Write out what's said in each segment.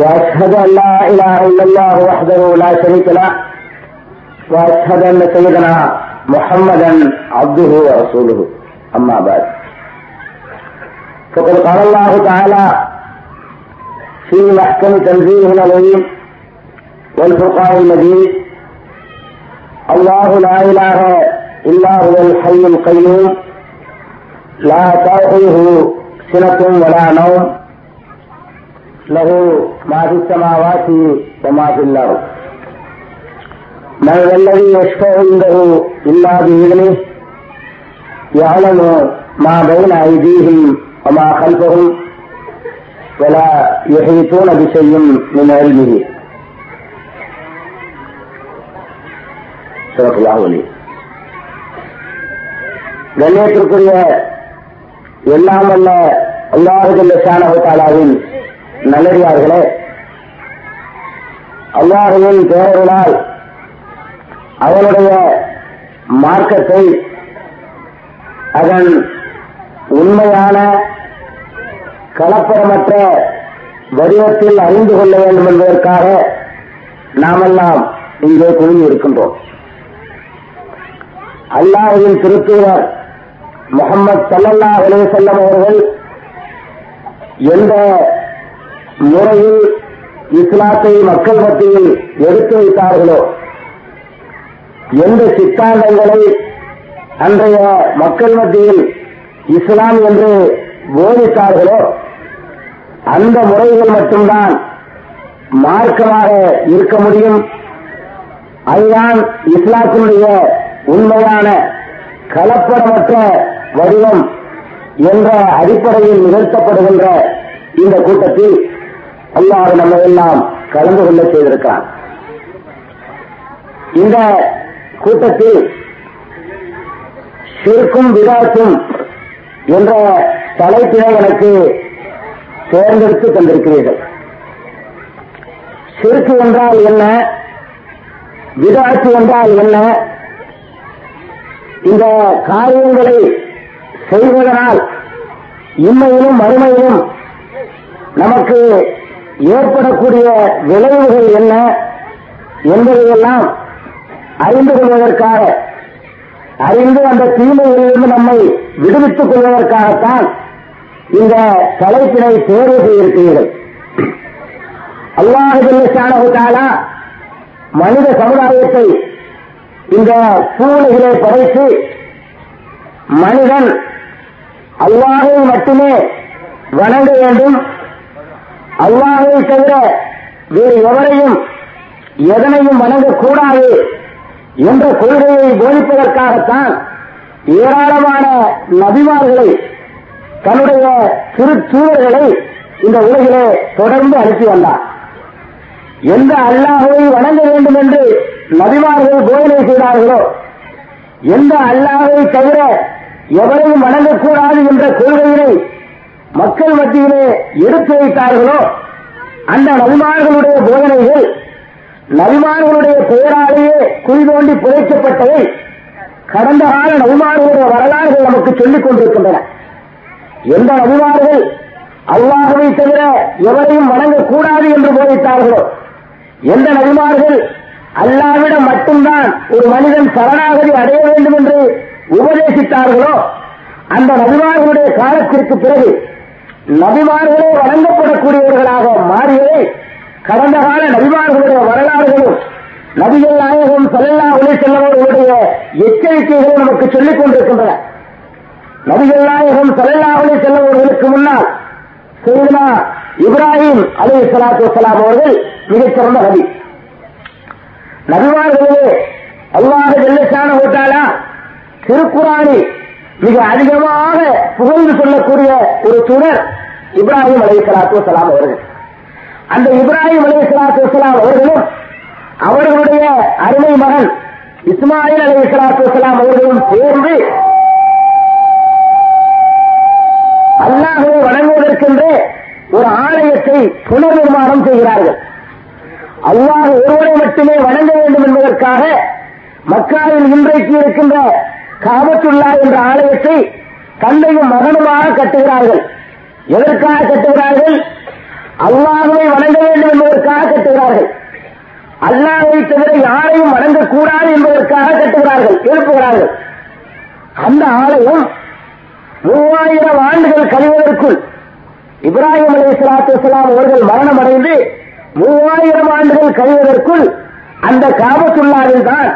وأشهد أن لا إله إلا الله وحده لا شريك له وأشهد أن سيدنا محمدا عبده ورسوله. أما بعد. فقد قال الله تعالى في محكم تنزيله العظيم والفرقان المجيد الله لا إله إلا هو الحي القيوم لا تأخذه سنة ولا نوم له ما في السماوات وما في الارض من ذا الذي يشفع عنده الا باذنه يعلم ما بين ايديهم وما خلفهم ولا يحيطون بشيء من علمه صدق الله عليه கண்ணியத்திற்குரிய எல்லாம் அல்ல அல்லாஹுல்ல ஷானஹாலாவின் நல்லடியார்களே அல்லாஹையின் பேரர்களால் அவனுடைய மார்க்கத்தை அதன் உண்மையான கலப்படமற்ற வடிவத்தில் அறிந்து கொள்ள வேண்டும் என்பதற்காக நாமெல்லாம் இங்கே குழுமி இருக்கின்றோம் அல்லாஹின் திருத்தூதர் முகமது சல்லல்லா அலே செல்லம் அவர்கள் எந்த முறையில் இஸ்லாத்தை மக்கள் மத்தியில் எடுத்து வைத்தார்களோ? எந்த சித்தாந்தங்களை அன்றைய மக்கள் மத்தியில் இஸ்லாம் என்று போதித்தார்களோ? அந்த முறைகள் மட்டும்தான் மார்க்கமாக இருக்க முடியும். அதுதான் இஸ்லாத்தினுடைய உண்மையான கலப்படமற்ற வடிவம் என்ற அடிப்படையில் நிகழ்த்தப்படுகின்ற இந்த கூட்டத்தில் அல்லாஹ் நம்ம எல்லாம் கலந்து கொள்ள செய்திருக்கிறான். இந்த கூட்டத்தில் சிறுக்கும் விதாக்கும் என்ற தலைப்பினை எனக்கு தேர்ந்தெடுத்து தந்திருக்கிறீர்கள். சிறுக்கு என்றால் என்ன? விதாத்து என்றால் என்ன? இந்த காரியங்களை செய்வதனால் இம்மையிலும் மறுமையிலும் நமக்கு ஏற்படக்கூடிய விளைவுகள் என்ன என்பதையெல்லாம் அறிந்து கொள்வதற்காக அறிந்து அந்த தீமையிலிருந்து நம்மை விடுவித்துக் கொள்வதற்காகத்தான் இந்த தலைப்பினை தேர்வு செய்திருக்கிறீர்கள். அல்லாஹாலா மனித சமுதாயத்தை இந்த சூழ்நிலை படைத்து மனிதன் அல்லாஹை மட்டுமே வணங்க வேண்டும் அல்லாஹை தவிர வேறு எவரையும் எதனையும் வணங்கக்கூடாது என்ற கொள்கையை போதிப்பதற்காகத்தான் ஏராளமான நபிமார்களை தன்னுடைய திருச்சூழல்களை இந்த உலகிலே தொடர்ந்து அனுப்பி வந்தார். எந்த அல்லாஹை வணங்க வேண்டும் என்று நபிமார்கள் போதனை செய்தார்களோ எந்த அல்லாஹை தவிர எவரையும் வணங்கக்கூடாது என்ற கொள்கையினை மக்கள் மத்தியிலே எடுத்து வைத்தார்களோ அந்த நபிமார்களுடைய போதனைகள் நபிமார்களுடைய பெயராலேயே குறிதோண்டி புதைக்கப்பட்டவை கடந்த கால நபிமார்களுடைய வரலாறுகள் நமக்கு சொல்லிக் கொண்டிருக்கின்றன. எந்த நபிமார்கள் அல்லாஹவை தவிர எவரையும் வணங்கக்கூடாது என்று போதித்தார்களோ எந்த நபிமார்கள் அல்லாவிடம் மட்டும்தான் ஒரு மனிதன் சரணாகதி அடைய வேண்டும் என்று உபதேசித்தார்களோ அந்த நபிமார்களுடைய காலத்திற்கு பிறகு நபிமார்களே வழங்கப்படக்கூடியவர்களாக மாறியதை கடந்த கால நபிமார்களுடைய வரலாறுகளும் நபிகள் நாயகம் சல்லா ஒளி செல்லவர்களுடைய எச்சரிக்கைகளும் நமக்கு சொல்லிக் கொண்டிருக்கின்றன. நபிகள் நாயகம் சல்லா ஒளி செல்லவர்களுக்கு முன்னால் செய்தா இப்ராஹிம் அலி சலாத்து வலாம் அவர்கள் மிகச்சிறந்த நபி. நபிமார்களே அல்லாஹ் வெள்ளச்சான ஓட்டாளா திருக்குறானி மிக அதிகமாக புகழ்ந்து சொல்லக்கூடிய ஒரு துணர் இப்ராஹிம் அலை சலாத்து வலாம் அவர்கள். அந்த இப்ராஹிம் அலை சலாத்து வலாம் அவர்களும் அருமை மகன் இஸ்மாயில் அலி இஸ்லாத்து வலாம் அவர்களும் சேர்ந்து அல்லாஹை வணங்குவதற்கென்று ஒரு ஆலயத்தை புனர் நிர்மாணம் செய்கிறார்கள். அல்லாஹ் ஒருவரை மட்டுமே வணங்க வேண்டும் என்பதற்காக மக்காவில் இன்றைக்கு இருக்கின்ற காபத்துல்லா என்ற ஆலயத்தை தந்தையும் மகனுமாக கட்டுகிறார்கள். எதற்காக கட்டுகிறார்கள்? அல்லாஹுவை வணங்க வேண்டும் என்பதற்காக கட்டுகிறார்கள். அல்லாஹை தவிர யாரையும் வணங்கக்கூடாது என்பதற்காக கட்டுகிறார்கள் எழுப்புகிறார்கள் அந்த ஆலயம் மூவாயிரம் ஆண்டுகள் கழிவதற்குள் இப்ராஹிம் அலி சலாத்து இஸ்லாம் அவர்கள் மரணம் அடைந்து மூவாயிரம் ஆண்டுகள் கழிவதற்குள் அந்த காபத்துள்ளாவில் தான்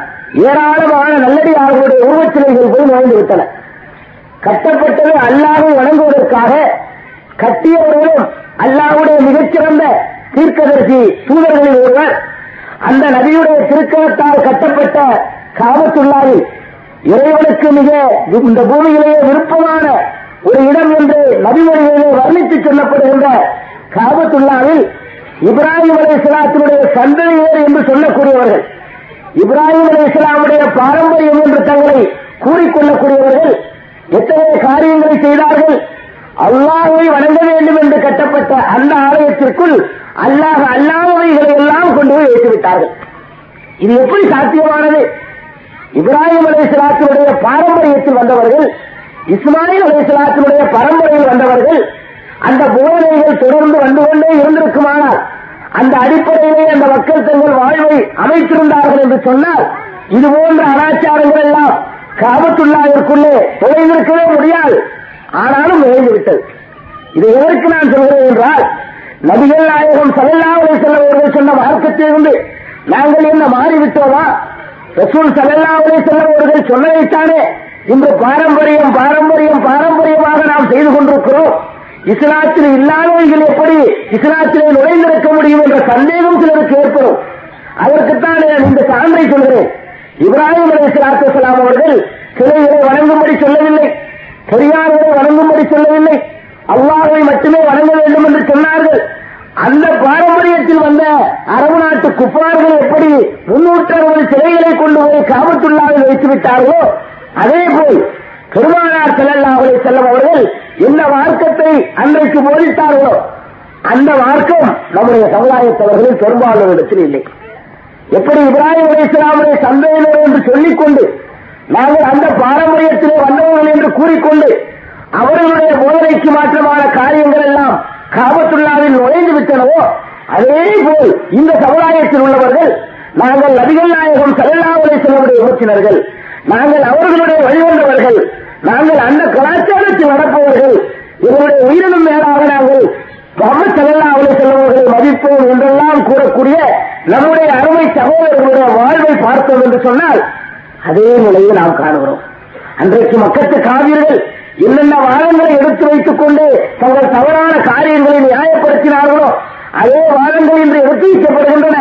ஏராளமான நல்லடியார்களுடைய உருவச்சிலைகள் போய் நுழைந்துவிட்டன. கட்டப்பட்டது அல்லாஹை வணங்குவதற்காக கட்டியவர்களும் அல்லாஹுடைய மிகச்சிறந்த தீர்க்கதரிசி தூதர்களில் ஒருவர் அந்த நபியுடைய திருக்கணத்தால் கட்டப்பட்ட காபத்துள்ளாவில் இறைவனுக்கு மிக இந்த பூமியிலேயே விருப்பமான ஒரு இடம் என்று நபிமொழிகளிலே வர்ணித்து சொல்லப்படுகின்ற காபத்துள்ளாவில் இப்ராஹிம் அலை இஸ்லாத்தினுடைய சந்ததியர் என்று சொல்லக்கூடியவர்கள். இப்ராஹிம் அலி இஸ்லாமுடைய பாரம்பரியம் என்று தங்களை கூறிக்கொள்ளக்கூடியவர்கள் எத்தனை காரியங்களை செய்தார்கள்? அல்லாஹை வணங்க வேண்டும் என்று கட்டப்பட்ட அந்த ஆலயத்திற்குள் அல்லாஹ் அல்லாதவைகளை எல்லாம் கொண்டு போய் வைத்துவிட்டார்கள் இது எப்படி சாத்தியமானது? இப்ராஹிம் அலி இஸ்லாத்தினுடைய பாரம்பரியத்தில் வந்தவர்கள் இஸ்மாயில் அலி இஸ்லாத்தினுடைய பரம்பரையில் வந்தவர்கள் அந்த போதனைகள் தொடர்ந்து வந்து கொண்டே இருந்திருக்குமானால் அந்த அடிப்படையிலே அந்த மக்கள் தங்கள் வாழ்வை அமைத்திருந்தார்கள் என்று சொன்னால் இது போன்ற அனாச்சாரங்கள் எல்லாம் காபத்துள்ளாவிற்குள்ளே நுழைந்திருக்கவே முடியாது. ஆனாலும் நுழைந்து இது எதற்கு நான் சொல்கிறேன் என்றால் நபிகள் நாயகம் சலல்லாவலை செல்லவர்கள் சொன்ன மார்க்கத்திலிருந்து நாங்கள் என்ன மாறிவிட்டோமா? ரசூல் சலல்லாவலை செல்லவர்கள் சொன்னதைத்தானே இன்று பாரம்பரியம் பாரம்பரியம் பாரம்பரியமாக நாம் செய்து கொண்டிருக்கிறோம். இஸ்லாத்தில் இல்லாதவர்கள் எப்படி இஸ்லாத்திலே நுழைந்திருக்க முடியும் என்ற சந்தேகம் சிலருக்கு ஏற்படும். அதற்குத்தான் நான் இந்த சான்றை சொல்கிறேன். இப்ராஹிம் அலி இஸ்லாத்து அவர்கள் சிலைகளை வணங்கும்படி சொல்லவில்லை. பெரியார்களை வணங்கும்படி சொல்லவில்லை. அல்லாஹை மட்டுமே வணங்க வேண்டும் என்று சொன்னார்கள். அந்த பாரம்பரியத்தில் வந்த அரபு நாட்டு குப்பார்கள் எப்படி முன்னூற்றி அறுபது சிலைகளை கொண்டு போய் காபத்துள்ளாவில் வைத்து விட்டார்களோ அதே போல் பெருமானார் செல்லல்லாஹலை செல்லும் அவர்கள் என்ன மார்க்கத்தை அன்றைக்கு போதித்தார்களோ அந்த மார்க்கம் நம்முடைய சமுதாயத்தவர்களில் பெரும்பாலானோரிடத்தில் இல்லை. எப்படி இப்ராஹிம் அலி இஸ்லாமுடைய சந்தையினர் என்று சொல்லிக்கொண்டு நாங்கள் அந்த பாரம்பரியத்திலே வந்தவர்கள் என்று கூறிக்கொண்டு அவர்களுடைய போதனைக்கு மாற்றமான காரியங்கள் எல்லாம் காபத்துள்ளாவில் நுழைந்து விட்டனவோ அதே போல் இந்த சமுதாயத்தில் உள்ளவர்கள் நாங்கள் நபிகள் நாயகம் செல்லாவலை செல்லவுடைய உறுப்பினர்கள் நாங்கள் அவர்களுடைய வழிவந்தவர்கள். நாங்கள் அந்த கலாச்சாரத்தில் நடப்பவர்கள். இவருடைய உயிரினும் மேலாக நாங்கள் முகமது சல்லா அவளை செல்வர்களை மதிப்போம் என்றெல்லாம் கூறக்கூடிய நம்முடைய அருமை சகோதரர்களுடைய வாழ்வை பார்த்தோம் என்று சொன்னால் அதே நிலையை நாம் காணுகிறோம். அன்றைக்கு மக்கத்து காவியர்கள் என்னென்ன வாதங்களை எடுத்து வைத்துக் கொண்டு தங்கள் தவறான காரியங்களை நியாயப்படுத்தினார்களோ அதே வாதங்கள் இன்று எடுத்து வைக்கப்படுகின்றன.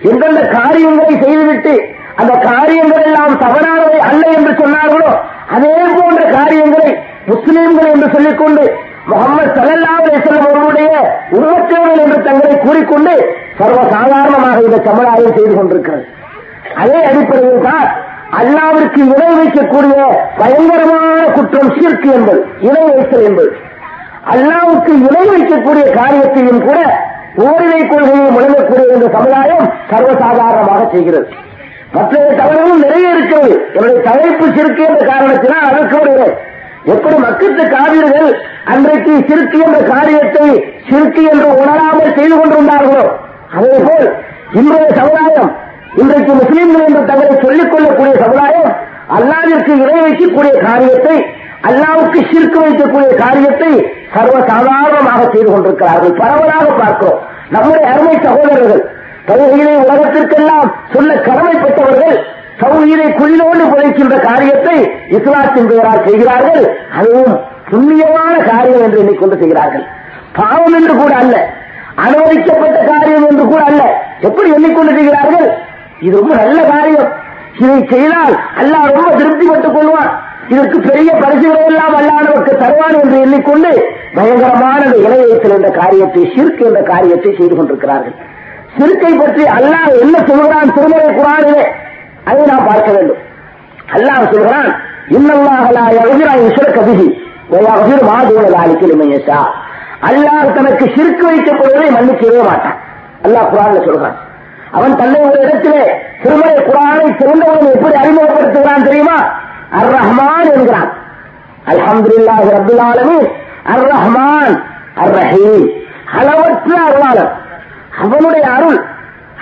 எந்தெந்த காரியங்களை செய்துவிட்டு அந்த காரியங்கள் எல்லாம் தவறானவை அல்ல என்று சொன்னார்களோ அதே போன்ற காரியங்களை முஸ்லீம்கள் என்று சொல்லிக்கொண்டு முகமது சல்லல்லாஹு அவர்களுடைய உருவத்தேவர்கள் என்று தங்களை கூறிக்கொண்டு சர்வசாதாரணமாக இந்த சமுதாயம் செய்து கொண்டிருக்கிறது. அதே அடிப்படையில் தான் அல்லாவிற்கு இணை வைக்கக்கூடிய பயங்கரமான குற்றம் சீர்க்கு என்பது இணை வைத்தல் என்பது. அல்லாவுக்கு இணை வைக்கக்கூடிய காரியத்தையும் கூட ஓரிணை கொள்கையை முழங்கக்கூடிய இந்த சமுதாயம் சர்வசாதாரணமாக செய்கிறது. மற்ற தவறுகளும் நிறைய இருக்கிறது என்னுடைய தலைப்பு சிறுக்கு என்ற காரணத்தினால் அதற்கு வருகிறேன். எப்படி மக்கத்து காவிர்கள் அன்றைக்கு சிறுக்கு என்ற காரியத்தை சிறுக்கு என்று உணராமல் செய்து கொண்டிருந்தார்களோ அதே போல் இன்றைய சமுதாயம் இன்றைக்கு முஸ்லீம்கள் என்று தவறை சொல்லிக் கொள்ளக்கூடிய சமுதாயம் அல்லாவிற்கு இணை வைக்கக்கூடிய காரியத்தை அல்லாவுக்கு சிறுக்கு வைக்கக்கூடிய காரியத்தை சர்வசாதாரணமாக செய்து கொண்டிருக்கிறார்கள். பரவலாக பார்க்கிறோம். நம்முடைய அருமை சகோதரர்கள் தொழுகையிலே உலகத்திற்கெல்லாம் சொல்ல கடமைப்பட்டவர்கள் சௌகீரை குழிலோடு புதைக்கின்ற காரியத்தை இஸ்லாத்தின் பெயரால் செய்கிறார்கள். அதுவும் புண்ணியமான காரியம் என்று எண்ணிக்கொண்டு செய்கிறார்கள். பாவம் என்று கூட அல்ல. அனுமதிக்கப்பட்ட காரியம் என்று கூட அல்ல. எப்படி எண்ணிக்கொண்டு செய்கிறார்கள்? இது ரொம்ப நல்ல காரியம். இதை செய்தால் அல்லா ரொம்ப திருப்திப்பட்டுக் கொள்வான். இதற்கு பெரிய பரிசுகளை எல்லாம் அல்லாஹ் தருவான் என்று எண்ணிக்கொண்டு பயங்கரமான இணையத்தில் என்ற காரியத்தை சிறுக்கு என்ற காரியத்தை செய்து கொண்டிருக்கிறார்கள். சிறுக்கை பற்றி அல்லாஹ் என்ன சொல்கிறான் திருமலை குரானிலே? அதை நாம் பார்க்க வேண்டும். அல்லாஹ் சொல்கிறான் இன்னல்லாஹலா யகுரா இஸ்ரக பிஹி வயகுர் மா தூன அல்லாஹ் தனக்கு சிறுக்கு வைக்கப்படுவதை மன்னிக்கவே மாட்டான். அல்லாஹ் குரான்ல சொல்கிறான். அவன் தன்னை ஒரு இடத்திலே திருமலை குரானை சிறந்தவன் எப்படி அறிமுகப்படுத்துகிறான் தெரியுமா? அர் ரஹ்மான் என்கிறான். அல்ஹம்துலில்லாஹி ரப்பில் ஆலமீன் அர் ரஹ்மான் அர் ரஹீம் அளவற்ற அருளாளன் அவனுடைய அருள்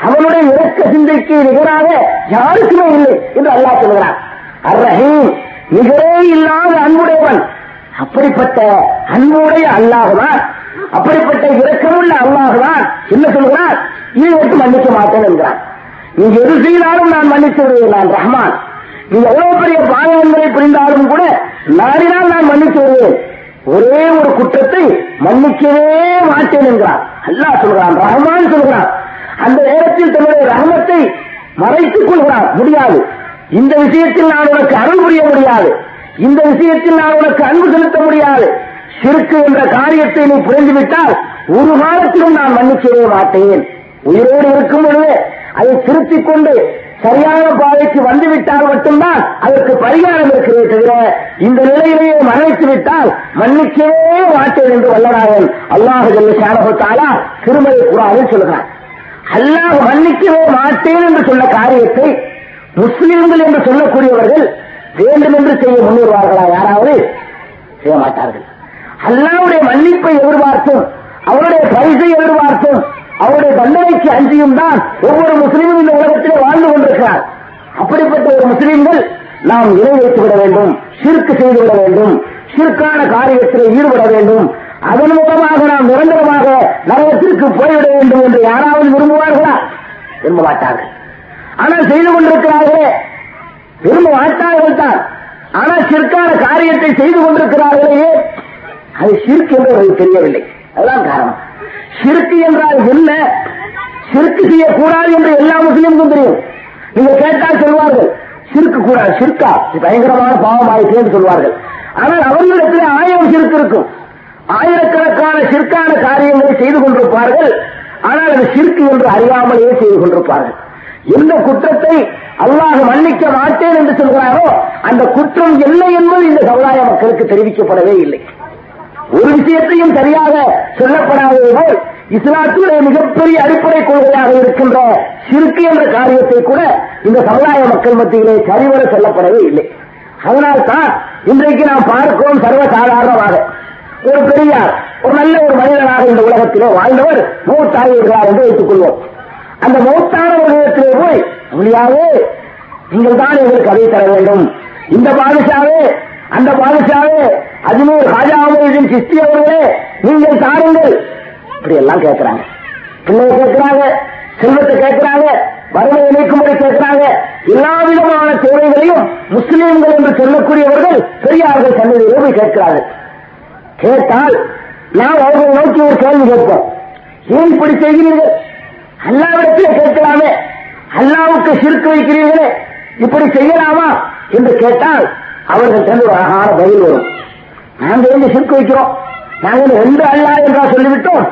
அவனுடைய இறக்க சிந்தைக்கு நிகராக யாருக்குமே இல்லை என்று அல்லாஹ் சொல்கிறான். அர் ரஹீம் நிகரே இல்லாத அன்புடையவன். அப்படிப்பட்ட அன்புடைய அல்லாஹுதான். அப்படிப்பட்ட இரக்கமுள்ள அல்லாஹுதான். என்ன சொல்கிறான்? நீ விட்டு மன்னிக்க மாட்டேன் என்கிறான். நீ எது செய்தாலும் நான் மன்னித்து விடுவேன் நான் ரஹ்மான். நீ எவ்வளவு பெரிய பாவங்களை புரிந்தாலும் கூட நாடினால் நான் மன்னித்து விடுவேன் ஒரே ஒரு குற்றத்தை மன்னிக்கவே மாட்டேன் என்கிறான். அல்லாஹ் சொல்கிறான் ரஹமான் சொல்கிறான். அந்த நேரத்தில் தன்னுடைய ரஹமத்தை மறைத்துக் கொள்கிறான் முடியாது. இந்த விஷயத்தில் நான் உனக்கு அருள் புரிய முடியாது. இந்த விஷயத்தில் நான் உனக்கு அன்பு செலுத்த முடியாது. சிறுக்கு என்ற காரியத்தை நீ புரிந்துவிட்டால் ஒரு காலத்திலும் நான் மன்னிச்சிட மாட்டேன். உயிரோடு இருக்கும் பொழுது அதை திருத்திக் கொண்டு சரியான பாதைக்கு வந்துவிட்டால் மட்டும்தான் அதற்கு பரிகாரம் இருக்கிறதே தவிர இந்த நிலையிலேயே மறைத்து விட்டால் மன்னிக்கவே மாட்டேன் என்று வல்லநாயன் அல்லாஹு ஜல்ல திருமலை கூடாதுன்னு சொல்கிறான் அல்லாஹ் மன்னிக்கவே மாட்டேன் என்று சொன்ன காரியத்தை முஸ்லிம்கள் என்று சொல்லக்கூடியவர்கள் வேண்டும் என்று செய்ய முன்வருவார்களா? யாராவது செய்ய மாட்டார்கள். அல்லாவுடைய மன்னிப்பை எதிர்பார்த்தும் அவருடைய பரிசை எதிர்பார்த்தும் அவருடைய தண்டனைக்கு அஞ்சியும் தான் ஒவ்வொரு முஸ்லீமும் இந்த உலகத்திலே வாழ்ந்து கொண்டிருக்கிறார். அப்படிப்பட்ட ஒரு முஸ்லீம்கள் நாம் இணை வைத்து விட வேண்டும் சிறுக்கு செய்து விட வேண்டும் சிறுக்கான காரியத்தில் ஈடுபட வேண்டும். அதன் மூலமாக நாம் நிரந்தரமாக நரகத்திற்கு போய்விட வேண்டும் என்று யாராவது விரும்புவார்களா? விரும்ப மாட்டார்கள் ஆனால் செய்து கொண்டிருக்கிறார்களே விரும்ப மாட்டார்கள் தான். ஆனால் சிற்கான காரியத்தை செய்து கொண்டிருக்கிறார்களே அது சிற்கு என்று அவர்களுக்கு தெரியவில்லை. அதுதான் காரணம். சிறுக்கு என்றால் என்ன? சிறுக்கு செய்யக்கூடாது என்று எல்லா முஸ்லீமுக்கும் தெரியும். நீங்க கேட்டால் சொல்வார்கள். சிறுக்கு கூடாது சிறுக்கா. பயங்கரமான பாவமாயிற்று என்று சொல்வார்கள். ஆனால் அவர்களிடத்தில் ஆயிரம் சிறுக்கு இருக்கும். ஆயிரக்கணக்கான சிற்கான காரியங்களை செய்து கொண்டிருப்பார்கள். ஆனால் அது சிறுக்கு என்று அறியாமலேயே செய்து கொண்டிருப்பார்கள். எந்த குற்றத்தை அல்லாஹ் மன்னிக்க மாட்டேன் என்று சொல்கிறாரோ அந்த குற்றம் என்ன என்பது இந்த சமுதாய மக்களுக்கு தெரிவிக்கப்படவே இல்லை. ஒரு விஷயத்தையும் சரியாக சொல்லப்படாதது போல் இஸ்லாத்துடைய மிகப்பெரிய அடிப்படை கொள்கையாக இருக்கின்ற சிறுக்கு என்ற காரியத்தை கூட இந்த சமுதாய மக்கள் மத்தியிலே சரிவர சொல்லப்படவே இல்லை. அதனால்தான் இன்றைக்கு நாம் பார்க்கிறோம் சர்வசாதாரணமாக. ஒரு பெரியார் ஒரு நல்ல ஒரு மனிதனாக இந்த உலகத்திலே வாழ்ந்தவர் மூத்தாயிருக்கிறார் என்று வைத்துக் கொள்வோம் அந்த மூத்தான உலகத்திலே போய் அப்படியாவே நீங்கள் தான் எங்களுக்கு அதை தர வேண்டும். இந்த பாதுஷாவே அந்த பாதுஷாவே அஜ்மீர் ஹாஜா அமருதீன் சிஸ்தி அவர்களே நீங்கள் தாருங்கள். இப்படி எல்லாம் கேட்கிறாங்க. பிள்ளைய கேட்கிறாங்க செல்வத்தை கேட்கிறாங்க வறுமை இணைக்கும்படி கேட்கிறாங்க. எல்லா விதமான தேவைகளையும் முஸ்லீம்கள் என்று சொல்லக்கூடியவர்கள் பெரியார்கள் சன்னதியிலே போய் கேட்கிறார்கள். கேட்டால் நாம் அவர்களை நோக்கி ஒரு கேள்வி கேட்போம். ஏன் இப்படி செய்கிறீர்கள்? அல்லாவிடத்தில் கேட்கலாமே. அல்லாவுக்கு சிறுக்கு வைக்கிறீர்களே. இப்படி செய்யலாமா? என்று கேட்டால் அவர்கள் தந்து ஒரு அழகான பதில் வரும். நாங்கள் வந்து சிறுக்கு வைக்கிறோம். நாங்கள் ரெண்டு அல்லா என்றா சொல்லிவிட்டோம்.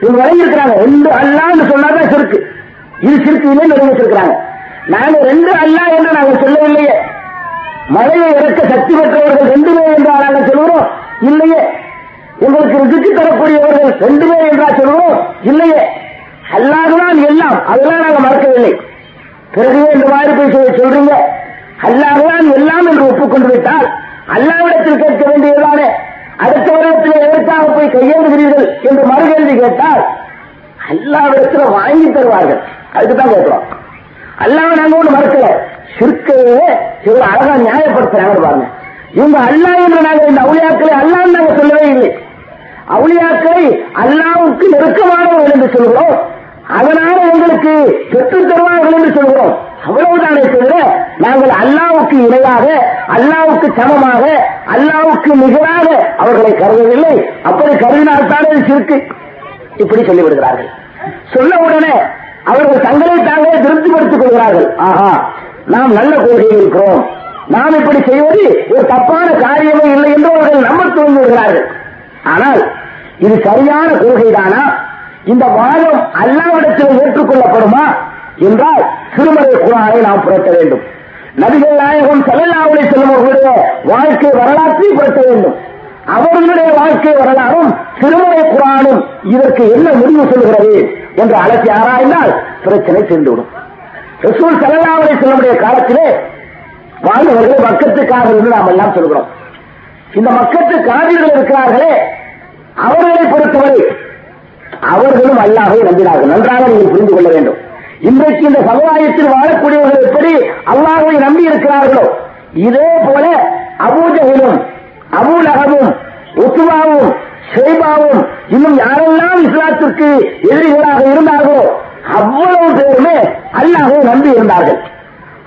இவங்க வழங்கியிருக்கிறாங்க. ரெண்டு அல்லான்னு சொன்னாதான் சிறுக்கு இது சிறுக்கு இல்லைன்னு நாங்கள் ரெண்டு அல்லா என்று நாங்கள் சொல்லவில்லையே. மழையை இறக்க சக்தி பெற்றவர்கள் ரெண்டுமே என்றா நாங்கள் சொல்கிறோம் இல்லையே. உங்களுக்கு ருசிக்கு தரக்கூடியவர்கள் ரெண்டுமே என்றா சொல்கிறோம் இல்லையே. அல்லாதுதான் எல்லாம். அதெல்லாம் நாங்கள் மறக்கவில்லை. பிறகு இந்த மாதிரி போய் சொல்றீங்க? அல்லாஹ்தான் எல்லாம் என்று ஒப்புக்கொண்டு விட்டால் அல்லாவிடத்தில் கேட்க வேண்டியதானே அடுத்த வருடத்தில் எதற்காக போய் கையேந்துகிறீர்கள் என்று மறுகேள்வி கேட்டால் அல்லாவிடத்தில் வாங்கி தருவார்கள். அதுக்கு தான் கேட்கிறோம். அல்லாவை நாங்க ஒண்ணு மறுக்கல. சிற்கையே இவர் அழகா நியாயப்படுத்துறாங்க பாருங்க. இவங்க அல்லா என்று நாங்கள் இந்த அவுளியாக்களை அல்லான்னு நாங்க சொல்லவே இல்லை. அவுளியாக்களை அல்லாவுக்கு நெருக்கமானவர்கள் என்று சொல்கிறோம். அதனால எங்களுக்கு பெற்றுத் தருவார்கள் என்று சொல்கிறோம். அவ்வளவுதானே தவிர நாங்கள் அல்லாவுக்கு இணையாக அல்லாவுக்கு சமமாக அல்லாவுக்கு நிகராக அவர்களை கருதவில்லை. அப்படி கருதினால்தான் அது சிறுக்கு. இப்படி சொல்லிவிடுகிறார்கள். சொல்ல உடனே அவர்கள் தங்களை தாங்களே திருப்திப்படுத்திக் கொள்கிறார்கள். ஆஹா நாம் நல்ல கொள்கையில் இருக்கிறோம். நாம் இப்படி செய்வது ஒரு தப்பான காரியமே இல்லை என்று அவர்கள் நம்ப துவங்கி விடுகிறார்கள் ஆனால் இது சரியான கொள்கைதானா? இந்த வாதம் அல்லாவிடத்தில் ஏற்றுக்கொள்ளப்படுமா? என்றால் திருமலை குரானை நாம் புரட்ட வேண்டும். நபிகள் நாயகம் செல்லல்லாவுடைய அவர்களுடைய வாழ்க்கை வரலாற்றை புரட்ட வேண்டும். அவர்களுடைய வாழ்க்கை வரலாறும் திருமலை குரானும் இதற்கு என்ன முடிவு சொல்கிறது என்று அலசி ஆராய்ந்தால் பிரச்சனை தீர்ந்துவிடும். ரசூல் செல்லல்லாவுடைய செல்லமுடைய காலத்திலே வாழ்ந்தவர்களை மக்கத்துக்காக என்று நாம் எல்லாம் சொல்கிறோம். இந்த மக்கத்து காவிர்கள் இருக்கிறார்களே அவர்களை பொறுத்தவரை அவர்களும் அல்லாஹை நம்பினார்கள். நன்றாக நீங்கள் புரிந்து கொள்ள வேண்டும். இன்றைக்கு இந்த சமுதாயத்தில் வாழக்கூடியவர்கள் எப்படி அல்லாஹை நம்பி இருக்கிறார்களோ இதே போல அபூஜகிலும் அபூலகமும் உத்துவாவும் ஷெய்பாவும் இன்னும் யாரெல்லாம் இஸ்லாத்திற்கு எதிரிகளாக இருந்தார்களோ அவ்வளவு பேருமே அல்லாஹை நம்பி இருந்தார்கள்.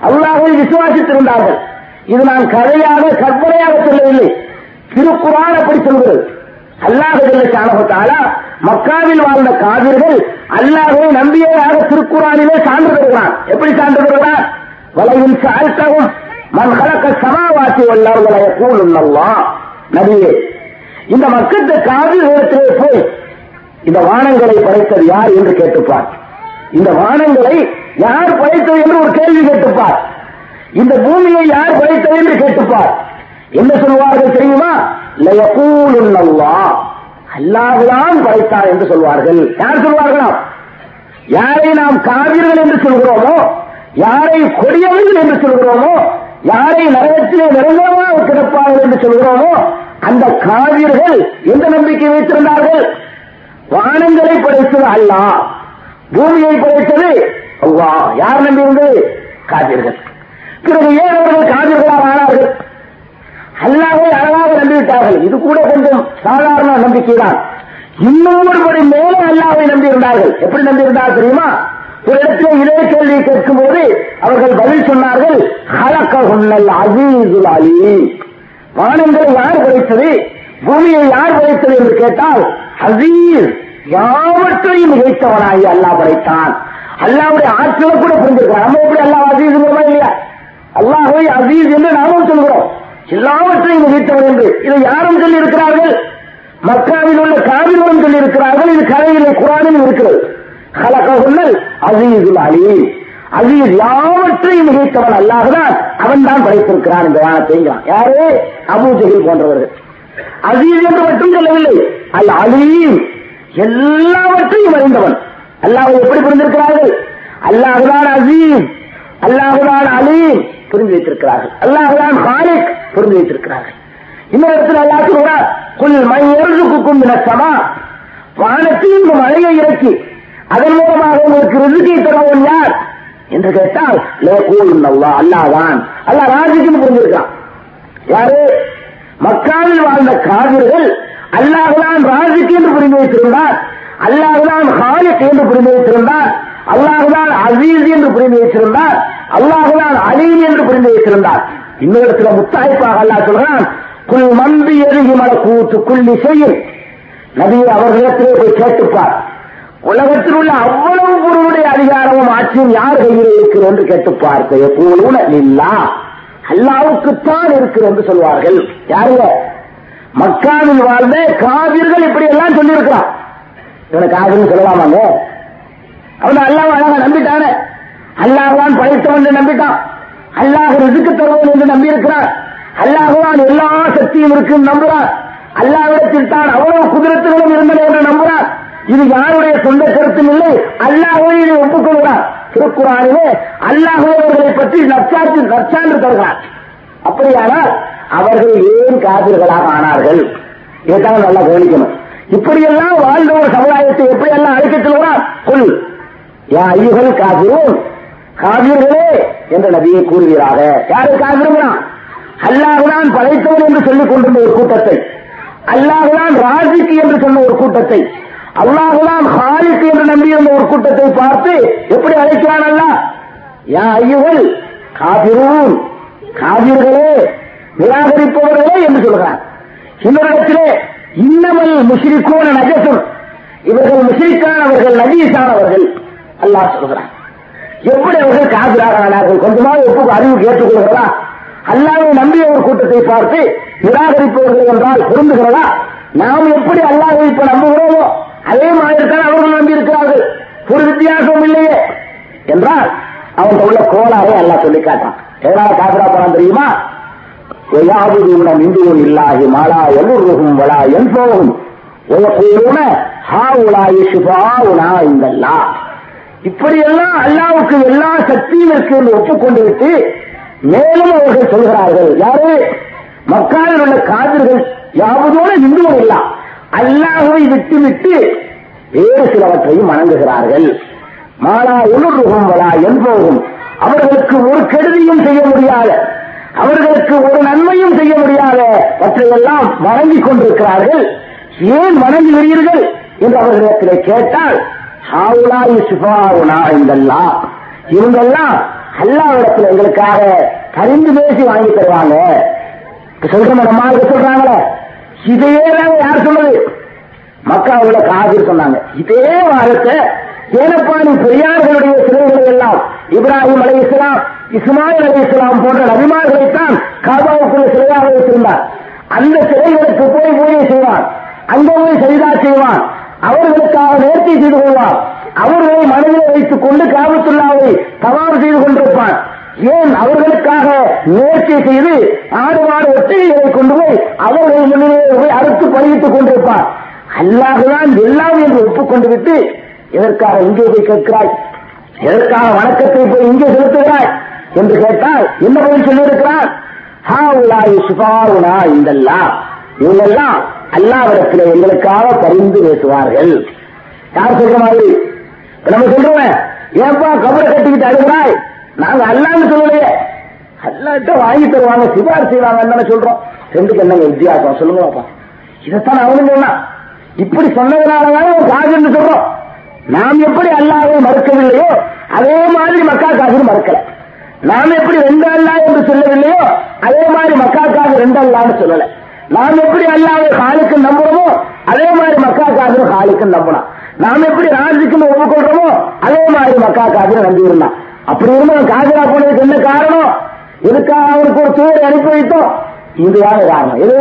அல்லாஹை விசுவாசித்திருந்தார்கள். இது நான் கதையாக கற்பனையாக சொல்லவில்லை. திருக்குறான் அப்படி சொல்கிறது. அல்லாஹ் சாணகத்தாலா மக்காவில் வாழ்ந்த காவிர்கள் அல்லாவே நம்பியதாக திருக்குறானிலே சான்று தருகிறான் எப்படி சான்று தருகிறான் வலையில் சாழ்த்தவும் மண் கலக்க சமாவாசி வல்லவர்களை வலைய கூலுள்ளவா நபியே இந்த மக்கத்து காவிர்களிடத்திலே போய் இந்த வானங்களை படைத்தது யார் என்று கேட்டுப்பார். இந்த வானங்களை யார் படைத்தது என்று ஒரு கேள்வி கேட்டுப்பார். இந்த பூமியை யார் படைத்தது என்று கேட்டுப்பார். என்ன சொல்வார்கள் தெரியுமா? லயகூலுல்லா அல்லாஹுதான் படைத்தார் என்று சொல்வார்கள். யார் சொல்வார்களாம் யாரை நாம் காவிர்கள் என்று சொல்கிறோமோ யாரை கொடியவர்கள் என்று சொல்கிறோமோ யாரை நரகத்திலே நிரந்தரமாக கிடப்பார்கள் என்று சொல்கிறோமோ அந்த காவிர்கள் எந்த நம்பிக்கை வைத்திருந்தார்கள்? வானங்களை படைத்தது அல்லாஹ். பூமியை படைத்தது அவ்வா யார் நம்பியிருந்தது காவிர்கள். பிறகு ஏன் அவர்கள் காவிர்களாக ஆனார்கள்? அல்லாவே அழகாக நம்பிவிட்டார்கள். இது கூட கொஞ்சம் சாதாரண நம்பிக்கைதான். இன்னும் ஒருபடி மேலே அல்லாவை நம்பியிருந்தார்கள். எப்படி நம்பியிருந்தார் தெரியுமா? ஒரு இடத்துல இதே கேள்வி கேட்கும் போது அவர்கள் பதில் சொன்னார்கள் ஹலக்க உன்னல் அசீசுல் அலி வானங்களை யார் படைத்தது பூமியை யார் படைத்தது என்று கேட்டால் அசீஸ் யாவற்றையும் மிகைத்தவனாகி அல்லாஹ் படைத்தான். அல்லாவுடைய ஆற்றலை கூட புரிஞ்சிருக்கான் நம்ம எப்படி அல்லாஹ் அசீஸ் இல்லையா? அல்லாஹை அசீஸ் என்று நாமும் சொல்கிறோம். எல்லாவற்றையும் மிகைத்தவன் என்று இதை யாரும் சொல்லி இருக்கிறார்கள் மக்காவில் உள்ள காவிர்களும் சொல்லி இருக்கிறார்கள் இது கதையிலே குரானில் இருக்கிறது. ஹலககுன்னல் அசீதுல் அலி அசீஸ் யாவற்றையும் மிகைத்தவன் அல்லாஹ்தான். அவன் தான் படைத்திருக்கிறான் இந்த வானத்தை யாரு? அபூஜகில் போன்றவர்கள். அசீஸ் என்று மட்டும் சொல்லவில்லை. அல் அலீம். எல்லாவற்றையும் அறிந்தவன். அல்லாஹ் எப்படி புரிந்திருக்கிறார்கள்? அல்லாஹுதான் அசீம் அல்லாஹுதான் அலீம். புரிந்து வைத்திருக்கிறார்கள். அல்லாஹுதான் ஹாலிக். புரிந்து வைத்திருக்கிறார்கள். இன்னொரு இடத்துல அல்லாஹ் குல் மையருக்கும் சமா. வானத்தில் இந்த மழையை இறக்கி அதன் மூலமாக உங்களுக்கு ரிசுக்கை தருவோம் யார்? என்று கேட்டால் லேகூல் அல்லா அல்லாதான் அல்லாஹ் ராஜிக்கும் புரிஞ்சிருக்கான். யாரு? மக்காவில் வாழ்ந்த காவிர்கள் அல்லாஹுதான் ராஜிக்கு என்று புரிந்து வைத்திருந்தார். அல்லாஹுதான் ஹாலிக் என்று புரிந்து வைத்திருந்தார். அல்லாஹுதான் அசீஸ் என்று புரிந்து வைத்திருந்தார். அல்லாஹுதான் அலீம் என்று புரிந்து வைத்திருந்தார். இன்னொரு இடத்துல முத்தாய்ப்பாக அல்லாஹ் சொல்றான் குல் மந்தி எருகி மல கூத்து குள்ளி செய்யும் நபி அவர்களிடத்திலே போய் கேட்டுப்பார். உலகத்தில் உள்ள அவ்வளவு பொருளுடைய அதிகாரமும் ஆட்சியும் யார் கையில் இருக்கிறோம் என்று கேட்டுப்பார். எப்போதும் இல்லா அல்லாவுக்குத்தான் இருக்கிறோம் என்று சொல்வார்கள். யாருங்க? மக்காவில் வாழ்ந்த காவிர்கள் இப்படி எல்லாம் சொல்லியிருக்கிறான். இவனை காவிர்னு சொல்லலாமாங்க? அவன் அல்லாஹ் அழகா நம்பிட்டானே. அல்லாஹான் படைத்தவன் நம்பிட்டான். அல்லாஹ் ரிசுக்கு தருவன் என்று நம்பியிருக்கிறார். அல்லாஹுதான் எல்லா சக்தியும் இருக்கும் நம்புறான் அல்லாவிடத்தில் தான் அவ்வளவு குதிரத்துகளும் இருந்தன என்று நம்புறான் இது யாருடைய சொந்த கருத்தும் இல்லை. அல்லாஹே இதை ஒப்புக்கொள்கிறார். திருக்குறானிலே அல்லாஹோ அவர்களை பற்றி நற்சாற்று நற்சான்று தருகிறார். அப்படியானால் அவர்கள் ஏன் காதல்களாக ஆனார்கள்? இதைத்தான் நல்லா கவனிக்கணும். இப்படியெல்லாம் வாழ்ந்த ஒரு சமுதாயத்தை எப்படியெல்லாம் அழைக்க சொல்கிறார்? கொள் யா ஐயுகள் காதிரும் காவிர்களே என்ற நபியை கூறுவீராக. யாரு காவிருங்களா அல்லாஹுதான் படைத்தவன் என்று சொல்லிக் கொண்டிருந்த ஒரு கூட்டத்தை. அல்லாஹுதான் ராஜிக்கு என்று சொன்ன ஒரு கூட்டத்தை. அல்லாஹுதான் ஹாலிக்கு என்று நம்பியிருந்த ஒரு கூட்டத்தை பார்த்து எப்படி அழைக்கிறான் அல்ல? யா ஐயுகள் காவிரும் காவிர்களே நிராகரிப்பவர்களே என்று சொல்கிறார். இன்னொரு இன்னமல் முஷ்ரிக்கோன நஜசும் இவர்கள் முஷ்ரிக்கானவர்கள் நஜீஸானவர்கள் அல்லாஹ் சொல்கிறான். எவ்வளவு காதிராக ஆனார்கள் கொஞ்சமாக ஒப்புக்கு அறிவு ஏற்றுக்கொள்கிறதா? அல்லாவை நம்பிய ஒரு கூட்டத்தை பார்த்து நிராகரிப்பவர்கள் என்றால் புரிந்துகிறதா? நாம் எப்படி அல்லாவை இப்ப நம்புகிறோமோ அதே மாதிரிதான் அவர்கள் நம்பி இருக்கிறார்கள் ஒரு வித்தியாசமும் இல்லையே என்றால் அவங்க உள்ள கோளாரை அல்லா சொல்லி காட்டான். எதனால காசுரா போனான் தெரியுமா? ஒயாபுதியுடன் இந்துவும் இல்லாகி மாலா எல்லோருக்கும் வளா என் போகும் ஒயக்கூறுன ஹா உலா இஷுபா உலா இந்தல்லா இப்படியெல்லாம் அல்லாவுக்கு எல்லா சக்தியும் இருக்கு என்று ஒப்புக்கொண்டு விட்டு மேலும் அவர்கள் சொல்கிறார்கள் யாரு மக்காவில் உள்ள காதல்கள் யாவதோட இந்துவும் இல்லா. அல்லாஹை விட்டு விட்டு வேறு சிலவற்றையும் வணங்குகிறார்கள். மாலா உணர்வுகும் வலா என்போகும். அவர்களுக்கு ஒரு கெடுதியும் செய்ய முடியாத அவர்களுக்கு ஒரு நன்மையும் செய்ய முடியாத அவற்றையெல்லாம் வணங்கிக் கொண்டிருக்கிறார்கள். ஏன் வணங்குகிறீர்கள் என்று அவர்களிடத்திலே கேட்டால் ஹாவுலாயி சுபாவுனா இந்தல்லா இவங்கெல்லாம் அல்லாவிடத்தில் எங்களுக்காக கரிந்து பேசி வாங்கி தருவாங்க. சொல்ற நம்மளுக்கு சொல்றாங்களே? இதையே தான் யார் சொன்னது? மக்கா உள்ள காதிர் சொன்னாங்க. இதே வாரத்தை ஏனப்பாடி பெரியார்களுடைய சிறுவர்கள் எல்லாம் இப்ராஹிம் அலை இஸ்லாம் இஸ்மாயில் அலி இஸ்லாம் போன்ற நபிமார்களைத்தான் காபாவுக்குள்ள சிலையாக வைத்திருந்தார். அந்த சிலைகளுக்கு போய் பூஜை செய்வான் அங்க போய் சரிதா செய்வான் அவர்களுக்காக நேர்த்தி செய்து கொள்வார். அவர்களை மனதில் வைத்துக் கொண்டு காபத்துள்ளாவை தவாறு செய்து கொண்டிருப்பான் ஏன் அவர்களுக்காக நேர்ச்சி செய்து ஆடு மாடு ஒத்திகைகளை கொண்டு போய் அவர்கள் முன்னிலையில் போய் அறுத்து பழகித்துக் கொண்டிருப்பான் அல்லாஹுதான் எல்லாம் என்று ஒப்புக்கொண்டு விட்டு எதற்காக இங்கே போய் கேட்கிறாய்? எதற்காக வணக்கத்தை போய் இங்கே செலுத்துகிறாய்? என்று கேட்டால் என்ன பதில் சொல்லியிருக்கிறார்? ஹாவுலாய் சுபாவுனா இந்தெல்லாம் இவங்கெல்லாம் அல்லாவிடத்தில் எங்களுக்காக பரிந்து பேசுவார்கள். யார் சொல்ற மாதிரி? நம்ம சொல்றோம் ஏப்பா கபரை கட்டிக்கிட்டு அழுகிறாய்? நாங்க அல்லான்னு சொல்லலையே. அல்லாட்ட வாங்கி தருவாங்க சிபார் செய்வாங்கன்னு தானே சொல்றோம். ரெண்டுக்கு என்னங்க வித்தியாசம் சொல்லுங்க பாப்பா. இதைத்தான் அவனும் சொன்னா. இப்படி சொன்னதுனாலதான் அவன் காதுன்னு சொல்றோம். நாம் எப்படி அல்லாவை மறுக்கவில்லையோ அதே மாதிரி மக்கா காசு மறுக்கல. நாம் எப்படி ரெண்டு அல்லா என்று சொல்லவில்லையோ அதே மாதிரி மக்கா காசு ரெண்டு அல்லான்னு சொல்லலை. நாம் எப்படி அல்லாவை காலுக்கு நம்புறோமோ அதே மாதிரி மக்கா காசு காலுக்கு நம்பணும் நாம் எப்படி ராஜுக்குன்னு ஒப்புக்கொள்றோமோ அதே மாதிரி மக்கா காசு நம்பி இருந்தான் அப்படி இருந்தோம் காஜரா போனதுக்கு என்ன காரணம்? இதுக்காக அவருக்கு ஒரு தூரை அனுப்பி வைத்தோம்? இதுதான் காரணம். எது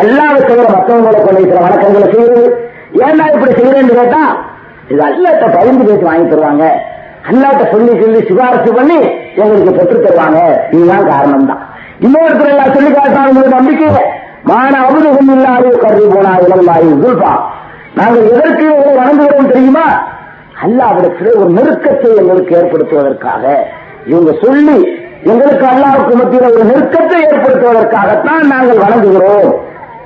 அல்லாத செய்யற மற்றவங்களை கொண்டு சில வணக்கங்களை செய்யறது ஏன்டா இப்படி செய்யறேன்னு கேட்டா இது அல்லாட்ட பயந்து பேசி வாங்கி தருவாங்க. அல்லாட்ட சொல்லி சொல்லி சிபாரசு பண்ணி எங்களுக்கு பெற்று தருவாங்க. இதுதான் காரணம் தான் இன்னொருத்தர் எல்லாம் சொல்லி காட்டாங்க உங்களுக்கு நம்பிக்கை மான அபுதகம் இல்லாது கருதி போனா இளந்தாயி உல்பா நாங்கள் எதற்கு வணங்குகிறோம் தெரியுமா? அல்லாவிடத்தில் ஒரு நெருக்கத்தை எங்களுக்கு ஏற்படுத்துவதற்காக. இவங்க சொல்லி எங்களுக்கு அல்லாவுக்கு மத்தியில் ஒரு நெருக்கத்தை ஏற்படுத்துவதற்காகத்தான் நாங்கள் வணங்குகிறோம்.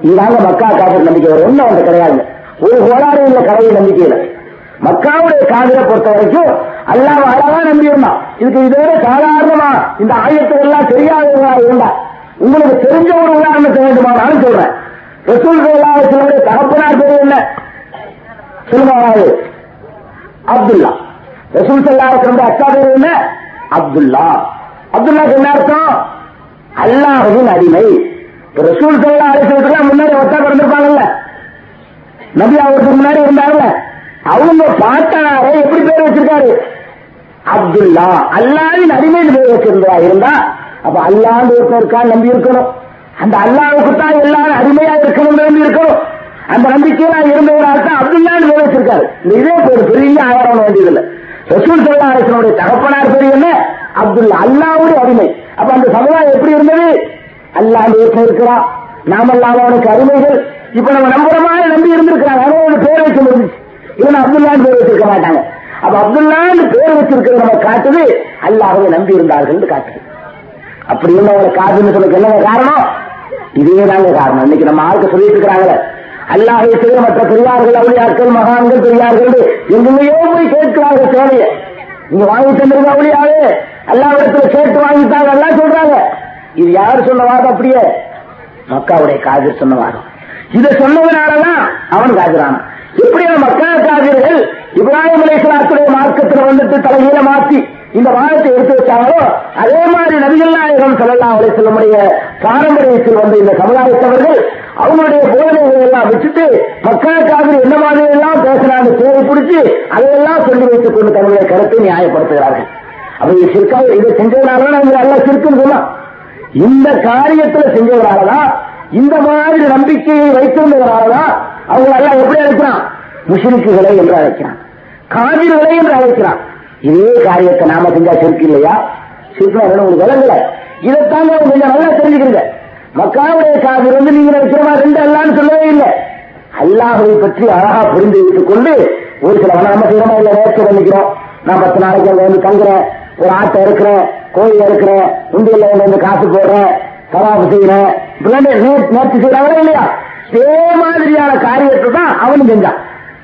இதாங்க மக்கா காதல் நம்பிக்கை. வரும் ஒன்றும் அவங்க கிடையாது. ஒரு கோளாறு இல்ல கடவுள் நம்பிக்கையில. மக்காவுடைய காதலை பொறுத்த வரைக்கும் அல்லாஹ் அழகா நம்பியிருந்தான் இதுக்கு இதோட சாதாரணமா? இந்த ஆயத்தை எல்லாம் தெரியாதவங்களா இருந்தா? உங்களுக்கு தெரிஞ்ச ஒரு உதாரணத்தை வேண்டுமானாலும் சொல்றேன். ரசூல் சிலருடைய தகப்பனார் பேர் என்ன? சொல்லுவாங்க அப்துல்லா. ரசூல் சல்லாஹ் அக்கா பேர் என்ன? அப்துல்லா. அப்துல்லாக்கு என்ன அர்த்தம்? அல்லாஹின் அடிமை. ரசூல் சல்லா அலிசத்துக்கு முன்னாடி ஒத்தா பிறந்திருப்பாங்கல்ல? நபி அவருக்கு முன்னாடி இருந்தாங்கல்ல அவங்க பாட்டாரே எப்படி பேர் வச்சிருக்காரு? அப்துல்லா. அல்லாவின் அடிமையில் பேர் வச்சிருந்தா இருந்தா? அப்ப அல்லாண்டு ஒருத்தருக்கா நம்பி இருக்கணும். அந்த அல்லாவுக்கு தான் எல்லாரும் அருமையா இருக்கணும் நம்பி இருக்கணும். அந்த நம்பிக்கையில இருந்தவரால் தான் அப்துல்லான்னு வேலை வச்சிருக்காரு. இதே ஒரு பெரிய ஆயிரம் வேண்டியதில்லை. ரசூல் சல்லா அரசனுடைய தகப்பனார் பெரிய என்ன? அப்துல்லா அல்லாவுடைய அடிமை. அப்ப அந்த சமுதாயம் எப்படி இருந்தது? அல்லாண்டு ஒருத்தர் இருக்கிறான். நாமெல்லாம் அவனுக்கு அருமைகள் இப்ப நம்ம நம்புற நம்பி இருந்திருக்கிறாங்க. அவன் பேர் வைக்க முடிஞ்சிச்சு. இவன் அப்துல்லான்னு பேர் வச்சிருக்க மாட்டாங்க. அப்ப அப்துல்லான்னு பேர் வச்சிருக்கிறது நம்ம காட்டுது அல்லாஹவை நம்பி இருந்தார்கள் காட்டுது. அப்படி அவங்க காதுன்னு சொல்லுக்கு என்ன காரணம்? இதே தாங்க காரணம். இன்னைக்கு நம்ம ஆளுக்கு சொல்லிட்டு இருக்கிறாங்களே. அல்லாஹை செய்ய மற்ற பெரியார்கள் அவளியாக்கள் மகான்கள் பெரியார்கள் எங்கேயோ போய் கேட்கிறார்கள் சேவையை நீங்க வாங்கி தந்திருக்க அவளியாவே அல்லாவிடத்துல கேட்டு வாங்கிட்டாங்க எல்லாம் சொல்றாங்க. இது யார் சொன்ன வாதம் அப்படியே? மக்காவுடைய காதிர் சொன்ன வாதம் இதை சொன்னதுனாலதான் அவன் காதிரான இப்படியான மக்கா காதிர்கள் இப்ராஹிம் அலை மார்க்கத்தில் வந்துட்டு தலையில மாத்தி இந்த வாதத்தை எடுத்து வச்சாங்களோ? அதே மாதிரி நபிகள் நாயகம் அவரை அலிசல்லமுடைய பாரம்பரியத்தில் வந்த இந்த சமுதாயத்தவர்கள் அவங்களுடைய போதனைகளை எல்லாம் வச்சுட்டு மக்களுக்காக என்ன மாதிரி எல்லாம் பேசுறாங்க தேவை பிடிச்சி அதையெல்லாம் சொல்லி வைத்துக் கொண்டு தன்னுடைய கருத்தை நியாயப்படுத்துகிறார்கள். அப்ப இது சிற்கா இதை செஞ்சதுனால அவங்க அல்ல சிற்குன்னு சொன்னா இந்த காரியத்துல செஞ்சவராலதான் இந்த மாதிரி நம்பிக்கையை வைத்திருந்தவராலதான் அவங்க எல்லாம் எப்படி அழைக்கிறான்? முஷிரிக்குகளை என்று அழைக்கிறான். காவிர்களை என்று அழைக்கிறான். இதே காரியத்தை நாம செஞ்சா சிறுக்கு இல்லையா? சிறுக்கு உங்களுக்கு விளங்கல. இதைத்தாங்க அவங்க கொஞ்சம் நல்லா தெரிஞ்சுக்கிறீங்க. மக்காவுடைய காவிர் வந்து நீங்க நினைக்கிற ரெண்டு அல்லான்னு சொல்லவே இல்லை. அல்லாஹை பற்றி அழகா புரிந்து வைத்துக் கொண்டு ஒரு சில நம்ம செய்யறோமா இல்ல நேற்று பண்ணிக்கிறோம் நான் பத்து நாளைக்கு அங்க வந்து தங்குறேன். ஒரு ஆட்டை இருக்கிறேன் கோயில் இருக்கிறேன் உண்டியில் வந்து காசு போடுறேன் சவாபு செய்யறேன். நேர்த்தி நே- செய்யறாங்களா இல்லையா? இதே மாதிரியான காரியத்தை தான் அவனும் செஞ்சான்.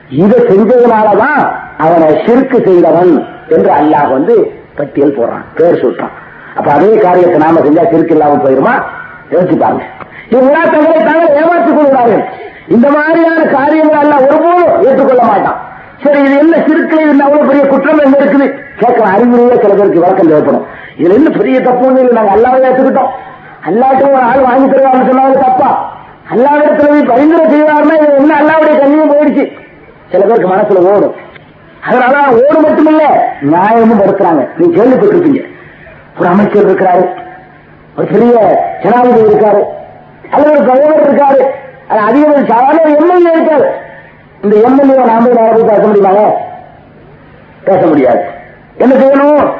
இதை செஞ்சதுனாலதான் அவனை சிறுக்கு செய்தவன். என்று அல்லாஹ் வந்து பட்டியல் போடுறான் பேர் சொல்றான். அப்ப அதே காரியத்தை நாம செஞ்சா சிறுக்கு இல்லாம போயிருமா? யோசிச்சு பாருங்க. இவங்களா தங்களை தாங்கள் ஏமாற்றிக் கொள்கிறார்கள். இந்த மாதிரியான காரியங்கள் எல்லாம் ஒருபோதும் ஏற்றுக்கொள்ள மாட்டான். சரி இது என்ன சிறுக்கு இது அவ்வளவு பெரிய குற்றம் என்ன இருக்குது? கேட்கிற அறிவுரையே சில பேருக்கு வழக்கம் தேவைப்படும். இதுல என்ன பெரிய தப்பு ஒண்ணு இல்லை நாங்க அல்லாவே ஏற்றுக்கிட்டோம். அல்லாட்ட ஒரு ஆள் வாங்கி தருவாங்க சொன்னாலும் தப்பா? அல்லாவிடத்துல போய் பரிந்துரை செய்வாருன்னா இது என்ன அல்லாவுடைய கண்ணியும் போயிடுச்சு. சில பேருக்கு மனசுல ஓடும். அதனால ஓடு மட்டுமில்ல நியாயமும் படுத்துறாங்க நீ கேள்விப்பட்டிருப்பீங்க ஒரு அமைச்சர் இருக்கிறாரு. ஒரு பெரிய ஜனாதிபதி இருக்காரு. அல்லது ஒரு தலைவர் இருக்காரு. அது சாதாரண எம்எல்ஏ இருக்காரு. இந்த எம்எல்ஏ நாம நேரம் போய் பேச முடியுமாங்க? பேச முடியாது. என்ன செய்யணும்?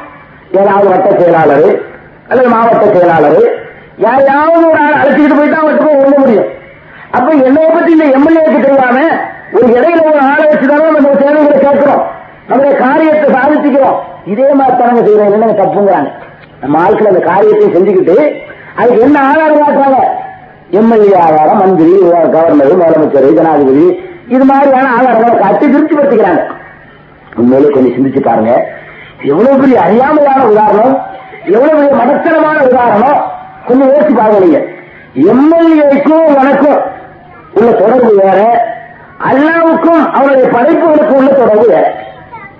ஏதாவது வட்ட செயலாளர் அல்லது மாவட்ட செயலாளர் யாரையாவது ஒரு ஆள் அழைச்சிக்கிட்டு போயிட்டா அவருக்கு போய் முடியும். அப்ப என்னை பத்தி இந்த எம்எல்ஏக்கு தெரியாம ஒரு இடையில ஒரு ஆளை வச்சுதானே நம்ம சேவைகளை கேட்கிறோம். நம்முடைய காரியத்தை சாதிச்சுக்கிறோம். இதே மாதிரி தனங்க செய்யறோம். என்னங்க தப்புங்கிறாங்க. நம்ம ஆட்கள் அந்த காரியத்தை செஞ்சுக்கிட்டு அதுக்கு என்ன ஆதாரம் காட்டுறாங்க? எம்எல்ஏ ஆதாரம் மந்திரி கவர்னர் முதலமைச்சர் ஜனாதிபதி இது மாதிரியான ஆதாரங்களை காட்டி திருப்தி படுத்திக்கிறாங்க உண்மையிலே கொஞ்சம் சிந்திச்சு பாருங்க. எவ்வளவு பெரிய அறியாமையான உதாரணம். எவ்வளவு பெரிய மனத்தனமான உதாரணம். கொஞ்சம் யோசிச்சு பாருங்க நீங்க. எம்எல்ஏக்கும் வணக்கம் உள்ள தொடர்பு வேற. அல்லாவுக்கும் அவருடைய படைப்புகளுக்கும் உள்ள தொடர்பு வேற.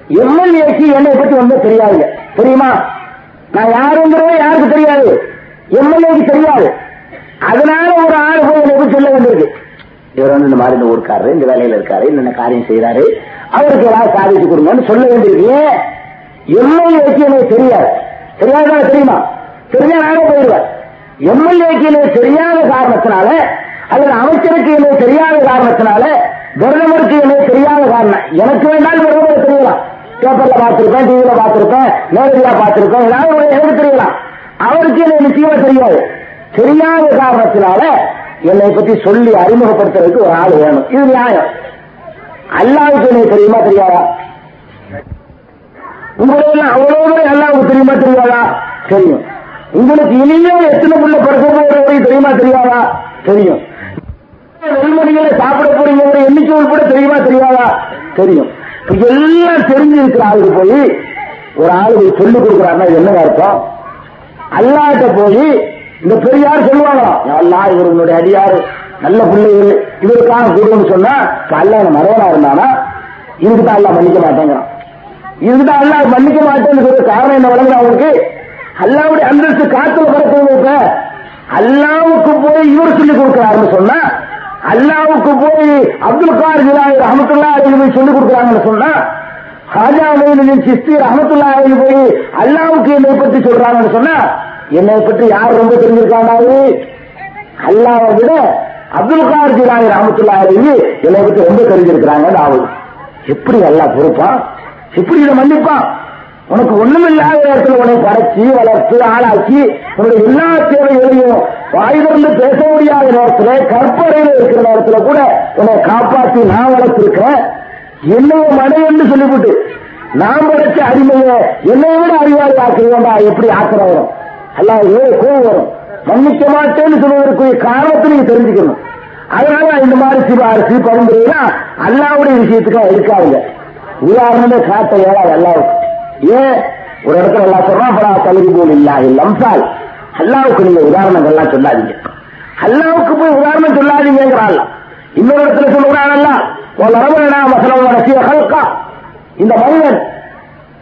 எம்எல்ஏக்கு என்னை பத்தி ஒன்றும் தெரியாதுங்க தெரியுமா நான் யாருங்கிறத யாருக்கு தெரியாது? எம்எல்ஏக்கு தெரியாது. அதனால ஒரு ஆள் போய் என்னை சொல்ல வந்திருக்கு. இவர் வந்து இந்த மாதிரி இந்த ஊருக்காரு இந்த வேலையில இருக்காரு இந்த காரியம் செய்யறாரு அவருக்கு ஏதாவது சாதிச்சு கொடுங்கன்னு சொல்ல வேண்டியிருக்கு எம்எல்ஏக்கு எனக்கு தெரியாது. தெரியாதா தெரியுமா? தெரிஞ்சா நானே போயிடுவேன். எம்எல்ஏக்கு எனக்கு தெரியாத காரணத்தினால அல்லது அமைச்சருக்கு எனக்கு தெரியாத காரணத்தினால பிரதமருக்கு எனக்கு தெரியாத காரணம். எனக்கு வேண்டாம் பிரதமர் தெரியலாம். பேப்பர்ல பார்த்திருப்பேன் டிவியில பார்த்திருப்பேன் நேரடியா பார்த்திருப்பேன். ஏதாவது ஒரு எனக்கு தெரியலாம் அவருக்கு எனக்கு நிச்சயமா தெரியாது தெரியாத காரணத்தினால என்னை பத்தி சொல்லி அறிமுகப்படுத்துறதுக்கு ஒரு ஆள் வேணும். இது நியாயம். அல்லாவுக்கு எனக்கு தெரியுமா தெரியாதா? உங்களுக்கு அவ்வளவு அல்லாவுக்கு தெரியுமா தெரியாதா? தெரியும். உங்களுக்கு இனியும் எத்தனை புள்ள பிறக்க போறவரை தெரியுமா தெரியாதா? தெரியும். நெல்மணிகளை சாப்பிட போறீங்க எண்ணிக்கை உட்பட தெரியுமா தெரியாதா? தெரியும். எல்லாம் தெரிஞ்சிருக்கிற ஆளுக்கு போய் ஒரு ஆளுக்கு சொல்லிக் கொடுக்குறாருன்னா என்ன அர்த்தம்? அல்லாட்ட போய் இந்த பெரியார் சொல்லுவாங்களாம் அல்லா இவர் உன்னுடைய அடியாரு நல்ல பிள்ளைகள் இவருக்கான குருன்னு சொன்னா இப்ப மரவனா இருந்தானா? இதுக்கு தான் அல்லா மன்னிக்க மாட்டேங்கிறான். இதுக்கு தான் அல்லா மன்னிக்க மாட்டேன்னு சொல்ற காரணம் என்ன வழங்குற அவனுக்கு? அல்லாவுடைய அந்தஸ்து காத்துல பறக்கிறது இப்ப. அல்லாவுக்கு போய் இவர் சொல்லிக் கொடுக்கிறாருன்னு சொன்னா அல்லாவுக்கு போய் அப்துல் கார் ஜிலாய் ரஹமத்துல்லா அலைஹி போய் சொல்லி கொடுக்குறாங்கன்னு சொன்னா ஹாஜா மொய்னுதீன் சிஸ்தி ரஹமத்துல்லா அலைஹி போய் அல்லாவுக்கு என்னை பற்றி சொல்றாங்கன்னு சொன்னா என்னை பற்றி யார் ரொம்ப தெரிஞ்சிருக்காங்க அல்லாவை விட அப்துல் கார் ஜிலாய் ரஹமத்துல்லா அலைஹி என்னை பற்றி ரொம்ப தெரிஞ்சிருக்கிறாங்க ஆகுது. எப்படி அல்லா பொறுப்பான்? எப்படி இதை மன்னிப்பான்? உனக்கு ஒண்ணுமில்லாத இடத்துல உன்னை படைச்சி வளர்த்து ஆளாக்கி உன்னுடைய எல்லா தேவைகளையும் வாயிலிருந்து பேச முடியாத நேரத்தில் கற்பறையில இருக்கிற நேரத்தில் கூட உன்னை காப்பாற்றி நான் வளர்த்திருக்கிறேன். என்னைய மனைவின்னு சொல்லிவிட்டு நான் படைச்ச அடிமைய என்னை விட அறிவாளி ஆக்குறீங்கடா எப்படி ஆக்கிற வரும்? அல்ல ஏ கோவம் வரும். மன்னிக்க மாட்டேன்னு சொல்வதற்குரிய காரணத்தை நீங்க தெரிஞ்சுக்கணும். அதனால இந்த மாதிரி சிபாரிசு பரிந்துரைனா அல்லாவுடைய விஷயத்துக்கு எடுக்காதுங்க. உதாரணமே காட்ட ஏழா அல்லாவுக்கு. ஏன்? ஒரு இடத்துல எல்லாம் சொல்றான் படா தகுதி போல் இல்லா லம்சால் அல்லாவுக்கு நீங்க உதாரணங்கள்லாம் சொல்லாதீங்க. அல்லாவுக்கு போய் உதாரணம் சொல்லாதீங்கிறாள் இன்னொரு இடத்துல சொல்லுகிறான் அல்ல ரமணனா இந்த மனிதன்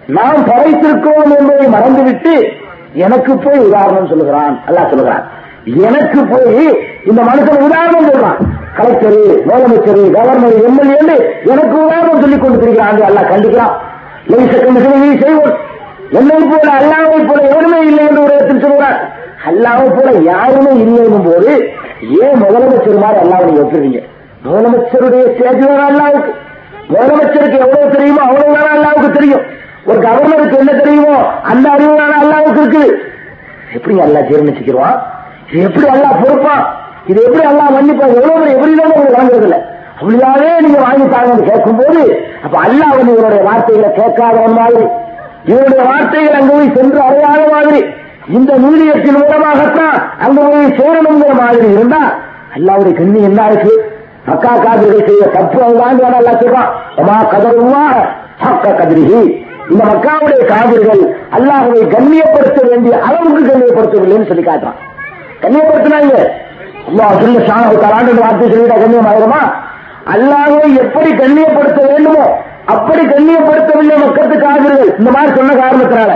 நாம் படைத்திருக்கிறோம் என்பதை மறந்துவிட்டு எனக்கு போய் உதாரணம் சொல்லுகிறான். அல்லாஹ் சொல்லுகிறான். எனக்கு போய் இந்த மனுஷன் உதாரணம் சொல்றான். கலெக்டர் முதலமைச்சர் கவர்னர் எம்எல்ஏ எனக்கு உதாரணம் சொல்லிக் கொண்டு திரிகிறான் அல்லாஹ் கண்டிக்கிறான். நீ செய்வோம். என்னை போல அல்லாவை போல எவருமே இல்லை என்று ஒரு இடத்தில் சொல்கிறார் அல்லாவை போல யாருமே இல்லைன்னும் போது ஏன் முதலமைச்சர் மாதிரி அல்லாவை நீங்க ஒத்துறீங்க முதலமைச்சருடைய ஸ்டேஜ் தான் அல்லாவுக்கு. முதலமைச்சருக்கு எவ்வளவு தெரியுமோ அவ்வளவுதான் அல்லாவுக்கு தெரியும். ஒரு கவர்னருக்கு என்ன தெரியுமோ அந்த அறிவு தானே அல்லாவுக்கு இருக்கு எப்படி அல்லா ஜீர்ணிச்சுக்கிறான் இது எப்படி அல்லா பொறுப்பான் இது எப்படி அல்லா மன்னிப்பா? எவ்வளவு பெரிய எப்படி தான் உங்களுக்கு வழங்குறது இல்ல அப்படியாவே நீங்க வாங்கித்தாங்கன்னு கேட்கும் போது அப்ப அல்லா வந்து இவருடைய வார்த்தைகளை கேட்காதவன் மாதிரி இவருடைய வார்த்தைகள் அங்கு போய் சென்று அடையாத மாதிரி இந்த மீடியத்தின் மூலமாகத்தான் அங்கு போய் சேரணுங்கிற மாதிரி இருந்தா அல்லாவுடைய கண்ணி என்ன இருக்கு? மக்கா காதிரிகள் செய்த தப்பு அவங்க அல்லா சொல்றான் எமா கதருவா ஹக்க கதிரிகி இந்த மக்காவுடைய காவிர்கள் அல்லாஹுவை கண்ணியப்படுத்த வேண்டிய அளவுக்கு கண்ணியப்படுத்தவில்லைன்னு சொல்லி காட்டுறான். கண்ணியப்படுத்தினாங்க அல்லாஹ் சொல்ல ஷானு தராண்டு வார்த்தை சொல்லிட்டா கண்ணியம் ஆயிருமா அல்லாஹை எப்படி கண்ணியப்படுத்த வேண்டுமோ அப்படி கண்ணியப்படுத்தவில்லை மக்கத்து காவிர்கள் இந்த மாதிரி சொன்ன காரணத்தினால.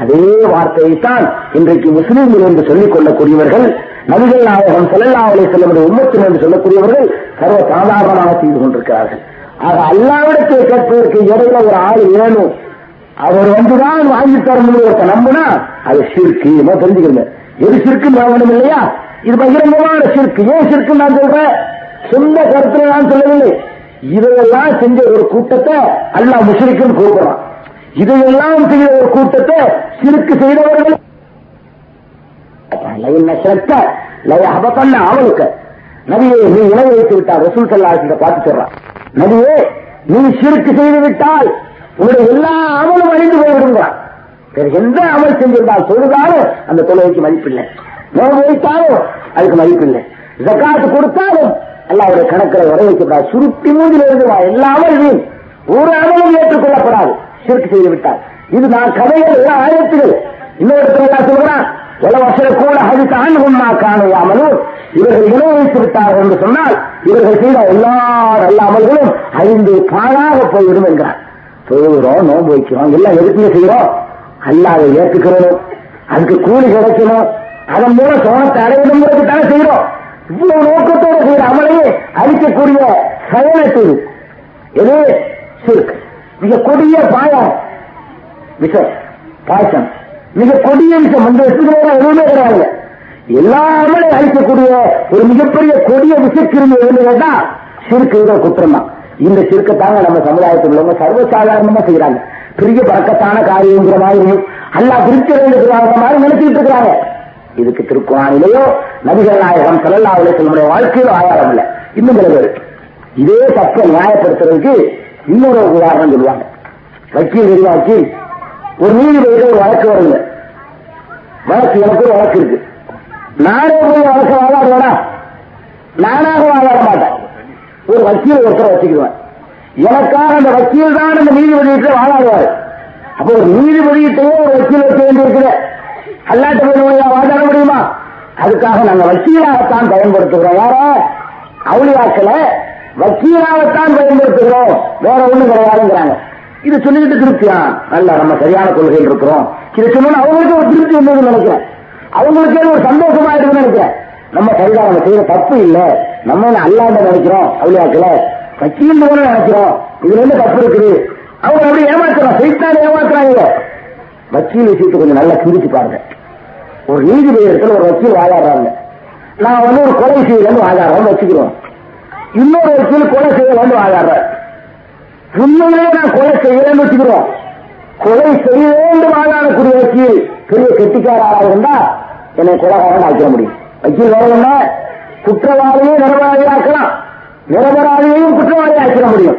அதே வார்த்தையைத்தான் இன்றைக்கு முஸ்லீம்கள் என்று சொல்லிக் கொள்ளக்கூடியவர்கள் நபிகள் நாயகம் செல்லல்லா அலை செல்லமுடைய உம்மத்தின் என்று சொல்லக்கூடியவர்கள் சர்வ சாதாரணமாக செய்து கொண்டிருக்கிறார்கள். ஆக அல்லாவிடத்தை கேட்பதற்கு இடையில ஒரு ஆள் வேணும். அவர் வந்துதான் வாங்கி தர முடியும் நம்பினா அது சிற்கு என்ன தெரிஞ்சுக்கல எது சிற்கு வேணும் இல்லையா? இது பகிரங்கமான சிற்கு ஏன் சிற்கு நான் சொல்றேன்? சொந்த கருத்துல நான் சொல்லவில்லை. இதையெல்லாம் செஞ்ச ஒரு கூட்டத்தை அல்லாஹ் முஸ்லிக்குன்னு கூப்பிடுறான். இதையெல்லாம் செய்த ஒரு கூட்டத்தை சிறுக்கு செய்தவர்கள். அபத்தல்ல அவளுக்கு. நபியே நீ இணை வைத்து விட்டால் ரசூல் சல்லாஹிட்ட பார்த்து சொல்றான். நபியே நீ சிறுக்கு செய்து விட்டால் உங்களுடைய எல்லா அமலும் அழிந்து போய்விடுங்கிறான் வேற எந்த அமல் செஞ்சிருந்தால் தொழுதாலும் அந்த தொழுகைக்கு மதிப்பில்லை. நோய் வைத்தாலும் அதுக்கு மதிப்பில்லை. ஜக்காத்து கொடுத்தாலும் அல்லாவுடைய கணக்கில் உரை வைக்கப்படாது. சுருட்டி மூஞ்சில் இருந்து எல்லா நீ ஒரு அமலும் ஏற்றுக்கொள்ளப்படாது. சிறுக்கு செய்து விட்டார் இது நான் கதைகள் எல்லாம் ஆயிரத்துகள் இன்னொருத்தர் சொல்கிறான் சொல்றான் உலவசர கூட ஹரித்த ஆண்குமா காணையாமலும் இவர்கள் இணைவைத்து விட்டார்கள் என்று சொன்னால் இவர்கள் செய்த எல்லா நல்ல அமல்களும் ஐந்து பாழாக போய்விடும் என்கிறார். தொழுகிறோம் நோன்பு வைக்கிறோம் எல்லாம் எதுக்குமே செய்யறோம் அல்லாத ஏற்றுக்கிறோம் அதுக்கு கூலி கிடைக்கணும் அதன் மூலம் சோனத்தை அடையணுங்கிறது தானே செய்யறோம் இவ்வளவு நோக்கத்தோடு செய்யற அமலையே அழிக்கக்கூடிய செயலை எது? சிறுக்கு. மிக கொடிய பாய. விஷம் பாய்ச்சம் மிக கொடிய விஷம் அந்த விஷயத்துல எதுவுமே கிடையாது. எல்லாமே அழிக்கக்கூடிய ஒரு மிகப்பெரிய கொடிய விஷக்கிருமி எதுன்னு கேட்டா சிறுக்கு குற்றம் தான் இந்த சிறுக்கத்தாங்க நம்ம சமுதாயத்தில் உள்ளவங்க சர்வசாதாரணமா செய்யறாங்க பெரிய பறக்கத்தான காரியங்கிற மாதிரி அல்லா பிரிச்சிருக்கிற மாதிரி நினைச்சிட்டு இருக்கிறாங்க. இதுக்கு திருக்குவானிலேயோ நபிகள் நாயகம் செல்லல்லா உலகத்தினுடைய வாழ்க்கையிலும் ஆதாரம் இல்லை. இன்னும் சில பேர். இதே தப்பை நியாயப்படுத்துறதுக்கு இன்னொரு உதாரணம் சொல்லுவாங்க. வக்கீல் தெரியுமா வக்கீல்? ஒரு நீதிபதியில ஒரு வழக்கு வருங்க. வழக்கு எனக்கு ஒரு வழக்கு இருக்கு. நானே போய் வழக்கு வாதாடுவேனா? நானாக வாழாட மாட்டேன். ஒரு வக்கீல் ஒருத்தரை வச்சுக்குவேன் எனக்காக அந்த வக்கீல் தான் அந்த நீதிபதியிட்ட வாழாடுவார் அப்ப ஒரு நீதிபதியிட்டே ஒரு வக்கீல் வைக்க வேண்டியிருக்குது. அல்லாட்ட போய் வாழாட முடியுமா? அதுக்காக நாங்க வக்கீலாகத்தான் பயன்படுத்துகிறோம். யார? அவுளியாக்களை. வக்கீலாகத்தான் பயன்படுத்துகிறோம். வேற ஒண்ணும் கிடையாதுங்கிறாங்க. இது சொல்லிக்கிட்டு திருப்தியா? நல்ல நம்ம சரியான கொள்கையில் இருக்கிறோம். இதை சொல்லணும் அவங்களுக்கு ஒரு திருப்தி வந்ததுன்னு நினைக்கிறேன். அவங்களுக்கே ஒரு சந்தோஷமா இருக்குன்னு நினைக்கிறேன். நம்ம சரிதான் நம்ம செய்யற தப்பு இல்ல. நம்ம அல்லாண்ட நினைக்கிறோம் அவளியாக்கல வக்கீல் நினைக்கிறோம். இதுல என்ன தப்பு இருக்குது? அவங்க அப்படி ஏமாத்துறான் செய்தான் ஏமாத்துறாங்க. வக்கீல் விஷயத்தை கொஞ்சம் நல்லா சிந்திச்சு பாருங்க. ஒரு நீதிபதி இடத்துல ஒரு வக்கீல் வாழாடுறாங்க நான் வந்து ஒரு கொலை செய்யலன்னு வாழாடுறேன்னு வச்சுக்கிறோம். இன்னொரு வக்கீல் கொலை செய்யலாம்னு வாழாடுறேன் உண்மையிலே நான் கொலை செய்யலன்னு வச்சுக்கிறோம். கொலை செய்ய வேண்டும் வாழாடக்கூடிய வக்கீல் பெரிய கெட்டிக்காராக இருந்தா என்னை கொலைகாரன் ஆக்கிட முடியும். வக்கீல் வேற குற்றவாளியை நிரபராதி ஆக்கலாம் நிரபராதியையும் குற்றவாளி ஆக்கிட முடியும்.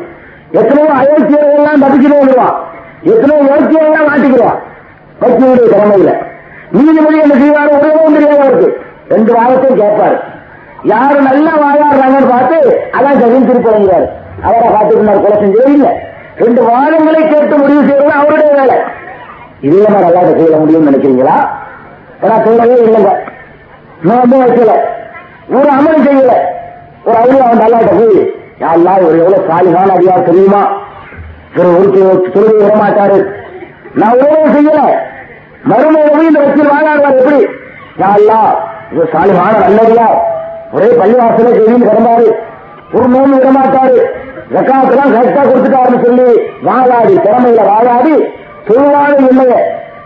எத்தனையோ அயோக்கியர்கள்லாம் தப்பிச்சுட்டு வந்துருவான். எத்தனையோ யோக்கியர்கள்லாம் மாட்டிக்கிறான் வக்கீலுடைய திறமையில. நீதிபதி என்ன செய்வாரு? உலகம் தெரியாம இருக்கு ரெண்டு வாரத்தையும் கேட்பாரு. யாரு நல்லா வாழாடுறாங்கன்னு பார்த்து அதான் ஜெகன் திருப்பி அவரை பார்த்துட்டு கொலை செஞ்சதே இல்லை. ரெண்டு வாதங்களை கேட்டு முடிவு செய்யறது அவருடைய வேலை. இதுல நான் நல்லா செய்ய முடியும்னு நினைக்கிறீங்களா? ஏன்னா செய்யவே இல்லைங்க. நோம்பு வைக்கல. ஒரு அமல் செய்யல. ஒரு அவ்வளவு அவன் நல்லா போய் யாரெல்லாம் ஒரு எவ்வளவு சாலிகான அதிகாரம் தெரியுமா? ஒரு ஒரு தொழுகை விட மாட்டாரு நான் உறவு செய்யல. மறுமையை இந்த வச்சு வாழாடுவார் எப்படி? யாரெல்லாம் இது சாலிகான நல்லதியா ஒரே பள்ளிவாசல கேள்வி கிடந்தாரு ஒரு நோம்பு விடமாட்டாரு. மாட்டாரு கரெக்டா கொடுத்துட்டாருன்னு சொல்லி வாழாடி திறமையில வாழாடி தொழுவாத இல்லையே.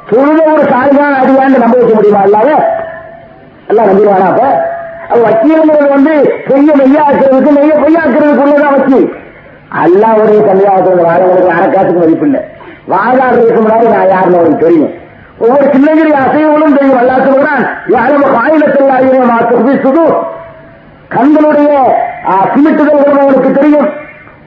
தொழுத ஒரு சாலிகான அதிகாரம் நம்ப வைக்க முடியுமா இல்லாத எல்லாம் நம்பிடுவானா அப்ப? அது வக்கீலுங்கிறது வந்து பெரிய மெய்யாக்குறதுக்கு மெய்ய பொய்யாக்குறதுக்கு உள்ளதான் வக்கீல் அல்லாவுடைய தந்தையாக வாழங்களுக்கு அறக்காத்துக்கு மதிப்பு இல்லை வாழாடுறதுக்கு முன்னாடி நான் யாருன்னு அவருக்கு தெரியும். ஒவ்வொரு சின்னகிரி அசைவங்களும் தெரியும். அல்லா சொல்கிறான் யாரும் ஆயுதத்தில் மாற்று சுது கண்களுடைய சிமிட்டுகள் அவனுக்கு தெரியும்.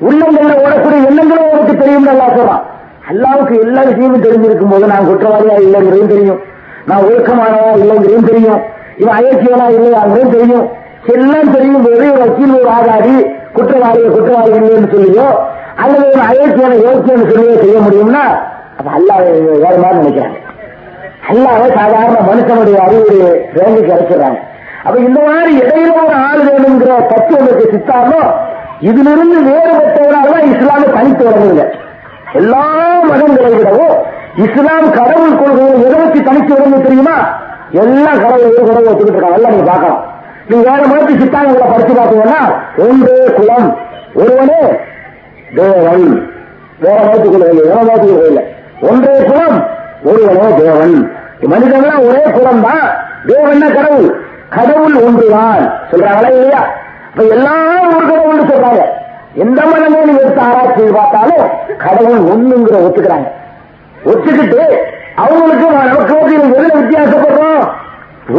உள்ளங்கள்ல ஓடக்கூடிய எண்ணங்களும் அவருக்கு தெரியும் நல்லா சொல்றான். அல்லாவுக்கு எல்லா விஷயமும் தெரிஞ்சிருக்கும் போது நான் குற்றவாளியா இல்லைங்கிறதும் தெரியும். நான் ஒழுக்கமானவா இல்லைங்கிறதும் தெரியும். இவன் அயற்சியனா இல்லையாங்கிறதும் தெரியும். எல்லாம் தெரியும் போது ஒரு வக்கீல் ஒரு ஆதாரி குற்றவாளி குற்றவாளி இல்லைன்னு சொல்லியோ அல்லது ஒரு அயற்சியான யோக்கியன்னு சொல்லியோ செய்ய முடியும்னா அப்ப அல்லா வேற மாதிரி நினைக்கிறாங்க. அல்லாத சாதாரண மனுஷனுடைய அறிவுடைய ரேங்குக்கு இறக்கிறாங்க அப்ப இந்த மாதிரி இடையில ஒரு ஆள் வேணுங்கிற தத்துவங்களுக்கு சித்தாமோ இதிலிருந்து வேறுபட்டவரால் தான் இஸ்லாம தனித்து வரவில்லை எல்லா மதங்களை விடவும் இஸ்லாம் கடவுள் கொள்கையை எதை வச்சு தனித்து வரணும் தெரியுமா? எல்லா கடவுளையும் கடவுள் வச்சுக்கிட்டு இருக்காங்க. எல்லாம் நீங்க பார்க்கலாம். நீங்க வேற மாதிரி சித்தாந்தங்களை படிச்சு பார்த்தீங்கன்னா ஒன்று குலம் ஒருவனே தேவன். வேற மதத்து கொள்கை இல்லை வேற மதத்து கொள்கை இல்லை. ஒன்றே குலம் ஒருவனே தேவன். மனிதன்லாம் ஒரே குலம் தான் தேவன் கடவுள்? கடவுள் ஒன்றுதான். சொல்றாங்களா இல்லையா? இப்ப எல்லாம் ஒரு கடவுள் சொல்றாங்க. எந்த மனமே நீங்க எடுத்து ஆராய்ச்சி பார்த்தாலும் கடவுள் ஒண்ணுங்கிற ஒத்துக்கிறாங்க. ஒத்துக்கிட்டு அவங்களுக்கு நமக்கு எதுல வித்தியாசப்படுறோம்?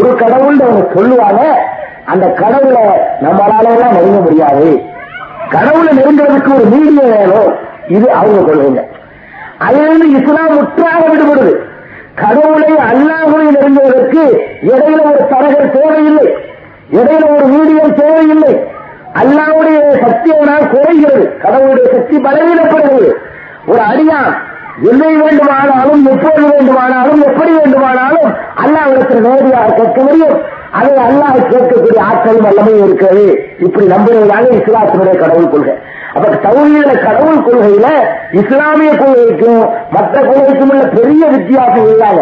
ஒரு கடவுள் அவங்க சொல்லுவாங்க. அந்த கடவுளை நம்மளால எல்லாம் நெருங்க முடியாது. கடவுளை நெருங்குறதுக்கு ஒரு மீடியம் வேணும். இது அவங்க கொள்கைங்க. அதிலிருந்து இஸ்லாம் முற்றாக விடுபடுது. கடவுளை அல்லாஹுவை இருந்தவருக்கு இடையில ஒரு தரகர் தேவையில்லை. இடையில ஒரு மீடியம் தேவையில்லை. அல்லாவுடைய சக்தியினால் குறைகிறது கடவுளுடைய சக்தி பலவீனப்படுகிறது. ஒரு அடியான் என்னை வேண்டுமானாலும் எப்போது வேண்டுமானாலும் எப்படி வேண்டுமானாலும் அல்லாவிடத்தில் நேரடியாக கேட்க முடியும். அதை அல்லாஹ் கேட்கக்கூடிய ஆற்றலும் வல்லமையும் இருக்கிறது. இப்படி நம்புறதுதாங்க இஸ்லாத்தினுடைய கடவுள் கொள்கை. அப்ப தௌஹீத கடவுள் கொள்கையில இஸ்லாமிய கொள்கைக்கும் மற்ற கொள்கைக்கும் உள்ள பெரிய வித்தியாசம் இல்லாங்க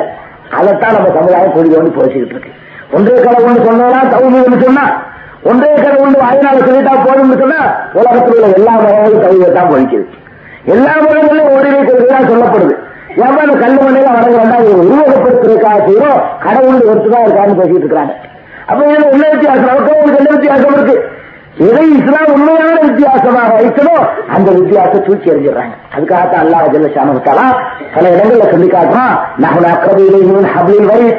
அதைத்தான் நம்ம சமுதாயம் கொள்கை வந்து பேசிக்கிட்டு இருக்கு. ஒன்றே கடவுள்னு சொன்னா தௌஹீதம்னு சொன்னா? ஒன்றே கடவுள்னு வாயினால சொல்லிட்டா போதும்னு சொன்னா உலகத்தில் உள்ள எல்லா மதங்களும் தௌஹீதை தான் போதிக்குது எல்லா மதங்களும் ஒருவே கொள்கை தான் சொல்லப்படுது எவ்வளவு அந்த மண்ணில மண்ணையில வேண்டாம் உருவகப்படுத்துறதுக்காக செய்யறோம் கடவுள் ஒருத்துதான் இருக்கான்னு பேசிட்டு இருக்கிறாங்க. அப்ப இதுல என்ன வித்தியாசம்? அவருக்கு என்ன வித்தியாசம் இருக்கு? எதை இஸ்லாம் உண்மையான வித்தியாசமாக வைக்கணும். அந்த வித்தியாசத்தை தூக்கி எறிஞ்சிடறாங்க. அதுக்காகத்தான் அல்லாஹ் ஜல்ல ஷானகுத்தாலா பல இடங்கள்ல சொல்லி காட்டுறான். நகன அக்கறையிலேயும் ஹப்ளில் வரி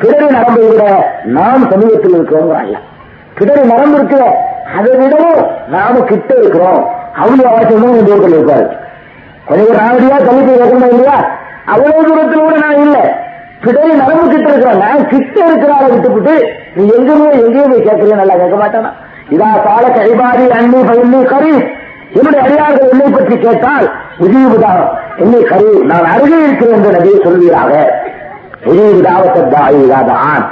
பிறரை நரம்பை விட நாம் சமூகத்தில் இருக்கிறோம் அல்ல பிறரை நரம்பு இருக்கிற அதை விடவும் நாம கிட்ட இருக்கிறோம். அவ்வளவு அவசியமும் தூரத்தில் இருப்பாரு. கொஞ்சம் ராவடியா தள்ளிப்பை வைக்கணும் இல்லையா? அவ்வளவு தூரத்தில் கூட நான் இல்லை. பிடரி நரம்பு கிட்ட இருக்கிறேன். நான் கிட்ட இருக்கிறார விட்டுவிட்டு நீ எங்கேயுமே எங்கேயும் போய் கேட்கறீங்க நல்லா கேட்க மாட்டானா? இதா பால கைபாரி அண்ணி பயிர்னி கரி. என்னுடைய அடியார்கள் என்னை பற்றி கேட்டால் உஜீபுதான் என்னை கரு நான் அருகே இருக்கிறேன் என்று நபியை சொல்வீராக. உஜீபுதாவத்தான்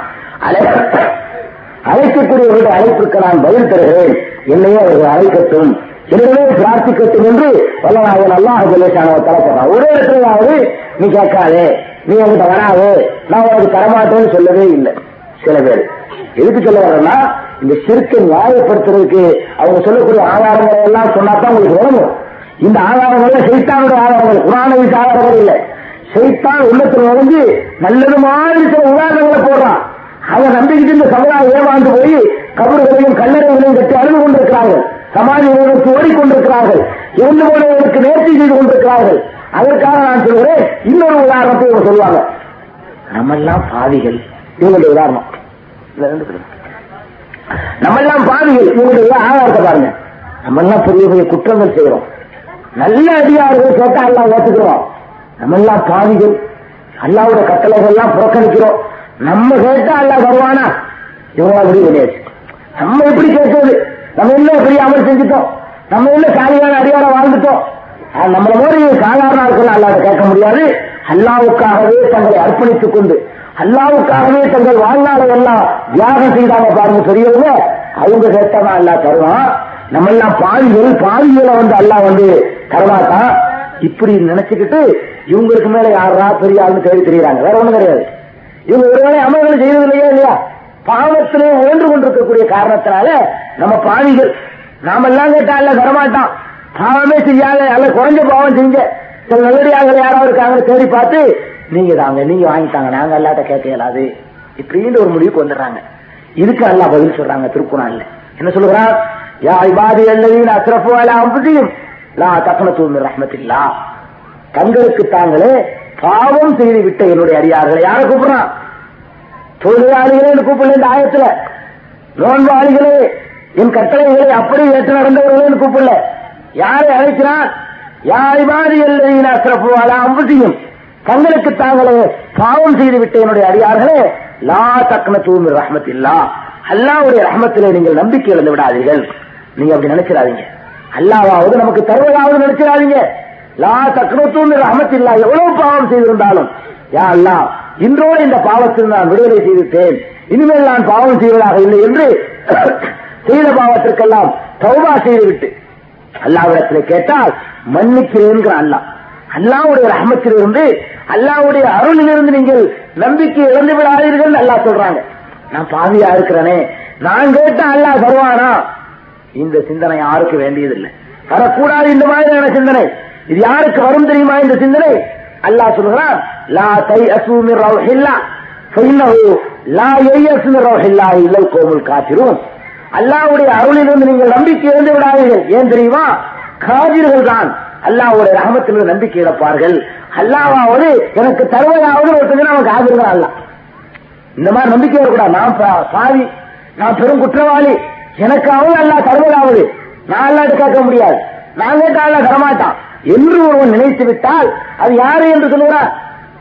அழைக்கக்கூடியவருடைய அழைப்புக்கு நான் பதில் தருகிறேன். என்னையே அவர்கள் அழைக்கட்டும். எனவே பிரார்த்திக்கட்டும் என்று வல்லநாயகன் அல்லாஹ் ஜல்லேஷான தலைப்படுறான் ஒரே இடத்துலயாவது நீ கேட்காதே. நீ என்கிட்ட வராது. நான் உனக்கு தரமாட்டேன்னு சொல்லவே இல்லை. சில பேர். எதுக்கு சொல்ல வரேன்னா இந்த சிறுக்கை நியாயப்படுத்துறதுக்கு அவங்க சொல்லக்கூடிய ஆதாரங்கள் எல்லாம் சொன்னாதான் உங்களுக்கு வழங்கும் இந்த ஆதாரங்கள் செய்தானுடைய ஆதாரங்கள் குரான ஆதாரங்கள் இல்லை. செய்தான் உள்ளத்தில் நுழைஞ்சு நல்லது மாதிரி சில உதாரணங்களை போடுறான். அதை நம்பிக்கிட்டு இந்த சமுதாயம் ஏமாந்து போய் கபறுகளையும் கல்லறைகளையும் கட்டி அழுது கொண்டிருக்கிறார்கள். சமாஜங்களுக்கு ஓடிக்கொண்டிருக்கிறார்கள். இறந்து போனவர்களுக்கு நேர்த்தி செய்து கொண்டிருக்கிறார்கள். அதற்காக நான் சொல்கிறேன் இன்னொரு உதாரணத்தை இவங்க சொல்லுவாங்க. நம்ம எல்லாம் பாவிகள். இவங்களுடைய உதாரணம். நம்ம எல்லாம் பாவிகள் இவங்களுடைய ஆதாரத்தை பாருங்க. நம்ம எல்லாம் பெரிய பெரிய குற்றங்கள் செய்யறோம் நல்ல அதிகாரிகள் கேட்டா எல்லாம் ஏத்துக்கிறோம். நம்ம எல்லாம் பாவிகள் அல்லாவோட கட்டளைகள் எல்லாம் புறக்கணிக்கிறோம். நம்ம கேட்டா அல்லா வருவானா? இவங்களா முடிவு கிடையாது நம்ம எப்படி கேட்கறது நம்ம என்ன பெரிய அமல் செஞ்சுட்டோம்? நம்ம என்ன சாலியான அதிகாரம் வாழ்ந்துட்டோம்? நம்மள மாதிரி சாதாரண ஆட்கள் அல்லாத கேட்க முடியாது. அல்லாவுக்காகவே தங்களை அர்ப்பணித்துக் கொண்டு அல்லாவுக்காகவே தங்கள் வாழ்நாளை எல்லாம் தியாகம் செய்தாங்க பாருங்க பெரியவங்க. அவங்க கேட்டதான் அல்லா தருவான். நம்ம எல்லாம் பாவிகள் பாவிகளை வந்து அல்லாஹ் வந்து தரமாட்டான் இப்படி நினைச்சுக்கிட்டு இவங்களுக்கு மேல யாரா பெரிய ஆளுன்னு தேடி தெரியுறாங்க. வேற ஒண்ணும் கிடையாது. இவங்க ஒருவேளை அமல்கள் செய்வதில்லையா இல்லையா? பாவத்திலே உழன்று கொண்டிருக்கக்கூடிய காரணத்தினால நம்ம பாவிகள் நாம எல்லாம் கேட்டா அல்ல தரமாட்டான். பாவமே செய்யாத அல்ல குறைஞ்ச பாவம் செஞ்ச சில நல்லடியாக யாராவது இருக்காங்க தேடி பார்த்து நீங்க தாங்க நீங்க வாங்கிட்டாங்க. நாங்க அல்லாட்ட கேட்க இயலாது. இப்படின்னு ஒரு முடிவுக்கு வந்துடுறாங்க. இதுக்கு அல்லா பதில் சொல்றாங்க திருக்குறான்ல. என்ன சொல்லுகிறான்? யா இபாதி அல்லதீன் அஸ்ரஃபு அலா அம்புதியும் லா தப்பனத்து மின் ரஹ்மத்தில்லா தங்களுக்கு தாங்களே பாவம் செய்து விட்ட என்னுடைய அடியார்களை யார கூப்பிடுறான்? தொழிலாளிகளே கூப்பிடல இந்த ஆயத்துல. நோன்பாளிகளே என் கட்டளைகளை அப்படி ஏற்று நடந்தவர்களே கூப்பிடல. யாரை அழைக்கிறான்? யாரிமாரி எல்லையின் அசரப்புவால அம்புதியும் தங்களுக்கு தாங்களே பாவம் செய்து விட்ட என்னுடைய அடியார்களே லா தக்கன தூமி ரஹமத்தில்லா. அல்லாவுடைய ரஹமத்திலே நீங்கள் நம்பிக்கை இழந்து விடாதீர்கள். நீங்க அப்படி நினைச்சிடாதீங்க. அல்லாவாவது நமக்கு தருவதாவது நினைச்சிடாதீங்க. லா தக்கன தூமி ரஹமத்தில்லா எவ்வளவு பாவம் செய்திருந்தாலும். யா அல்லா இன்றோடு இந்த பாவத்தில் நான் விடுதலை செய்துட்டேன். இனிமேல் நான் பாவம் செய்வதாக இல்லை என்று செய்த பாவத்திற்கெல்லாம் தௌபா செய்துவிட்டு அல்லாவிடத்தில் கேட்டால் மன்னிக்கிறேன் அல்லாஹ். அல்லாவுடைய ரஹமத்திலிருந்து அல்லாவுடைய அருளிலிருந்து நீங்கள் நம்பிக்கை இழந்து விடாதீர்கள் அல்லா சொல்றாங்க. நான் பாவியா இருக்கிறேனே? நான் கேட்டா அல்லாஹ் வருவானா இந்த சிந்தனை யாருக்கு வேண்டியதில்லை. வரக்கூடாது இந்த மாதிரியான சிந்தனை. இது யாருக்கு வரும் தெரியுமா இந்த சிந்தனை? அல்லாஹ் சொல்லுகிறான் லா தை அசூமி ரவுஹில்லா லா யையசு மின் ரவுஹில்லாஹி இல்லல் கௌமுல் காஃபிரூன். அருளிலிருந்து நீங்கள் நம்பிக்கை இழந்து விடாதீர்கள். ஏன் தெரியுமா? காவிர்கள் தான். அல்லாவோட ரஹமத்திலிருந்து நம்பிக்கை இழப்பார்கள். அல்லாஹ்வாவது எனக்கு தருவதாவது ஒருத்தங்க அவன் காவிர்கள் அல்ல. இந்த மாதிரி நம்பிக்கை வரக்கூடாது நான் பா- நான் பெரும் குற்றவாளி. எனக்காவது அல்லாஹ் தருவதாவது. நான் அல்லாட்ட கேட்க முடியாது. நான் கேட்டா அல்லாஹ் தரமாட்டான். என்று ஒருவன் நினைத்து விட்டால் அது யாரு என்று சொல்லுகிறான்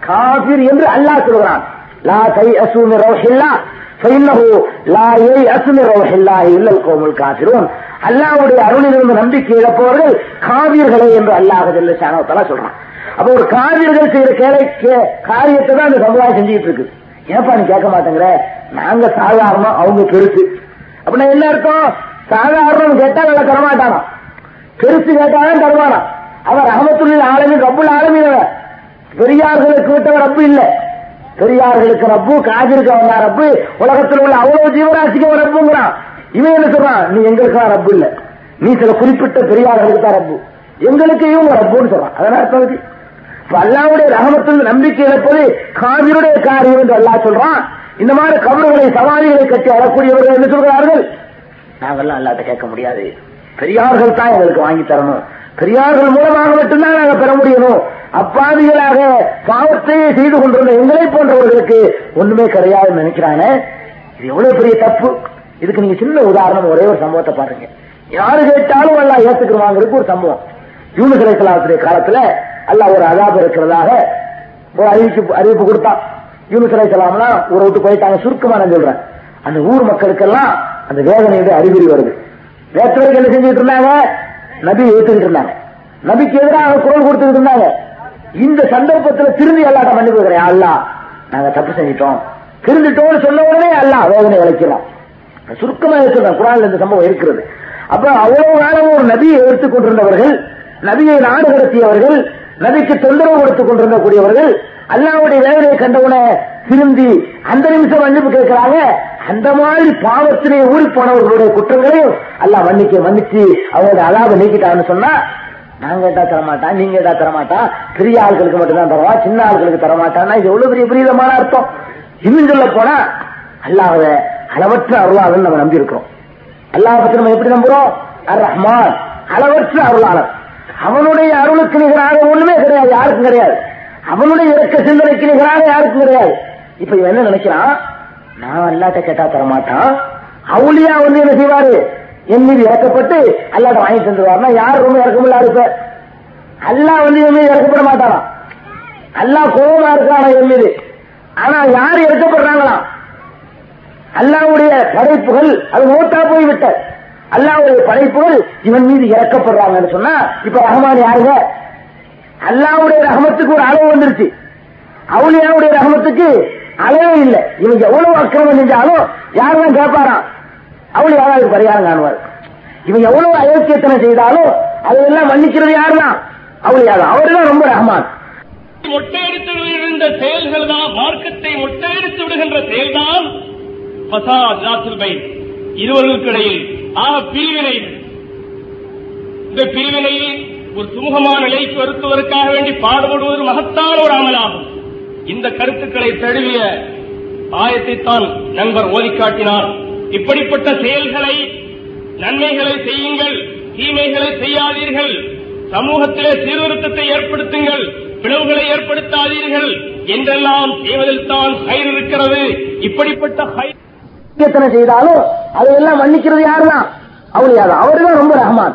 காபிர் என்று அல்லாஹ் சொல்கிறான் லா கை அசூமி ரவுஹில்லா ஃபைன்னஹு லா யை அசுமி ரவுஹில்லா இல்லல் கௌமுல் காஃபிரூன் அல்லாஹ்வுடைய அருளிலிருந்து நம்பிக்கை இழப்பவர்கள் காவியர்களே என்று அல்லாஹ் ஜல்ல சொல்றான். அப்ப ஒரு காவியர்கள் செய்யற கேளை கே- காரியத்தை தான் அந்த சமுதாயம் செஞ்சுட்டு இருக்கு. ஏப்பா நீ கேட்க மாட்டேங்கிற? நாங்க சாதாரணம் அவங்க பெருசு. அப்படின்னா என்ன அர்த்தம்? சாதாரணம் கேட்டா நல்லா தரமாட்டானா? பெருசு கேட்டாலும் தருவானா? அவர் அகமத்துள்ள ஆலமின் ரப்புல் ஆலமின் பெரியார்களுக்கு விட்டவர் ரப்பு இல்லை. பெரியார்களுக்கு ரப்பு காதிருக்கு வந்தா ரப்பு உலகத்தில் உள்ள அவ்வளவு ஜீவராசிக்கு அவன் ரப்புங்கிறான். இவன் என்ன சொல்றான்? நீ எங்களுக்கு ரப்பு இல்ல. நீ சில குறிப்பிட்ட பெரியார்களுக்கு தான் ரப்பு. எங்களுக்கு இவங்க ரப்புன்னு சொல்றான். அதனால அர்த்தம் இப்ப அல்லாவுடைய ரகமத்தில் நம்பிக்கை இழப்பது காவிருடைய காரியம் என்று அல்லாஹ் சொல்றான். இந்த மாதிரி கபடுகளை சவாலிகளை கட்டி அழக்கூடியவர்கள் என்ன சொல்கிறார்கள். நாங்கெல்லாம் அல்லாட்ட கேட்க முடியாது. பெரியார்கள் தான் எங்களுக்கு வாங்கி தரணும். பெரியார்கள் மூலமாக மட்டும்தான் நாங்க பெற முடியணும். அப்பாவிகளாக பாவத்தையே செய்து கொண்டிருந்த எங்களை போன்றவர்களுக்கு ஒண்ணுமே கிடையாதுன்னு நினைக்கிறானே? இது எவ்வளவு பெரிய தப்பு? இதுக்கு நீங்க சின்ன உதாரணம் ஒரே ஒரு சம்பவத்தை பாருங்க. யாரு கேட்டாலும் எல்லாம் ஏத்துக்குருவாங்கிறதுக்கு ஒரு சம்பவம். யூனிஸ் அலைக்கலாத்துடைய காலத்துல அல்லாஹ் ஒரு அதாபு இருக்கிறதாக ஒரு அறிவிப்பு அறிவிப்பு கொடுத்தான். யூனிஸ் அலைக்கலாம்லாம் ஊரை விட்டு போயிட்டாங்க சுருக்கமா நான் சொல்றேன். அந்த ஊர் மக்களுக்கெல்லாம் அந்த வேதனையுடைய அறிகுறி வருது. நேற்று வரைக்கும் என்ன செஞ்சுட்டு இருந்தாங்க? நபி ஏத்துக்கிட்டு இருந்தாங்க. நபிக்கு எதிராக குரல் கொடுத்துக்கிட்டு இருந்தாங்க. இந்த சந்தர்ப்பத்தில் திரும்பி அல்லாட்ட மன்னிப்பு கேட்கிறேன். அல்லா நாங்க தப்பு செஞ்சிட்டோம். திருந்துட்டோம்னு சொன்ன உடனே அல்லாஹ் வேதனை விளைக்கிறோம் சுருக்கமா இருக்கிறோம் குரான்ல இந்த சம்பவம் இருக்கிறது. அப்ப அவ்வளவு காலம் ஒரு நபியை எடுத்துக் கொண்டிருந்தவர்கள் நபியை நாடு கடத்தியவர்கள் நபிக்கு தொந்தரவு கொடுத்துக் கொண்டிருந்தக்கூடியவர்கள் அல்லாவுடைய வேலையை கண்டவுடனே திரும்பி அந்த நிமிஷம் மன்னிப்பு கேட்கிறாங்க. அந்த மாதிரி பாவத்திலே ஊறி போனவர்களுடைய குற்றங்களையும் அல்லாஹ் மன்னிக்க மன்னிச்சு அவங்களோட அலாப நீக்கிட்டான்னு சொன்னா நான் கேட்டா தரமாட்டான் நீங்க கேட்டா தரமாட்டான் பெரிய ஆட்களுக்கு மட்டும்தான் தருவா சின்ன ஆட்களுக்கு தரமாட்டான்னா இது எவ்வளவு பெரிய பிரீதமான அர்த்தம். இன்னும் சொல்ல போனா அல்லாஹ்வை அளவற்ற அருளாளன் நம்ம நம்பி இருக்கிறோம் அல்லாஹ் பத்தி நம்ம எப்படி நம்புறோம்? அர் ரஹ்மான் அளவற்ற அருளாளன் அவனுடைய அருளுக்கு நிகராக ஒண்ணுமே கிடையாது யாருக்கும் கிடையாது. அவனுடைய இறக்க சிந்தனைக்கு நிகரான யாருக்கும் கிடையாது. இப்ப என்ன நினைக்கிறான்? நான் அல்லாட்ட கேட்டா தரமாட்டான். அவளியா வந்து என்ன செய்வாரு? என் மீது இறக்கப்பட்டு அல்லாட்ட வாங்கி தந்துருவாருன்னா யார் ரொம்ப இறக்கமில்லா இருப்ப அல்லா வந்து என் மீது இறக்கப்பட மாட்டானா? அல்லா கோபமா இருக்கானா என் மீது? ஆனா யார் இறக்கப்படுறாங்களாம் அல்லாவுடைய படைப்புகள் அது மூத்தா போய்விட்ட. அல்லாவுடைய படைப்புகள் இவன் மீது இறக்கப்படுறாங்கன்னு சொன்னா இப்ப ரஹ்மான் யாருங்க? அல்லாவுடைய ரகமத்துக்கு ஒரு அளவு வந்துருச்சு. அவுலியாவுடைய ரகமத்துக்கு அளவே இல்லை. இவன் எவ்வளவு அக்கிரமம் செஞ்சாலும் யாரெல்லாம் கேட்பாராம் அவுளியாவது பரிகாரம் காணுவார். இவன் எவ்வளவு அயோக்கியத்தனை செய்தாலும் அதையெல்லாம் மன்னிக்கிறது யாருதான் அவுளியாதான் அவருதான் ரொம்ப ரகமான் மொட்டையடித்து விடுகின்ற செயல்கள் தான் மார்க்கத்தை மொட்டையடித்து விடுகின்ற செயல்தான் பசாத் ஜாத்துல் பைன். இருவர்களுக்கு இடையில் ஆக பிரிவினை. இந்த பிரிவினையை ஒரு சுமூகமான நிலைக்கு வருத்துவதற்காக வேண்டி பாடுபடுவது மகத்தான ஒரு அமலாகும். இந்த கருத்துக்களை தழுவிய ஆயத்தை தான் நண்பர் ஓதி காட்டினார் இப்படிப்பட்ட செயல்களை நன்மைகளை செய்யுங்கள் தீமைகளை செய்யாதீர்கள். சமூகத்திலே சீர்திருத்தத்தை ஏற்படுத்துங்கள் பிளவுகளை ஏற்படுத்தாதீர்கள் என்றெல்லாம் செய்வதில் தான் கயிறு இருக்கிறது. இப்படிப்பட்ட கயிறு செய்தாலும் அதையெல்லாம் மன்னிக்கிறது யாருதான் அவளியாதான் அவருதான் ரொம்ப ரஹமான்.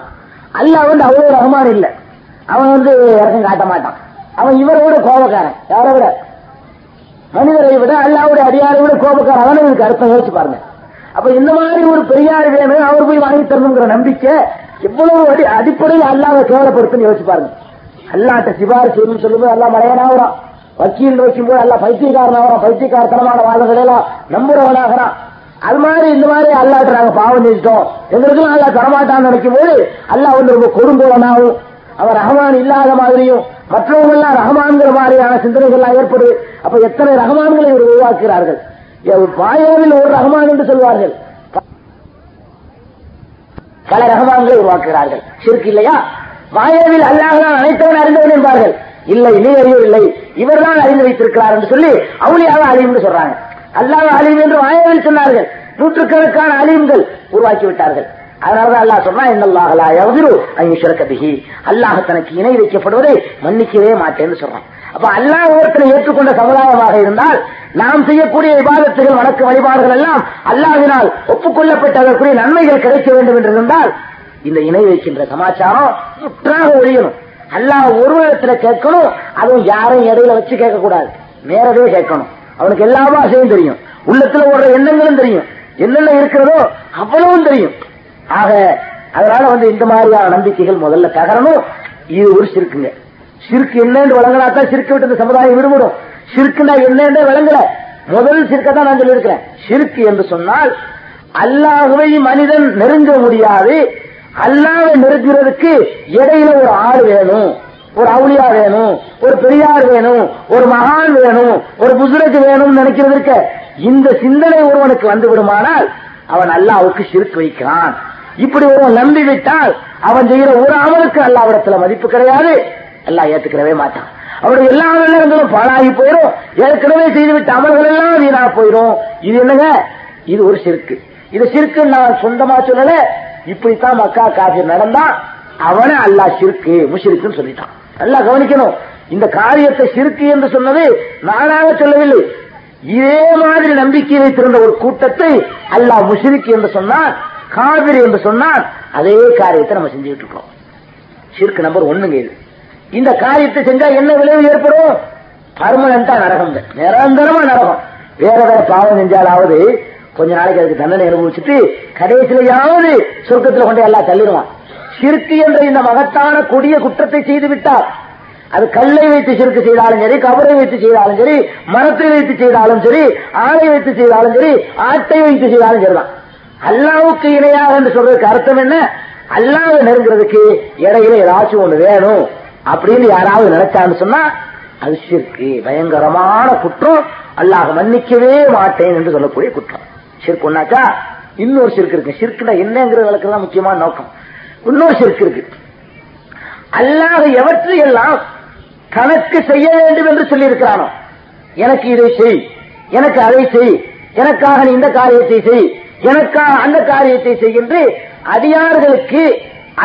அல்லாஹ் வந்து அவ்வளவு ரஹ்மான் இல்ல. அவன் வந்து இறக்கம் காட்ட மாட்டான். அவன் இவரை விட கோபக்காரன். யாரை விட? மனிதரை விட அல்லாவுடைய அடியாரை விட கோபக்காரன். அவனை இதுக்கு அர்த்தம் யோசிச்சு பாருங்க. அப்ப இந்த மாதிரி ஒரு பெரியார் வேணும் அவர் போய் வாங்கி தரணுங்கிற நம்பிக்கை எவ்வளவு அடி அடிப்படையில் அல்லாவை கேவலப்படுத்துன்னு யோசிச்சு பாருங்க. அல்லாட்ட சிபாரிசு செய்யணும்னு சொல்லும்போது அல்லா மலையனாகிறான் வக்கீல் வைக்கும்போது அல்ல பைத்தியக்காரனாகிறான் பைத்தியக்காரத்தனமான வாதங்களை எல்லாம் நம்புறவனாகிறான். அது மாதிரி இந்த மாதிரி அல்லாட்ட நாங்க பாவம் செஞ்சிட்டோம். எங்களுக்கும் அல்லா தரமாட்டான்னு நினைக்கும் போது அல்லா வந்து ரொம்ப கொடுங்கோவனாகவும் அவர் ரஹமான் இல்லாத மாதிரியும் மற்றவங்க எல்லாம் ரஹமான்கிற மாதிரியான சிந்தனைகள் எல்லாம் ஏற்படுது. அப்ப எத்தனை ரஹமான்களை இவர் உருவாக்குகிறார்கள்? பாயாவில் ஒரு ரஹமான் என்று சொல்வார்கள். பல ரஹமான்களை உருவாக்குகிறார்கள். சிறுக்கு இல்லையா? மாயாவில் அல்லாஹ் தான் அனைத்தவன் அறிந்தவன் என்பார்கள். இல்லை நீ அறியவில்லை. இவர்தான் அறிந்து வைத்திருக்கிறார் என்று சொல்லி அவளியாக அழியும் சொல்றாங்க. அல்லாஹ் அழியும் என்று மாயாவில் சொன்னார்கள். நூற்றுக்கணக்கான அழியுங்கள் உருவாக்கி விட்டார்கள் அதனாலதான் அல்லாஹ் சொன்னா என்னல்லாஹலா எவதிரு ஐஸ்வரக்க பிகி அல்லாஹ் தனக்கு இணை வைக்கப்படுவதை மன்னிக்கவே மாட்டேன்னு சொல்றான். அப்ப அல்லாஹ் ஒருத்தனை ஏற்றுக்கொண்ட சமுதாயமாக இருந்தால் நாம் செய்யக்கூடிய விவாதத்துகள் வணக்க வழிபாடுகள் எல்லாம் அல்லாஹினால் ஒப்புக்கொள்ளப்பட்ட அதற்குரிய நன்மைகள் கிடைக்க வேண்டும் என்று இருந்தால் இந்த இணை வைக்கின்ற சமாச்சாரம் முற்றாக ஒழியணும். அல்லாஹ் ஒரு இடத்துல கேட்கணும் அதுவும் யாரையும் இடையில வச்சு கேட்கக்கூடாது. நேரவே கேட்கணும். அவனுக்கு எல்லா ஆசையும் தெரியும். உள்ளத்துல ஓடுற எண்ணங்களும் தெரியும். என்னென்ன இருக்கிறதோ அவ்வளவும் தெரியும். ஆக அதனால வந்து இந்த மாதிரியான நம்பிக்கைகள் முதல்ல தகரணும். இது ஒரு சிறுக்குங்க சிறுக்கு என்னன்னு வழங்கினாத்தான் சிறுக்கு விட்டு இந்த சமுதாயம் விடுபடும். சிறுக்குனா என்னன்னு விளங்கல முதல் சிறுக்க தான் நான் சொல்லியிருக்கிறேன். சிறுக்கு என்று சொன்னால் அல்லாகவே மனிதன் நெருங்க முடியாது. அல்லாத நெருங்கிறதுக்கு இடையில ஒரு ஆள் வேணும். ஒரு அவுளியா வேணும் ஒரு பெரியார் வேணும் ஒரு மகான் வேணும் ஒரு புசுரக்கு வேணும்னு நினைக்கிறது இந்த சிந்தனை ஒருவனுக்கு வந்து விடுமானால் அவன் அல்லாவுக்கு சிறுக்கு வைக்கிறான். இப்படி ஒருவன் நம்பி விட்டால் அவன் செய்கிற ஒரு அமலுக்கு அல்லாவிடத்துல மதிப்பு கிடையாது. எல்லாம் ஏத்துக்கிறவே மாட்டான். அவருடைய எல்லா நேரங்களும் பாழாகி போயிடும் ஏற்கனவே செய்துவிட்ட அமல்கள் எல்லாம் வீணா போயிடும் இது என்னங்க? இது ஒரு சிறுக்கு. இது சிறுக்கு நான் சொந்தமா சொல்லல. இப்படித்தான் மக்கா காஃபி நடந்தா அவனை அல்லாஹ் சிறுக்கு முஷிருக்குன்னு சொல்லிட்டான். நல்லா கவனிக்கணும். இந்த காரியத்தை சிறுக்கு என்று சொன்னது நானாக சொல்லவில்லை. இதே மாதிரி நம்பிக்கை வைத்திருந்த ஒரு கூட்டத்தை அல்லாஹ் முஷிரிக்கு என்று சொன்னான் காவிரி என்று சொன்னான். அதே காரியத்தை நம்ம செஞ்சுக்கிட்டு இருக்கோம். சிறுக்கு நம்பர் ஒண்ணுங்க இது. இந்த காரியத்தை செஞ்சா என்ன விளைவு ஏற்படும்? பர்மனண்டா நரகம் நிரந்தரமா நரகம். வேற வேற பாவம் செஞ்சாலாவது கொஞ்ச நாளைக்கு அதுக்கு தண்டனை அனுபவிச்சுட்டு கடைசியிலையாவது சொர்க்கத்துல கொண்டு எல்லாம் தள்ளிடுவான். சிறுக்கு என்ற இந்த மகத்தான கொடிய குற்றத்தை செய்து விட்டார். அது கல்லை வைத்து சிறுக்கு செய்தாலும் சரி கபரை வைத்து செய்தாலும் சரி மரத்தை வைத்து செய்தாலும் சரி ஆணை வைத்து செய்தாலும் சரி ஆட்டை வைத்து செய்தாலும் சரிதான் அல்லாவுக்கு இணையாக என்று சொல்றதுக்கு அர்த்தம் என்ன? அல்லாவை நெருங்கிறதுக்கு இடையில ஏதாச்சும் ஒண்ணு வேணும் அப்படின்னு யாராவது நினைச்சான்னு சொன்னா அது சிற்கு பயங்கரமான குற்றம். அல்லாஹ் மன்னிக்கவே மாட்டேன் என்று சொல்லக்கூடிய குற்றம். சிற்கு ஒன்னாச்சா இன்னொரு சிற்கு இருக்கு. சிற்குனா என்னங்கிற விளக்கு தான் முக்கியமான நோக்கம். இன்னொரு சிறுக்கு இருக்கு அல்லாத எவற்றையெல்லாம் கணக்கு செய்ய வேண்டும் என்று சொல்லியிருக்கிறானோ எனக்கு இதை செய் எனக்கு அதை செய் எனக்காக நீ இந்த காரியத்தை செய் எனக்காக அந்த காரியத்தை செய்கின்று அடியார்களுக்கு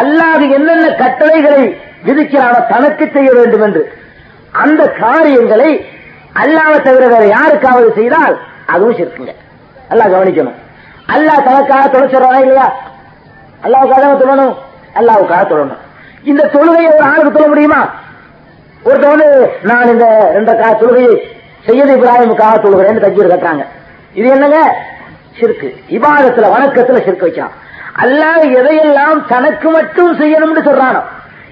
அல்லாது என்னென்ன கட்டளைகளை விதிக்கிறானோ தனக்கு செய்ய வேண்டும் என்று. அந்த காரியங்களை அல்லாவை தவிர வேற யாருக்காவது செய்தால் அதுவும் சிற்குங்க அல்லா கவனிக்கணும். அல்லாஹ் தனக்காக தொலைச்சிடறானா இல்லையா? அல்லாவுக்காக தொழணும் அல்லாவுக்காக தொழணும். இந்த தொழுகையை ஒரு ஆளுக்கு தொழ முடியுமா? ஒருத்தர் வந்து நான் இந்த ரெண்டு கா தொழுகையை செய்யது இப்ராஹிமுக்காக தொழுகிறேன்னு தஜீர் கட்டுறாங்க. இது என்னங்க? சிறுக்கு. இபாதத்துல வணக்கத்துல சிறுக்கு வைக்கிறான். அல்லாஹ் எதையெல்லாம் தனக்கு மட்டும் செய்யணும்னு சொல்றானோ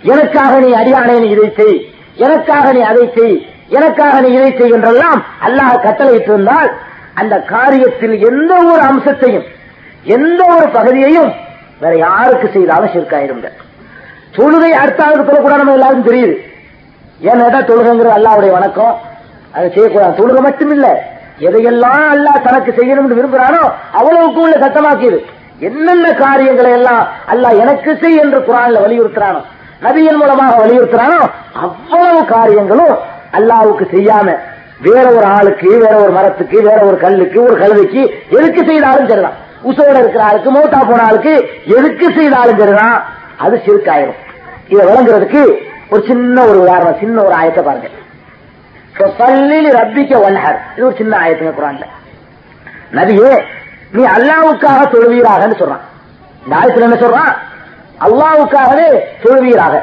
எனக்காக நீ அடியானே நீ இதை செய் எனக்காக நீ அதை செய் எனக்காக நீ இதை செய் என்றெல்லாம் அல்லாஹ் கட்டளையிட்டு இருந்தால் அந்த காரியத்தில் எந்த ஒரு அம்சத்தையும் எந்த ஒரு பகுதியையும் வேற யாருக்கு செய்தாலும் சிறுக்காயிரும் தொழுகை அடுத்த ஆளுக்கு தொழக்கூடாது நம்ம எல்லாரும் தெரியுது. ஏன்னா தொழுகைங்கிறது அல்லாவுடைய வணக்கம். அதை செய்யக்கூடாது. தொழுகை மட்டும் இல்ல எதையெல்லாம் அல்லாஹ் தனக்கு செய்யணும்னு விரும்புறானோ அவ்வளவுக்கு உள்ள சத்தமாக்கியது. என்னென்ன காரியங்களை எல்லாம் அல்லாஹ் எனக்கு செய் என்று குரான்ல வலியுறுத்துறானோ நபியின் மூலமாக வலியுறுத்துறானோ அவ்வளவு காரியங்களும் அல்லாவுக்கு செய்யாம வேற ஒரு ஆளுக்கு வேற ஒரு மரத்துக்கு வேற ஒரு கல்லுக்கு ஒரு கழுதைக்கு எதுக்கு செய்தாலும் சரிதான். உசோட இருக்கிற ஆளுக்கு மோட்டா போன ஆளுக்கு எதுக்கு செய்தாலும் சரிதான். அது சிறுக்காயிரும். இதை விளங்குறதுக்கு ஒரு சின்ன ஒரு உதாரணம் சின்ன ஒரு ஆயத்தை பாருங்க. பள்ளியில் ரப்பிக்க வல்ஹர். இது ஒரு சின்ன ஆயத்துங்க குரான்ல. நபியே நீ அல்லாவுக்காக தொழுவீராகன்னு சொல்றான். இந்த ஆயத்துல என்ன சொல்றான்? அல்லாவுக்காகவே தொழுவீராக.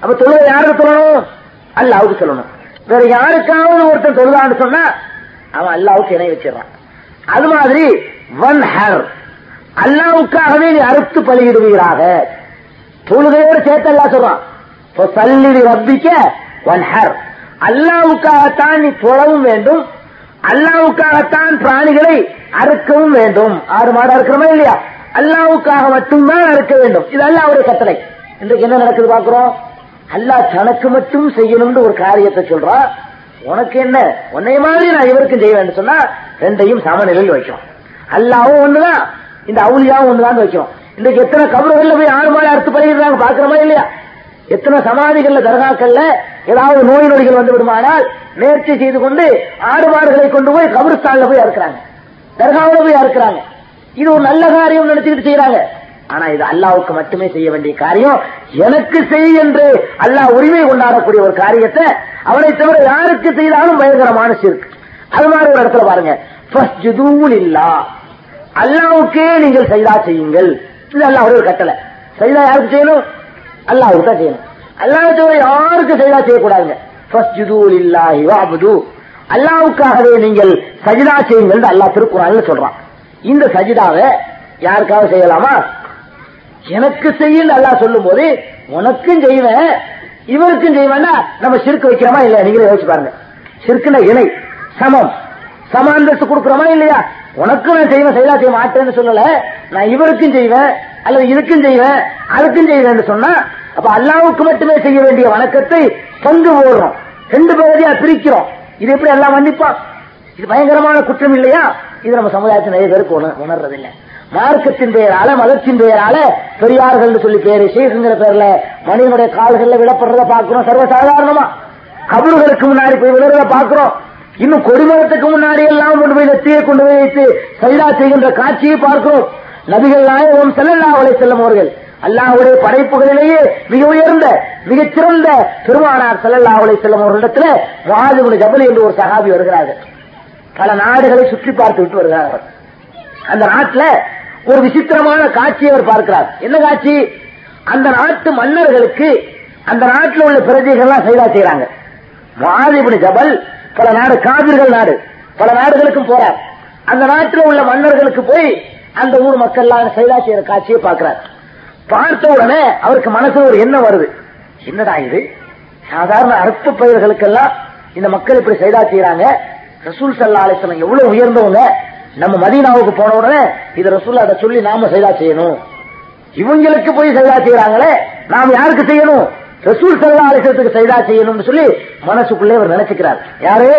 அப்ப தொழுவை யாருக்கு சொல்லணும்? அல்லாவுக்கு சொல்லணும். வேற யாருக்காவது ஒருத்தன் தொழுதான்னு சொன்னா அவன் அல்லாவுக்கு இணை வச்சிடறான். அது மாதிரி வன் ஹர் அல்லாவுக்காகவே நீ அறுத்து பலியிடுவீராக. தொழுகையோடு சேர்த்து அல்லா சொல்றான் சல்லிடி ரப்பிக்க ஒன் ஹர் அல்லாவுக்காகத்தான் நீ தொழவும் வேண்டும் அல்லாவுக்காகத்தான் பிராணிகளை அறுக்கவும் வேண்டும். ஆறு மாடு அறுக்கிறோமா இல்லையா? அல்லாவுக்காக மட்டும்தான் அறுக்க வேண்டும். இது அல்லாவுடைய கட்டளை. இன்றைக்கு என்ன நடக்குது பாக்குறோம் அல்லாஹ் தனக்கு மட்டும் செய்யணும்னு ஒரு காரியத்தை சொல்றான். உனக்கு என்ன? உன்னை மாதிரி நான் இவருக்கும் செய்ய வேண்டும் சொன்னா ரெண்டையும் சமநிலையில் வைக்கும். அல்லாவும் ஒண்ணுதான். இந்த அவுலியாவும் ஒண்ணுதான் வைக்கும் இன்றைக்கு எத்தனை கபறுகள்ல போய் ஆறு மாலை அறுத்து பழகிறாங்க பாக்குறோமா இல்லையா? எத்தனை சமாதிகள்ல தர்காக்கள்ல ஏதாவது நோய் நொடிகள் வந்து விடுமானால் நேர்ச்சி செய்து கொண்டு ஆடு மாடுகளை கொண்டு போய் கபருஸ்தான்ல போய் அறுக்கிறாங்க. தர்காவில போய் அறுக்கிறாங்க. இது ஒரு நல்ல காரியம் நினைச்சுக்கிட்டு செய்யறாங்க ஆனா இது அல்லாவுக்கு மட்டுமே செய்ய வேண்டிய காரியம். எனக்கு செய் என்று அல்லாஹ் உரிமை கொண்டாடக்கூடிய ஒரு காரியத்தை அவனை தவிர யாருக்கு செய்தாலும் பயங்கரமான சிற்கு அது மாதிரி ஒரு இடத்துல பாருங்க. இல்லா அல்லாவுக்கே நீங்கள் செய்தா செய்யுங்கள். இது அல்லாஹ் ஒரு கட்டளை. செய்தா யாருக்கு செய்யணும்? அல்லாவுக்கு தான் செய்யணும். அல்லாஹ் தவிர யாருக்கு செய்தா செய்யக்கூடாதுங்க. அல்லாவுக்காகவே நீங்கள் சஜிதா செய்யுங்கள் அல்லாஹ் திருக்குறான்னு சொல்றான். இந்த சஜிதாவை யாருக்காக செய்யலாமா? எனக்கு செய்யும் அல்லாஹ் சொல்லும் போது உனக்கும் செய்வேன் இவருக்கும் செய்வேன்னா நம்ம சிறுக்கு வைக்கிறோமா இல்லையா? நீங்களே யோசிச்சு பாருங்க. சிறுக்குன்னா இணை சமம். சமாந்தத்து கொடுக்கிறோமா இல்லையா? உனக்கும் நான் செய்வேன் செயலா செய்ய மாட்டேன்னு சொல்லல. நான் இவருக்கும் செய்வேன் அல்லது இதுக்கும் செய்வேன் அதுக்கும் செய்வேன் சொன்னா அப்ப அல்லாவுக்கு மட்டுமே செய்ய வேண்டிய வணக்கத்தை பங்கு போடுறோம். ரெண்டு பகுதியா பிரிக்கிறோம். இது எப்படி எல்லாம் மன்னிப்பான் இது பயங்கரமான குற்றம் இல்லையா? இது நம்ம சமுதாயத்தின் நிறைய பேருக்கு உணர்றது இல்லை மார்க்கத்தின் பெயரால மதத்தின் பெயரால பெரியார்கள் சொல்லி பேரு ஷேகுங்கிற பேர்ல மனிதனுடைய கால்கள்ல விடப்படுறத பாக்குறோம் சர்வசாதாரணமா. கபறுகளுக்கு முன்னாடி போய் விழுறத பாக்குறோம் இன்னும் கொடுமரத்துக்கு முன்னாடி எல்லாம் கொண்டு போய் நெற்றியை கொண்டு போய் வைத்து சைடா செய்கின்ற காட்சியை பார்க்கிறோம். நபிகள் நாயகம் செல்லல்லா அவளை செல்லும் அவர்கள் அல்லாஹுடைய படைப்புகளிலேயே மிக உயர்ந்த மிகச்சிறந்த பெருமானார் செல்லல்லா அவளை செல்லும் அவர்களிடத்தில் வாஜுகுல ஜபலி என்று ஒரு சகாபி வருகிறார்கள். பல நாடுகளை சுற்றி பார்த்து விட்டு வருகிறார்கள். அந்த நாட்டில் ஒரு விசித்திரமான காட்சியை அவர் பார்க்கிறார். என்ன காட்சி? அந்த நாட்டு மன்னர்களுக்கு அந்த நாட்டில் உள்ள பிரஜைகள்லாம் செய்தா செய்யறாங்க மாதிபுடி ஜபல் பல நாடு காவிர்கள் நாடு பல நாடுகளுக்கும் போறார். அந்த நாட்டில் உள்ள மன்னர்களுக்கு போய் அந்த ஊர் மக்கள் செய்தா செய்யற காட்சியை பார்க்கிறார். பார்த்த உடனே அவருக்கு மனசு ஒரு எண்ணம் வருது. என்னடா இது? சாதாரண அற்ப பயிர்களுக்கெல்லாம் இந்த மக்கள் இப்படி செய்தா செய்யறாங்க? ரசூல் சல்லா அலிஸ்லாம் எவ்வளவு உயர்ந்தவங்க? நம்ம மதீனாவுக்கு போன உடனே இது ரசூல் அதை சொல்லி நாம செய்தா செய்யணும். இவங்களுக்கு போய் செய்தா செய்யறாங்களே நாம் யாருக்கு செய்யணும்? ரசூல் சல்லா அலிசத்துக்கு சைதா செய்யணும்னு சொல்லி மனசுக்குள்ளே அவர் நினைச்சுக்கிறார். யாரு?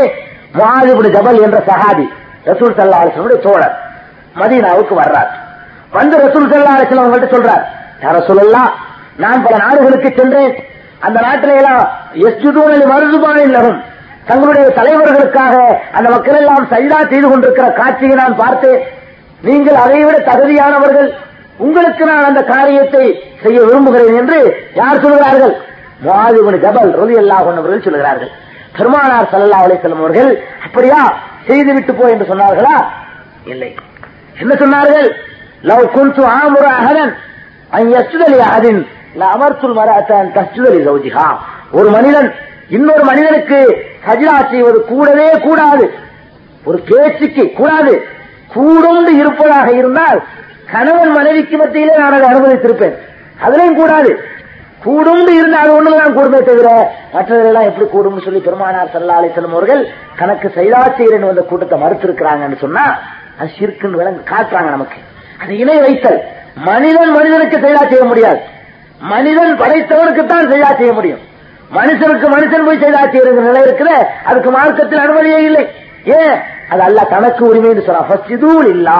மாதிபுடி ஜபல் என்ற சஹாபி ரசூல் சல்லா அலிசனுடைய தோழர். மதீனாவுக்கு வர்றார். வந்து ரசூல் சல்லா அலிசன் அவங்கள்ட்ட சொல்றார் யார சொல்லலாம் நான் பல நாடுகளுக்கு சென்றேன். அந்த நாட்டில எல்லாம் எஸ்ஜுதூனலி இல்லவும் தங்களுடைய தலைவர்களுக்காக அந்த மக்கள் எல்லாம் சைதா செய்து கொண்டிருக்கிற காட்சியை நான் பார்த்தேன். நீங்கள் அதைவிட தகுதியானவர்கள். உங்களுக்கு நான் அந்த காரியத்தை செய்ய விரும்புகிறேன் என்று யார் சொல்கிறார்கள்? மாதிபுன் ஜபல் ரொலி அல்லாஹ் அவர்கள் சொல்கிறார்கள் பெருமானார் சல்லா அலிசல்லம் அவர்கள் அப்படியா? செய்து விட்டு போ என்று சொன்னார்களா? இல்லை. என்ன சொன்னார்கள்? லவ் குன்து ஆமுர அகதன் அங்கலி அகதின் அமர்த்துல் மராத்தான் தஸ்துதலி சௌஜிகா ஒரு மனிதன் இன்னொரு மனிதனுக்கு சஜிதா செய்வது கூடவே கூடாது. ஒரு பேச்சுக்கு கூடாது. கூடுண்டு இருப்பதாக இருந்தால் கணவன் மனைவிக்கு மத்தியிலே நான் அதை அனுமதித்திருப்பேன். அதுலயும் கூடாது. கூடும்னு இருந்து அது ஒண்ணுதான் கூடுமே தவிர மற்றவர்களெல்லாம் எப்படி கூடும் சொல்லி பெருமானார் சல்லா அலிசல்லம் அவர்கள் கணக்கு சைதா வந்த கூட்டத்தை மறுத்திருக்கிறாங்கன்னு சொன்னா அது சிறுக்குன்னு விளங்கு காட்டுறாங்க நமக்கு. அது இணை வைத்தல். மனிதன் மனிதனுக்கு செயலா செய்ய முடியாது. மனிதன் படைத்தவனுக்கு தான் செய்ய முடியும். மனுஷனுக்கு மனுஷன் போய் செயலா செய்யற நிலை இருக்கிற அதுக்கு மார்க்கத்தில் அனுமதியே இல்லை. ஏன்? அது அல்ல தனக்கு உரிமைன்னு சொல்றான் இல்லா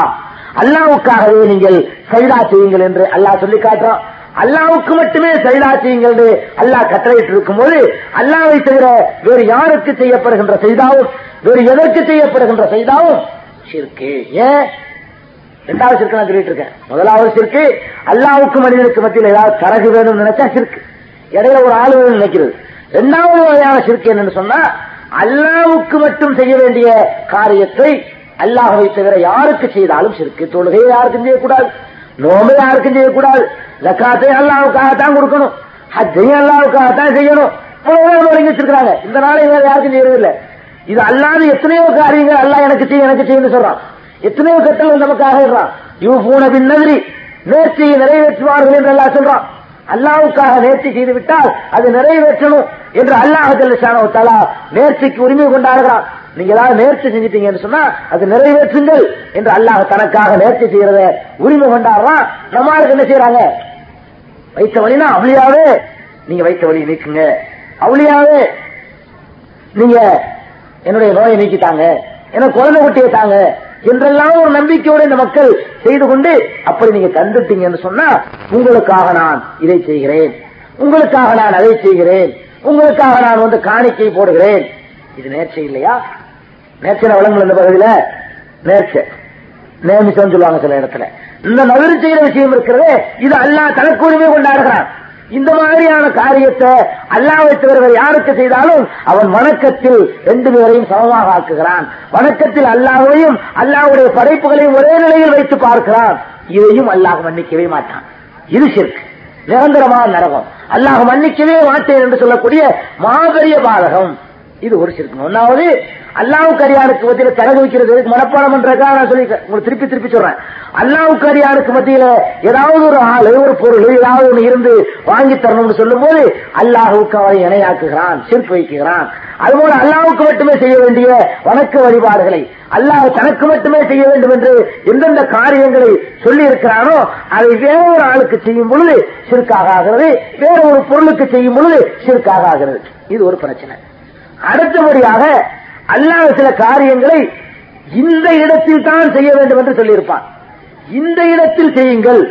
அல்லாவுக்காகவே நீங்கள் செயலா செய்யுங்கள் என்று அல்லாஹ் சொல்லி காட்டுறான். அல்லாவுக்கு மட்டுமே சைதா செய்யுங்கள் அல்லாஹ் கட்டளையிட்டு இருக்கும்போது அல்லாவை தவிர வேறு யாருக்கு செய்யப்படுகின்ற செய்தாவும் வேறு எதற்கு செய்யப்படுகின்ற செய்தாவும் சிற்கு ஏன்? இரண்டாவது சிற்கு நான் சொல்லிட்டு இருக்கேன் முதலாவது சிற்கு அல்லாவுக்கு மனிதனுக்கு மத்தியில் ஏதாவது தரகு வேணும்னு நினைச்சா சிற்கு இடையில ஒரு ஆளு நினைக்கிறது. இரண்டாவது வகையான சிற்கு என்னன்னு சொன்னா அல்லாவுக்கு மட்டும் செய்ய வேண்டிய காரியத்தை அல்லாஹவை தவிர யாருக்கு செய்தாலும் சிற்கு தொழுகையை யாருக்கும் செய்யக்கூடாது. நோம்பு யாருக்கும் செய்யக்கூடாது. ஜக்காத்தையும் அல்லாவுக்காகத்தான் கொடுக்கணும். ஹஜ்ஜையும் அல்லாவுக்காகத்தான் செய்யணும். இவ்வளவு வச்சிருக்கிறாங்க. இந்த நாளை வேற யாருக்கும் செய்யறதில்லை. இது அல்லாத எத்தனையோ காரியங்கள் அல்லாஹ் எனக்கு செய்ய எனக்கு செய்யன்னு சொல்றான். எத்தனையோ கட்டங்கள் நமக்காக இருறான் யூ பூன பின்னதிரி நேர்ச்சியை நிறைவேற்றுவார்கள் என்று எல்லாம் சொல்றான். அல்லாவுக்காக நேர்ச்சி செய்து விட்டால் அது நிறைவேற்றணும் என்று அல்லாஹ் ஜல்லஷானோ தலா நேர்ச்சிக்கு உரிமை கொண்டாடுகிறான். நீங்க ஏதாவது நேர்த்தி செஞ்சிட்டீங்கன்னு சொன்னா அது நிறைவேற்றுங்கள் என்று அல்லாஹ் தனக்காக நேர்ச்சி செய்யறத உரிமை கொண்டாடுறான். நம்மளுக்கு என்ன செய்யறாங்க வைத்த வழினா அவளியாவே நீங்க வைத்த வழி நீக்குங்க. அவளியாவே நீங்க என்னுடைய நோயை நீக்கிட்டாங்க எனக்கு குழந்தை குட்டியை தாங்க. என்றெல்லாம் ஒரு நம்பிக்கையோடு இந்த மக்கள் செய்து கொண்டு அப்படி நீங்க தந்துட்டீங்கன்னு சொன்னா உங்களுக்காக நான் இதை செய்கிறேன். உங்களுக்காக நான் அதை செய்கிறேன். உங்களுக்காக நான் வந்து காணிக்கை போடுகிறேன். இது நேர்ச்சை இல்லையா? நேர்ச்சை வளங்கள் இந்த பகுதியில. நேர்ச்சை. நேமிச்சம் சொல்லுவாங்க சில இடத்துல. இந்த நகரு செய்கிற விஷயம் இருக்கிறது இது அல்லா தனக்கு உரிமை கொண்டாடுகிறான். இந்த மாதிரியான காரியத்தை அல்லாவை தவிரவர் யாருக்கு செய்தாலும் அவன் வணக்கத்தில் ரெண்டு பேரையும் சமமாக ஆக்குகிறான். வணக்கத்தில் அல்லாஹையும் அல்லாவுடைய படைப்புகளையும் ஒரே நிலையில் வைத்து பார்க்கிறான். இதையும் அல்லாஹ் மன்னிக்கவே மாட்டான். இது சிற்கு நிரந்தரமான நரகம். அல்லாஹ் மன்னிக்கவே மாட்டேன் என்று சொல்லக்கூடிய மாபெரிய பாதகம். இது ஒரு சிறுக்கு ஒன்னாவது அல்லாவுக்கு அரியாருக்கு மத்தியில தரகு வைக்கிறது. எதுக்கு மனப்பாடம் பண்றதுக்காக நான் சொல்லி உங்களுக்கு திருப்பி திருப்பி சொல்றேன். அல்லாவுக்கு அரியாருக்கு மத்தியில ஏதாவது ஒரு ஆளு ஒரு பொருள் ஏதாவது ஒன்று இருந்து வாங்கி தரணும்னு சொல்லும் போது அல்லாஹுக்கு அவரை இணையாக்குகிறான் சிற்பு வைக்கிறான் அதுபோல அல்லாவுக்கு மட்டுமே செய்ய வேண்டிய வணக்க வழிபாடுகளை அல்லாஹ் தனக்கு மட்டுமே செய்ய வேண்டும் என்று எந்தெந்த காரியங்களை சொல்லி இருக்கிறானோ அதை வேற ஒரு ஆளுக்கு செய்யும் பொழுது சிறுக்காக ஆகிறது. வேற ஒரு பொருளுக்கு செய்யும் பொழுது சிறுக்காக ஆகிறது. இது ஒரு பிரச்சனை. அடுத்தபடியாக அல்லாத சில காரியங்களை இந்த இடத்தில் தான் செய்ய வேண்டும் என்று சொல்லியிருப்பான். இந்த இடத்தில் செய்யுங்கள்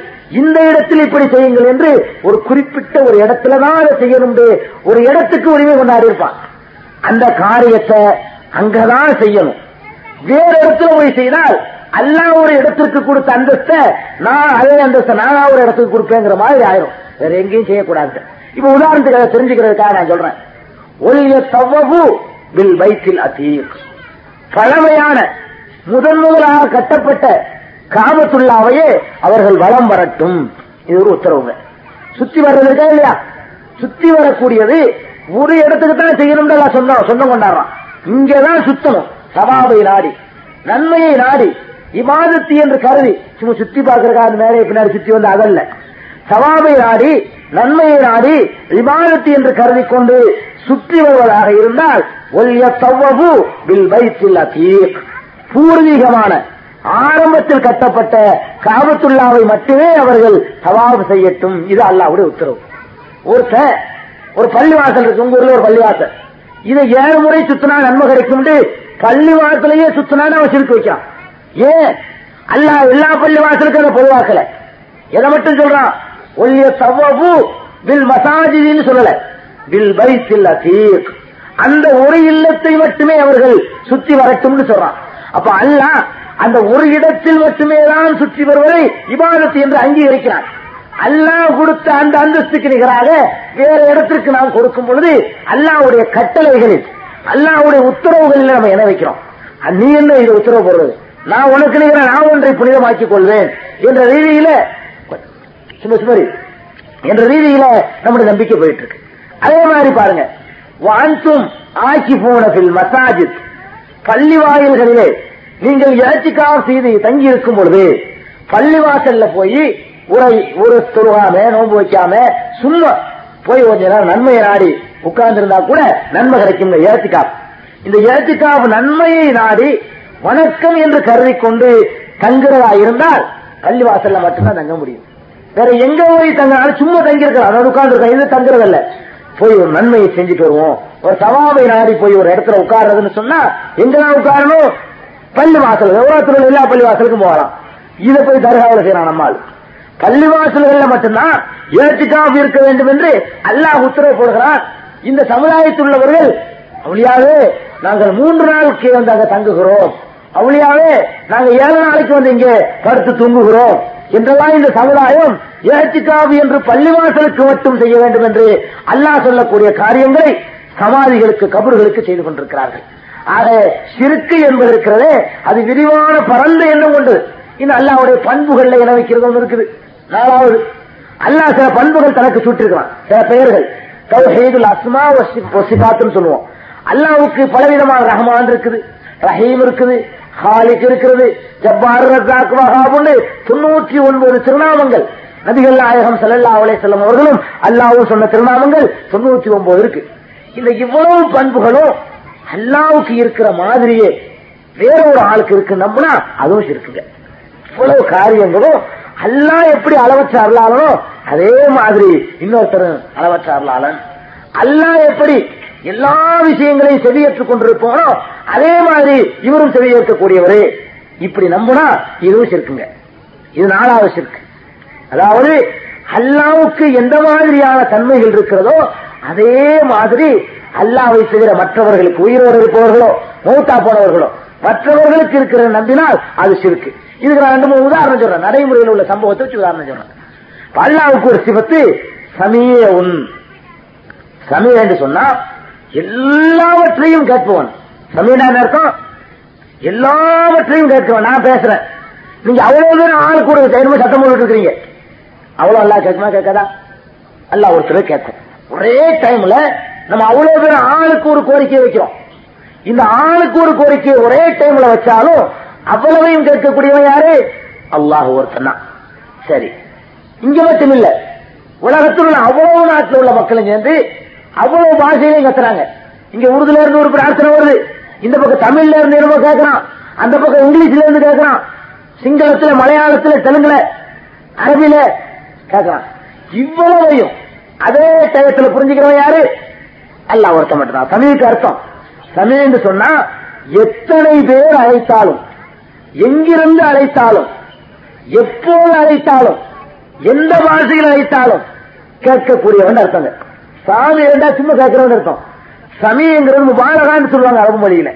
இந்த இடத்தில் இப்படி செய்யுங்கள் என்று ஒரு குறிப்பிட்ட ஒரு இடத்துல தான் அதை செய்யணும் ஒரு இடத்துக்கு உரிமை கொண்டாடி இருப்பான். அந்த காரியத்தை அங்கதான் செய்யணும். வேற இடத்துல போய் செய்தால் அல்லா ஒரு இடத்திற்கு கொடுத்த அந்தஸ்த நான் அதே அந்தஸ்த நானா ஒரு இடத்துக்கு கொடுப்பேங்கிற மாதிரி ஆயிரும். வேற எங்கேயும் செய்யக்கூடாது இப்ப உதாரணத்துக்கு அதை தெரிஞ்சுக்கிறதுக்காக நான் சொல்றேன். ஒல்லிய தவ்வபு பில் பைத்தில் அதீக் பழமையான முதன் முதலாக கட்டப்பட்ட காமத்துள்ளாவையே அவர்கள் வளம் வரட்டும். இது ஒரு உத்தரவுங்க. சுத்தி வர்றது இருக்கா இல்லையா? சுத்தி வரக்கூடியது ஒரு இடத்துக்கு தான் செய்யணும் சொந்தம் சொந்தம் கொண்டாடுறான். இங்கதான் சுத்தணும். சவாபை நாடி நன்மையை நாடி இமாதத்தி என்று கருதி. சும்மா சுத்தி பார்க்கறதுக்காக மேலே பின்னாடி சுத்தி வந்து அதல்ல. சவாபை நாடி நன்மையை நாடி விவாதத்து என்று கருதி கொண்டு சுற்றி வருவதாக இருந்தால் ஒல்லிய தவ்வபு வில் வைத்துள்ள அதீக் பூர்வீகமான ஆரம்பத்தில் கட்டப்பட்ட காபத்துள்ளாவை மட்டுமே அவர்கள் தவாபு செய்யட்டும். இது அல்லாவுடைய உத்தரவு. ஒருத்த ஒரு பள்ளிவாசல் இருக்கு உங்க ஊர்ல ஒரு பள்ளிவாசல். இதை ஏழு முறை சுத்தினா நன்மை கிடைக்கும் பள்ளிவாசலையே சுத்தினா அவன் சிரிக்க வைக்கான் ஏன்? அல்லாஹ் எல்லா பள்ளிவாசலுக்கும் அதை பொதுவாக்கல. எதை மட்டும் சொல்றான்? ஒல்லிய சவ்வபு வில் மசாஜின்னு சொல்லல. வில் பைத்தில் அசீக். அந்த ஒரு இல்லத்தை மட்டுமே அவர்கள் சுத்தி வரட்டும்னு சொல்றான். அப்ப அல்லாஹ் அந்த ஒரு இடத்தில் மட்டுமே தான் சுற்றி வருவதை இபாதத்து என்று அங்கீகரிக்கிறான். அல்லாஹ் கொடுத்த அந்த அந்தஸ்துக்கு நிகராக வேற இடத்திற்கு நாம் கொடுக்கும் பொழுது அல்லாவுடைய கட்டளைகளில் அல்லாவுடைய உத்தரவுகளில் நம்ம என்ன வைக்கிறோம்? நீ என்ன இது உத்தரவு போடுறது? நான் உனக்கு நிகர நான் ஒன்றை புனிதமாக்கிக் கொள்வேன் என்ற ரீதியில சுமரி என்ற ரீதியில நம்முடைய நம்பிக்கை போயிட்டு இருக்கு அதே மாதிரி பாருங்க. வான்சும் ஆக்கி போனதில் மசாஜித். பள்ளி வாயில்களிலே நீங்கள் இறைச்சிக்காக செய்து தங்கி இருக்கும் பொழுது பள்ளிவாசல்ல போய் உரை ஒரு தொழுகாம நோன்பு வைக்காம சும்மா போய் கொஞ்ச நேரம் நன்மையை நாடி உட்கார்ந்திருந்தா கூட நன்மை கிடைக்கும் இறைச்சிக்காப் இந்த இறைச்சிக்காப் நன்மையை நாடி வணக்கம் என்று கருதி கொண்டு தங்குறதா இருந்தால் பள்ளிவாசல்ல மட்டும்தான் தங்க முடியும். வேற எங்க போய் தங்கினாலும் சும்மா தங்கியிருக்கலாம். அதாவது உட்கார்ந்து இது தங்குறதல்ல. போய் ஒரு நன்மையை செஞ்சுட்டு வருவோம். ஒரு சவாவை நாடி போய் ஒரு இடத்துல உட்கார்றதுன்னு சொன்னா எங்கதான் உட்காரணும்? பள்ளி வாசல் எவ்வளவு எல்லா பள்ளி வாசலுக்கும் போகலாம். இதை போய் தர்காவில் செய்யறான் நம்மால் பள்ளி வாசல்கள்ல மட்டும்தான் ஏற்றுக்காக இருக்க வேண்டும் என்று அல்லாஹ் உத்தரவு போடுகிறான். இந்த சமுதாயத்தில் உள்ளவர்கள் அவளியாவே நாங்கள் மூன்று நாளுக்கு வந்து அங்க தங்குகிறோம். அவளியாவே நாங்கள் ஏழு நாளைக்கு வந்து இங்கே படுத்து தூங்குகிறோம். என்றெல்லாம் இந்த சமுதாயம் ஏத்திக்காவு என்று பள்ளிவாசலுக்கு மட்டும் செய்ய வேண்டும் என்று அல்லாஹ் சொல்லக்கூடிய காரியங்களை சமாதிகளுக்கு கபர்களுக்கு செய்து கொண்டிருக்கிறார்கள். ஆக சிறுக்கு என்பது இருக்கிறதே அது விரிவான பரந்த எண்ணம் கொண்டு இன்னும் அல்லாவுடைய பண்புகள்ல இன வைக்கிறது ஒன்று இருக்குது? நாலாவது அல்லாஹ் சில பண்புகள் தனக்கு சுட்டிருக்கிறான். சில பெயர்கள் தௌஹீதுல் அஸ்மா வசிபாத்துன்னு சொல்லுவோம். அல்லாவுக்கு பலவிதமான ரஹமான் இருக்குது ரஹீம் இருக்குது ஹாலிக் இருக்கிறது. ஜப்பார் ரஜாக் வஹாபுன்னு தொண்ணூற்றி ஒன்பது திருநாமங்கள். நபிகள் நாயகம் ஸல்லல்லாஹு அலைஹி வஸல்லம் அவர்களும் அல்லாஹ்வும் சொன்ன திருநாமங்கள் தொண்ணூற்றி ஒன்பது இருக்கு. இந்த இவ்வளவு பண்புகளும் அல்லாவுக்கு இருக்கிற மாதிரியே வேற ஒரு ஆளுக்கு இருக்கு நம்பினா அதுவும் இருக்குங்க இவ்வளவு காரியங்களும் அல்லாஹ் எப்படி அளவற்ற அருளாளனோ அதே மாதிரி இன்னொருத்தரும் அளவற்ற அருளாளன் அல்லாஹ் எப்படி எல்லா விஷயங்களையும் செவியேற்றுக் கொண்டிருப்போம் அதே மாதிரி இவரும் செவியேற்கக்கூடியவரே. இப்படி நம்பினா இதுவும் சிற்குங்க. இது நாலாவது சிற்கு. அதாவது அல்லாவுக்கு எந்த மாதிரியான தன்மைகள் இருக்கிறதோ அதே மாதிரி அல்லாவை தவிர மற்றவர்களுக்கு உயிரோடு இருப்பவர்களோ மூத்தா போனவர்களோ மற்றவர்களுக்கு இருக்கிற நம்பினால் அது சிறுக்கு இதுக்கு நான் ரெண்டு மூணு உதாரணம் சொல்றேன். நடைமுறையில் உள்ள சம்பவத்தை வச்சு உதாரணம் சொல்றேன். அல்லாவுக்கு ஒரு சிவத்து சமீய உன். சமீர் என்று சொன்னா எல்லாவற்றையும் கேட்பவன். சமீனா என்ன எல்லாவற்றையும் கேட்பவன். நான் பேசுறேன். நீங்க அவ்வளவு தூரம் ஆள் கூட தைரியமா சத்தம் போட்டு இருக்கிறீங்க. அவ்வளவு அல்லா கேட்குமா கேட்காதா? அல்லா ஒருத்தர் கேட்கும். ஒரே டைம்ல நம்ம அவ்வளவு பேர் ஆளுக்கு ஒரு கோரிக்கை வைக்கிறோம். இந்த ஆளுக்கு ஒரு கோரிக்கையை ஒரே டைம்ல வச்சாலும் அவ்வளவையும் கேட்கக்கூடியவன் யாரு? அல்லாஹ் ஒருத்தன் தான். சரி. இங்க மட்டும் இல்ல. உலகத்தில் உள்ள அவ்வளவு நாட்டில் உள்ள மக்களும் சேர்ந்து அவ்வளவு பாஷையிலையும் கத்துறாங்க. இங்க உருதுல இருந்து ஒரு பிரார்த்தனை வருது. இந்த பக்கம் தமிழ்ல இருந்து என்னமோ கேட்கறான் அந்த பக்கம் இங்கிலீஷ்ல இருந்து கேட்கறான் சிங்களத்துல மலையாளத்துல தெலுங்குல அரபில கேட்கறான் இவ்வளவையும் அதே டயத்துல புரிஞ்சுக்கிறவன் யாரு? அல்லா ஒருத்த மட்டும்தான். தமிழுக்கு அர்த்தம். தமிழ் என்று சொன்னா எத்தனை பேர் அழைத்தாலும் எங்கிருந்து அழைத்தாலும் எப்போது அழைத்தாலும் எந்த பாஷையில் அழைத்தாலும் கேட்கக்கூடியவன் அர்த்தங்க. சாமி ரெண்டா சும்மா கேட்கிறவன் அர்த்தம். சமயங்கிறது முபாரகான்னு சொல்லுவாங்க அரபு மொழியில.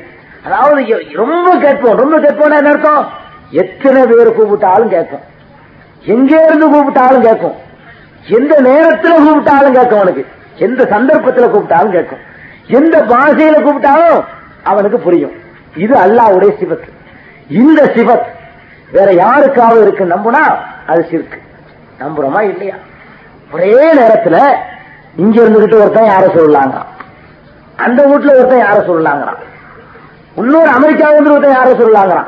அதாவது ரொம்ப கேட்போம். ரொம்ப கேட்போம்னா என்ன அர்த்தம்? எத்தனை பேர் கூப்பிட்டாலும் கேட்கும். எங்கே இருந்து கூப்பிட்டாலும் கேட்கும். எந்த நேரத்தில் கூப்பிட்டாலும் கேட்கும் அவனுக்கு. எந்த சந்தர்ப்பத்தில் கூப்பிட்டாலும் கேட்கும். எந்த பாஷையில கூப்பிட்டாலும் அவனுக்கு புரியும். இது அல்லாவுடைய சிவத் இந்த சிவத் வேற யாருக்காவது இருக்கு நம்புனா அது சிறுக்கு நம்புறோமா இல்லையா? ஒரே நேரத்துல இங்க இருந்துகிட்டு ஒருத்தன் யார சொல்லலாங்க அந்த வீட்டுல ஒருத்தன் யார சொல்லலாங்கிறான். இன்னொரு அமெரிக்காவில இருந்து ஒருத்தன் யார சொல்லலாங்கிறான்.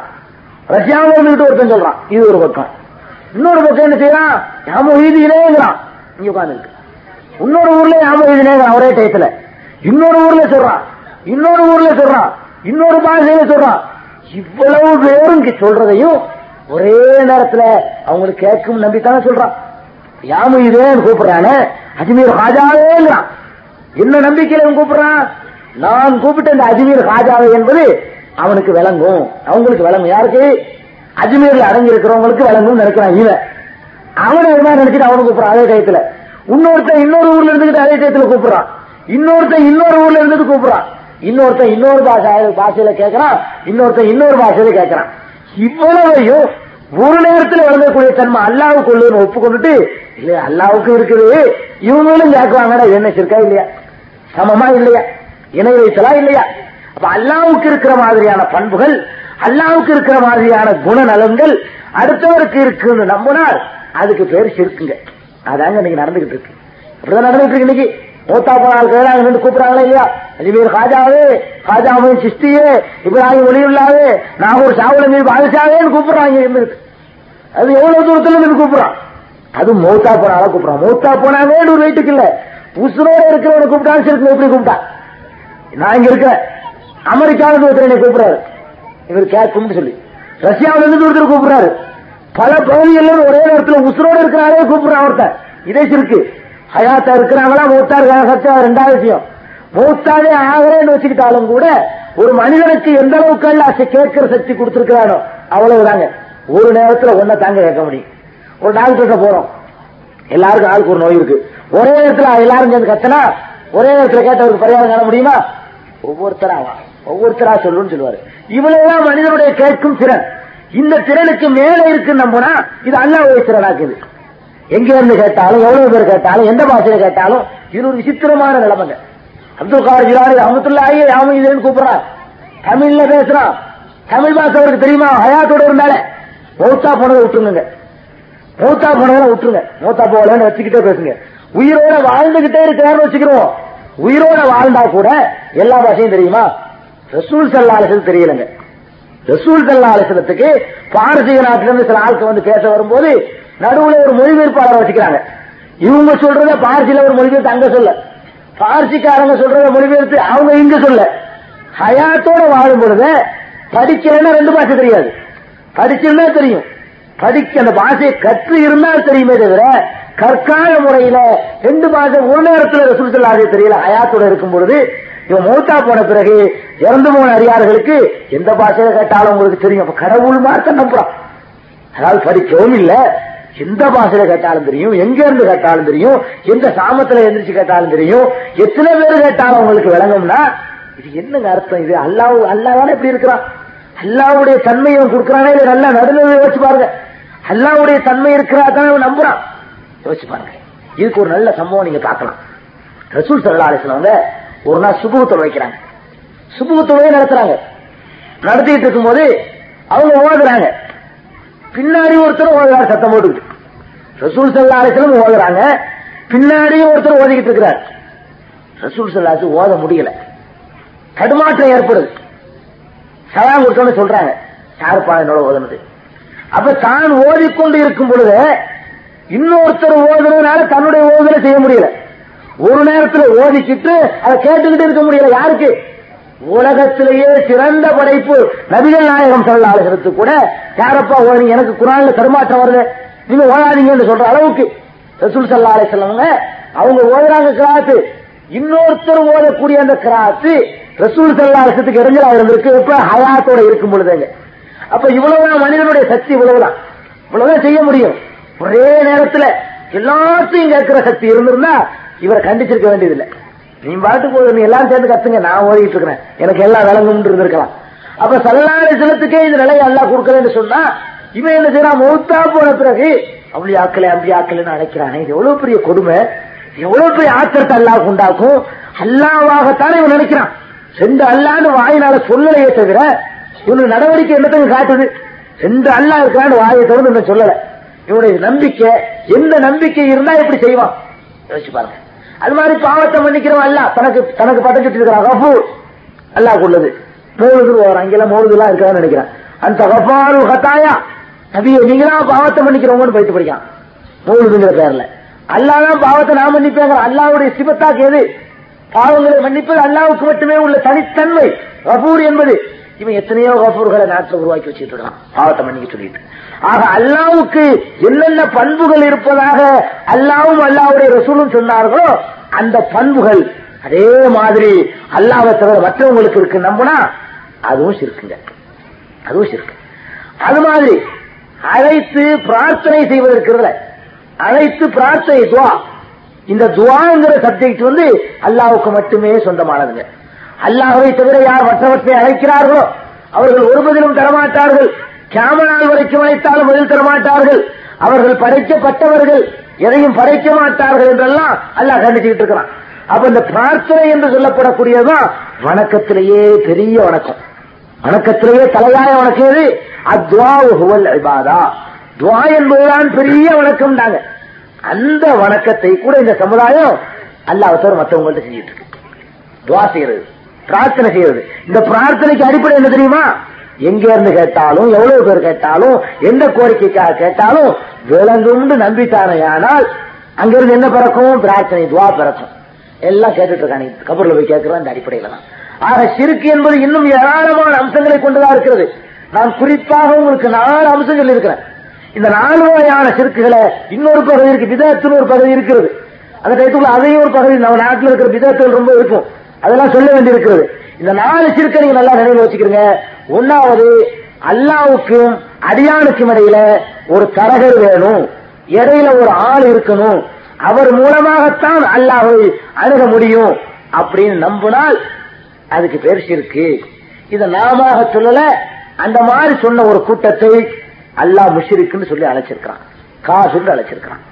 ரஷ்யாவில இருந்துகிட்டு ஒருத்தன் சொல்றான். இது ஒரு பக்கம். இன்னொரு பக்கம் என்ன செய்யறான்? யாம உயிதினேங்கிறான் இங்க உட்காந்துருக்கு இன்னொரு ஊர்ல யாம எழுதினே ஒரே டயத்துல இன்னொரு ஊர்ல சொல்றான். இன்னொரு ஊர்ல சொல்றான். இன்னொரு பாஷையில சொல்றான். இவ்வளவு பேரும் சொல்றதையும் ஒரே நேரத்துல அவங்களுக்கு கேட்கும் நம்பித்தானே சொல்றான். யாம இதேன்னு கூப்பிடுறானே? அஜ்மீர் ஹாஜாவேங்கிறான் என்ன நம்பிக்கையில அவன் கூப்பிடுறான்? நான் கூப்பிட்ட இந்த அஜ்மீர் ஹாஜாவே என்பது அவனுக்கு விளங்கும். அவங்களுக்கு விளங்கும். யாருக்கு? அஜ்மீர்ல அடங்கி இருக்கிறவங்களுக்கு விளங்கும் நினைக்கிறான் இவன். அவனை என்ன நினைச்சிட்டு அவனு கூப்பிடுறான் அதே டயத்துல. இன்னொருத்தன் இன்னொரு ஊர்ல இருந்துகிட்டு அதே டயத்துல கூப்பிடுறான். இன்னொருத்தன் இன்னொரு ஊர்ல இருந்துட்டு கூப்பிடுறான். இன்னொருத்தன் இன்னொரு பாஷை பாஷையில கேட்கறான். இன்னொருத்தன் இன்னொரு பாஷையில கேட்கறான். இவ்வளவையும் ஒரு நேரத்தில் விளங்கக்கூடிய தன்மை அல்லாவுக்குள்ளுன்னு ஒப்புக்கொண்டுட்டு இல்ல அல்லாவுக்கும் இருக்குது. இவங்களும் கேட்குவாங்கடா என்ன இருக்கா இல்லையா? சமமா இல்லையா? இணை வைத்தலா இல்லையா? அப்ப அல்லாவுக்கு இருக்கிற மாதிரியான பண்புகள் அல்லாவுக்கு இருக்கிற மாதிரியான குணநலன்கள் அடுத்தவருக்கு இருக்குன்னு நம்பினால் அதுக்கு பேர் சிற்குங்க அதாங்க இன்னைக்கு நடந்துகிட்டு இருக்கு. அப்படிதான் நடந்துட்டு இருக்கு இன்னைக்கு. மூத்தா போனால் கேளாங்க நின்று கூப்பிடுறாங்களா இல்லையா? அஜ்மீர் காஜாவே காஜாவின் சிஸ்டியே இப்ராஹிம் ஒளியுள்ளாவே நாகூர் சாவுல மீது பாதிச்சாவேன்னு கூப்பிடுறாங்க இருந்துட்டு அது எவ்வளவு தூரத்துல நின்று கூப்பிடுறான்? அது மௌத்தா போனாலும் கூப்பிடுறான். மௌத்தா போனாவே ஒரு வெயிட்டுக்கு இல்ல. புசுனோட இருக்கிறவனை கூப்பிட்டாலும் சரி எப்படி கூப்பிட்டான் நான் இங்க இருக்கிறேன் அமெரிக்காவிலிருந்து ஒருத்தர் என்னை கூப்பிடுறாரு. இவர் கேட்கும்னு சொல்லி. ரஷ்யாவில இருந்து ஒருத்தர் கூப்பிடுறாரு. பல பகுதிகளில் ஒரே நேரத்தில் உசுரோட இருக்கிறாரே கூப்பிடுறான் ஒருத்தன் இதே சிறுக்கு. ஹயாத்தா இருக்கிறாங்களா? மூத்தா இருக்காங்க சச்சா ரெண்டாவது விஷயம். மூத்தாவே ஆகிறேன்னு வச்சுக்கிட்டாலும் கூட ஒரு மனிதனுக்கு எந்த அளவுக்கு கேட்கிற சக்தி கொடுத்திருக்கிறானோ அவ்வளவுதாங்க. ஒரு நேரத்தில் ஒன்ன தாங்க கேட்க முடியும். ஒரு டாக்டர்கிட்ட போறோம். எல்லாருக்கும் ஆளுக்கு ஒரு நோய் இருக்கு. ஒரே நேரத்துல எல்லாரும் சேர்ந்து கத்தனா ஒரே நேரத்துல கேட்டவருக்கு பரிகாரம் காண முடியுமா? ஒவ்வொருத்தரா ஒவ்வொருத்தரா சொல்லுன்னு சொல்லுவாரு. இவ்வளவுதான் மனிதனுடைய கேட்கும் திறன். இந்த திறனுக்கு மேல இருக்கு நம்பினா இது அல்லாவுடைய திறனாக்குது. எங்க இருந்து கேட்டாலும் எவ்வளவு பேர் கேட்டாலும் எந்த பாஷையில கேட்டாலும் இது ஒரு விசித்திரமான நிலைமைங்க. அப்துல் கார் ஜிலானி அவன் இதுன்னு கூப்பிடுறான் தமிழ்ல பேசுறான். தமிழ் பாஷை அவருக்கு தெரியுமா? ஹயாத்தோட இருந்தாலே மௌத்தா போனதை விட்டுருங்க. மூத்தா போனதை விட்டுருங்க. மூத்தா போகலன்னு வச்சுக்கிட்டே பேசுங்க. உயிரோட வாழ்ந்துகிட்டே இருக்கிறான்னு வச்சுக்கிறோம் உயிரோட வாழ்ந்தா கூட எல்லா பாஷையும் தெரியுமா? ரசூல் சல்லா அலிசல் தெரியலங்க. ரசூல் சல்லா அலிசலத்துக்கு பாரசீக நாட்டில இருந்து சில ஆட்கள் வந்து பேச வரும்போது நடுவுல ஒரு மொழிபெயர்ப்பாளரை வச்சுக்கிறாங்க. இவங்க சொல்றத பார்சியில ஒரு மொழிபெயர்த்து அங்க சொல்ல. பார்சிக்காரங்க சொல்றத மொழிபெயர்த்து அவங்க இங்க சொல்ல. ஹயாத்தோட வாழும் பொழுது படிக்கிறேன்னா ரெண்டு பாஷை தெரியாது. படிச்சுன்னா தெரியும். படிக்க அந்த பாஷையை கற்று இருந்தால் தெரியுமே தவிர கற்கால முறையில ரெண்டு மாசம் ஒரு நேரத்தில் ரசூல் தெரியல ஹயாத்தோட இருக்கும் பொழுது இவன் மூத்தா போன பிறகு இறந்து போன அடியார்களுக்கு எந்த பாஷையில கேட்டாலும் உங்களுக்கு தெரியும். அப்ப கடவுள் மார்க்க நம்புறான் அதாவது படிக்கவும் இல்ல. எந்த பாஷையில கேட்டாலும் தெரியும் எங்க இருந்து கேட்டாலும் தெரியும் எந்த சாமத்துல எந்திரிச்சு கேட்டாலும் தெரியும் எத்தனை பேர் கேட்டாலும் உங்களுக்கு விளங்கும்னா இது என்னங்க அர்த்தம் இது? அல்லாஹ் அல்லாஹ் இப்படி இருக்கிறான். அல்லாவுடைய தன்மையை அவன் கொடுக்கறானே நல்லா நடுநிலை யோசிச்சு பாருங்க. அல்லாவுடைய தன்மை இருக்கிறா தான் அவன் நம்புறான். யோசிச்சு பாருங்க. இதுக்கு ஒரு நல்ல சம்பவம் நீங்க பார்க்கலாம். ரசூல் சல்லா அலிஸ்லவங்க ஒரு நாள் சுபுகத்தோடு வைக்கிறாங்க. சுபுகத்தோடய நடத்துறாங்க. நடத்திட்டு இருக்கும்போது அவங்க ஓடுறாங்க. பின்னாடி ஒருத்தர் ஓடுறாரு சத்தம் போட்டுக்கிட்டு. ரசூல் சல்லா அலிஸ்லம் ஓடுறாங்க. பின்னாடியும் ஒருத்தர் ஓதிக்கிட்டு இருக்கிறார். ரசூல் சல்லாச்சு ஓத முடியல. தடுமாற்றம் ஏற்படுது. சலாம் கொடுத்தோன்னு சொல்றாங்க. யாருப்பா என்னோட ஓதுனது அப்ப தான் ஓதிக்கொண்டு இருக்கும் பொழுது இன்னொருத்தர் ஓதுனதுனால தன்னுடைய ஓதுதலை செய்ய முடியல. ஒரு நேரத்தில் ஓதிக்கிட்டு அதை கேட்டுக்கிட்டு இருக்க முடியல யாருக்கு? உலகத்திலேயே சிறந்த படைப்பு நபிகள் நாயகம் சொல்லாளுகிறது கூட யாரப்பா ஓதுனீங்க? எனக்கு குரான்ல தருமாற்றம் வருது. நீங்க ஓடாதீங்கன்னு சொல்ற அளவுக்கு ரசூல் சல்லா அலை செல்லவங்க அவங்க ஓதுறாங்க கிராத்து. இன்னொருத்தர் ஓதக்கூடிய அந்த கிராத்து ரசூல் சல்லா அலிசத்துக்கு இடைஞ்சலா இருந்திருக்கு. எப்ப? ஹயாத்தோட இருக்கும் பொழுதுங்க. அப்ப இவ்வளவுதான் மனிதனுடைய சக்தி இவ்வளவுதான். இவ்வளவுதான் செய்ய முடியும். ஒரே நேரத்துல எல்லாத்தையும் கேட்கிற சக்தி இருந்திருந்தா இவரை கண்டிச்சிருக்க வேண்டியதில்லை. நீ பாட்டுக்கு போது நீ எல்லாம் சேர்ந்து கத்துங்க நான் ஓடிட்டு இருக்கிறேன். எனக்கு எல்லாம் விளங்கும் இருந்திருக்கலாம். அப்ப சல்லாலை சிலத்துக்கே இந்த நிலையை எல்லாம் கொடுக்கலன்னு சொன்னா இவன் என்ன செய்யறான்? மூத்தா போன பிறகு அப்படி ஆக்கல அப்படி ஆக்கலன்னு அழைக்கிறானே. இது எவ்வளவு பெரிய கொடுமை. எவ்வளவு பெரிய ஆத்திரத்தை அல்லாஹ் உண்டாக்கும். அல்லாவாகத்தானே இவன் நினைக்கிறான். சென்று அல்லான்னு வாயினால சொல்லலையே தவிர இவனுடைய நடவடிக்கை என்னத்தையும் காட்டுது? எந்த அல்லா இருக்கிறான்னு வாயை திறந்து என்ன சொல்லல. இவனுடைய நம்பிக்கை எந்த நம்பிக்கை இருந்தா எப்படி செய்வான்? யோசிச்சு பாருங்க. அது மாதிரி பாவத்தை மன்னிக்கிறவன் அல்ல தனக்கு தனக்கு படைச்சிட்டு இருக்கிறான் கபூர் அல்லாஹ் உள்ளது மூழுது அங்கெல்லாம் மூழுதுலாம் இருக்கான்னு நினைக்கிறேன். அந்த கபாரு ஹத்தாயா நபியை நீங்களா பாவத்தை மன்னிக்கிறவங்கன்னு போயிட்டு படிக்கான் மூழுதுங்கிற பேர்ல. அல்லாதான் பாவத்தை நான் மன்னிப்பேங்கிற அல்லாவுடைய சிபத்தாக்கு எது? பாவங்களை மன்னிப்பது அல்லாவுக்கு மட்டுமே உள்ள தனித்தன்மை. கபூர் என்பது இவன் எத்தனையோ கபூர்களை நாட்டில் உருவாக்கி வச்சுட்டு இருக்கான் பாவத்தை மன்னிக்க சொல்லிட்டு. ஆக அல்லாவுக்கு என்னென்ன பண்புகள் இருப்பதாக அல்லாவும் அல்லாவுடைய ரசூலும் சொன்னார்களோ அந்த பண்புகள் அதே மாதிரி அல்லாவை தவிர மற்றவங்களுக்கு இருக்கு நம்பினா அதுவும் சிறுக்குங்க அதுவும் சிறுக்கு அது மாதிரி அழைத்து பிரார்த்தனை செய்வதற்கிறதுல அழைத்து பிரார்த்தனை துவா. இந்த துவாங்கிற சப்ஜெக்ட் வந்து அல்லாவுக்கு மட்டுமே சொந்தமானதுங்க. அல்லாஹவை தவிர யார் மற்றவற்றை அழைக்கிறார்களோ அவர்கள் ஒரு பதிலும் தரமாட்டார்கள். கேமனால் வரைக்கும் அழைத்தாலும் பதில் தரமாட்டார்கள். அவர்கள் படைக்கப்பட்டவர்கள் எதையும் படைக்க மாட்டார்கள் என்றெல்லாம் அல்லாஹ் கண்டிச்சுக்கிட்டு இருக்கிறான். அப்ப இந்த பிரார்த்தனை என்று சொல்லப்படக்கூடியதுதான் வணக்கத்திலேயே பெரிய வணக்கம். வணக்கத்திலேயே தலையாய வணக்கம் எது? அத்வா ஹுவல் துவா என்பதுதான் பெரிய வணக்கம் தாங்க அந்த வணக்கத்தை கூட இந்த சமுதாயம் அல்லாஹ் மற்றவங்கள்ட்ட செஞ்சிட்டு இருக்கு. துவா செய்யறது. பிரார்த்தனை செய்யறது. இந்த பிரார்த்தனைக்கு அடிப்படை என்ன தெரியுமா? எங்க இருந்து கேட்டாலும் எவ்வளவு பேர் கேட்டாலும் எந்த கோரிக்கைக்காக கேட்டாலும் விளங்கும்னு நம்பித்தானையானால் அங்கிருந்து என்ன பிறக்கும்? பிரார்த்தனை துவா பிறக்கும். எல்லாம் கேட்டுட்டு இருக்காங்க கபூர்ல போய் கேட்கிறோம் அந்த அடிப்படையில தான். ஆக சிறுக்கு என்பது இன்னும் ஏராளமான அம்சங்களை கொண்டுதான் இருக்கிறது. நான் குறிப்பாக உங்களுக்கு நாலு அம்சங்கள் இருக்கிறேன். இந்த நாலு வகையான சிறுக்குகளை இன்னொரு பகுதி இருக்கு விதத்துன்னு ஒரு பகுதி இருக்கிறது. அந்த டயத்துக்குள்ள அதையும் ஒரு பகுதி நம்ம நாட்டில் இருக்கிற விதத்தில் ரொம்ப இருக்கும். அதெல்லாம் சொல்ல வேண்டி இருக்கிறது இந்த நாலு சிறுக்க நீங்க நல்லா நினைவு வச்சுக்கிறீங்க ஒன்னாவது அல்லாவுக்கும் அடியானுக்கும் இடையில ஒரு தரகர் வேணும். இடையில ஒரு ஆள் இருக்கணும். அவர் மூலமாகத்தான் அல்லாஹை அணுக முடியும் அப்படின்னு நம்பினால் அதுக்கு பேர் சிறுக்கு. இதை நாம சொல்லல அந்த மாதிரி சொன்ன ஒரு கூட்டத்தை அல்லாஹ் முஷிருக்குன்னு சொல்லி அழைச்சிருக்கிறான். காசுன்னு அழைச்சிருக்கிறான்.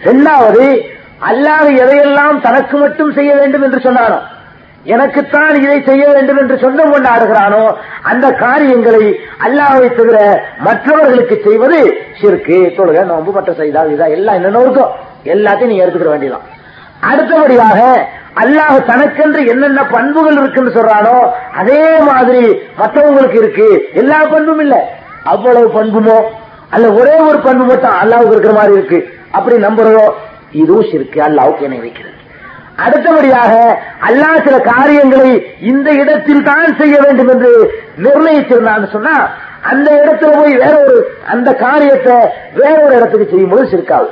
இரண்டாவது அல்லாஹ் எதையெல்லாம் தனக்கு மட்டும் செய்ய வேண்டும் என்று சொன்னானோ எனக்குத்தான் இதை செய்ய வேண்டும் என்று சொந்தம் கொண்டாடுகிறானோ அந்த காரியங்களை அல்லாவை தவிர மற்றவர்களுக்கு செய்வது சிறுக்கு. தொழுக நோம்பு மற்ற செய்தா இதா எல்லாம் என்னென்ன இருக்கும் எல்லாத்தையும் நீங்க எடுத்துக்கிற வேண்டியதான் அடுத்தபடியாக அல்லாஹ் தனக்கென்று என்னென்ன பண்புகள் இருக்குன்னு சொல்றானோ அதே மாதிரி மற்றவங்களுக்கு இருக்கு. எல்லா பண்பும் இல்ல. அவ்வளவு பண்புமோ? அல்ல ஒரே ஒரு பண்பு மட்டும் அல்லாவுக்கு இருக்கிற மாதிரி இருக்கு. அப்படி நம்புறதோ? இதுவும் சிறுக்கு. அல்லாவுக்கு என்னை வைக்கிறது. அடுத்தபடியாக அல்லாஹ் சில காரியங்களை இந்த இடத்தில் தான் செய்ய வேண்டும் என்று நிர்ணயிச்சிருந்தான்னு சொன்னா அந்த இடத்துல போய் வேற ஒரு அந்த காரியத்தை வேற ஒரு இடத்துக்கு செய்யும்போது சிறுக்காது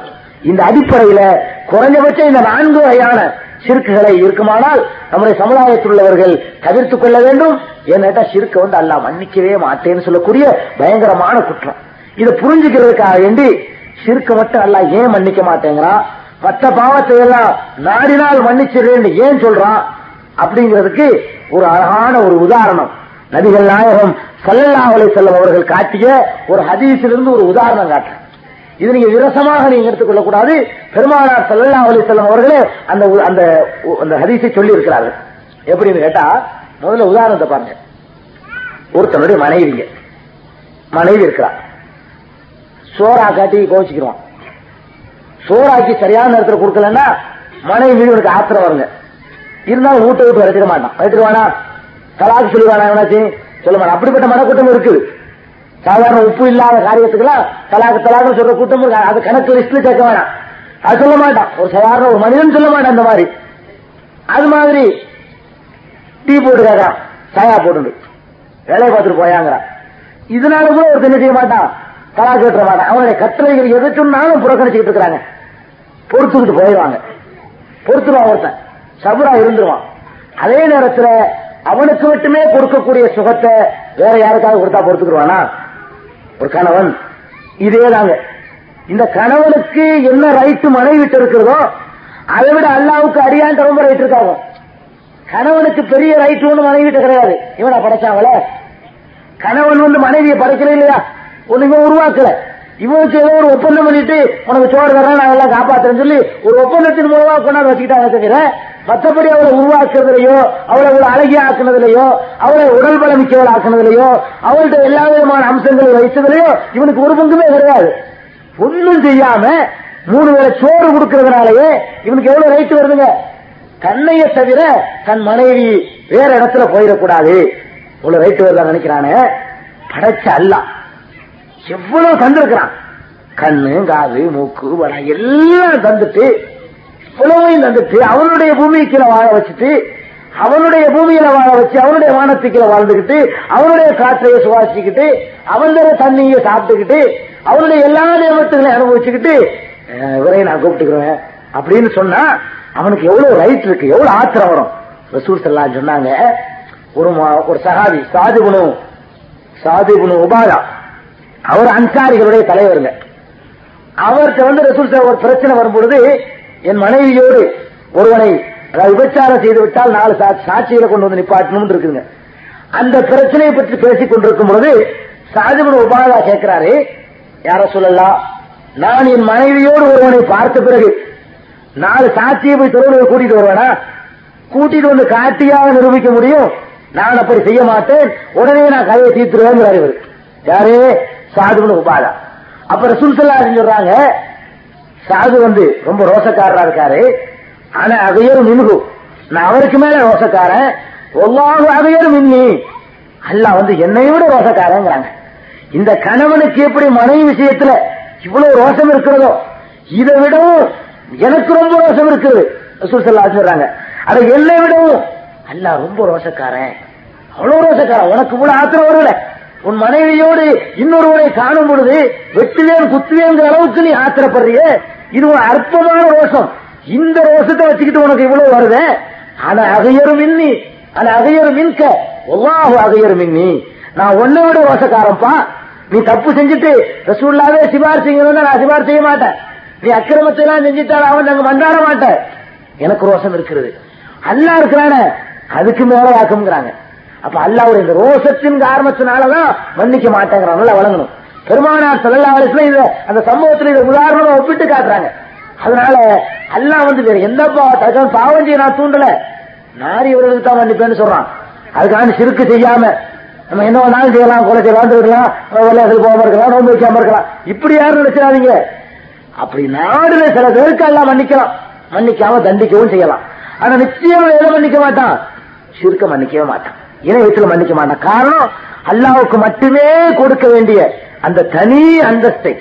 இந்த அடிப்படையில குறைஞ்சபட்சம் இந்த நான்கு வகையான சிறுக்குகளை இருக்குமானால் நம்முடைய சமுதாயத்தில் உள்ளவர்கள் தவிர்த்துக் கொள்ள வேண்டும். ஏன்னா சிறுக்க வந்து அல்லாஹ் மன்னிக்கவே மாட்டேன்னு சொல்லக்கூடிய பயங்கரமான குற்றம். இதை புரிஞ்சுக்கிறதுக்காக வேண்டி சிறுக்க மட்டும் அல்லாஹ் ஏன் மன்னிக்க மாட்டேங்கிறான்? பத்த பாவத்தை எல்லாம் நாடினால் மன்னிச்சிடுறேன்னு ஏன் சொல்றான்? அப்படிங்கிறதுக்கு ஒரு அழகான ஒரு உதாரணம். நபிகள் நாயகம் சல்லல்லாஹு செல்லும் அவர்கள் காட்டிய ஒரு ஹதீஸிலிருந்து ஒரு உதாரணம் காட்டுறேன். இது நீங்க விரசமாக நீங்க எடுத்துக்கொள்ள கூடாது. பெருமானார் சல்லல்லா அலி செல்லம் அவர்களே அந்த அந்த அந்த ஹதீஸை சொல்லி இருக்கிறார்கள் எப்படின்னு கேட்டா முதல்ல உதாரணத்தை பாருங்க. ஒருத்தனுடைய மனைவிங்க. மனைவி இருக்கிறார் சோறா காட்டி கோச்சிக்கிடுவான் சோறாக்கி சரியான நேரத்தில் கொடுக்கலன்னா மனைவி மீது உனக்கு ஆத்திரம் வருங்க. இருந்தாலும் ஊட்ட விட்டு வரைச்சிட மாட்டான். வரைச்சிருவானா தலாக்கு சொல்லுவானா என்னாச்சு சொல்ல மாட்டான் அப்படிப்பட்ட மனக்கூட்டம் இருக்குது. சாதாரண உப்பு இல்லாத காரியத்துக்கெல்லாம் தலாக்கு தலாக்கு சொல்ற கூட்டம் இருக்கு? அது கணக்கு லிஸ்ட்ல சேர்க்க வேணாம். அது சொல்ல மாட்டான். ஒரு சாதாரண ஒரு மனிதன் சொல்ல மாட்டான் அந்த மாதிரி. அது மாதிரி டீ போட்டு கேட்கறான். சாயா போட்டு வேலையை பார்த்துட்டு போயாங்கிறான். இதனால கூட ஒரு என்ன செய்ய மாட்டான்? தலா கேட்டுற அவனுடைய கட்டளைகள் எது சொன்னாலும் புறக்கணிச்சுக்கிட்டு இருக்கிறாங்க. பொறுத்துக்கிட்டு போயிடுவாங்க. பொறுத்துருவான் ஒருத்தன். சபுரா இருந்துருவான். அதே நேரத்தில் அவனுக்கு மட்டுமே கொடுக்கக்கூடிய சுகத்தை வேற யாருக்காவது கொடுத்தா பொறுத்துக்குருவானா ஒரு கணவன். இதே தாங்க. இந்த கணவனுக்கு என்ன ரைட்டு மனைவிட்டு இருக்கிறதோ அதை விட அல்லாவுக்கு அடியான் ரொம்ப ரைட் இருக்காங்க. கணவனுக்கு பெரிய ரைட் ஒன்று மனைவிட்ட கிடையாது. இவனை படைச்சாங்களே. கணவன் வந்து மனைவியை படைக்கல இல்லையா? ஒண்ணுமே உருவாக்கல. இவனுக்கு ஏதோ ஒரு ஒப்பந்தம் பண்ணிட்டு உனக்கு சோறு தரேன் நான் எல்லாம் காப்பாத்துறேன்னு சொல்லி ஒரு ஒப்பந்தத்தின் மூலமா கொண்டாந்து வச்சுக்கிட்டாங்க தவிர மற்றபடி அவளை உருவாக்குறதுலையோ அவளை ஒரு அழகிய ஆக்குனதுலையோ அவளை உடல் பலம் மிக்கவள் ஆக்குனதுலையோ அவள்கிட்ட எல்லா விதமான அம்சங்களை வைத்ததுலையோ இவனுக்கு ஒரு பங்குமே கிடையாது. ஒன்றும் செய்யாம மூணு வேளை சோறு கொடுக்கறதுனாலயே இவனுக்கு எவ்வளவு ரைட்டு வருதுங்க? தன்னைய தவிர தன் மனைவி வேற இடத்துல போயிடக்கூடாது. இவ்வளவு ரைட்டு வருதான் நினைக்கிறானே? படைச்ச அல்லாம் எவ்வளவு தந்திருக்கிறான்? கண்ணு காது மூக்கு வடை எல்லாம் தந்துட்டு இவ்வளவையும் தந்துட்டு அவனுடைய பூமிக்குள்ள வாழ வச்சுட்டு அவனுடைய பூமியில வாழ வச்சு அவனுடைய வானத்துக்குள்ள வாழ்ந்துகிட்டு அவனுடைய காற்றைய சுவாசிக்கிட்டு அவனுடைய தண்ணியை சாப்பிட்டுக்கிட்டு அவனுடைய எல்லா நியமத்துகளையும் அனுபவிச்சுக்கிட்டு இவரையும் நான் கூப்பிட்டுக்கிறேன். அப்படின்னு சொன்னா அவனுக்கு எவ்வளவு ரைட் இருக்கு எவ்வளவு ஆத்திரம் வரும். ரசூல் ஸல்லல்லாஹு சொன்னாங்க ஒரு ம- ஒரு சஹாபி சாதிபுனு சாதிபுனு உபாதா அவர் அன்சாரிகளுடைய தலைவருங்க. அவர்கிட்ட வந்து ரசூல் ஒரு பிரச்சனை வரும்பொழுது என் மனைவியோடு ஒருவனை அதாவது விபச்சாரம் செய்து விட்டால் நாலு சா- சாட்சிகளை கொண்டு வந்து நிப்பாட்டணும் இருக்குங்க அந்த பிரச்சனையை பற்றி பேசிக் கொண்டிருக்கும் பொழுது சாதிபுன் உபாதா கேட்கிறாரு யார சொல்லலாம் நான் என் மனைவியோடு ஒருவனை பார்த்த பிறகு நாலு சாட்சியை போய் தெருவில் கூட்டிட்டு வருவேனா? கூட்டிட்டு வந்து காட்டியாக நிரூபிக்க முடியும். நான் அப்படி செய்ய மாட்டேன். உடனே நான் கதையை தீர்த்துருவேங்கிறார் இவர். யாரு சாதுபுன் உபாதா அப்ப ரசூல் ஸல்லல்லாஹு சொல்றாங்க சாது வந்து ரொம்ப ரோசக்காரரா இருக்காரு. ஆனா அதையரும் மின்கு நான் அவருக்கு மேல ரோசக்காரன். ஒல்லாஹு அதையரும் மின்னி. அல்லா வந்து என்னை விட ரோசக்காரங்கிறாங்க. இந்த கணவனுக்கு எப்படி மனைவி விஷயத்துல இவ்வளவு ரோசம் இருக்கிறதோ இதை விடவும் எனக்கு ரொம்ப ரோசம் இருக்குது. ரசூல் ஸல்லல்லாஹு சொல்றாங்க. அதை என்னை விடவும் அல்லா ரொம்ப ரோசக்காரன். அவ்வளவு ரோசக்காரன். உனக்கு கூட ஆத்திரம் வரல. உன் மனைவியோடு இன்னொருவரை காணும் பொழுது வெட்டுவேன் குத்துவேங்கிற அளவுக்கு நீ ஆத்திரப்படுறிய? இது ஒரு அற்பமான ரோஷம். இந்த ரோஷத்தை வச்சுக்கிட்டு உனக்கு இவ்வளவு வருத? ஆனா அகையரும் இன்னி ஆனா அகையரும் மின்க. ஒவ்வாஹு அகையரும் இன்னி நான் உன்னை விட ரோஷக்காரன்பா நீ தப்பு செஞ்சுட்டு ரசூல்லாவே சிபார் செய்யணும் நான் சிபார் செய்ய மாட்டேன். நீ அக்கிரமத்தை எல்லாம் செஞ்சுட்டா அவன் நாங்க மண்டாட மாட்டேன். எனக்கு ரோஷம் இருக்கிறது. அல்லா இருக்கிறானே அதுக்கு மேல வாக்குங்கிறாங்க அப்ப அல்லாவுடைய இந்த ரோசத்தின் காரணத்தினாலதான் மன்னிக்க மாட்டேங்கிறான். நல்லா வழங்கணும். பெருமானார் ஸல்லல்லாஹு அலைஹி இத அந்த சம்பவத்தில் இதை உதாரணமா ஒப்பிட்டு காட்டுறாங்க. அதனால அல்லாஹ் வந்து வேற எந்த பாவத்தை பாவம் செய்ய நான் தூண்டல. நாரி இவர்களுக்கு தான் மன்னிப்பேன்னு சொல்றான். அதுக்கான சிறுக்கு செய்யாம நம்ம என்ன வேணாலும் செய்யலாம் கொலை செய்யலாம் இருக்கலாம் விளையாட்டு போகாம இருக்கலாம் நோன்பு வைக்காம இருக்கலாம். இப்படி யாரும் நினைச்சிடாதீங்க. அப்படி நாடுல சில பேருக்கு எல்லாம் மன்னிக்கலாம். மன்னிக்காம தண்டிக்கவும் செய்யலாம். ஆனா நிச்சயம் எதை மன்னிக்க மாட்டான்? சிறுக்க மன்னிக்கவே மாட்டான். இணையத்துல மன்னிக்க மாட்டான். காரணம் அல்லாவுக்கு மட்டுமே கொடுக்க வேண்டிய அந்த தனி அந்தஸ்தை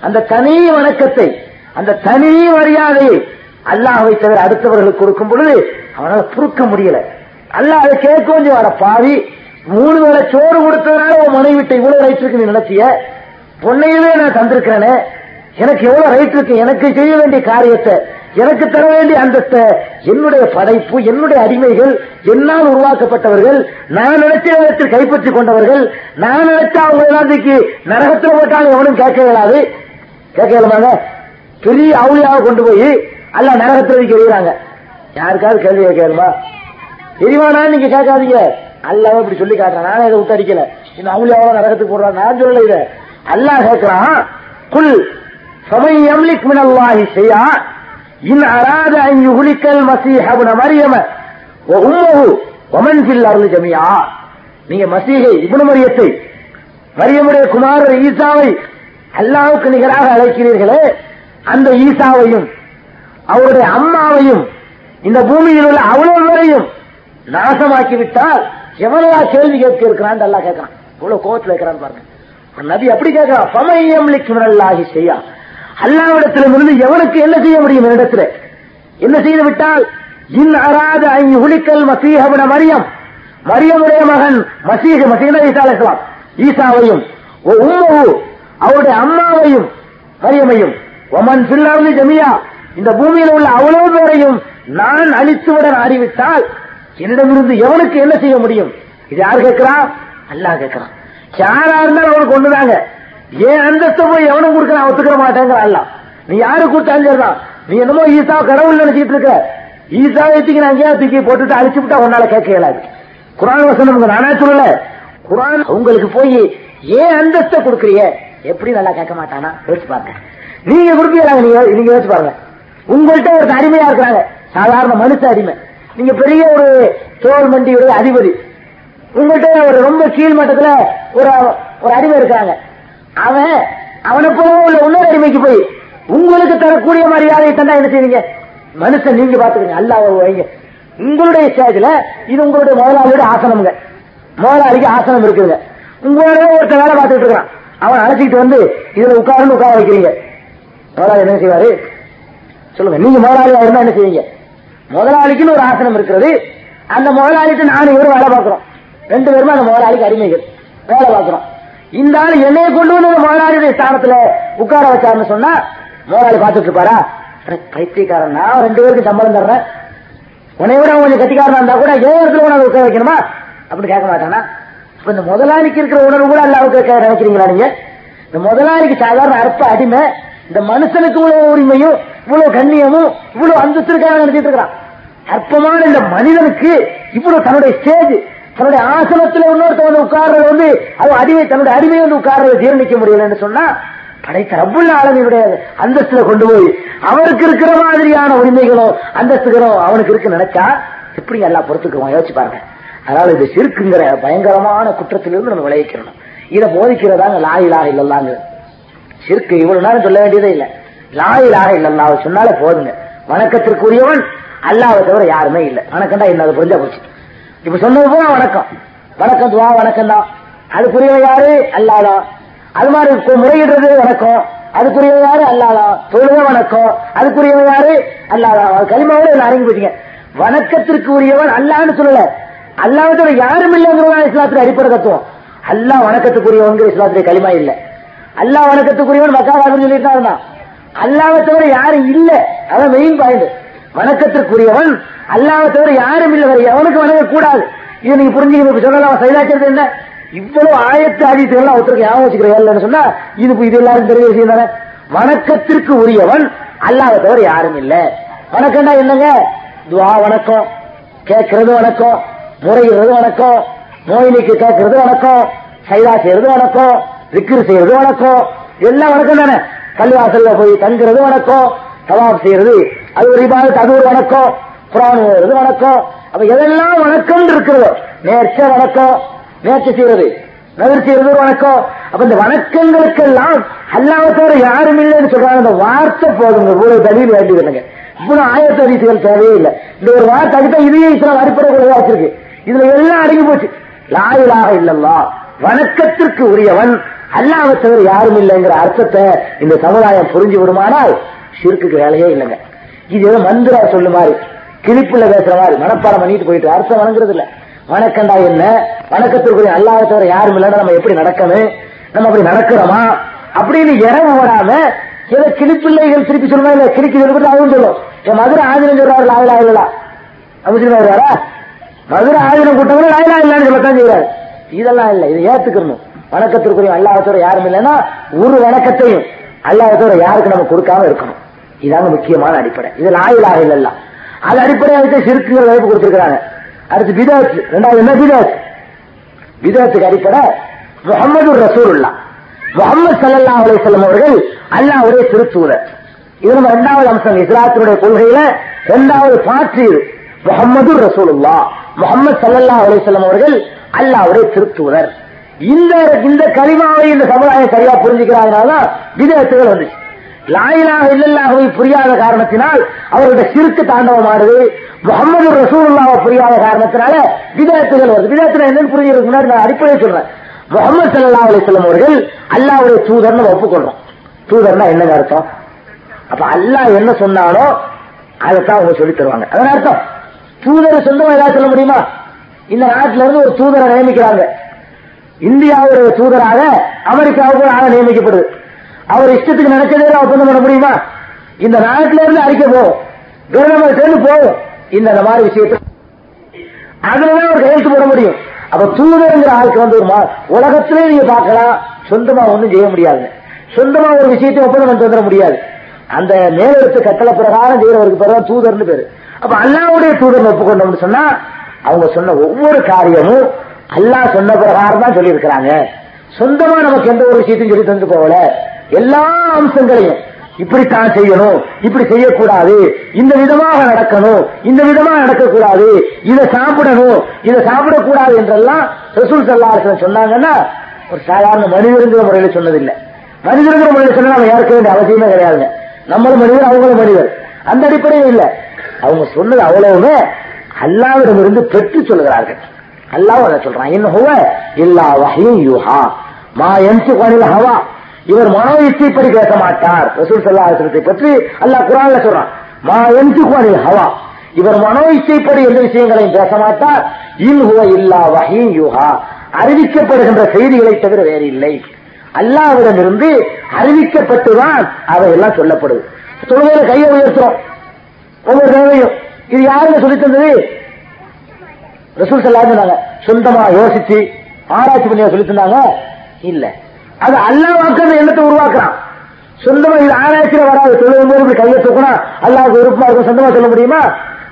அந்த தனி வணக்கத்தை அந்த தனி மரியாதையை அல்லாஹை தவிர அடுத்தவர்களுக்கு கொடுக்கும் பொழுது அவனால் புறுக்க முடியல. அல்லாஹ் அதை கொஞ்சம் வார பாவி மூணு வேளை சோறு கொடுத்ததுனால உன் மனைவிட்ட இவ்வளவு ரைட் இருக்கு நீ நினைச்சிய? பொண்ணையவே நான் தந்திருக்கிறேனே. எனக்கு எவ்வளவு ரைட் இருக்கு? எனக்கு செய்ய வேண்டிய காரியத்தை எனக்கு தர வேண்டிய அந்தஸ்தை என்னுடைய படைப்பு என்னுடைய அடிமைகள் என்னால் உருவாக்கப்பட்டவர்கள் நான் நினைச்ச நேரத்தில் கைப்பற்றிக் கொண்டவர்கள் நான் நினைச்சா அவங்க எல்லாத்துக்கு நரகத்தில் போட்டாலும் எவனும் கேட்க இயலாது. கேட்க இயலாமாங்க? பெரிய அவுளியாக கொண்டு போய் அல்ல நரகத்தில் கேட்கிறாங்க யாருக்காவது கேள்வி கேட்கணுமா தெரியுமானா நீங்க கேட்காதீங்க. அல்லாஹ் இப்படி சொல்லி காட்டுறேன். நானே இதை விட்டு அடிக்கல. இந்த அவுளியாவோ நரகத்துக்கு போடுறான். நான் சொல்லல இதை. அல்லாஹ் கேட்கிறான் குல் சபை எம்லிக் மினல்லாஹி செய்யா إن أراد أن يهلك المسيح ابن مريم وأمه ومن في الأرض جميعا நீங்க மசீகை இப்னு மரியத்தை மரியமுடைய குமாரர் ஈசாவை அல்லாவுக்கு நிகராக அழைக்கிறீர்களே அந்த ஈசாவையும் அவருடைய அம்மாவையும் இந்த பூமியில் உள்ள அவ்வளவு வரையும் நாசமாக்கி விட்டால் எவ்வளவா கேள்வி கேட்க இருக்கிறான் அல்லாஹ் கேட்கிறான் இவ்வளவு கோவத்தில் இருக்கிறான் பாருங்க ஒரு நபி அப்படி கேட்கிறான் சமயம் லிக்குமல்லாகி செய்யா அல்லாவிடத்திலிருந்து எவனுக்கு என்ன செய்ய முடியும் இடத்துல என்ன செய்து விட்டால் இன் அராத ஐ உலிக்கல் மசீஹபன மரியம். மரியமுடைய மகன் மசீக மசீதா ஈசா அலிஸ்லாம் ஈசாவையும் ஒ அவருடைய அம்மாவையும் மரியமையும் ஒமன் பில்லாருந்து ஜமியா. இந்த பூமியில் உள்ள அவ்வளவு பேரையும் நான் அழித்துவிட அறிவித்தால் என்னிடமிருந்து எவனுக்கு என்ன செய்ய முடியும்? இது யார் கேட்கிறான் அல்லாஹ் கேட்கிறான். யாரா இருந்தாலும் அவனுக்கு ஒண்ணுதாங்க. ஏன் அந்தஸ்தை போய் எவனும் கொடுக்க ஒத்துக்க மாட்டேங்கிற அல்ல நீ யாரு கொடுத்தாலும் சரிதான். நீ என்னமோ ஈசா கடவுள் நினைச்சிட்டு இருக்க. ஈசா தூக்கி நான் ஏன் தூக்கி போட்டுட்டு அழிச்சு விட்டா உன்னால கேட்க இயலாது. குரான் வசனம் உங்க சொல்லல. குரான் உங்களுக்கு போய் ஏன் அந்தஸ்தை கொடுக்குறிய? எப்படி நல்லா கேட்க மாட்டானா? யோசிச்சு பாருங்க. நீங்க கொடுப்பீங்க நீங்க நீங்க யோசிச்சு பாருங்க. உங்கள்கிட்ட ஒரு அடிமையா இருக்கிறாங்க. சாதாரண மனுஷ அடிமை. நீங்க பெரிய ஒரு தோல் மண்டியுடைய அதிபதி. உங்கள்கிட்ட ஒரு ரொம்ப கீழ் மட்டத்துல ஒரு ஒரு அடிமை இருக்காங்க. அவன் அவனை போல உள்ள இன்னொரு அடிமைக்கு போய் உங்களுக்கு தரக்கூடிய மரியாதையை தந்தா என்ன செய்வீங்க? மனுஷன் நீங்க பாத்துக்கங்க அல்லாஹ் வைங்க. உங்களுடைய ஸ்டேஜ்ல இது உங்களுடைய முதலாளியோட ஆசனம்ங்க. முதலாளிக்கு ஆசனம் இருக்குதுங்க. உங்களோட ஒருத்த வேலை பார்த்துட்டு இருக்கிறான். அவன் அழைச்சிட்டு வந்து இதுல உட்காருன்னு உட்கார வைக்கிறீங்க. முதலாளி என்ன செய்வாரு? சொல்லுங்க நீங்க முதலாளியா இருந்தா என்ன செய்வீங்க? முதலாளிக்குன்னு ஒரு ஆசனம் இருக்கிறது. அந்த முதலாளிக்கு நானும் இவரும் வேலை பார்க்கிறோம். ரெண்டு பேருமே அந்த முதலாளிக்கு அடிமைகள். வேலை பார்க்கிறோம். இந்த ஆள் என்னைய கொண்டு வந்து அந்த முதலாளியுடைய ஸ்தானத்துல உட்கார வச்சாருன்னு சொன்னா முதலாளி பார்த்துட்டு இருப்பாரா பைத்தியக்காரன் நான் ரெண்டு பேருக்கு சம்பளம் தர்றேன். உன்னை விட அவன் கொஞ்சம் இருந்தா கூட ஏன் இடத்துல உனக்கு உட்கார வைக்கணுமா? அப்படின்னு கேட்க மாட்டானா. இப்ப இந்த முதலாளிக்கு இருக்கிற உணர்வு கூட அல்லாவுக்கு நினைக்கிறீங்களா நீங்க? இந்த முதலாளிக்கு சாதாரண அற்ப அடிமை இந்த மனுஷனுக்கு இவ்வளவு உரிமையும் இவ்வளவு கண்ணியமும் இவ்வளவு அந்தஸ்திற்காக நினைச்சிட்டு இருக்கிறான். அற்பமான இந்த மனிதனுக்கு இவ்வளவு தன்னுடைய ஸ்டேஜ் தன்னுடைய ஆசனத்துல இன்னொருத்த வந்து உட்கார்றது வந்து அவன் அடிமை தன்னுடைய அடிமை வந்து உட்கார்றதை ஜீரணிக்க முடியலன்னு சொன்னா படைத்த ரப்புள்ள ஆளுமையுடைய அந்தஸ்துல கொண்டு போய் அவருக்கு இருக்கிற மாதிரியான உரிமைகளோ அந்தஸ்துகளோ அவனுக்கு இருக்கு நினைச்சா எப்படி எல்லாம் பொறுத்துக்குவோம் யோசிச்சு பாருங்க. அதனால இது சிறுக்குங்கிற பயங்கரமான குற்றத்திலிருந்து நம்ம விளைவிக்கிறோம் இதை போதிக்கிறதாங்க லாயிலாக இல்லல்லாங்க சிறுக்கு இவ்வளவு நேரம் சொல்ல வேண்டியதே இல்ல. லாயிலாக இல்லல்லா சொன்னாலே போதுங்க. வணக்கத்திற்குரியவன் அல்லாவை தவிர யாருமே இல்லை. வணக்கம்டா என்ன அதை புரிஞ்சா போச்சு. இப்ப சொன்னது போல வணக்கம். வணக்கம் துவா வணக்கம் தான். அதுக்குரிய யாரு? அல்லாதான் அது மாதிரி முறையிடுறது வணக்கம். அதுக்குரிய யாரு? அல்லாதான் தொழுக வணக்கம். அதுக்குரிய யாரு? அல்லாதான் அது களிமாவோட இதுல அடங்கி வணக்கத்திற்கு உரியவன் அல்லான்னு சொல்லல. அல்லாவை தவிர யாரும் இல்லைங்கிறதா இஸ்லாத்துல அடிப்படை தத்துவம். அல்லாஹ் வணக்கத்துக்குரியவங்கிற இஸ்லாத்துல களிமா இல்ல. அல்லாஹ் வணக்கத்துக்குரியவன் மக்காவாசம் சொல்லிட்டு தான் இருந்தான். அல்லாவை தவிர யாரும் இல்ல. அதான் மெயின் பாயிண்ட் வணக்கத்திற்குரியவன். அல்லாவை தவிர யாரும் இல்லை வேற எவனுக்கு வணங்க கூடாது இது நீங்க புரிஞ்சுக்க சொல்லலாம். சைதாச்சது என்ன? இவ்வளவு ஆயத்து ஆதித்துகள்லாம் ஒருத்தருக்கு ஞாபகம் வச்சுக்கிற சொன்னா இது இது எல்லாரும் தெரிய விஷயம் தானே? வணக்கத்திற்கு உரியவன் அல்லாத தவிர யாரும் இல்ல. வணக்கம்டா என்னங்க? துவா வணக்கம். கேட்கறது வணக்கம். முறையிடுறது வணக்கம். நோய் கேட்கறது வணக்கம். சைதா செய்யறது வணக்கம். விக்கிரி செய்யறது வணக்கம். எல்லாம் வணக்கம் தானே? கல்வாசல்ல போய் தங்குறது வணக்கம். தவாப் செய்யறது அது ஒரு இபாதத் அது ஒரு வணக்கம். குரான் ஓதுறது வணக்கம். அப்ப எதெல்லாம் வணக்கம் இருக்கிறதோ நேர்ச்ச வணக்கம் நேர்ச்சி செய்யறது நகர் செய்யறது ஒரு வணக்கம். அப்ப இந்த வணக்கங்களுக்கெல்லாம் அல்லாஹ் தவிர யாரும் இல்லைன்னு சொல்றாங்க. அந்த வார்த்தை போதுங்க. இவ்வளவு தலியில் வேண்டி இல்லைங்க. இவ்வளவு ஆயத்த ரீதிகள் தேவையே இல்லை. இந்த ஒரு வார்த்தை அடித்தா இதையே இஸ்லாம் அடிப்படை வச்சிருக்கு இதுல எல்லாம் அடங்கி போச்சு. லாயிலாக இல்லல்லா வணக்கத்திற்கு உரியவன் அல்லாஹ் தவிர யாரும் இல்லைங்கிற அர்த்தத்தை இந்த சமுதாயம் புரிஞ்சு விடுமானால் சிறுக்குக்கு வேலையே இல்லைங்க. இது ஏதோ மந்திரா சொல்லு மாதிரி கிழிப்புல பேசுற மாதிரி மனப்பாடம் பண்ணிட்டு போயிட்டு அர்த்தம் வணங்குறது இல்ல. வணக்கண்டா என்ன? வணக்கத்திற்குரிய அல்லாத தவிர யாரும் இல்லைன்னா நம்ம எப்படி நடக்கணும்? நம்ம அப்படி நடக்கிறோமா? அப்படின்னு இறங்க வராம ஏதோ கிளிப்பிள்ளைகள் திருப்பி சொல்லுமா இல்ல கிளிக்கு சொல்லுறது அதுவும் சொல்லும். என் மதுரை ஆதினம் சொல்றாரு லாயிலா இல்லா அப்படி வருவாரா மதுரை ஆதினம் கூட்டம் லாயிலா இல்லன்னு சொல்லத்தான் செய்யறாரு இதெல்லாம் இல்ல இதை ஏத்துக்கணும். வணக்கத்திற்குரிய அல்லாஹத்தோட யாரும் இல்லைன்னா ஒரு வணக்கத்தையும் அல்லாஹத்தோட யாருக்கு நம்ம கொடுக்காம இருக்கணும். இதாங்க முக்கியமான அடிப்படை. இது லாயிலாக இல்லல்ல அது அடிப்படையாக வச்சு சிறுக்குகள் வாய்ப்பு கொடுத்திருக்கிறாங்க. அடுத்து பிதாத் ரெண்டாவது என்ன பிதாத் பிதாத்துக்கு அடிப்படை முகமது ரசூலுல்லா முகமது சல்லா அலிசல்லம் அவர்கள் அல்லாவுடைய திருத்தூதர் இது நம்ம இரண்டாவது அம்சம். இஸ்லாத்தினுடைய கொள்கையில இரண்டாவது பாற்று இது. முகமது ரசூலுல்லா முகமது சல்லல்லா அலிசல்லம் அவர்கள் அல்லாவுடைய திருத்தூதர் இந்த இந்த கலிமாவை இந்த சமுதாயம் சரியா புரிஞ்சுக்கிறாங்கனால விதத்துகள் வந்துச்சு. லாயிலாக இல்லல்லாகவே புரியாத காரணத்தினால் அவருடைய சிறுக்கு தாண்டவமானது. முகமது ரசூலுல்லாவை புரியாத காரணத்தினால விதத்துகள் வருது. விதத்துல என்னன்னு புரிஞ்சுக்கிறதுக்கு முன்னாடி நான் அடிப்படையை சொல்றேன். முகமது சல்லா அலிஸ்லாம் அவர்கள் அல்லாவுடைய தூதர்னு ஒப்புக்கொள்றோம். தூதர்னா என்னங்க அர்த்தம்? அப்ப அல்லாஹ் என்ன சொன்னாலோ அதைத்தான் அவங்க சொல்லி தருவாங்க. அதன் அர்த்தம் தூதரை சொந்தமா ஏதாவது சொல்ல முடியுமா? இந்த நாட்டில இருந்து ஒரு தூதரை நியமிக்கிறாங்க. இந்தியாவுடைய தூதராக அமெரிக்காவுக்கு ஒரு ஆளை நியமிக்கப்படுது. அவர் இஷ்டத்துக்கு நினைச்சதே ஒப்பந்தம் பண்ண முடியுமா? இந்த நாட்டில இருந்து அறிக்கை போவோம் பிரதமர் சேர்ந்து போவோம் இந்த மாதிரி விஷயத்த அதுலதான் ஒரு கையெழுத்து போட முடியும். அப்ப தூதர்ங்கிற ஆளுக்கு வந்து ஒரு உலகத்திலே நீங்க பார்க்கலாம் சொந்தமா ஒன்றும் செய்ய முடியாது. சொந்தமா ஒரு விஷயத்தை ஒப்பந்தம் பண்ணிட்டு வந்துட முடியாது. அந்த மேலெடுத்து கட்டளை பிரகாரம் செய்யறவருக்கு பிறகு தூதர்னு பேரு. அப்ப அல்லாவுடைய தூதர் ஒப்புக்கொண்டோம்னு சொன்னா அவங்க சொன்ன ஒவ்வொரு காரியமும் அல்லாஹ் சொன்ன பிரகாரம் தான் சொல்லியிருக்கிறாங்க. சொந்தமா நமக்கு எந்த ஒரு விஷயத்தையும் சொல்லி தந்து போகல. எல்லா அம்சங்களையும். இப்படித்தான் செய்யணும் இப்படி செய்யக்கூடாது இந்த விதமாக நடக்கணும் இந்த விதமாக நடக்கக்கூடாது இதை சாப்பிடணும் இதை சாப்பிடக்கூடாது என்றெல்லாம் ரசூல் சல்லா சொன்னாங்கன்னா ஒரு சாதாரண மனிதருங்கிற முறையில் சொன்னதில்லை. மனிதருங்கிற முறையில் சொன்னா நம்ம ஏற்க வேண்டிய அவசியமே கிடையாதுங்க. நம்மளும் மனிதர் அவங்களும் மனிதர். அந்த அடிப்படையில் இல்ல. அவங்க சொன்னது அவ்வளவுமே அல்லாவிடமிருந்து பெற்று சொல்கிறார்கள் அல்லாஹ் அதை சொல்றான். என்ன ஹுவ இல்லா வகையும் யூஹா. மா எம்சி குவானில் ஹவா. இவர் மனோ இச்சைப்படி பேச மாட்டார். ரசூல் சல்லா அலிஸ்லத்தை பற்றி அல்லாஹ் குரான்ல சொல்றான். மா என்சு ஹவா. இவர் மனோ இச்சைப்படி எந்த விஷயங்களையும் பேச மாட்டார். இன் ஹுவ இல்லா வஹீ யூஹா அறிவிக்கப்படுகின்ற செய்திகளை தவிர வேறு இல்லை. அல்லாவிடமிருந்து அறிவிக்கப்பட்டுதான் அவையெல்லாம் சொல்லப்படுது. தொழுகையில கையை உயர்த்துறோம். ஒவ்வொரு தேவையும் இது யாருங்க சொல்லி தந்தது? ரசூல் சல்லா சொன்னாங்க. சொந்தமா யோசிச்சு ஆராய்ச்சி பண்ணி சொல்லி தந்தாங்க? இல்ல. அது அல்லாவாக்கு அந்த எண்ணத்தை உருவாக்குறான். சொந்தமா இது ஆராய்ச்சியில வராது. சொல்லும் போது இப்படி கையை தூக்கணும் அல்லாவுக்கு விருப்பமா இருக்கும். சொந்தமா சொல்ல முடியுமா?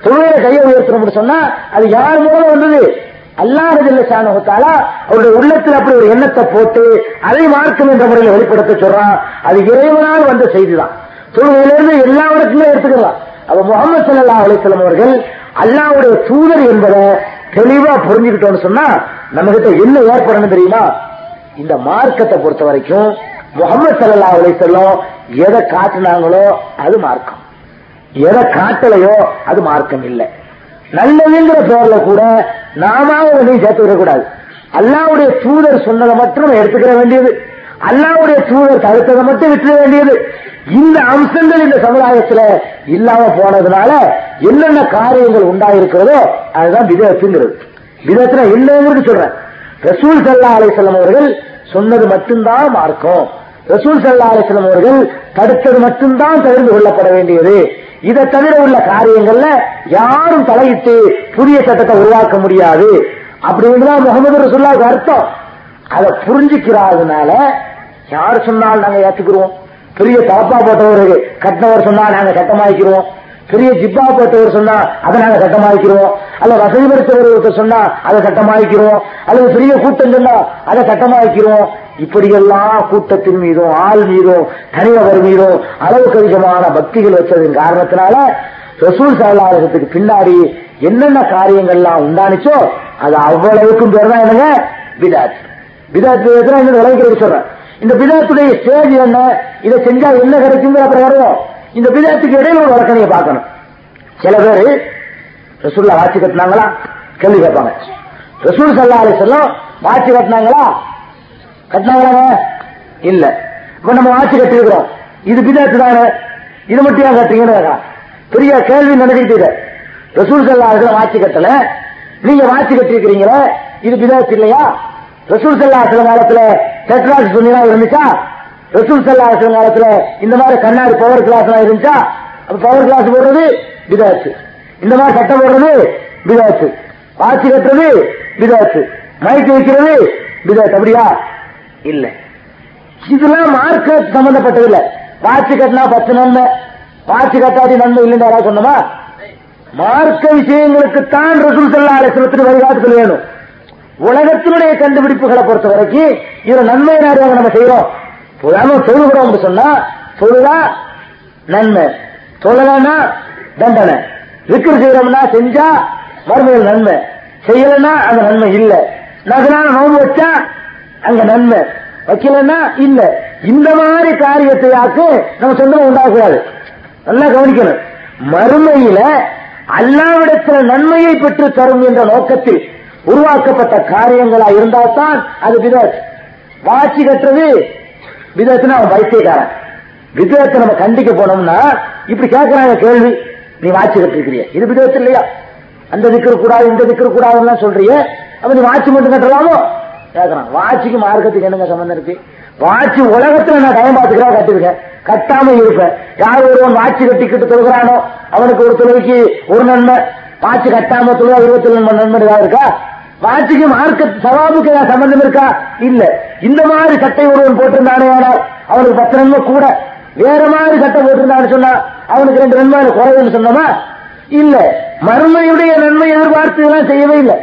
தொழுகையில கையை உயர்த்தணும் சொன்னா அது யார் மூலம் வந்தது? அல்லாஹ் ஜல்ல அவருடைய உள்ளத்தில் அப்படி ஒரு எண்ணத்தை போட்டு அதை மார்க்கம் என்ற முறையில் வெளிப்படுத்த சொல்றான். அது இறைவனால் வந்த செய்திதான். தொழுகையிலிருந்து எல்லாவற்றுமே எடுத்துக்கலாம். அப்ப முகமது சல்லா அலிஸ்லாம் அவர்கள் அல்லாவுடைய தூதர் என்பதை தெளிவா புரிஞ்சுக்கிட்டோம்னு சொன்னா நம்ம கிட்ட என்ன ஏற்படணும் தெரியுமா? இந்த மார்க்கத்தை பொறுத்த வரைக்கும் முகமது சல்லா அலிஸ்லாம் எதை காட்டினாங்களோ அது மார்க்கம். எதை காட்டலையோ அது மார்க்கம் இல்லை. நல்லதுங்கிற பேர்ல கூட நாம ஒன்றையும் சேர்த்து விடக்கூடாது. அல்லாவுடைய தூதர் சொன்னதை மட்டும் எடுத்துக்கிற வேண்டியது. அல்லாவுடைய தூதர் தடுத்ததை மட்டும் விட்டுற வேண்டியது. இந்த அம்சங்கள் இந்த சமுதாயத்துல இல்லாம போனதுனால என்னென்ன காரியங்கள் உண்டாயிருக்கிறதோ அதுதான் விதத்துங்கிறது. விதத்துல என்னங்கிறது சொல்றேன். ரசூல் சல்லா அலிஸ்லாம் அவர்கள் சொன்னது மட்டும்தான் மார்க்கம். ரசூல் சல்லா அலிஸ்லம் அவர்கள் தடுத்தது மட்டும்தான் தெரிந்து கொள்ளப்பட வேண்டியது. இதை தவிர உள்ள காரியங்கள்ல யாரும் தலையிட்டு புதிய சட்டத்தை உருவாக்க முடியாது. அப்படின்னா முகமது ரசூல்லாவுக்கு அர்த்தம். அதை புரிஞ்சுக்கிறாருனால யார் சொன்னாலும் நாங்க ஏத்துக்கிறோம். பெரிய தலப்பா போட்டவர் கட்டினவர் சொன்னா நாங்க சட்டமாக்கிறோம் பெரிய ஜிப்பா போட்டவர் சொன்னா அதை நாங்க சட்டமாக்கிறோம் அல்ல வசதி படுத்தவர் சொன்னா அதை சட்டமாக்கிறோம் அல்லது பெரிய கூட்டம் சொன்னா அதை சட்டமாக்கிறோம் இப்படியெல்லாம் கூட்டத்தின் மீதும் ஆள் மீதும் தனிநபர் மீதும் அளவுக்கு அதிகமான பக்திகள் வச்சதன் காரணத்தினால ரசூல் சல்லாசத்துக்கு பின்னாடி என்னென்ன காரியங்கள்லாம் உண்டானுச்சோ அது அவ்வளவுக்கும் பேர் தான் என்னங்க? பிதாத். பிதாத் விதத்துல என்ன விளைவிக்கிறது சொல்றேன் இந்த பிதாத்துடைய ஸ்டேஜ் என்ன? இதை செஞ்சா என்ன கிடைக்குங்கிற அப்புறம் வருவோம். இந்த பிதாத்துக்கு இடையில ஒரு வழக்கணையை பார்க்கணும். சில பேர் ரசூல்லா வாட்சி கட்டினாங்களா? கேள்வி கேட்பாங்க. ரசூல் சல்லா அலி செல்லம் வாட்சி கட்டினாங்களா? கட்டினாங்களாங்க? இல்ல. இப்ப நம்ம வாட்சி கட்டிருக்கிறோம் இது பிதாத்து தானே? இது மட்டும் ஏன் கட்டுறீங்கன்னு பெரிய கேள்வி நினைக்கிட்டு ரசூல் சல்லா அலி வாட்சி கட்டல. நீங்க வாட்சி கட்டிருக்கிறீங்களே இது பிதாத்து இல்லையா? ரசூல் சல்லா சில காலத்துல டெட்ராக்ஸ் துணிலாம் இருந்துச்சா ரசூல் சல்லா சில காலத்துல இந்த மாதிரி கண்ணாடி பவர் கிளாஸ் எல்லாம் இருந்துச்சா? பவர் கிளாஸ் போடுறது விதாச்சு இந்த மாதிரி சட்டம் போடுறது விதாச்சு வாட்சி கட்டுறது விதாச்சு மைக்கு வைக்கிறது விதாச்சு அப்படியா? இல்ல. இதெல்லாம் மார்க்க சம்பந்தப்பட்டது இல்ல வாட்சி கட்டினா பத்து நன்மை. வாட்சி கட்டாதி நன்மை இல்லைன்னு யாராவது சொன்னமா? மார்க்க விஷயங்களுக்கு தான் ரசூல் சல்லா அலிஸ்லத்துக்கு வழிகாட்டுதல் வேணும். உலகத்தினுடைய கண்டுபிடிப்புகளை பொறுத்த வரைக்கும் இதுல நன்மை நாடுவாங்க நம்ம செய்யறோம் உதாரணம் தொழுகிறோம் சொன்னா தொழுதா நன்மை. தொழலன்னா தண்டனை. விக்கிர செய்யறோம்னா செஞ்சா மறுமையில் நன்மை. செய்யலன்னா அந்த நன்மை இல்ல. நகரான நோம்பு வச்சா அங்க நன்மை. வைக்கலன்னா இல்ல. இந்த மாதிரி காரியத்தை ஆக்கு நம்ம சொந்தம் உண்டாகக்கூடாது நல்லா கவனிக்கணும். மறுமையில அல்லாவிடத்துல நன்மையை பெற்று தரும் என்ற நோக்கத்தில் உருவாக்கப்பட்ட காரியங்களா இருந்தால்தான் அது விதத் வாட்சி கட்டுறது விதத்துனா அவன் பைத்தியக்காரன். விதத்தை நம்ம கண்டிக்க போனோம்னா இப்படி கேட்கிறாங்க கேள்வி. நீ வாட்சி கட்டிருக்கிறிய. இது விதத்து இல்லையா? அந்த திக்கிற கூடாது இந்த திக்கிற கூடாதுன்னு சொல்றிய. அப்ப நீ வாட்சி மட்டும் கட்டலாமோ? கேட்கறான் வாட்சிக்கு மார்க்கத்துக்கு என்னங்க சம்பந்தம் இருக்கு? வாட்சி உலகத்துல நான் டைம் பார்த்துக்கிறா கட்டிருக்கேன். கட்டாம இருப்பேன் யார் ஒருவன் வாட்சி கட்டிக்கிட்டு தொழுகிறானோ அவனுக்கு ஒரு தொழுகைக்கு ஒரு நன்மை. வாட்சி கட்டாம தொழுவா இருபத்தி நன்மை நன்மை ஏதாவது இருக்கா? வாட்சிக்கு மார்க்க சவாபுக்கு ஏதாவது சம்பந்தம் இருக்கா? இல்ல. இந்த மாதிரி சட்டை ஒருவன் போட்டிருந்தானே ஆனால் அவனுக்கு பத்து நன்மை கூட. வேற மாதிரி சட்டை போட்டிருந்தான்னு சொன்னா அவனுக்கு ரெண்டு நன்மை குறைவுன்னு சொன்னோமா? இல்ல. மறுமையுடைய நன்மை எதிர்பார்த்து இதெல்லாம் செய்யவே இல்லை.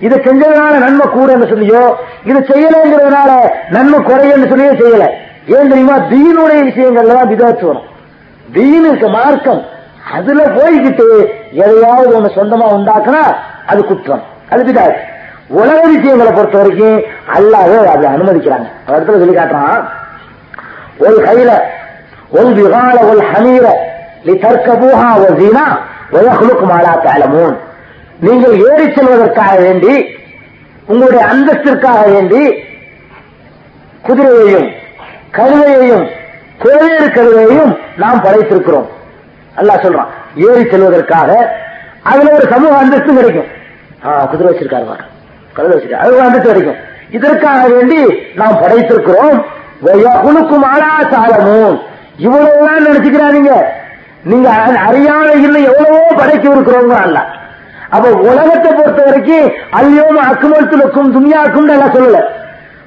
இது செஞ்சதுனால நன்மை கூடன்னு சொல்லியோ இது செய்யலைங்கிறதுனால நன்மை குறையன்னு சொல்லியோ செய்யல. ஏன் தெரியுமா? தீனுடைய விஷயங்கள்ல தான் விதாச்சு வரும். தீனுக்கு மார்க்கம். அதுல போய்கிட்டு எதையாவது ஒண்ணு சொந்தமா உண்டாக்குனா அது குற்றம். அது விதாச்சு உலக விஷயங்களை பொறுத்த வரைக்கும் அல்லாத அதை அனுமதிக்கிறாங்க. இடத்துல சொல்லி காட்டுறான் ஒரு கையில ஒரு விகால ஒரு ஹமீர நீ தற்கபூஹா ஒரு வீணா உலகளுக்கு மாலா தாளமூன் நீங்கள் ஏறி செல்வதற்காக வேண்டி உங்களுடைய அந்தஸ்திற்காக வேண்டி குதிரையையும் கழுதையையும் கோவேறு கழுதையையும் நாம் படைத்திருக்கிறோம். அல்லா சொல்றான் ஏறி செல்வதற்காக அதுல ஒரு சமூக அந்தஸ்து கிடைக்கும். குதிரை வச்சிருக்காரு கழுத வச்சிருக்காரு அது வந்துட்டு வரைக்கும். இதற்காக வேண்டி நாம் படைத்திருக்கிறோம். குழுக்கும் ஆளா சாலமும் இவ்வளவுதான் நினைச்சுக்கிறாதீங்க. நீங்க அ- அறியாத இல்லை எவ்வளவோ படைக்க இருக்கிறோங்க அல்ல. அப்ப உலகத்தை பொறுத்த வரைக்கும் அல்லியோம அக்குமத்துலக்கும் துன்யாக்கும் நல்லா சொல்லல.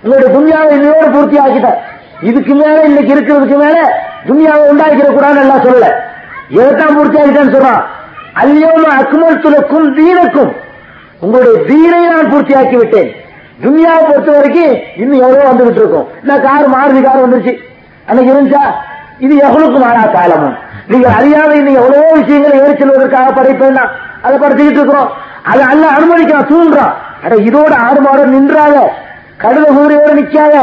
உங்களுடைய துன்யாவை இன்னையோடு பூர்த்தி ஆக்கிட்டேன் இதுக்கு மேல இன்னைக்கு இருக்கிறதுக்கு மேல துன்யாவை உண்டாக்கிற கூடாதுன்னு நல்லா சொல்லல. எதைத்தான் பூர்த்தி ஆகிட்டேன்னு சொல்றான்? அல்லியோம அக்குமத்துலக்கும் தீனக்கும். உங்களுடைய தீனை நான் பூர்த்தியாக்கி விட்டேன் துன்யாவை பொறுத்த வரைக்கும் இன்னும் எவ்வளவு வந்துகிட்டு இருக்கும் இந்த கார் மாறுதி கார் வந்துருச்சு. அன்னைக்கு இருந்துச்சா? இது எவ்வளவுக்கு மாறா காலமும் நீங்க அறியாத இன்னும் எவ்வளவோ விஷயங்களை ஏறி செல்வதற்காக படைப்பேன் அதை படுத்திக்கிட்டு இருக்கிறோம். அதை அல்ல அனுமதிக்கிறான் தூண்டுறான் அட இதோட ஆறு மாடம் நின்றாத கடுத கூறியோட நிக்காத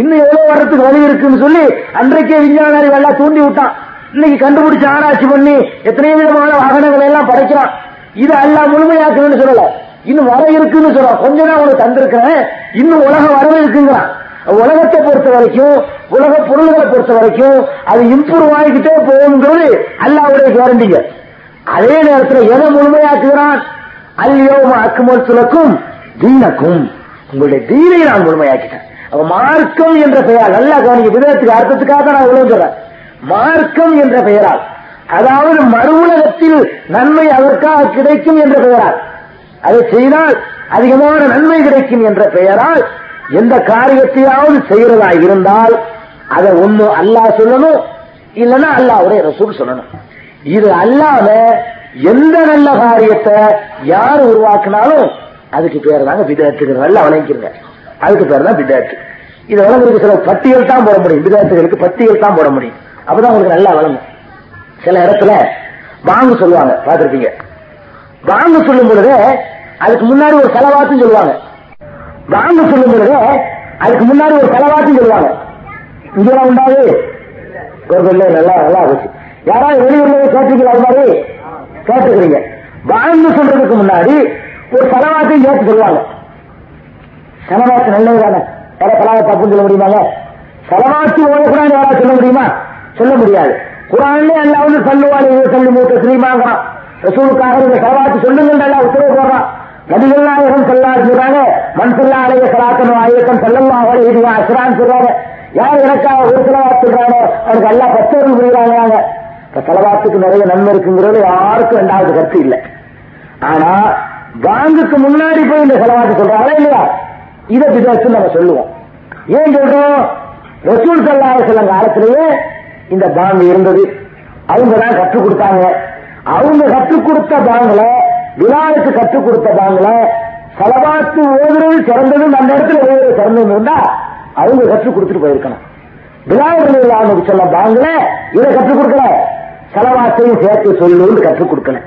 இன்னும் எவ்வளவு வர்றதுக்கு வழி இருக்குன்னு சொல்லி அன்றைக்கே விஞ்ஞானி எல்லாம் தூண்டி விட்டான். இன்னைக்கு கண்டுபிடிச்சு ஆராய்ச்சி பண்ணி எத்தனையோ விதமான வாகனங்களை எல்லாம் படைக்கிறான். இது அல்ல முழுமையாக்கணும்னு சொல்லல. இன்னும் வர இருக்குன்னு சொல்றான் கொஞ்ச நாள் உனக்கு தந்திருக்கிறேன். இன்னும் உலகம் வரவே இருக்குங்கிறான். உலகத்தை பொறுத்த வரைக்கும் உலக பொருள்களை பொறுத்த வரைக்கும் அது இம்ப்ரூவ் ஆகிக்கிட்டே போகுங்கிறது அல்லாவுடைய கேரண்டிங்க அதே நேரத்தில் எதை முழுமையாக்குகிறான்? அல்யோம அக்குமல் சுலக்கும் தீனக்கும். உங்களுடைய தீனை நான் முழுமையாக்கிட்டேன். அப்ப மார்க்கம் என்ற பெயரால் நல்லா கவனிக்க விதத்துக்கு அர்த்தத்துக்காக தான் நான் இவ்வளவு சொல்றேன். மார்க்கம் என்ற பெயரால் அதாவது மறு உலகத்தில் நன்மை அதற்காக கிடைக்கும் என்ற பெயரால் அதை செய்தால் அதிகமான நன்மை கிடைக்கும் என்ற பெயரால் எந்த காரியத்தையாவது செய்கிறதா இருந்தால் அதை ஒண்ணு அல்லாஹ் சொல்லணும் இல்லைன்னா அல்லாவுடைய ரசூல் சொல்லணும். இது அல்லாம எந்த நல்ல காரியத்தை யார் உருவாக்கினாலும் அதுக்கு பேர் தாங்க விதத்துக்கு நல்லா வழங்கிக்கிறங்க அதுக்கு பேர் தான் விதத்து இது வழங்குறதுக்கு சில பட்டியல் தான் போட முடியும். விதத்துகளுக்கு பட்டியல் தான் போட முடியும். அப்பதான் உங்களுக்கு நல்லா வழங்கும். சில இடத்துல வாங்க சொல்லுவாங்க பார்த்திருப்பீங்க. வாங்க சொல்லும் பொழுது அதுக்கு முன்னாடி ஒரு செலவாத்தும் சொல்லுவாங்க. வாங்க சொல்லும் பொழுது அதுக்கு முன்னாடி ஒரு செலவாத்தும் சொல்லுவாங்க. இங்கெல்லாம் உண்டாது. ஒரு இல்லை நல்லா நல்லா இருந்துச்சு. யாராவது வெளியூர்ல போய் அது மாதிரி கேட்டுக்கிறீங்க வாழ்ந்து சொல்றதுக்கு முன்னாடி ஒரு செலவாத்தையும் சேர்த்து சொல்லுவாங்க. செலவாத்து நல்லது தானே? வேற செலவை தப்புன்னு சொல்ல முடியுமாங்க? செலவாத்து ஓடக்கூடாது யாராவது சொல்ல முடியுமா? சொல்ல முடியாது. குரான்லேயே எல்லாம் வந்து சொல்லுவாங்க இது சொல்லி மூத்த ஸ்ரீமாங்கிறான் ரசூலுக்காக நீங்க செலவாத்து சொல்லுங்கள் நல்லா உத்தரவு போடுறான். நபிகள் நாயகம் சொல்லாது சொல்றாங்க. மண் அலைய சலாத்தனும் ஆயிரத்தம் செல்லம்மா அவரை இது அசுரான் சொல்றாங்க. யார் எனக்காக ஒரு செலவாத்து சொல்றானோ அவனுக்கு எல்லா பத்தோடு புரியுறாங்க இப்ப செலவாத்துக்கு நிறைய நன்மை இருக்குங்கிறது யாருக்கும் ரெண்டாவது கருத்து இல்லை. ஆனா பாங்குக்கு முன்னாடி போய் இந்த செலவாத்து சொல்றாங்களா இல்லையா? இதை விதத்து நம்ம சொல்லுவோம். ஏன் சொல்றோம்? ரசூல் சல்லாஹ் செல்லம் காலத்திலேயே இந்த பாங்கு இருந்தது. அவங்க தான் கற்றுக் கொடுத்தாங்க. அவங்க கற்றுக் கொடுத்த பாங்குல விழாவுக்கு கற்றுக் கொடுத்த பாங்குல செலவாத்து ஓதுறது சிறந்தது அந்த இடத்துல ஓதுறது சிறந்தது இருந்தா அவங்க கற்றுக் கொடுத்துட்டு போயிருக்கணும். விழாவில் சொல்ல பாங்குல இதை கற்றுக் கொடுக்கல. செலவாத்தையும் சேர்த்து சொல்லுன்னு கற்றுக் கொடுக்கல.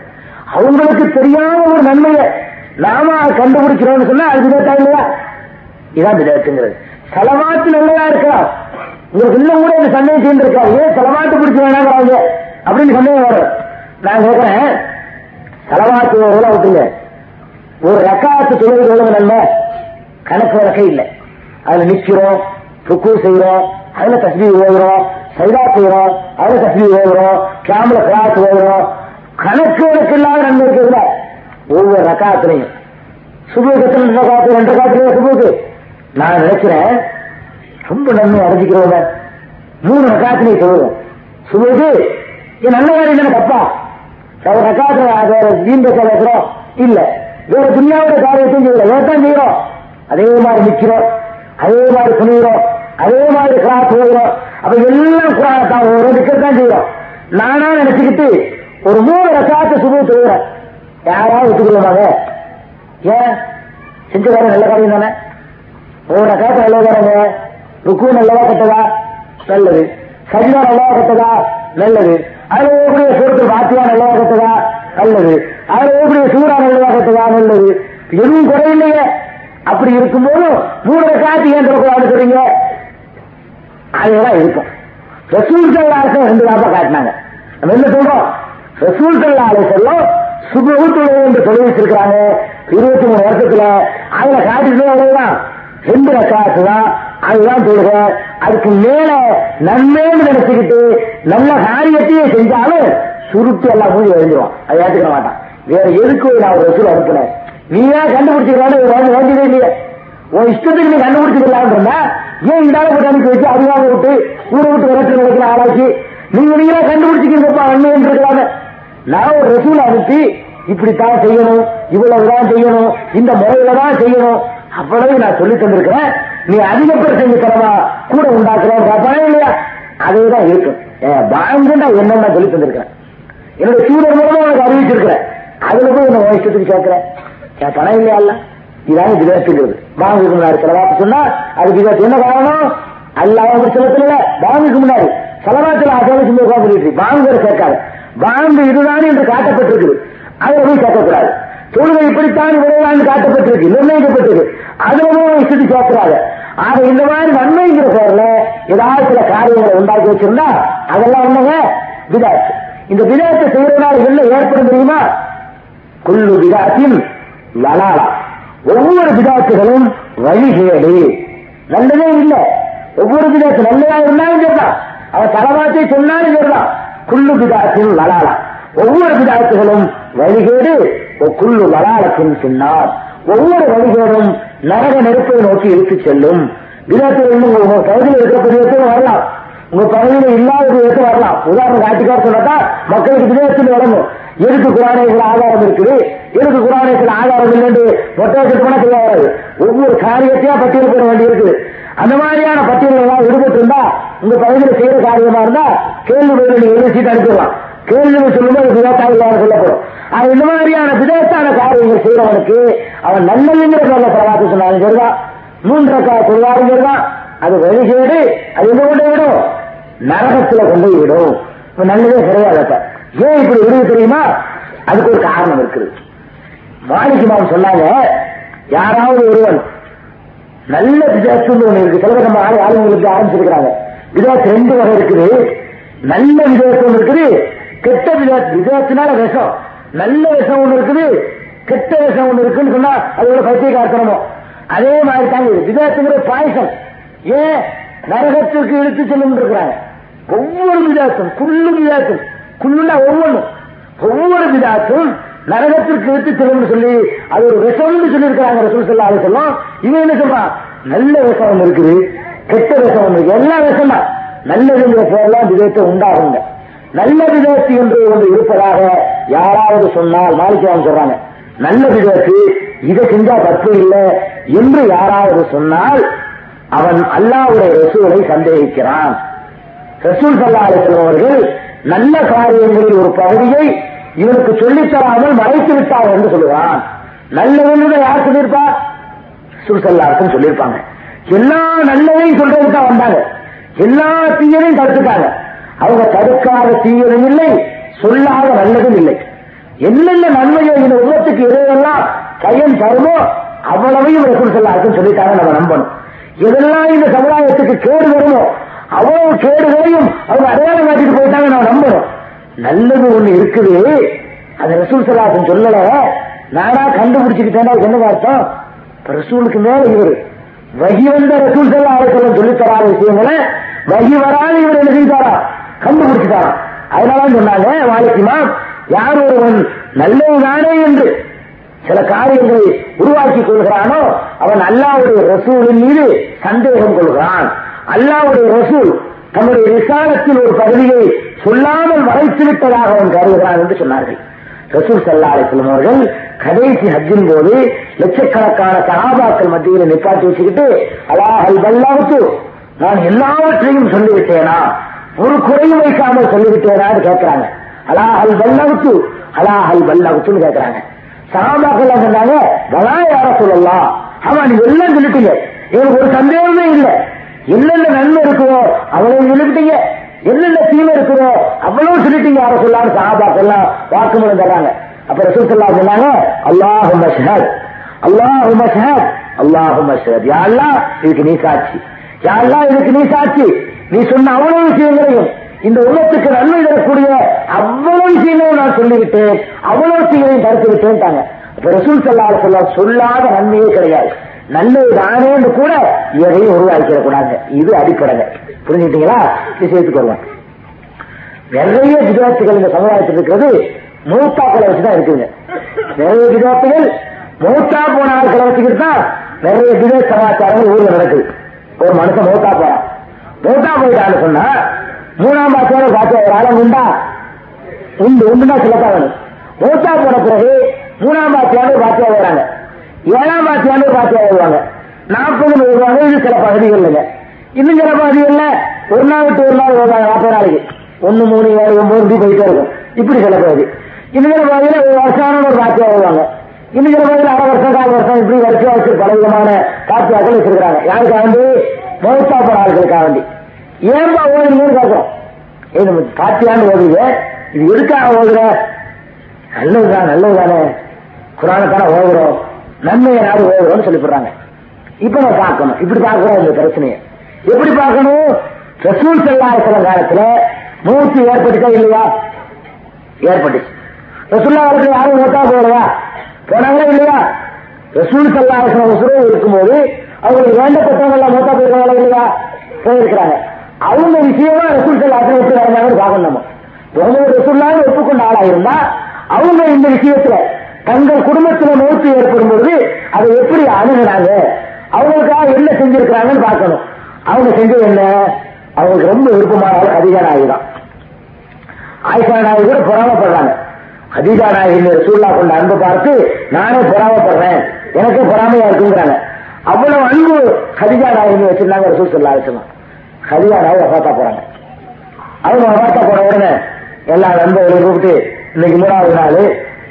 அவங்களுக்கு தெரியாத ஒரு நன்மையை நாம கண்டுபிடிக்கிறோம்னு சொன்னா அது விதத்தா இல்லையா? இதான் விதத்துங்கிறது. செலவாத்து நல்லதா இருக்கலாம் உங்களுக்கு இன்னும் கூட இந்த சந்தேகம் சேர்ந்திருக்காரு ஏன் செலவாத்து பிடிச்ச வேணாங்கிறாங்க? அப்படின்னு சந்தேகம் வரும். நான் கேட்கிறேன் செலவாத்து எவ்வளவு விட்டுங்க ஒரு ரக்காத்து தொழில் எவ்வளவு நன்மை கணக்கு வழக்கே இல்லை. அதுல நிக்கிறோம் ருக்கு செய்யறோம் அதுல தஸ்மி ஓதுறோம் சைதா செய்யறோம் அதுல தஸ்மி ஓதுறோம் கேமல கிளாஸ் ஓதுறோம். கணக்கு வழக்கு இல்லாத நன்மை இருக்குதுல ஒவ்வொரு ரக்காத்துலையும். சுபூகத்தில் எத்தனை ரக்காத்து ரெண்டு காத்துல சுபூக்கு நான் நினைக்கிறேன் ரொம்ப நன்மை அடைஞ்சிக்கிறவங்க மூணு ரக்காத்துலையும் சொல்லுவோம். சுபூக்கு என் நல்ல காரியம் தானே தப்பா? அவர் ரக்காத்துல வேற வீண் பேசுறோம் இல்ல. வேற துணியாவோட காரியத்தையும் செய்யல ஏத்தான் செய்யறோம். அதே மாதிரி நிக்கிறோம் அதே மாதிரி துணிகிறோம் அதே மாதிரி கிராஸ் போகிறோம் அப்ப எல்லாம் குரானத்தான் ஒரு நிக்கத்தான் செய்யறோம். நானா நினைச்சுக்கிட்டு ஒரு மூணு ரசாத்த சுபு சொல்லுறேன் யாராவது ஒத்துக்கொள்ளுவாங்க ஏன்? செஞ்ச காரியம் நல்ல காரியம் தானே? ஒரு ரசாத்த நல்லதாங்க ருக்கு நல்லதா கட்டதா? நல்லது. சஜிதா நல்லதா கட்டதா? நல்லது. அதுல ஓகே சூரத்தில் பாத்தியா நல்லதா கெட்டதா நல்லது. அதுல எப்படி சூறா நல்லதா கெட்டதா நல்லது. எதுவும் குறையில்லையே. அப்படி இருக்கும்போது மூணு காத்து ஏன் தொடக்கூடாது சொல்றீங்க? அதெல்லாம் இருக்கும். ரசூல் சல்லாசம் ரெண்டு தாப்பா காட்டினாங்க. நம்ம என்ன சொல்றோம்? ரசூல் சல்லாலை சொல்லும் சுபகு தொழில் என்று சொல்லி வச்சிருக்கிறாங்க. இருபத்தி மூணு வருஷத்துல. அதுல காட்டிட்டு அவ்வளவுதான். ரெண்டு ரக்காசு தான் அதுதான் தொழுக அதுக்கு மேல நன்மைன்னு நினைச்சுக்கிட்டு நல்ல காரியத்தையே செஞ்சாலும் சுருட்டு எல்லாம் மூஞ்சி எழுந்துருவான் அதை ஏற்றுக்க மாட்டான். வேற எதுக்கு நான் ஒரு ரசூல் அனுப்புனேன்? நீயா கண்டுபிடிச்சிருக்கான்னு வேண்டியதே இல்லையே. உன் இஷ்டத்துக்கு நீ கண்டுபிடிச்சிக்கலாம்னு இருந்தா ஏன் இந்த போட்டு அனுப்பி வச்சு அதிகாரம் விட்டு ஊரை விட்டு விரட்டு நினைக்கிற ஆராய்ச்சி நீங்க நீங்களா கண்டுபிடிச்சிக்கிறப்பா அண்மைன்னு இருக்கலாமே நான் ஒரு ரசூல் அனுப்பி இப்படித்தான் செய்யணும் இவ்வளவுதான் செய்யணும் இந்த முறையில தான் செய்யணும் அவ்வளவு நான் சொல்லி தந்திருக்கிறேன். நீ அதிக பேர் செஞ்சு தரவா கூட உண்டாக்குறோம் பணம் இல்லையா? அதேதான் இருக்கும். பாங்கு நான் சொல்லி தந்திருக்கிறேன். என்னோட சூழல் மூலமா உனக்கு அறிவிச்சிருக்கிறேன். அதுல போய் என்ன இஷ்டத்துக்கு கேட்கிறேன் என் பணம் இல்லையா இல்ல இதான் விதத்துங்கிறது பாங்குக்கு முன்னாடி செலவாத்து சொன்னா அது விதத்து என்ன காரணம்? அல்லாஹ் ஒரு சிலத்துல பாங்குக்கு முன்னாடி செலவாத்துல அசலை சும்மா உட்காந்துட்டு பாங்குற கேட்காது பாங்கு இதுதான் என்று காட்டப்பட்டிருக்குது. அதுல போய் கேட்கக்கூடாது. தொழுகை இப்படித்தான் இவ்வளவுதான் காட்டப்பட்டிருக்கு நிர்ணயிக்கப்பட்டிருக்கு. அதுவும் சுத்தி சேர்க்கிறாங்க ஆக இந்த மாதிரி நன்மைங்கிற பேர்ல ஏதாவது சில காரியங்களை உண்டாக்கி வச்சிருந்தா அதெல்லாம் என்னங்க? விதாத்து. இந்த விதாத்தை செய்யறதுனால என்ன ஏற்படும் தெரியுமா? குள்ளு விதாத்தின் லலாலா ஒவ்வொரு விதாத்துகளும் வழிகேடு நல்லதே இல்லை. ஒவ்வொரு விதாத்து நல்லதா இருந்தாலும் சரிதான். அவன் தலவாத்தை சொன்னாலும் சரிதான். குள்ளு விதாத்தின் லலாலா ஒவ்வொரு விதாத்துகளும் வழிகேடு குள்ளு வளாலத்தின் சொன்னார் ஒவ்வொரு வழிகேடும் நரக நெருப்பை நோக்கி இழுத்துச் செல்லும். விதாத்தில் உங்க பகுதியில் இருக்கிற விதத்தில் வரலாம். உங்க பகுதியில் இல்லாத விதத்தில் வரலாம். உதாரணம் காட்டிக்கார சொன்னா மக்களுக்கு விதத்தில் வரணும். எதுக்கு குரானேசில் ஆதாரம் இருக்குது? எதுக்கு குரானேசில் ஆதாரம் இல்லைன்னு மொட்டை போனா தெரியாது ஒவ்வொரு காரியத்தையா பட்டியல் போட வேண்டி இருக்குது. அந்த மாதிரியான பட்டியல் எல்லாம் விடுபட்டு இருந்தா உங்க பகுதியில் செய்யற காரியமா இருந்தா கேள்வி பதில் நீங்க எழுதி சீட் அனுப்பிடலாம். கேள்வி சொல்லும்போது விதத்தாக சொல்லப்படும். அது இந்த மாதிரியான விதத்தான காரியங்கள் செய்யறவனுக்கு அவன் நல்லதுங்கிற பேர்ல சலாத்து சொன்னாலும் சரிதான். மூன்றக்கா தொழிலாளி சரிதான். அது வழி செய்து அது எங்க கொண்டு விடும் நரகத்துல கொண்டு போய் விடும் இப்ப நல்லதே கிடையாது ஏன் இப்படி விடுவது தெரியுமா? அதுக்கு ஒரு காரணம் இருக்குது. மாணிக்கு மாம் சொன்னாங்க யாராவது ஒருவன் நல்ல விதத்துன்னு ஒண்ணு இருக்கு. சில நம்ம ஆளுங்களுக்கு ஆரம்பிச்சிருக்கிறாங்க. விதத்து ரெண்டு வகை இருக்குது. நல்ல விதத்து ஒண்ணு இருக்குது கெட்ட வித விதத்தினால விஷம். நல்ல விஷம் ஒண்ணு இருக்குது கெட்ட விஷம் ஒண்ணு இருக்குன்னு சொன்னா அதோட ஒரு பைத்தியக்காரத்தனமோ. அதே மாதிரி தாங்க இது. விதத்துங்கிற பாயசம் ஏன்? நரகத்திற்கு இழுத்து செல்லும் இருக்கிறாங்க. ஒவ்வொரு விதாத்தும் குள்ளு விதாத்தும் குள்ளுனா ஒவ்வொன்றும். ஒவ்வொரு விதாத்தும் நரகத்திற்கு இழுத்து செல்லும் சொல்லி அது ஒரு விஷம்னு சொல்லியிருக்கிறாங்க ரசூல் சொல்லா அதை சொல்லும் இவன் என்ன சொல்றான்? நல்ல விஷம் ஒன்று இருக்குது கெட்ட விஷம் ஒன்று இருக்கு எல்லா விஷம் தான் நல்ல பேர்லாம் விதத்தை உண்டாகுங்க. நல்ல விதத்து என்று ஒன்று இருப்பதாக யாராவது சொன்னால் மாலிக்கலாம் சொல்றாங்க. நல்ல விதத்து இதை செஞ்சா தப்பு இல்லை என்று யாராவது சொன்னால் அவன் அல்லாவுடைய ரசூலை சந்தேகிக்கிறான். ரசூல் சல்லா அலிஸ்லாம் அவர்கள் நல்ல காரியங்களில் ஒரு பகுதியை இவனுக்கு சொல்லித்தராமல் மறைத்து விட்டார் என்று சொல்லுகிறான் நல்லதுன்னு யார் சொல்லியிருப்பா? ரசூல் சல்லாருக்கும் சொல்லியிருப்பாங்க. எல்லா நல்லதையும் சொல்றதுக்கு தான் வந்தாங்க. எல்லா தீயனையும் தடுத்துட்டாங்க. அவங்க தடுக்காத தீயதும் இல்லை சொல்லாத நல்லதும் இல்லை. என்னென்ன நன்மையோ இந்த உலகத்துக்கு எதையெல்லாம் கையன் தருமோ அவ்வளவையும் ரசூல் சல்லாருக்கும் சொல்லிட்டாங்க நம்ம நம்பணும். எதெல்லாம் இந்த சமுதாயத்துக்கு கேடு வருமோ அவ்வளவு கேடுகளையும் அவங்க அடையாளம் காட்டிட்டு போயிட்டாங்க நான் நம்பணும். நல்லது ஒண்ணு இருக்குது. அது ரசூல் சலாசன் சொல்லல. நானா கண்டுபிடிச்சுக்கிட்டேன்னா என்ன அர்த்தம்? ரசூலுக்கு மேல இவர் வகி வந்த ரசூல் சல்லா அலிசல்லம் சொல்லி விஷயங்களை வகி வராது இவர் என்ன செய்தாரா? கண்டுபிடிச்சிட்டாராம் அதனால சொன்னாங்க வாழைக்குமா யார் ஒருவன் நல்லதுதானே என்று சில காரியங்களை உருவாக்கி கொள்கிறானோ அவன் அல்லாவுடைய ரசூலின் மீது சந்தேகம் கொள்கிறான். அல்லாவுடைய ரசூல் தன்னுடைய விசாரத்தில் ஒரு பகுதியை சொல்லாமல் மறைத்து விட்டதாக அவன் கருதுகிறான் என்று சொன்னார்கள். ரசூல் சல்லா அலிஸ்லம் அவர்கள் கடைசி ஹஜ்ஜின் போது லட்சக்கணக்கான சகாபாக்கள் மத்தியில் நிப்பாட்டி வச்சுக்கிட்டு அலாஹல் பல்லாவுக்கு நான் எல்லாவற்றையும் சொல்லிவிட்டேனா? ஒரு குறையும் வைக்காமல் சொல்லிவிட்டேனான்னு கேட்கிறாங்க. அலாஹல் வல்லவுத்து அலாஹல் வல்லவுத்துன்னு கேட்கிறாங்க. சகாபாக்கள் சொன்னாங்க? வலா யார சொல்லலாம் ஆமா நீங்க எல்லாம் சொல்லிட்டீங்க. எனக்கு ஒரு சந்தேகமே இல்லை. என்னென்ன நன்மை இருக்குதோ அவ்வளவு சொல்லிவிட்டீங்க. என்னென்ன தீமை இருக்குதோ அவ்வளவு சொல்லிட்டீங்க யார சொல்லான்னு சகாபாக்கள் எல்லாம் வாக்குமூலம் தர்றாங்க. அப்ப ரசூல் சொல்லா சொன்னாங்க அல்லாஹு மஷஹத் அல்லாஹு மஷஹத் அல்லாஹு மஷஹத் யாரெல்லாம் இதுக்கு நீ சாட்சி. யாரெல்லாம் இதுக்கு நீ சாட்சி. நீ சொன்ன அவ்வளவு விஷயங்களையும் இந்த உலகத்துக்கு நன்மை தரக்கூடிய அவ்வளவு விஷயங்களையும் நான் சொல்லிவிட்டேன். அவ்வளவு விஷயங்களையும் தடுத்து விட்டேன்ட்டாங்க. ரசூல் சொல்ல சொல்லாத நன்மையே கிடையாது. நல்லது தானேன்னு கூட எதையும் உருவாக்கிட கூடாது இது அடிப்படைங்க. புரிஞ்சுக்கிட்டீங்களா? விஷயத்துக்கு வருவோம் நிறைய விதவாத்துகள் இந்த சமுதாயத்தில் இருக்கிறது. மூத்தாக்களை வச்சுதான் இருக்குங்க நிறைய விதவாத்துகள் மூத்தா போன ஆட்களை வச்சுக்கிட்டு தான் நிறைய வித சமாச்சாரங்கள் ஊர்ல நடக்குது. ஒரு மனுஷன் மூத்தா போறான். மூத்தா போயிட்டான்னு சொன்னா மூணாம் பாசோட பாத்தியா ஒரு ஆளம் உண்டா? உண்டு உண்டுனா சொல்லத்தான் வேணும் மூத்தா போன பிறகு மூணாம் பாத்தியாண்டு பாத்தியா வருவாங்க. ஏழாம் பாத்தியாண்டு பாத்தியா வருவாங்க. நாற்பது வருவாங்க இது சில பகுதிகள்ல. இன்னும் சில பகுதிகள்ல ஒரு நாள் விட்டு ஒரு நாள் வருவாங்க நாற்பது நாளைக்கு ஒன்னு மூணு ஏழு ஒன்பது இப்படி போயிட்டே இருக்கும். இப்படி சில பகுதி. இன்னும் சில பகுதியில ஒரு வருஷமான ஒரு பாத்தியா வருவாங்க. இன்னும் சில பகுதியில் அரை வருஷம் கால வருஷம் இப்படி வரிசையா வச்சு பல விதமான பாத்தியாக்கள் வச்சிருக்காங்க யாருக்கு வேண்டி? மௌத்தா போற வேண்டி. ஏன்பா ஓடுறீங்கன்னு கேட்கிறோம் இது நம்ம பாத்தியான்னு ஓடுறீங்க. இது எதுக்காக ஓடுற? நல்லதுதான். நல்லதுதானே குரானுக்கான ஓடுறோம். நன்மையை நாடு ஓடுறோம்னு சொல்லி போடுறாங்க. இப்ப நான் பார்க்கணும். இப்படி பார்க்கணும் இந்த பிரச்சனையை. எப்படி பார்க்கணும்? ரசூல் செல்லாத காலத்துல மூச்சு ஏற்பட்டுச்சா இல்லையா? ஏற்பட்டுச்சு. ரசூல்லா காலத்துல யாரும் மூத்தா போகலையா? போனாங்களா இல்லையா? ரசூல் செல்லாத உசுரோ இருக்கும்போது அவங்களுக்கு வேண்டப்பட்டவங்க எல்லாம் மூத்தா போயிருக்காங்களா இல்லையா? போயிருக்கிறாங்க. அவங்க விஷயமா ரசூல்கள் செல்லாத எப்படி நடந்தாங்கன்னு பார்க்கணும் நம்ம. ஒவ்வொரு ரசூல்லாவும் ஒப்புக்கொண்ட ஆளா இருந்தா அவங்க இந்த விஷயத்துல தங்கள் குடும்பத்துல நோக்கு ஏற்படும் பொழுது அதை எப்படி அணுகுனாங்க? அவங்களுக்காக என்ன செஞ்சிருக்கிறாங்கன்னு பார்க்கணும். அவங்க செஞ்சது என்ன? அவங்களுக்கு ரொம்ப விருப்பமான அதிகார ஆகிதான் ஆயிஷா நாயகி கூட பொறாமப்படுறாங்க. அதிகார நாயகி சூழ்நா கொண்ட அன்பு பார்த்து நானே பொறாமப்படுறேன். எனக்கும் பொறாமையா இருக்குங்கிறாங்க. அவ்வளவு அன்பு ஹதிஜா நாயகி வச்சிருந்தாங்க ரசூல் சொல்லா வச்சுமா ஹதிஜா நாயகி வசாத்தா போறாங்க. அவங்க வசாத்தா போன உடனே எல்லா நண்பர்களும் கூப்பிட்டு இன்னைக்கு மூணாவது நாள்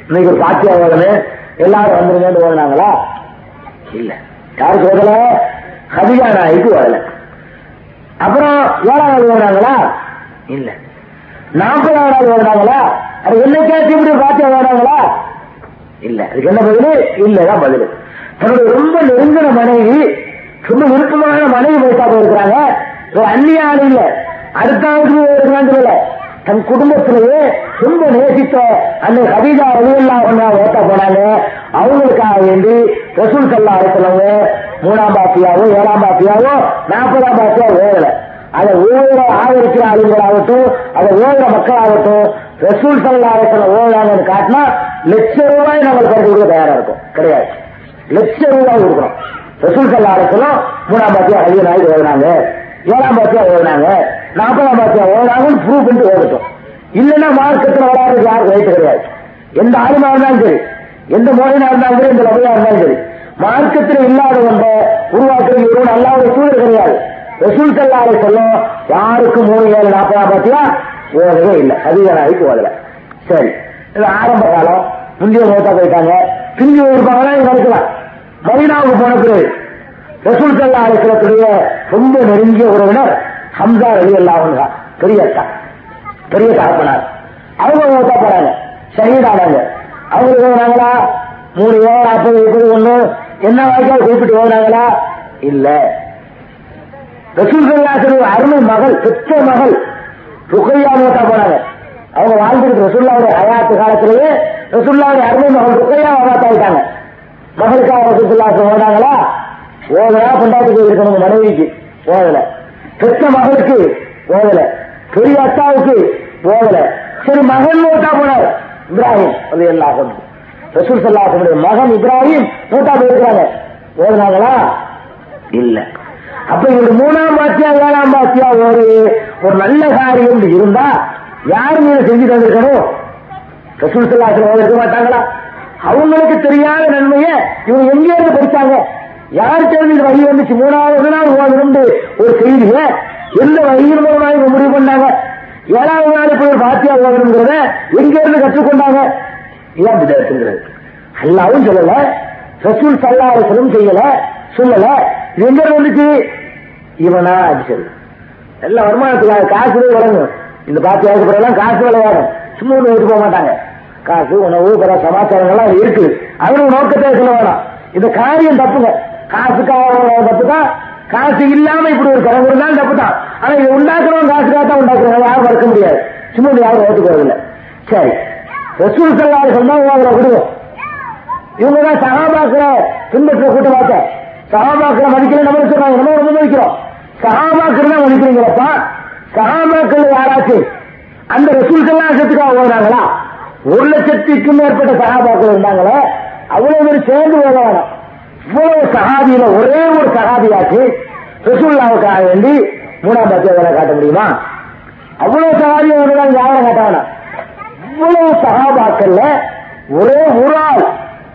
இன்னைக்கு ஒரு பாத்தியா ஓதணும் எல்லாரும் வந்துருங்கன்னு ஓடினாங்களா இல்ல. யாருக்கு ஓதல? ஹதிகா ராய்க்கு ஓதல. அப்புறம் ஏழாவது ஓடினாங்களா இல்ல. நாற்பதாவது நாள் ஓடினாங்களா அது என்னைக்காச்சும் இப்படி பாத்தியா ஓடினாங்களா இல்ல. அதுக்கு என்ன பதில்? இல்லதான் பதில். தன்னுடைய ரொம்ப நெருங்கின மனைவி ரொம்ப விருப்பமான மனைவி வயசா போயிருக்கிறாங்க ஒரு அந்நிய ஆள் இல்ல அடுத்தாவது இருக்கிறாங்க இல்ல. தன் குடும்பத்திலேயே ரொம்ப நேசித்த அந்த கவிதா ரவியல்லா ஒன்றா ஓட்ட போனாங்க. அவங்களுக்காக வேண்டி ரசூல் சல்லா இருக்கிறவங்க மூணாம் பாத்தியாவோ ஏழாம் பாத்தியாவோ நாற்பதாம் பாத்தியா ஓடல அதை ஓடுற ஆதரிக்கிற ஆளுங்களாகட்டும் அதை ஓடுற மக்களாகட்டும் ரசூல் சல்லா இருக்கிற ஓடுறாங்கன்னு காட்டினா லட்ச ரூபாய் நம்மளுக்கு பரிசு கொடுக்க தயாரா இருக்கும். கிடையாது. லட்ச ரூபாய் கொடுக்கணும் ரசூல் சல்லா அழைத்தலும் மூணாம் பாத்தியா அதிக நாய்க்கு ஓடுனாங்க ஏழாம் பாத்தியா ஓடுனாங்க நாற்பதாம் பாத்தியா ஓடுறாங்கன்னு ப்ரூவ் பண்ணிட்டு ஓடட்டும். இல்லைன்னா மார்க்கத்தில் வராது யாரும் ரைட்டு கிடையாது. எந்த ஆளுமா இருந்தாலும் சரி எந்த மோகனா இருந்தாலும் சரி எந்த லபையா இருந்தாலும் சரி மார்க்கத்தில் இல்லாத ஒன்ற உருவாக்குறது இவரும் அல்லாத சூழல் கிடையாது. ரசூல் சல்லாரை சொல்லும் யாருக்கும் மூணு ஏழு நாற்பதாம் பாத்தியா ஓடவே இல்லை. அதிக நாளைக்கு ஓடல. சரி இது ஆரம்ப காலம். முந்தைய மூத்தா போயிட்டாங்க. பிந்தி இருப்பாங்கன்னா இங்க நடக்கலாம் மதினாவுக்கு போனது. ரசூல் சல்லா அலிஸ்லத்துடைய ரொம்ப நெருங்கிய உறவினர் ஹம்சா அலி அல்லாவுங்க பெரிய அக்கா பெரிய தகப்பனார் அவங்க மூத்தா போறாங்க. ஷஹீதானாங்க அவங்க ஓடுனாங்களா மூணு ஏழு நாற்பது இருபது ஒண்ணு. என்ன வாய்க்கால் குறிப்பிட்டு ஓடுனாங்களா இல்ல. ரசூல் சல்லாசனுடைய அருமை மகள் பெற்ற மகள் ருக்கையா மூத்தா போனாங்க அவங்க வாழ்ந்துருக்கு ரசுல்லாவுடைய ஹயாத்து காலத்திலேயே ரசுல்லாவுடைய அருமை மகள் ருக்கையா ஆயிட்டாங்க. மகளுக்காக ரசூல்லாசன் ஓடாங்களா ஓதலா கொண்டாட்டு இருக்கணும் மனைவிக்கு. ஓதல பெற்ற மகளுக்கு ஓதல பெரிய அத்தாவுக்கு ஓதல சரி மகன் மூத்தா போனார். இப்ராஹிம் அது எல்லாம் ரசூல் சல்லாசனுடைய மகன் இப்ராஹிம் மூத்தா போயிருக்கிறாங்க ஓதுனாங்களா இல்ல. அப்ப இவருக்கு மூணாம் பாத்தியா ஏழாம் பாத்தியா ஒரு ஒரு நல்ல காரியம் இருந்தா யார் மீது செஞ்சு தந்திருக்கணும் ரசூல் சல்லாசன் இருக்க மாட்டாங்களா? அவங்களுக்கு தெரியாத நன்மையை இவங்க எங்கே இருந்து படிச்சாங்க யார் தெரிஞ்சு இந்த வழி வந்துச்சு? மூணாவது நாள் ஓதணும்னு ஒரு செய்திய எந்த வழியின் மூலமாக இவங்க முடிவு பண்ணாங்க? ஏழாவது நாள் போய் பாத்தியா ஓதணுங்கிறத எங்க இருந்து கற்றுக்கொண்டாங்க? இதான் விதத்துங்கிறது அல்லாவும் சொல்லல ரசூல் சல்லாசனும் செய்யல சொல்லல. இது எங்க வந்துச்சு? இவனா அடிச்சது எல்லாம் வருமானத்துக்காக காசு வழங்கும். இந்த பாத்தியாவுக்கு பிறகு காசு விளையாடும். சும்மா ஒன்று போக மாட்டாங்க. காசு உணவு பிற சமாச்சாரங்கள்லாம் இருக்கு அதுல நோக்கத்தை சொல்ல வேணாம். இந்த காரியம் தப்புங்க. காசுக்காக தப்பு தான் காசு இல்லாம இப்படி ஒரு கடவுள் தான் தப்பு தான் ஆனா இது உண்டாக்குறவங்க காசுக்காக தான் உண்டாக்குறவங்க யாரும் மறுக்க முடியாது. சும்மா யாரும் ஓட்டுக்கிறது இல்லை சரி. ரசூல் சல்லாறு சொன்னா உங்களை விடுவோம் இவங்க தான் சகாபாக்கிற பின்பற்ற பார்த்த சகாபாக்கிற மதிக்கல நம்ம சொல்றாங்க? நம்ம ரொம்ப மதிக்கிறோம். சகாபாக்கிற தான் மதிக்கிறீங்களப்பா? சகாபாக்கள் யாராச்சும் அந்த ரசூல் சல்லாசத்துக்காக ஓடுறாங்களா? ஒரு லட்சத்துக்கும் மேற்பட்ட சகாபாக்கள் இருந்தாங்களே அவ்வளவு பேர் சேர்ந்து ஓட வேணும் இவ்வளவு சகாபியில ஒரே ஒரு சகாபியாச்சு ரசூல்லாவுக்காக வேண்டி மூணாம் பத்திய காட்ட முடியுமா? அவ்வளவு சகாபியை ஒன்றுதான் யாரும் காட்ட வேணாம் இவ்வளவு சகாபாக்கள்ல ஒரே ஒரு ஆள்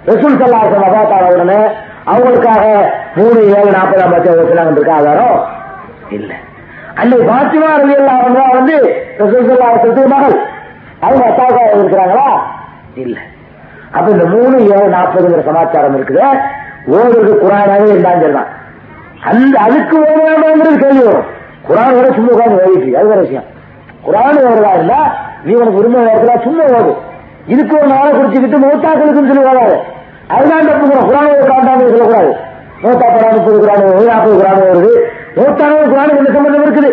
ரசூல் சல்லாசன் மகாத்தான உடனே அவங்களுக்காக மூணு ஏழு நாற்பதாம் பத்திய வச்சுனாங்க இருக்க ஆதாரம் இல்லை. அன்னை பாத்திமா ரவி வந்து ரசூல் சல்லாசத்துக்கு மகள். அவங்க அத்தாவுக்காக இருக்கிறாங்களா? இல்ல. அப்ப இந்த மூணு ஏழு நாற்பதுங்கிற சமாச்சாரம் இருக்குது. ஓடுறது குரானாவே இருந்தாலும் சரிதான் அந்த அதுக்கு ஓடுறாங்கிறது கேள்வி வரும். குரான் வர சும்மா உட்காந்து ஓடிட்டு அது வேற விஷயம். குரான் ஓடுறதா இருந்தா நீ உனக்கு உரிமை ஓடுறதா சும்மா ஓடு இதுக்கு ஒரு நாளை குடிச்சுக்கிட்டு மூத்தாக்களுக்குன்னு சொல்லி ஓடாது அதுதான் தப்புக்கிறோம் குரான் காண்டாங்க சொல்லக்கூடாது. நூத்தா படம் முப்பது குரான் வருது நாற்பது குரான் வருது மூத்தான குரானுக்கு என்ன சம்பந்தம் இருக்குது?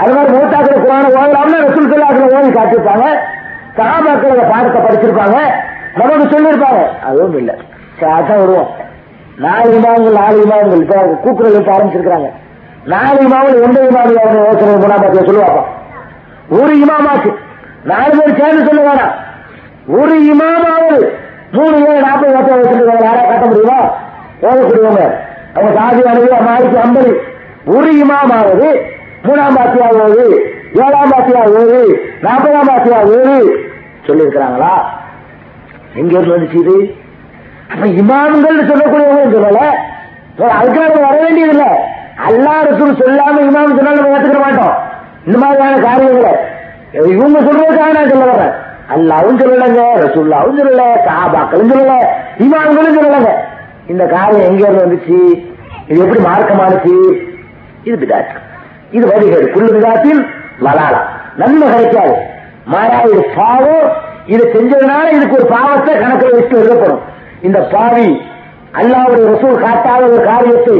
அது மாதிரி மூத்தாக்கள் குரான ஓதலாம்னு ரசூல் சொல்லாக்கள் ஓதி காட்டியிருப்பாங்க. சகாபாக்கள் அந்த பாடத்தை படிச்சிருப்பாங்க. நமக்கு சொல்லியிருப்பாங்க. அதுவும் இல்லை. அதான் வருவோம். நாலு இமாம்கள் நாலு இமாம்கள். இப்ப கூக்குரல் வைக்க ஆரம்பிச்சிருக்காங்க நாலு இமாம்கள் எந்த இமாம் யோசனை மூணாம் சொல்லுவாப்பா. ஒரு இமாமாக்கு நாலு பேர் சேர்ந்து சொல்ல வேணாம். ஒரு இமாமாவது மூணு ஏழு நாற்பது வருஷம் வச்சிருக்காங்க யாரா காட்ட முடியுமா? ஓதக்கூடியவங்க அவங்க சாதி அணுகு மாறிக்கு ஐம்பது ஒரு இமாமாவது மூணாம் பாத்தியா ஓது ஏழாம் பாத்தியா ஓது நாற்பதாம் பாத்தியா ஓது. சொல்லியிருக்கிறாங்களா? எங்க இருந்து வந்துச்சு இது? அப்ப இமாம்கள் சொல்லக்கூடியவங்க சொல்லல அதுக்காக வர வேண்டியது இல்ல அல்லா ரசூல் சொல்லாம இமாம் சொன்னாலும் நம்ம ஏத்துக்க மாட்டோம். இந்த மாதிரியான காரியங்களை. இவங்க சொல்றதுக்காக நான் சொல்ல வரேன் அல்லாவும் சொல்லலைங்க ரசூல்லாவும் சொல்லல சஹாபாக்களும் சொல்லல இமாம்களும் சொல்லலைங்க. இந்த காரியம் எங்க இருந்து வந்துச்சு? இது எப்படி மார்க்கமானுச்சு? இது பிதாச்சு இது வழிகேடு குள்ளு விதாத்தில் வளாலா நன்மை கிடைக்காது மாறா இது பாவம் இது செஞ்சதுனால இதுக்கு ஒரு பாவத்தை கணக்கில் வச்சு எழுதப்படும். இந்த பாவி அல்லாவுடைய ரசூல் காட்டாத ஒரு காரியத்தை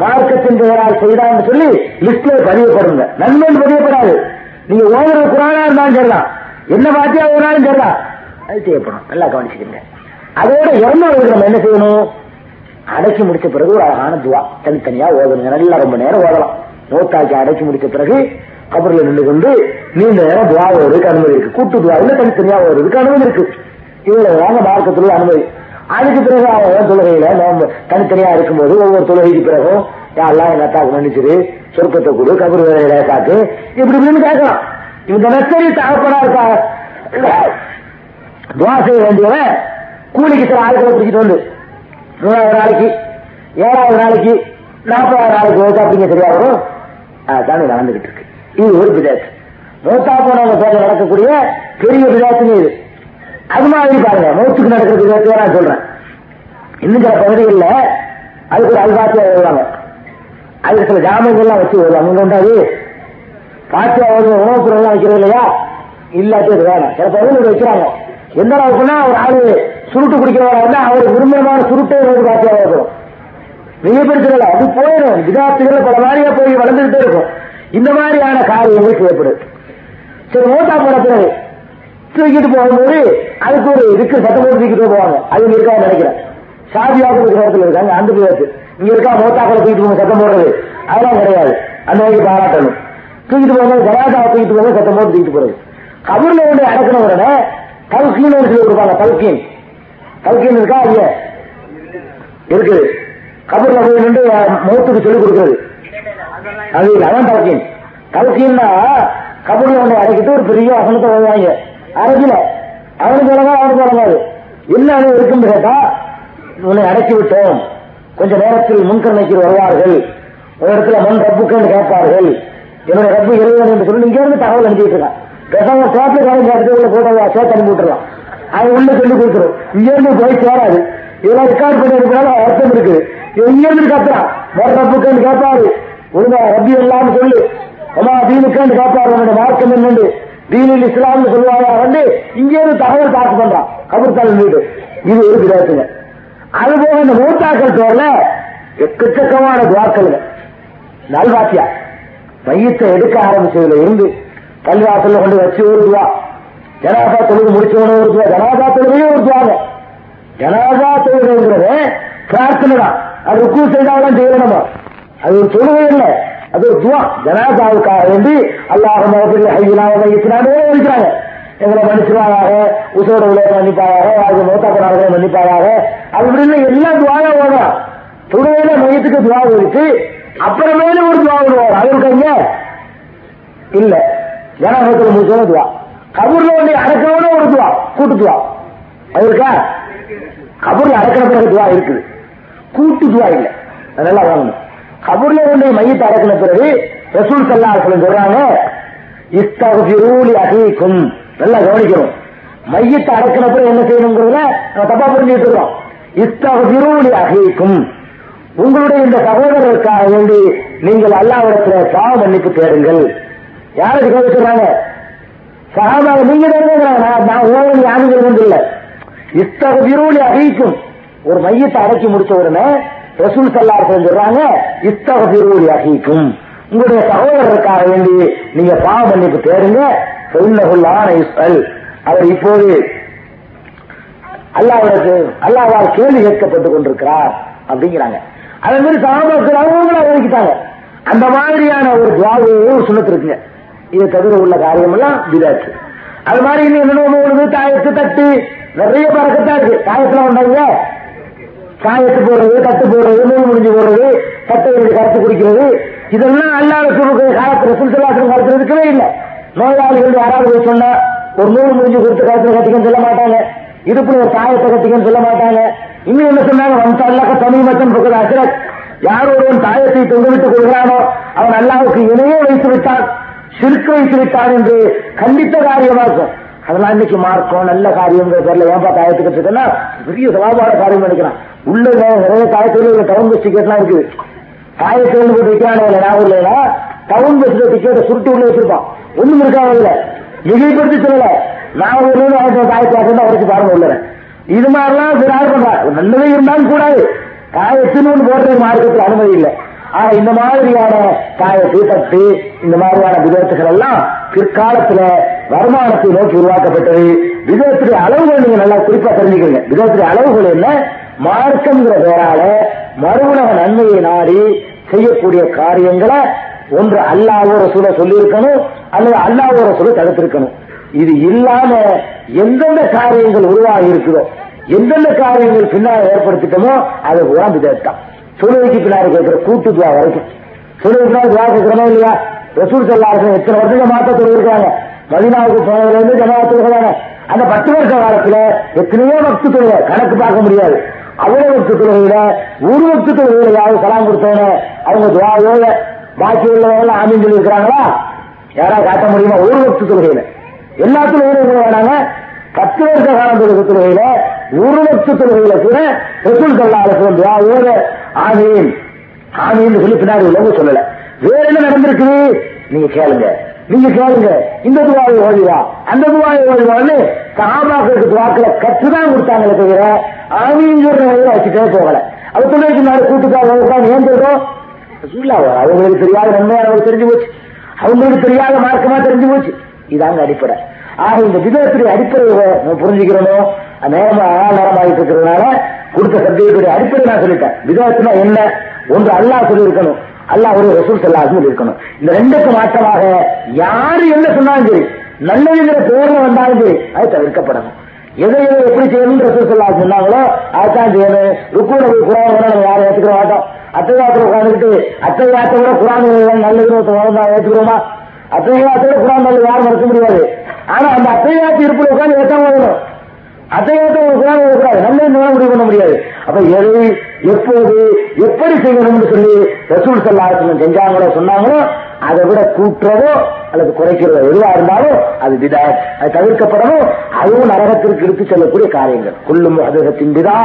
மார்க்கத்தின் பெயரால் செய்தான்னு சொல்லி லிஸ்ட்ல பதியப்படுங்க. நன்மை பதியப்படாது. நீங்க ஓதுற குரானா இருந்தாலும் சரிதான். என்ன பாத்தியா ஓனாலும் சரிதான். அது செய்யப்படும். நல்லா கவனிச்சுக்கோங்க அதோட இறந்தவர்களுக்கு நம்ம என்ன செய்யணும்? அடைச்சி முடிச்ச பிறகு ஒரு அழகான துவா. தனித்தனியா ஓதணுங்க நல்லா ரொம்ப நேரம் ஓதலாம். நோத்தாக்கி அடைச்சி முடித்த பிறகு கபர்ல நின்று கொண்டு நீண்ட நேரம் துவா ஓடுறதுக்கு அனுமதி இருக்கு. கூட்டு துவாவில் தனித்தனியா ஓடுறதுக்கு அனுமதி இருக்கு. இவ்வளவு வாங்க மார்க்கத்துல அனுமதி. அதுக்கு பிறகு அவன் தொழுகையில நம்ம தனித்தனியா இருக்கும்போது ஒவ்வொரு தொழுகைக்கு பிறகும் யாரெல்லாம் எங்க அத்தாக்கு மன்னிச்சிரு. சொர்க்கத்தை கொடு கபர் வேலையில காத்து. இப்படி இப்படின்னு கேட்கலாம். இந்த நெச்சரி தகப்பனா இருக்கா துவா செய்ய வேண்டியவன் கூலிக்கு சில ஆட்களை பிடிச்சிட்டு வந்து மூணாவது நாளைக்கு ஏழாவது நாளைக்கு நாற்பதாவது நாளைக்கு ஓட்டா அப்படிங்க சரியா வரும் அதுதான் நடந்துகிட்டு இருக்கு இது ஒரு பிதாத்து மூத்தா போனவங்க பேர நடக்கக்கூடிய பெரிய பிதாத்துன்னு இது. அது மாதிரி பாருங்க மூத்துக்கு நடக்கிற பிதாத்து நான் சொல்றேன். இன்னும் சில பகுதிகளில் அதுக்கு ஒரு அல்பாத்தியா எழுதுவாங்க அதுக்கு சில ஜாமீன்கள்லாம் வச்சு வருவாங்க. இங்க உண்டாது பாத்தியா உணவுப் பொருள்லாம் வைக்கிறது இல்லையா? இல்லாட்டி அது வேணாம். சில பகுதியில் வைக்கிறாங்க. எந்த அளவுக்குன்னா ஒரு ஆளு சுருட்டு குடிக்கிறவரா இருந்தா அவருக்கு விரும்பமான சுருட்டே வந்து பாத்தியா இருக்கணும் அது போயிடும் விதாத்துகள் பல மாதிரியா போய் வளர்ந்துகிட்டே இருக்கும். இந்த மாதிரியான காரியங்கள் செய்யப்படுது சரி மூத்தா போன பிறகு தூக்கிட்டு போகும்போது அதுக்கு ஒரு இதுக்கு சட்டம் போட்டு தூக்கிட்டு போவாங்க. அது இருக்கா நினைக்கிறேன். சாதியாக இருக்கிற இடத்துல இருக்காங்க அந்த பேருக்கு இங்க இருக்கா மூத்தாக்களை தூக்கிட்டு போங்க சட்டம் போடுறது. அதெல்லாம் கிடையாது. அந்த வகைக்கு பாராட்டணும். தூக்கிட்டு போகும்போது ஜனாதாவை தூக்கிட்டு போங்க சட்டம் போட்டு தூக்கிட்டு போறது. கபூர்ல கொண்டு அடக்கின உடனே கல்கீன் சொல்லி கொடுப்பாங்க கல்கின் கல்கின் இருக்கா இல்லையா இருக்குது. கபூர்ல போய் நின்று முகத்துக்கு சொல்லிக் கொடுக்கிறது. அது இல்லை அதான் கல்கீன் கல்கீன்னா கபடி கொண்டு அடைக்கிட்டு ஒரு பெரிய வசனத்தை வருவாங்க அரைக்கல அவனுக்கு வழங்காது அவனுக்கு வழங்காது என்ன இருக்குன்னு கேட்டா உன்னை அடக்கி விட்டோம். கொஞ்ச நேரத்தில் முன்கரணைக்கு வருவார்கள். ஒரு இடத்துல மண் ரப்புக்கு கேட்பார்கள். என்னுடைய ரப்பு இறைவன் என்று சொல்லி இங்க இருந்து தகவல் அனுப்பிட்டு இருக்கான். பேசாம டேப்லெட் வாங்கி கேட்டு உள்ள போட்டதா சேர்த்து அனுப்பி விட்டுருவான் அது உள்ள சொல்லி கொடுத்துரும். இங்க இருந்து போய் சேராது. இதெல்லாம் ரெக்கார்ட் பண்ணி எடுக்கிறதால அர்த்தம் இருக்குது இவன் இருந்து கத்துறான் மண் கேட்பாரு ஒழுங்கா ரப்பி எல்லாம் சொல்லு. அம்மா தீனுக்கு கேட்பாரு உன்னுடைய மார்க்கம் என்னண்டு தீனில் இஸ்லாம்னு சொல்லுவாங்க வந்து இங்கே இருந்து தகவல் பார்க்க பண்றான். கபர்த்தால் வீடு. இது ஒரு கிராத்துங்க அது போக இந்த மூத்தாக்கள் தோல்ல எக்கச்சக்கமான துவாக்களுங்க. நல்வாத்தியா மையத்தை எடுக்க ஆரம்பிச்சதுல இருந்து கல்வாசல்ல கொண்டு வச்சு ஒரு துவா. ஜனாதா தொழுது முடிச்சவன ஒரு துவா. ஜனாதா தொழுகையும் ஒரு துவாங்க. ஜனாதா தொழுகைங்கிறது பிரார்த்தனை தான் அது ருக்கு செய்தாலும் செய்யணும் அது ஒரு தொழுகை இல்லை அது ஒரு துவா. ஜனாதாவுக்காக வேண்டி அல்லாஹ் மகப்பில் ஹையிலாக மையத்தினாலே இருக்கிறாங்க. எங்களை மன்னிச்சுவாயாக உசோட உலக மன்னிப்பாராக அது மூத்தாப்பனாக மன்னிப்பாராக அது இப்படின்னு எல்லா துவாயும் ஓடும் துணையில மையத்துக்கு துவா இருக்கு அப்புறமேல ஒரு துவா விடுவார். அது இருக்காங்க இல்ல. ஜனநாயகத்தில் முடிச்சோட துவா. கபூர்ல வந்து அடக்கவன ஒரு துவா. கூட்டு துவா. அது இருக்கா? கபூர்ல அடக்கிற பிறகு துவா இருக்குது கூட்டு துவா இல்ல நல்லா வாங்கணும் கபூர்ல கொண்டு மையத்தை அடக்கின பிறகு ரசூல் சல்லா சொல்றாங்க இஸ்தகுலி அகிக்கும் நல்லா கவனிக்கணும் மையத்தை அடக்கின பிறகு என்ன செய்யணுங்கிறத நம்ம தப்பா புரிஞ்சுட்டு இருக்கோம் இஸ்தகுலி அகிக்கும் உங்களுடைய இந்த சகோதரருக்காக வேண்டி நீங்கள் அல்லாவிடத்துல பாவ மன்னிப்பு தேடுங்கள் யாருக்கு கேட்க சொல்றாங்க சகாபாக நீங்க நான் ஓவன் யாரும் வந்து இல்ல இத்தக விரோலி ஒரு மையத்தை அடக்கி முடிச்ச உடனே ரசூல் சல்லார் சொல்றாங்க இத்தக விரோலி அகிக்கும். உங்களுடைய சகோதரருக்காக வேண்டி நீங்க பாவ மன்னிப்பு தேடுங்க. சொன்னகுள்ளான இஸ்வல் அவர் இப்போது அல்லாவுக்கு அல்லாவால் கேள்வி கேட்கப்பட்டுக் கொண்டிருக்கிறார் அப்படிங்கிறாங்க. அதே மாதிரி சாபாக்கள் அவங்களும் அறிவிக்கிட்டாங்க அந்த மாதிரியான ஒரு துவாவையே ஒரு சுண்ணத்து இருக்குங்க. இதை தவிர உள்ள காரியம் எல்லாம் விதாச்சு அது மாதிரி இன்னும் என்னென்ன தாயத்து தட்டு நிறைய பறக்கத்தான் இருக்கு. காயத்துல வந்தாங்க காயத்து போடுறது கட்டு போடுறது நூல் முடிஞ்சு போடுறது கட்டை ரெண்டு கரைச்சு குடிக்கிறது. இதெல்லாம் அல்லாத சொல்லுக்கு காலத்துல சுற்றுலாசனம் காலத்துல இருக்கவே இல்லை. நோயாளிகள் யாராவது சொன்னா ஒரு நூல் முடிஞ்சு கொடுத்து காலத்துல கட்டிக்கன்னு சொல்ல மாட்டாங்க. இதுக்குள்ள ஒரு காயத்தை கட்டிக்கன்னு சொல்ல மாட்டாங்க. இன்னும் என்ன சொன்னாங்க? வம்சால்லாக்க தமிழ்மத்தன் பக்கம் அசரத் யார் ஒருவன் தாயத்தை தொங்கவிட்டுக் கொள்கிறானோ அவன் அல்லாவுக்கு இணையே வைத்து விட்டான் சிறுக்கு வைத்து விட்டான் என்று கண்டித்த காரியமாக இருக்கும். அதெல்லாம் இன்னைக்கு மார்க்கம் நல்ல காரியங்கிற பேர்ல ஏன்பா காயத்துக்கிட்டு இருக்கேன்னா பெரிய சவாபான காரியம் நினைக்கிறான். உள்ள நிறைய காயத்துல டவுன் பஸ் டிக்கெட்லாம் இருக்குது. காயத்துல போட்டு வைக்கிறானே இல்லை இல்லையா டவுன் பஸ்ல டிக்கெட்டை சுருட்டி உள்ள வச்சிருப்பான். ஒண்ணும் இருக்காங்க இல்ல மிகைப்படுத்தி சொல்லல. நான் ஒரு நூறு காயத்தை தான் உரைச்சு பாருங்க உள்ள. இது மாதிரிலாம் சிறார் ஆள் நல்லதே இருந்தாலும் கூடாது. காயத்தின்னு ஒன்று போடுறது மார்க்கத்தில் அனுமதி இல்லை. ஆனா இந்த மாதிரியான காயத்தை தட்டு இந்த மாதிரியான விதத்துகள் எல்லாம் பிற்காலத்துல வருமானத்தை நோக்கி உருவாக்கப்பட்டது. விதத்துடைய அளவுகள் நீங்க நல்லா குறிப்பா தெரிஞ்சுக்கிறீங்க விதத்துடைய அளவுகள் என்ன? மார்க்கம்ங்கிற பேரால மறுவுலக நன்மையை நாடி செய்யக்கூடிய காரியங்களை ஒன்று அல்லாவோட சூழ சொல்லியிருக்கணும் அல்லது அல்லாவோட சூழ தடுத்திருக்கணும். இது இல்லாம எந்தெந்த காரியங்கள் உருவாகி இருக்குதோ எந்தெந்த காரியங்கள் பின்னால் ஏற்படுத்திட்டோமோ அது பூரா விதத்தான் தொழுகைக்கு பின்னாடி கேட்கிற கூட்டு துவா வரைக்கும். தொழுகை துவா கேட்கிறோமோ இல்லையா? ரசூல் செல்லாசன் எத்தனை வருஷம் மாத்த தொழுகிறாங்க மதினாவுக்கு போனதுல இருந்து ஜமாத்துக்காங்க அந்த பத்து வருஷ காலத்துல எத்தனையோ பக்து தொழுகை கணக்கு பார்க்க முடியாது. அவ்வளவு பக்து தொழுகையில ஒரு பக்து தொழுகையில யாரும் கலாம் கொடுத்தவன அவங்க துவாவோட பாக்கி உள்ளவங்க ஆமீன் சொல்லி இருக்கிறாங்களா யாராவது காட்ட முடியுமா? ஒரு பக்து தொழுகையில. எல்லாத்துக்கும் தொழுகையிலும் வேணாங்க. பத்து வருஷ காலம் தொழுகை தொழுகையில ஒரு லட்ச தொழுகையில கூட ரசூல் சல்லாஹ் துவாவோட ஆமீன் ஆமீன் சொல்லி பின்னாடி உள்ளவங்க சொல்லல. வேற என்ன நடந்திருக்குது நீங்க கேளுங்க. நீங்க கேளுங்க. இந்த துவாயை ஓடிவா அந்த துவாயை ஓடிவான்னு சகாபாக்களுக்கு துவாக்களை கற்றுதான் கொடுத்தாங்களே தவிர ஆமீங்கிற வச்சுட்டே போகல. அது தொழிலுக்கு நாடு கூட்டுக்காக ஏன் சொல்றோம்? அவங்களுக்கு தெரியாத நன்மையானவங்களுக்கு தெரிஞ்சு போச்சு. அவங்களுக்கு தெரியாத மார்க்கமா தெரிஞ்சு போச்சு. இதாங்க அடிப்படை. ஆக இந்த விதத்துடைய அடிப்படையை நம்ம நேரமா நேரமா நேரமாகிட்டு இருக்கிறதுனால கொடுத்த சப்ஜெக்டுடைய அடிப்படை நான் சொல்லிட்டேன். விதத்துனா என்ன? ஒன்று அல்லாஹ் சொல்லியிருக்கணும். அல்லாஹ் ஒரு ரசூல் செல்லாதுன்னு இருக்கணும் இந்த ரெண்டுக்கு மாற்றமாக யாரு என்ன சொன்னாலும் சரி நல்லதுங்கிற பேர்ல வந்தாலும் சரி அது தவிர்க்கப்படணும். எதை எதை எப்படி செய்யணும் ரசூல் செல்லா சொன்னாங்களோ அதுதான் செய்யணும். ருக்கூட போய் குரான் நம்ம யாரும் ஏற்றுக்கிற மாட்டோம். அத்தையாத்திர உட்காந்துக்கிட்டு அத்தையாத்தோட குரான் நல்லதுன்னு ஏற்றுக்கிறோமா அத்தையாத்தோட குரான் நல்லது யாரும் மறுக்க முடியாது. ஆனா அந்த அத்தையாத்து இருப்பில் உட்காந்து ஏற்றாம வேணும் அத்தையாத்த உட்காந்து குரான் நம்ம நல்லது முடிவு பண்ண முடியாது. அப்ப எதை எப்போது எப்படி செய்யணும்னு சொல்லி ரசூல் சல்லாசனம் செஞ்சாங்களோ சொன்னாங்களோ அதை விட கூட்டுறதோ அல்லது குறைக்கிறதோ எதுவா இருந்தாலும் அது விதா அது தவிர்க்கப்படணும் அதுவும் நரகத்திற்கு எடுத்து செல்லக்கூடிய காரியங்கள். கொல்லும் அதகத்தின் விதா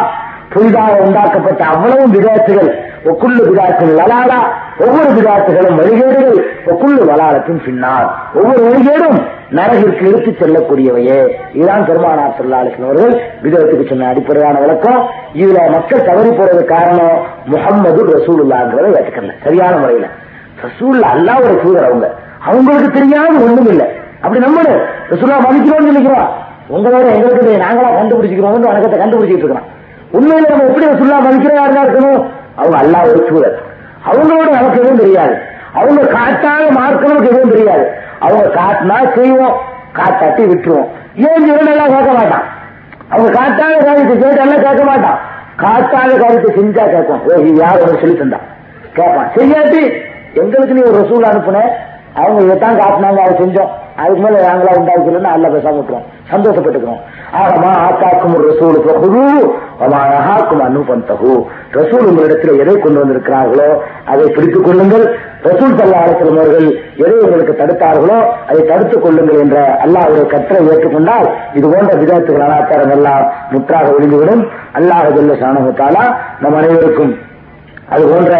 புதிதாக உண்டாக்கப்பட்ட அவ்வளவு விதாத்துகள் ஒக்குள்ளு விதாத்தின் வலாலா ஒவ்வொரு விதாத்துகளும் வழிகேடுகள். ஒக்குள்ளு வலாலத்தின் பின்னால் ஒவ்வொரு வழிகேடும் நரகிற்கு எடுத்துச் செல்லக்கூடியவையே. இதுதான் பெருமானார் செல்லாளுக்கு அவர்கள் விதத்துக்கு சொன்ன அடிப்படையான விளக்கம். இதுல மக்கள் தவறி போறது காரணம் முகம்மது ரசூலுல்லாங்கிறத ஏற்றுக்கல சரியான முறையில. ரசூல் ஒரு சூழல் அவங்க. அவங்களுக்கு தெரியாத ஒண்ணும் இல்லை. அப்படி நம்மளு ரசூல்லா மதிக்கிறோம்னு நினைக்கிறோம். உங்களோட எங்களுக்கு நாங்களா கண்டுபிடிச்சிக்கிறோம் வணக்கத்தை கண்டுபிடிச்சிட்டு இருக்கிறோம். உண்மையில நம்ம எப்படி ரசூல்லா மதிக்கிறோம் யாருதான் இருக்கணும்? அவங்க அல்லா ஒரு சூழல் அவங்களோட நமக்கு எதுவும் தெரியாது. அவங்க காட்டாத மார்க்கம் நமக்கு எதுவும் தெரியாது. அவங்க காட்டினா செய்வோம். காட்டாட்டி விட்டுருவோம். ஏன் இவனெல்லாம் கேட்க மாட்டான்? அவங்க காட்டாத காரியத்தை கேட்டாலும் கேட்க மாட்டான். காட்டாத காரியத்தை செஞ்சா கேட்போம் ஓ இது யார் ஒரு சொல்லி தந்தா? கேட்பான். செய்யாட்டி எங்களுக்கு நீ ஒரு ரசூல் அனுப்புன. அவங்க இதைத்தான் காட்டினாங்க அதை செஞ்சோம். அதுக்கு மேல நாங்களா உண்டாக்கலன்னு அல்ல பேசாம விட்டுறோம் சந்தோஷப்பட்டுக்கிறோம். ஆகமா ஆக்காக்கும் ஒரு ரசூலுக்கு குரு அமாக்கும் அனுபந்தகு ரசூல் உங்களிடத்தில் எதை கொண்டு வந்திருக்கிறார்களோ அதை பிடித்துக் கொள்ளுங்கள். ரசூல் சல்லா அலிஸ்லம் அவர்கள் எதை உங்களுக்கு தடுத்தார்களோ அதை தடுத்துக் கொள்ளுங்கள் என்ற அல்லாஹுடைய கற்றை ஏற்றுக்கொண்டால் இது போன்ற விதத்துகள் அலாச்சாரம் எல்லாம் முற்றாக ஒழிந்துவிடும். அல்லாஹ் ஜல்ல சாணகத்தாலா நம் அனைவருக்கும் அது போன்ற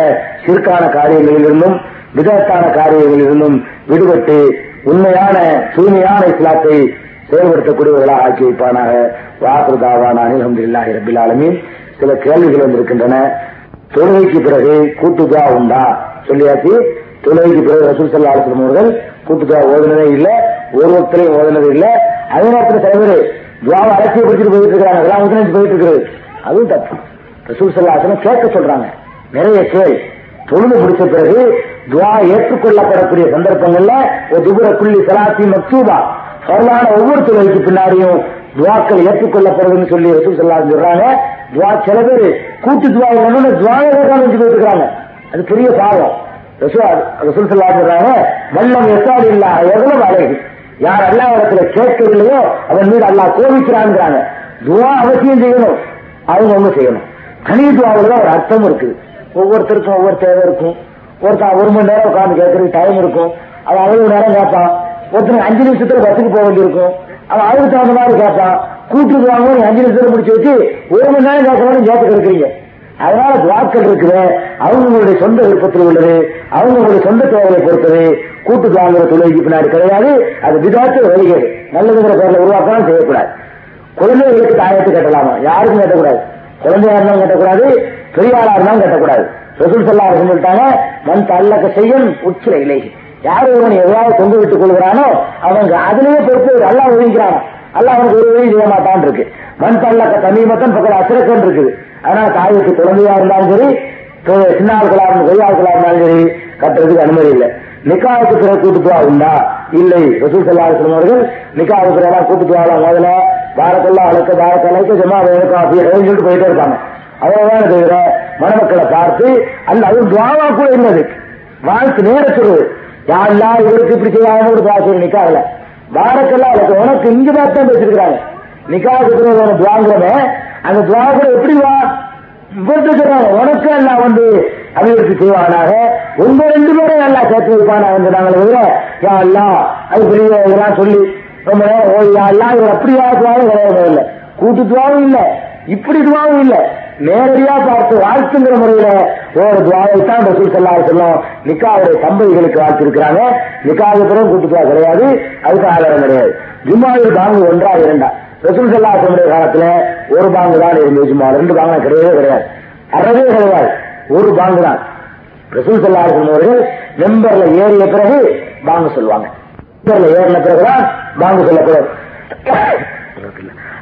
சிறுக்கான காரியங்களிலிருந்தும் விதத்தான காரியங்களிலிருந்தும் விடுபட்டு உண்மையான தூய்மையான இஸ்லாத்தை செயல்படுத்தக்கூடியவர்களாக ஆக்கி வைப்பானாக. வாக்குதாவான அனிலம்துல்லாஹி ரபில் ஆலமீன். சில கேள்விகள் வந்திருக்கின்றன. தொழுகைக்கு பிறகு கூட்டுதா உண்டா? சொல்லியாச்சு. தொழுகைக்கு பிறகு ரசூல் சல்லா அலுவலம் அவர்கள் கூட்டுதா ஓதுனதே இல்ல ஒரு ஒருத்தரையும் ஓதுனது இல்ல. அதே நேரத்தில் சில பேர் துவாவை அலட்சியப்படுத்திட்டு போயிட்டு இருக்கிறாங்க. அதெல்லாம் போயிட்டு இருக்கிறது அதுவும் தப்பு. ரசூல் சல்லாசனம் கேட்க சொல்றாங்க. நிறைய கேள். தொழுது முடிச்ச பிறகு துவா ஏற்றுக்கொள்ளப்படக்கூடிய சந்தர்ப்பங்கள்ல ஒரு துபுர புள்ளி சலாத்தி மக்சூபா சொல்லான ஒவ்வொரு தொழிலுக்கு பின்னாடியும் துவாக்கள் ஏற்றுக்கொள்ளப்படுதுன்னு சொல்லி ரசூல் சல்லா சொல்றாங்க. துவா சில பேர் கூட்டு துவா ஒண்ணு துவாயை கேட்காம போயிட்டு இருக்காங்க அது பெரிய பாவம். ரசூல் சல்லா சொல்றாங்க வல்லம் எசாடு இல்லா எவ்வளவு அழகு யார் அல்லா இடத்துல கேட்கவில்லையோ அவன் மீது அல்லா கோபிக்கிறான்ங்கிறாங்க. துவா அவசியம் செய்யணும். அவங்க அவங்க செய்யணும். கனி துவாவில் தான் ஒரு அர்த்தம் இருக்குது ஒவ்வொருத்தருக்கும் ஒவ்வொரு தேவை இருக்கும். ஒருத்தன் ஒரு மணி நேரம் உட்காந்து கேட்கறதுக்கு டைம் இருக்கும். அவன் அவ்வளவு நேரம் கேட்பான். ஒருத்தனுக்கு அஞ்சு நிமிஷத்துல பஸ்ஸுக்கு போக வேண்டியிருக்கும். அவன் அதுக்கு தகுந்த மாதிரி கேட்பான். கூட்டுக்கு வாங்க அஞ்சு நிமிஷத்துல முடிச்சு வச்சு ஒரு மணி நேரம் கேட்கணும் கேட்டு இருக்கிறீங்க. அதனால துவாக்கள் இருக்குது அவங்களுடைய சொந்த விருப்பத்தில் உள்ளது அவங்களுடைய சொந்த தேவையை பொறுத்தது கூட்டு துவாங்கிற தொழிலுக்கு பின்னாடி கிடையாது அது விதாத்து வருகிறது. நல்லதுங்கிற பேரில் உருவாக்கலாம் செய்யக்கூடாது. குழந்தைகளுக்கு தாயத்து கட்டலாமா? யாருக்கும் கட்டக்கூடாது. குழந்தையா இருந்தாலும் கட்டக்கூடாது பெரியாளா இருந்தாலும் கட்டக்கூடாது. ரசூல் சல்லா சொல்லிட்டாங்க மண் தள்ளக்க செய்யும் உச்சில இலை யார் ஒருவன் எவ்வளவு கொண்டு விட்டுக் கொள்கிறானோ அவங்க அதுலயே பொறுத்து நல்லா ஒழிக்கிறான் அல்ல அவனுக்கு ஒரு வழி செய்ய மாட்டான் இருக்கு. மண் தள்ளக்க மட்டும் பக்கத்தில் அசிரக்கன் இருக்குது. ஆனா தாய்க்கு குழந்தையா இருந்தாலும் சரி பெ- சின்ன ஆட்களா இருந்தாலும் பெரிய ஆட்களா இருந்தாலும் சரி கட்டுறதுக்கு அனுமதி இல்லை. நிக்காவுக்கு பிறகு கூட்டுத்துவா உண்டா? இல்லை. ரசூல் சல்லா அலுவலம் அவர்கள் நிக்காவுக்கு பிறகு கூட்டுத்துவாலாம் முதல்ல பாரக்கெல்லாம் அழைக்க பாரக்க அழைக்க ஜமா வேணுக்கா அப்படின்னு சொல்லிட்டு போயிட்டே இருக்காங்க அவ்வளவுதான் தவிர மணமக்களை பார்த்து அல்ல அது துவாவா கூட இருந்தது. வாழ்த்து நேர யாருலா இவருக்கு இப்படி செய்யாம பாசம் நிக்காவில பாரக்கெல்லாம் அழைக்க உனக்கு இங்க தான் பேசிருக்கிறாங்க நிக்காவுக்கு பிறகு உனக்கு அந்த துவா எப்படி வா? இவர்கிட்ட உனக்கு எல்லாம் வந்து அபிவிருத்தி செய்வானாக. உங்க ரெண்டு பேரும் நல்லா சேர்த்து வைப்பானாங்க சொன்னாங்களே தவிர யா அல்லா அது பெரிய இதெல்லாம் சொல்லி ரொம்ப நேரம் ஓ யா அல்லா இவர் அப்படியா? துவாவும் கிடையாது இல்லை கூட்டு துவாவும் இல்லை. இப்படி துவாவும் இல்லை. நேரடியா பார்த்து வாழ்த்துங்கிற முறையில ஒரு துவாவை தான் ரசூல் சல்லா சொல்லும் நிக்காவுடைய தம்பதிகளுக்கு வாழ்த்திருக்கிறாங்க. நிக்காவுக்கு பிறகு கூட்டு துவா கிடையாது. அதுக்கு ஆதாரம் கிடையாது. ஜும்மாவில் பாங்கு ஒன்றா இரண்டா. ரசூல் சல்லா சொல்லுடைய காலத்துல ஒரு பாங்கு தான் இருந்தது ரெண்டு பாங்கு கிடையவே கிடையாது. அறவே கிடையாது. ஒரு பாங்கு தான். ரசூல் சல்லா அவர்கள் மெம்பர்ல ஏறிய பிறகு பாங்கு சொல்லுவாங்க. மெம்பர்ல ஏறின பிறகுதான் பாங்கு சொல்லக்கூடாது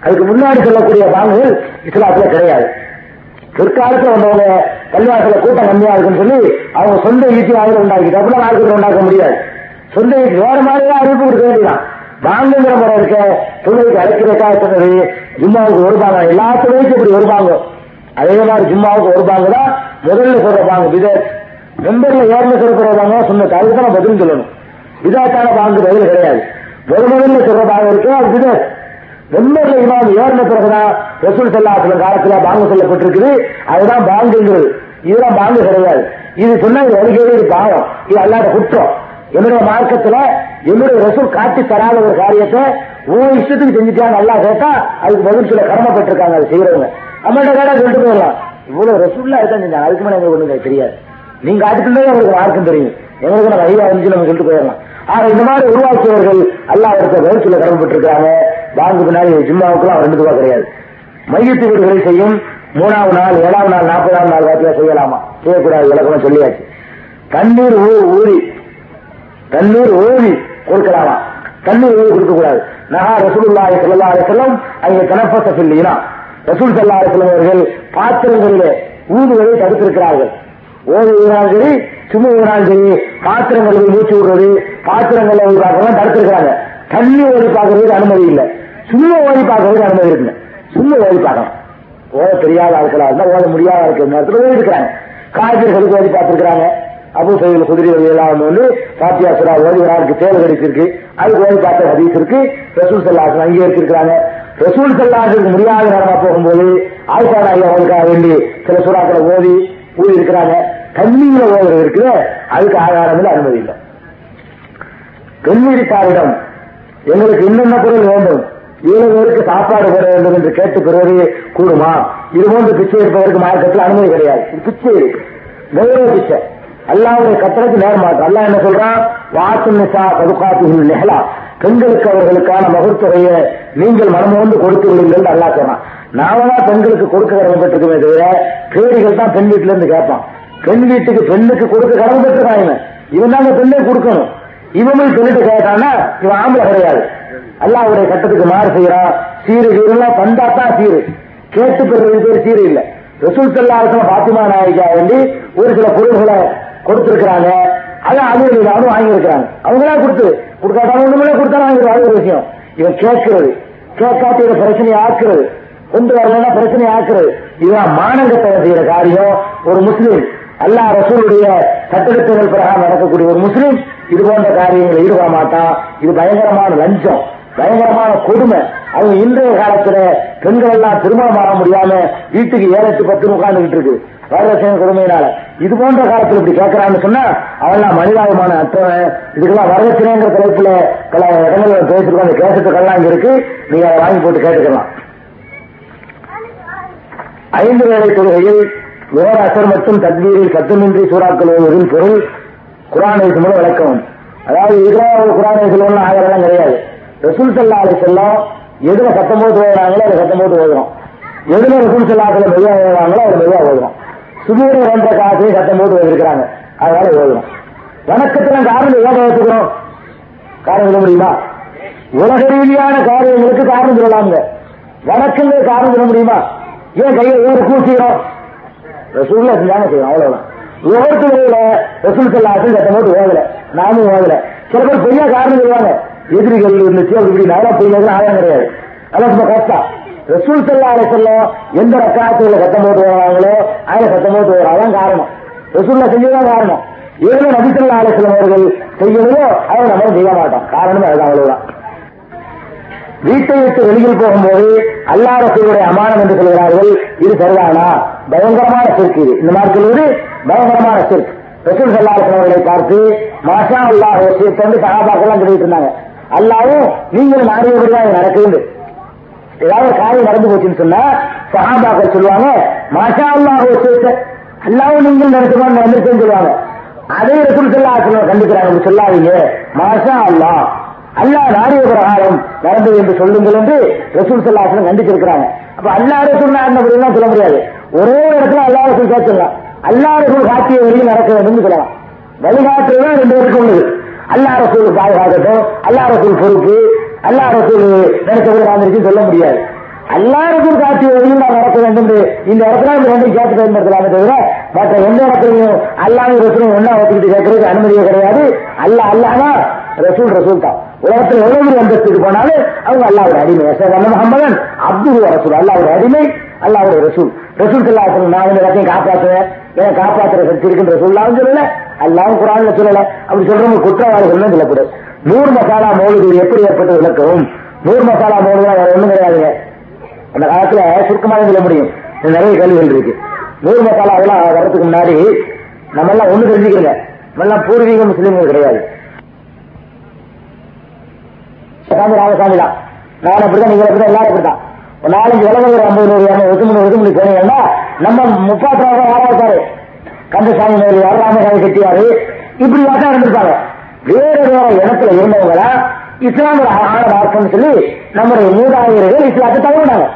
அதுக்கு முன்னாடி சொல்லக்கூடிய பாங்குகள் இஸ்லாத்துல கிடையாது. பிற்காலத்துல வந்தவங்க பள்ளிவாசல கூட்டம் கம்மியா இருக்குன்னு சொல்லி அவங்க சொந்த ஈட்டியாக உண்டாக்கிட்டு அப்படிலாம் மார்க்கெட்ல உண்டாக்க முடியாது. சொந்த ஈட்டி வேற மாதிரிதான் அறிவிப்பு கொடுக்க வேண்டியதான் வாங்குங்கிற முறை இருக்க தொழிலுக்கு அழைக்கிறக்கா சொன்னது ஜும்மாவுக்கு ஒரு பாங்க. எல்லா இப்படி ஒரு பாங்கம் அதே மாதிரி ஜும்மாவுக்கு ஒரு பாங்கு தான் முதல்ல சொல்ற பாங்கு. விதேஷ் மெம்பர்ல ஏர்ல சொல்ற சொன்ன அதுக்கு தான் பதில் சொல்லணும். விதாத்தான பாங்கு பதில் கிடையாது. முதல் முதல்ல சொல்ற பாங்கு இருக்கு அது விதேஷ் மெம்பர்ல இமாம் ஏறின பிறகுதான் ரசூல் சல்லாத்துல காலத்துல பாங்கு சொல்லப்பட்டிருக்குது. அதுதான் பாங்குங்கிறது. இதுதான் பாங்கு கிடையாது. இது சொன்னா இது வருகையே இது பாவம். இது அல்லாத குற்றம். என்னுடைய மார்க்கத்துல என்னுடைய ரசூல் காட்டி தராத ஒரு காரியத்தை உன் இஷ்டத்துக்கு செஞ்சுட்டா நல்லா கேட்டா அதுக்கு பதில் சில கடமைப்பட்டிருக்காங்க அதை செய்யறவங்க நம்மள்ட்ட கேட்டா சொல்லிட்டு போயிடலாம். இவ்வளவு ரசூல்லா இருக்கா செஞ்சாங்க அதுக்கு மேலே எங்களுக்கு ஒண்ணுங்க தெரியாது. நீங்க காட்டுக்குள்ளே உங்களுக்கு மார்க்கம் தெரியும். எங்களுக்கு நம்ம ஐயா வந்து நம்ம சொல்லிட்டு போயிடலாம். ஆனா இந்த மாதிரி உருவாக்கியவர்கள் அல்லா அவருக்கு பதில் சில கடமைப்பட்டிருக்காங்க பாங்கு பின்னாடி ஜிம்மாவுக்குலாம் ரெண்டு ரூபா கிடையாது. மையத்து வீடுகளை செய்யும் மூணாவது நாள் ஏழாவது நாள் நாற்பதாம் நாள் வாக்கியா செய்யலாமா? செய்யக்கூடாது விளக்கமா சொல்லியாச்சு. தண்ணீர் ஊறி தண்ணீர் ஓவி கொடுக்கலாமா தண்ணீர் ஊறி கொடுக்க கூடாது நகா ரசூலுல்லாஹி ஸல்லல்லாஹு அலைஹி வஸல்லம் அங்கே தனஃபஸ ஃபில் ரசூல் ஸல்லல்லாஹு அலைஹி வஸல்லம் அவர்கள் பாத்திரங்களிலே ஊதுவதை தடுத்திருக்கிறார்கள். ஓதுவதாலும் சரி சும்மா ஊதினாலும் சரி பாத்திரங்களை மூச்சு விடுறது பாத்திரங்களை ஓடி பார்க்கறதுலாம் தடுத்திருக்கிறாங்க. தண்ணி ஓடி பார்க்கறதுக்கு அனுமதி இல்லை. சும்மா ஓடி பார்க்கறதுக்கு அனுமதி இருக்குங்க சும்மா ஓடி பார்க்கலாம் ஓத தெரியாத ஆட்களா இருந்தா ஓத முடியாத இருக்கிற நேரத்தில் ஓடி இருக்கிறாங்க காய்கறிகளுக்கு ஓடி பார்த்திருக்கிறாங்க. அபு சையில் குதிரை எல்லாம் வந்து பாத்தியா சுரா ஓடி ஒரு ஆளுக்கு தேவை கிடைச்சிருக்கு. அதுக்கு ஓடி பார்த்த ஹதீஸ் இருக்கு. ரசூல் சல்லாசன் இருக்கிறாங்க ரசூல் சல்லாசுக்கு முடியாத நேரமா போகும்போது ஆயிஷா ஐயா அவங்களுக்காக வேண்டி சில சுறாக்களை ஓதி ஊதி இருக்கிறாங்க தண்ணீர்ல ஓதுறது இருக்குது அதுக்கு ஆதாரம் அனுமதி இல்லை. பெண்வீட்டாரிடம் எங்களுக்கு என்னென்ன பொருள் வேண்டும்? ஏழு பேருக்கு சாப்பாடு பெற வேண்டும் என்று கேட்டு பெறுவது கூடுமா இது போன்று பிச்சை எடுப்பதற்கு மார்க்கத்தில் அனுமதி கிடையாது. பிச்சை இருக்கு. கௌரவ பிச்சை. அல்லாவுடைய கட்டளைக்கு நேரமாக அல்லா என்ன சொல்றான் வாத்து நிசா பதுகாத்து நெஹலா பெண்களுக்கு அவர்களுக்கான மகத்துவத்தைய நீங்கள் மனமோந்து கொடுத்து விடுங்கள் அல்லா சொன்னான். நாம தான் பெண்களுக்கு கொடுக்க கடமைப்பட்டிருக்கவே தவிர பேரிகள் தான் பெண் வீட்டுல இருந்து கேட்பான். பெண் வீட்டுக்கு பெண்ணுக்கு கொடுக்க கடமைப்பட்டிருக்கான் இவன். இவன் தாங்க பெண்ணை கொடுக்கணும். இவனும் சொல்லிட்டு கேட்டான்னா இவன் ஆம்பளை கிடையாது. அல்லாவுடைய கட்டத்துக்கு மாறு செய்யறான் சீரு சீரெல்லாம் தான் சீரு. கேட்டு பெறுவது பேர் சீரு இல்லை. ரசூல் சல்லாசன பாத்திமா நாயகா வேண்டி ஒரு சில பொருள்களை கொடுத்திருக்கிறாங்க. அதான் அது அவரும் வாங்கியிருக்கிறாங்க. அவங்களா கொடுத்து கொடுக்காட்டாலும் ஒண்ணுமே கொடுத்தா வாங்கிடுவாங்க அது ஒரு விஷயம். இவன் கேட்கிறது. கேட்காட்டி இதை பிரச்சனையை ஆக்குறது. கொண்டு வரலன்னா பிரச்சனை ஆக்குறது. இதுதான் மானங்கத்தை செய்யற காரியம். ஒரு முஸ்லீம் அல்லாஹ் ரசூலுடைய சட்டத்திட்டங்கள் பிரகாரம் நடக்கக்கூடிய ஒரு முஸ்லீம் இது போன்ற காரியங்களை ஈடுபட மாட்டான். இது பயங்கரமான லஞ்சம். பயங்கரமான கொடுமை. அது இன்றைய காலத்துல பெண்கள் எல்லாம் திருமணம் ஆக முடியாம வீட்டுக்கு ஏழு எட்டு பத்து உட்கார்ந்துகிட்டு இருக்கு. வரதட்சணை கொடுமையினால. இது போன்ற காலத்துல இப்படி கேட்கறான்னு சொன்னா அவெல்லாம் மனிதாபிமான அத்தனை இதுக்கெல்லாம் வரதட்சணைங்கிற தலைப்புல பல இடங்கள்ல பேசிருக்கோம் அந்த கேசத்துக்கெல்லாம் இங்க இருக்கு. நீங்க அதை வாங்கி போட்டு கேட்டுக்கலாம். ஐந்து வேலை தொழுகையில் வேற அசர் மற்றும் தத்வீரில் சத்தமின்றி சூறாக்கள் பொருள் குரானை மூலம் விளக்கம் அதாவது இதுல குரானை சொல்லணும்னு ஆதரவெல்லாம் கிடையாது. ரசூல் சல்லா அலி செல்லம் எதுல சத்தம் போட்டு ஓடுறாங்களோ அதை போட்டு ஓதுறோம் எதுல ரசூல் சல்லாக்களை மெதுவாக ஓடுறாங்களோ அதை மெதுவாக ஓதுறோம் வந்த என்ற சத்தம் போட்டு ஓதிருக்கிறாங்க அதனால ஓதுறோம் வணக்கத்துல காரணம் ஏன் ஏற்றுக்கிறோம் காரணம் சொல்ல முடியுமா? உலக ரீதியான காரியங்களுக்கு காரணம் சொல்லலாங்க வணக்கங்கள் காரணம் சொல்ல முடியுமா? ஏன் கையை ஏற கூசிக்கிறோம் ரசூல்ல செஞ்சாங்க செய்யணும் அவ்வளவுதான். ஒவ்வொருத்தரையில ரசூல் செல்லாசல் சத்தம் போட்டு ஓதல நானும் ஓதல சில பேர் பெரிய காரணம் சொல்லுவாங்க. எதிரிகள் இருந்துச்சு அப்படி இப்படி நல்லா பொய்யா ஆயம் கிடையாது. அதான் ரொம்ப கஷ்டம் ரசூல் செல்லா செல்லம் எந்த ரக்காத்துல சத்தம் போட்டு வராங்களோ அதை சத்தம் போட்டு வராதான் காரணம். ரசூல்ல செஞ்சதுதான் காரணம். ஏதோ நபிசல்லா அலிஸ்லாம் அவர்கள் செய்யறதோ அதை நம்ம செய்ய மாட்டோம். காரணம் அதுதான் அவ்வளவுதான். வீட்டை விட்டு வெளியில் போகும்போது அல்லா ரசூலுடைய அமானம் என்று சொல்கிறார்கள் இது சரிதானா? பயங்கரமான சிற்கு இது. இந்த மாதிரி சொல்வது பயங்கரமான சிற்கு ரசூல் செல்லா அவர்களை பார்த்து மாஷா அல்லாஹ் வந்து சகாபாக்கெல்லாம் சொல்லிட்டு இருந்தாங்க. அல்லாவும் நீங்களும் நாடியபடிதான் நடக்குது. ஏதாவது ஒரு காரியம் நடந்து போச்சுன்னு சொன்னா சகாபாக்கள் சொல்லுவாங்க மாஷா அல்லாஹ் அல்லாவும் நீங்கள் நடத்துமா நடந்துருக்கேன்னு சொல்லுவாங்க. அதே ரசூல் சல்லாஹ் கண்டுக்கிறாங்க சொல்லாதீங்க. மாஷா அல்லாஹ் அல்லாஹ் நாடிய பிரகாரம் நடந்தது என்று சொல்லுங்கள் என்று ரசூல் சல்லாசனம் கண்டிச்சிருக்கிறாங்க. அப்ப அல்லா ரசூல் அப்படின்னா சொல்ல முடியாது. ஒரே இடத்துல அல்லா ரசூல் கேட்கலாம் அல்லா ரசூல் காட்டிய வழியில் நடக்க வேண்டும் சொல்லலாம். வழிகாட்டுதான் ரெண்டு பேருக்கு உள்ளது. அல்லா ரசூல் பாதுகாக்கட்டும் அல்லா ரசூல் பொறுப்பு அல்லா ரசூல் நினைச்சபடி வாழ்ந்துருச்சு சொல்ல முடியாது. அல்லா ரசூல் காட்டிய நான் நடக்க வேண்டும் இந்த இடத்துல இந்த ரெண்டும் கேட்டு பயன்படுத்தலாமே தவிர மற்ற எந்த இடத்துலையும் அல்லாத ரசூலும் ஒன்னா வச்சுக்கிட்டு கேட்கறதுக்கு அனுமதியே கிடையாது. அல்ல அல்லானா ரசூல் ரசூல் தான். உலகத்தில் எவ்வளவு அந்தஸ்துக்கு போனாலும் அவங்க அல்லாவோட அடிமை. அசல் முகமதன் அப்துல் ரசூல். அல்லாவோட அடிமை அல்லாவோட ரசூல். ரசூல் சொல்லா நான் இந்த எல்லாத்தையும் காப்பாற்றுவேன். ஏன் காப்பாற்றுற சக்தி இருக்குன்ற ரசூல்லாவும் சொல்லல அல்லாவும் குரான்ல சொல்லல. அப்படி சொல்றவங்க குற்றவாளிகள் சொல்லக்கூடாது. நூறு மசாலா மௌலிகள் எப்படி ஏற்பட்டு விளக்கவும் நூறு மசாலா மௌலிகள் வேற ஒண்ணும் கிடையாதுங்க. அந்த காலத்துல சுருக்கமாக சொல்ல முடியும். நிறைய கேள்விகள் இருக்கு. நூறு மசாலா அதெல்லாம் வர்றதுக்கு முன்னாடி நம்ம எல்லாம் ஒண்ணு தெரிஞ்சுக்கிறங்க நம்ம எல்லாம் பூர்வீக முஸ்லீம்கள் கிடையாது. ராமசாமி தான் நான் அப்படிதான் நீங்க அப்படிதான் எல்லாரும் அப்படிதான் ஒரு நாலஞ்சு ஒரு ஐம்பது நூறு இரநூறு எட்டு மணி எட்டு மணி போனீங்கன்னா நம்ம முப்பாத்திரம் யாரா இருப்பாரு கந்தசாமி மேல யார் ராமசாமி கட்டியாரு. இப்படி தான் இருந்திருப்பாங்க. வேற வேற இடத்துல இருந்தவங்க இஸ்லாம் ஆன மார்க்கம் சொல்லி நம்முடைய மூதாதையர்கள் இஸ்லாத்தை தவறினாங்க.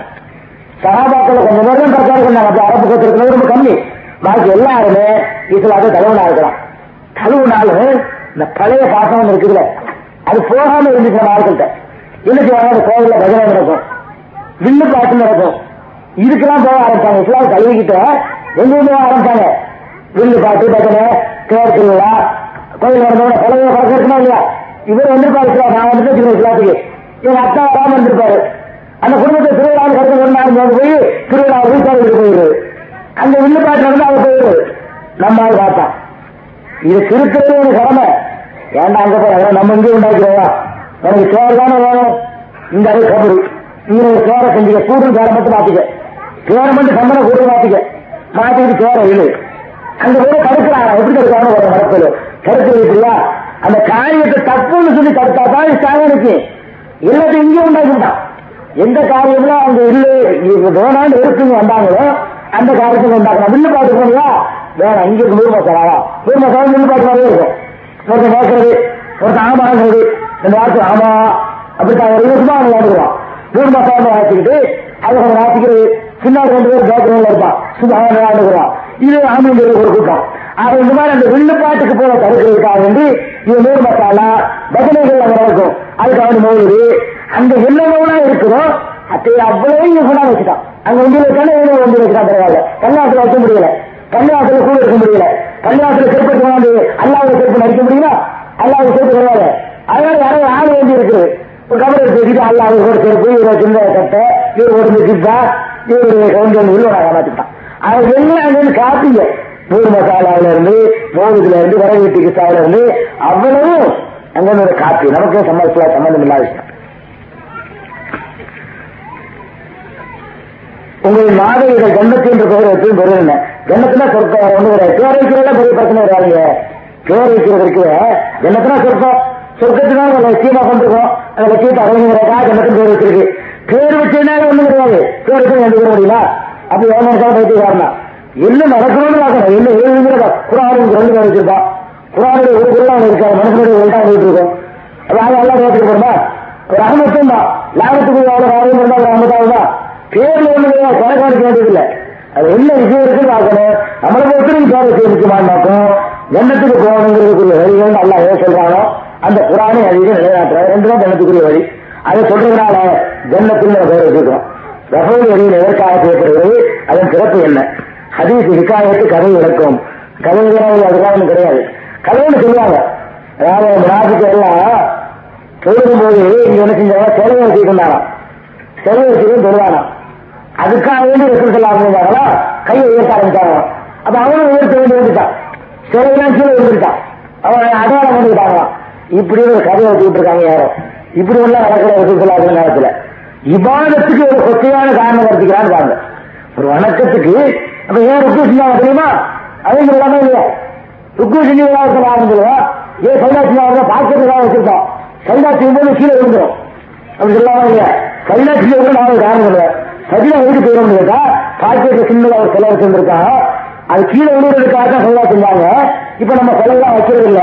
சகாபாக்கள் கொஞ்சம் பேர் தான் பிரச்சாரம் பண்ணாங்க. அப்படி அரபு கத்திருக்கிறது ரொம்ப கம்மி. பாக்கி எல்லாருமே இஸ்லாத்தை தழுவுனா இருக்கலாம். தழுவுனாலும் இந்த பழைய பாசம் இருக்குதுல்ல. அது போகாம இருந்துச்சு நம்ம ஆட்கள்கிட்ட இன்னைக்கு வாங்க கோவில்ல பஜனை நடக்கும். வில்லு பார்த்து நடக்கும் இதுக்கெல்லாம் போக ஆரம்பிச்சாங்க. இஸ்லாம் கல்விக்கிட்ட எங்க போக ஆரம்பிச்சாங்க? வில்லு பார்த்து பஜனை கேட்கிறீங்களா திருவிழா நடந்தவங்க பழைய பழக்கம் இல்லையா? இவர் வந்திருப்பாரு இஸ்லாம் நான் வந்துட்டு சின்ன இஸ்லாத்துக்கு. எங்க அத்தா வராம இருந்திருப்பாரு. அந்த குடும்பத்தை திருவிழாவில் கருத்து கொண்டாடும் போது போய் திருவிழா போய் கோவிலுக்கு போயிடுது அந்த வில்லு பாட்டு நடந்து அவர் போயிடுது நம்ம ஆள் பார்த்தான் இது திருக்கிறது ஒரு கடமை. ஏன்டா அங்க போய் நம்ம இங்கே உண்டாக்கிறோவா எனக்கு சேர் தானே வேணும். இந்த அளவு கபடி. இங்க கேர சேரை செஞ்சுக்க கூடும் மட்டும் மாத்திக்க. கேர மட்டும் சம்பளம் கூட மாத்திக்க. மாத்திக்கிட்டு கேர இழு அந்த பேரை தடுக்கிறாரா? எப்படி தடுக்கிறாங்க ஒரு மரத்தில் தடுக்கிறது இல்லையா அந்த காரியத்தை தப்புன்னு சொல்லி தடுத்தா தான் ஸ்டாலினுக்கு எல்லாத்தையும் இங்கே உண்டாக்கிட்டான். எந்த காரியம்லாம் அவங்க இல்லை. வேணான்னு இருக்குங்க வந்தாங்களோ அந்த காரியத்தை உண்டாக்கணும் வில்லு பார்த்துக்கோங்களா வேணாம் இங்க இருக்கு நூறு மசாலாவா நூறு மசாலா வில்லு பாட்டு மாதிரியே இருக்கும் ஒருத்தன் கேட்கறது ஒருத்தன் ஆமாங்கிறது. இந்த வார்த்தை ஆமா. அப்படித்தான் ஒரு விதமா அவங்க வாடுகிறான் நூறு மசாலா வாசிக்கிட்டு அதை கொஞ்சம் வாசிக்கிறது பின்னாடி ரெண்டு பேர் பேக்ரவுண்ட்ல இருப்பான். சும்மா விளையாடுகிறான் இது ஆமாங்கிறது ஒரு கூட்டம். ஆக இந்த மாதிரி அந்த வில்லு போல தடுக்கிறதுக்காக வேண்டி இது நூறு மசாலா பஜனைகள் அங்க நடக்கும் அதுக்காக மௌலிது அங்க என்னென்ன இருக்குதோ அதை அவ்வளவு இங்க கொண்டாந்து வச்சுட்டான். அங்க வண்டி வச்சாலும் எவ்வளவு வந்து வச்சுட்டான் பரவாயில்ல. கன்னியாசல வைக்க முடியல. கன்னியாசல கூட இருக்க முடியல. கன்னியாசல செருப்பு கொண்டாந்து அல்லாவுடைய செருப்பு நடிக்க முடியுமா? அல்லாவுடைய செருப்பு கிடையாது அதனால யாரோ ஆள் வேண்டி இருக்குது. கபரை பேசிட்டு அல்ல அவங்க ஒரு செருப்பு இவர் சின்ன சட்டை இவர் உடம்பு சிப்பா இவர் கவுண்டர் உள்ள காப்பாத்திட்டான். அவர் எல்லாம் காப்பீங்க? பூர் மசாலாவில இருந்து மோதுல இருந்து வரவீட்டு கிசாவில இருந்து அவ்வளவும் அங்க ஒரு காப்பி. நமக்கு சம்பளத்துல சம்பந்தம் இல்லாத விஷயம். உங்கள் மாதவிகள் கண்டத்து என்று பெயர் வைத்து பெருவின கண்டத்துனா சொற்பம் ஒன்று கிடையாது. பேர் வைக்கிறதா பெரிய பிரச்சனை வராதுங்க. பேர் வைக்கிறதற்கு கண்டத்துனா சொற்பம் சொர்க்கத்துக்காக நம்ம நிச்சயமா கொண்டிருக்கோம். அதை லட்சியத்தை அடைஞ்சுக்கிறதா ஜன்னத்து பேர் வச்சிருக்கு. பேர் வச்சதுனால ஒண்ணும் கிடையாது. பேர் வச்சு எழுந்துக்க முடியுமா? அப்படி ஏமாற்றம் பயிற்சி வரணும். என்ன நடக்கணும்னு பார்க்கணும். என்ன எழுதுங்கிறத குரானுக்கு ரெண்டு பேர் வச்சிருப்பான் குரானுடைய ஒரு குரலாம் இருக்காது மனுஷனுடைய ஒன்றா போயிட்டு இருக்கும் அது எல்லாம் ஏற்றுக்க போறோமா? தான். லாபத்துக்கு எவ்வளவு ராகம் இருந்தா ரகமத்தாவது தான். பேர்ல ஒண்ணு கிடையாது. கணக்கான கேட்டதில்லை அது என்ன விஷயம் இருக்குன்னு பார்க்கணும். நம்மளை பொறுத்து நீங்க பேர் வச்சு முக்கியமான நோக்கம் போகணுங்கிறதுக்குரிய வழிகள் நல்லா ஏன் சொல்றானோ அந்த குரானை அதிகம் நிலைநாட்டுறாங்க ரெண்டு தான் ஜன்னத்துக்குரிய வழி. அதை சொல்றதுனால ஜன்னத்துன்னு பேர் வச்சுக்கிறோம். ரஃபோல் வழியில் எதற்காக செய்யப்படுகிறது? அதன் சிறப்பு என்ன? ஹதீஸ் ஹிக்காயத்து கதை விளக்கும். கதை விளக்கம் அதுதான் கிடையாது. கதைன்னு சொல்லுவாங்க. அதாவது நாட்டுக்கு எல்லாம் தொழுகும்போது இங்க என்ன செஞ்சாங்க? செலவு வச்சுட்டு செலவு வச்சுட்டு தொழுவானா அதுக்காக வேண்டி ரசூல் சொல்லா இருந்தாங்களா கையை உயர்த்த ஆரம்பிச்சாங்க அப்ப அவனும் உயர்த்த வேண்டி வந்துட்டான். சிலையெல்லாம் கீழே விழுந்துட்டான். அவன் அடையாளம் வந்துட்டாங்களாம் இப்படி ஒரு கதை வச்சுக்கிட்டு இருக்காங்க யாரும் இப்படி எல்லாம் நடக்கிற ரசூல் நேரத்துல. இபாதத்துக்கு ஒரு சொத்தையான காரணம் கருத்துக்கிறான்னு பாருங்க. ஒரு வணக்கத்துக்கு அப்ப ஏன் ருக்கு செஞ்சாங்க தெரியுமா? அவங்க எல்லாமே இல்லையா? ருக்கு செஞ்சு ஆரம்பிச்சிருவா ஏன் சைதா செஞ்சாங்க பாக்கிறதுக்காக வச்சிருக்கோம். சைதா செய்யும்போது கீழே விழுந்துரும். அப்படி சொல்லாம இல்லையா? சைதா செய்ய நான் காரணம் சொல்லுவேன். சஜினா எதுக்கு போயிடும் கேட்டா பாக்கெட்ல சின்னதா ஒரு செலவு செஞ்சிருக்காங்க அது கீழே விழுறதுக்காக தான் சைதா செஞ்சாங்க இப்ப நம்ம செலவுலாம் வைக்கிறது இல்ல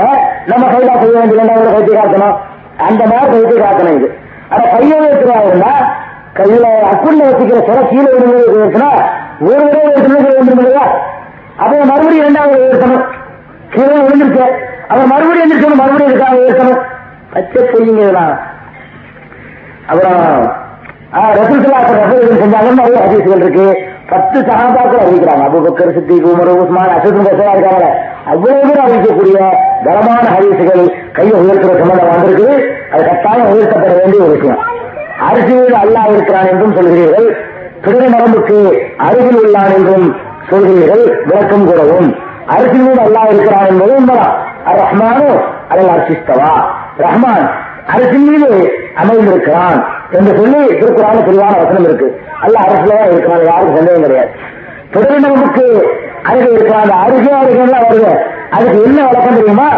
நம்ம சைதா செய்ய வேண்டிய ரெண்டாவது கைத்தை காக்கணும் அந்த மாதிரி கைத்தை காக்கணும் இது ஆனா கையை வைக்கிறாருன்னா கையில அக்குள்ள வச்சுக்கிற சில கீழே விழுந்துச்சுன்னா ஒரு தடவை எடுத்துன்னு வேண்டும் இல்லையா? அப்ப மறுபடியும் இரண்டாவது உயர்த்தணும் கீழே விழுந்துருச்சு. அவன் மறுபடியும் எழுந்திருக்கணும் மறுபடியும் இதுக்காக உயர்த்தணும் பச்சை செய்யுங்க இதெல்லாம். அப்புறம் ரசூல்லா ரசூல் செஞ்சாங்கன்னு நிறைய அதிசயங்கள் இருக்கு. பத்து சகாபாக்கள் அறிவிக்கிறாங்க. Abu Bakr Siddiq Umar Usman அசதும் கசரா இருக்காங்க அவ்வளவு பேர் அறிவிக்கக்கூடிய பலமான ஹரிசுகள் கையை உயர்த்துற சம்பந்தம் வந்திருக்கு. அது கட்டாயம் உயர்த்தப்பட வேண்டிய ஒரு விஷயம். அரிசியில் அல்லாஹ் இருக்கிறான் என்றும் சொல்கிறீர்கள். பிறகு நரம்புக்கு அருகில் உள்ளான் என்றும் சொல்கிறீர்கள். விளக்கம் கூறவும். அரிசி மீது அல்லாஹ் இருக்கிறான் என்பது உண்மைதான். ரஹ்மானோ அல்ல அர்ச்சிஸ்தவா ரஹ்மான் அரசின் மீது அமைந்திருக்கிறான் என்று சொல்லி திருக்குறான தெளிவான வசனம் இருக்கு. அல்ல அரசுல தான் இருக்கிறான் யாருக்கும் சந்தேகம் கிடையாது. திருநம்புக்கு அருகே இருக்கிறான் அந்த அருகே அருகே வருது அதுக்கு என்ன வழக்கம் தெரியுமா?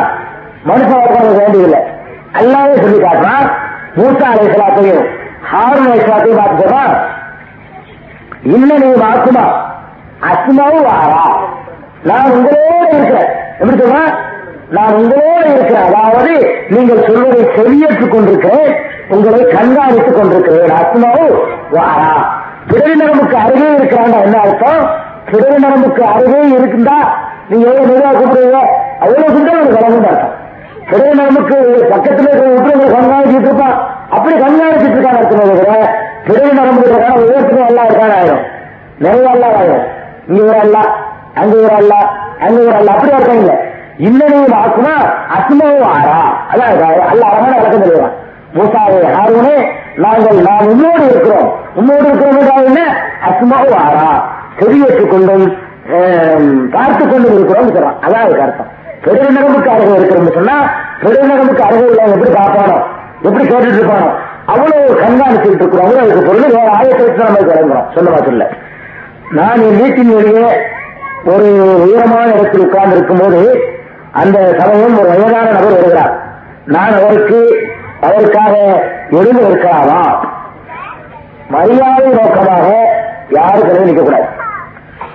மனுஷ வழக்கம் வேண்டியதில்லை. அல்லாவே சொல்லி காட்டுறான் மூசா அலைசலாத்தையும் ஹாரன் அலைசலாத்தையும் பார்த்து சொல்றான் நீ வாக்குமா அஸ்மாவும் வாரா. நான் உங்களோட இருக்கிறேன் எப்படி சொல்றேன் நான் உங்களோடு இருக்கிறேன். அதாவது நீங்கள் சொல்வதை செவியேற்றுக் கொண்டிருக்கிறேன். உங்களை கண்காணித்துக் கொண்டிருக்கிறேன். ஆத்மாவு வாரா பிறவி நரம்புக்கு அருகே இருக்கிறாண்டா என்ன அர்த்தம்? பிறவி நரம்புக்கு அருகே இருக்குண்டா நீங்க எவ்வளவு மெதுவா கூப்பிடுவீங்க அவ்வளவு சுந்தரம் ஒரு கலந்து அர்த்தம் பிறவி நரம்புக்கு பக்கத்துல இருக்கிற விட்டு கண்காணிச்சுட்டு இருப்பான். அப்படி கண்காணிச்சிட்டு இருக்கான்னு அர்த்தம் தவிர பிறவி நரம்பு இருக்கான உயரத்துக்கும் எல்லாம் இருக்கான ஆயிடும் நிறைய எல்லாம் ஆயிரும். இங்க ஒரு அல்ல அங்க ஒரு அல்ல அங்க ஒரு அல்ல அப்படி அர்த்தம் இல்லை இன்னமும் ஆக்குனா அஸ்மாவும் ஆறா அதான் அல்ல அழகான விளக்கம் தெரியலாம் மூசாவே ஹாரூனே நாங்கள் நாம் உன்னோடு இருக்கிறோம். உன்னோடு இருக்கிறோம் என்ன? அஸ்மாவும் ஆறா செவியேற்றுக் கொண்டும் பார்த்து கொண்டும் இருக்கிறோம் சொல்றான். அதான் அதுக்கு அர்த்தம். பெரிய அருகே இருக்கிறோம்னு சொன்னா பெரிய அருகே இல்லை எப்படி காப்பானோ? எப்படி கேட்டுட்டு இருப்பானோ அவ்வளவு கண்காணிச்சுட்டு இருக்கிறோம். அதுக்கு பொருள். வேற ஆயத்திற்கு நம்ம இறங்குறோம். சொல்ல மாத்திரம் நான் என் வீட்டின் வெளியே ஒரு உயரமான இடத்தில் உட்கார்ந்து இருக்கும்போது அந்த சமயம் ஒரு வயதான நபர் வருகிறார். நான் அவருக்கு அவருக்காக எழுந்து நிற்கலாமா? மரியாதை நோக்கமாக யாருக்கு நிற்கக்கூடாது.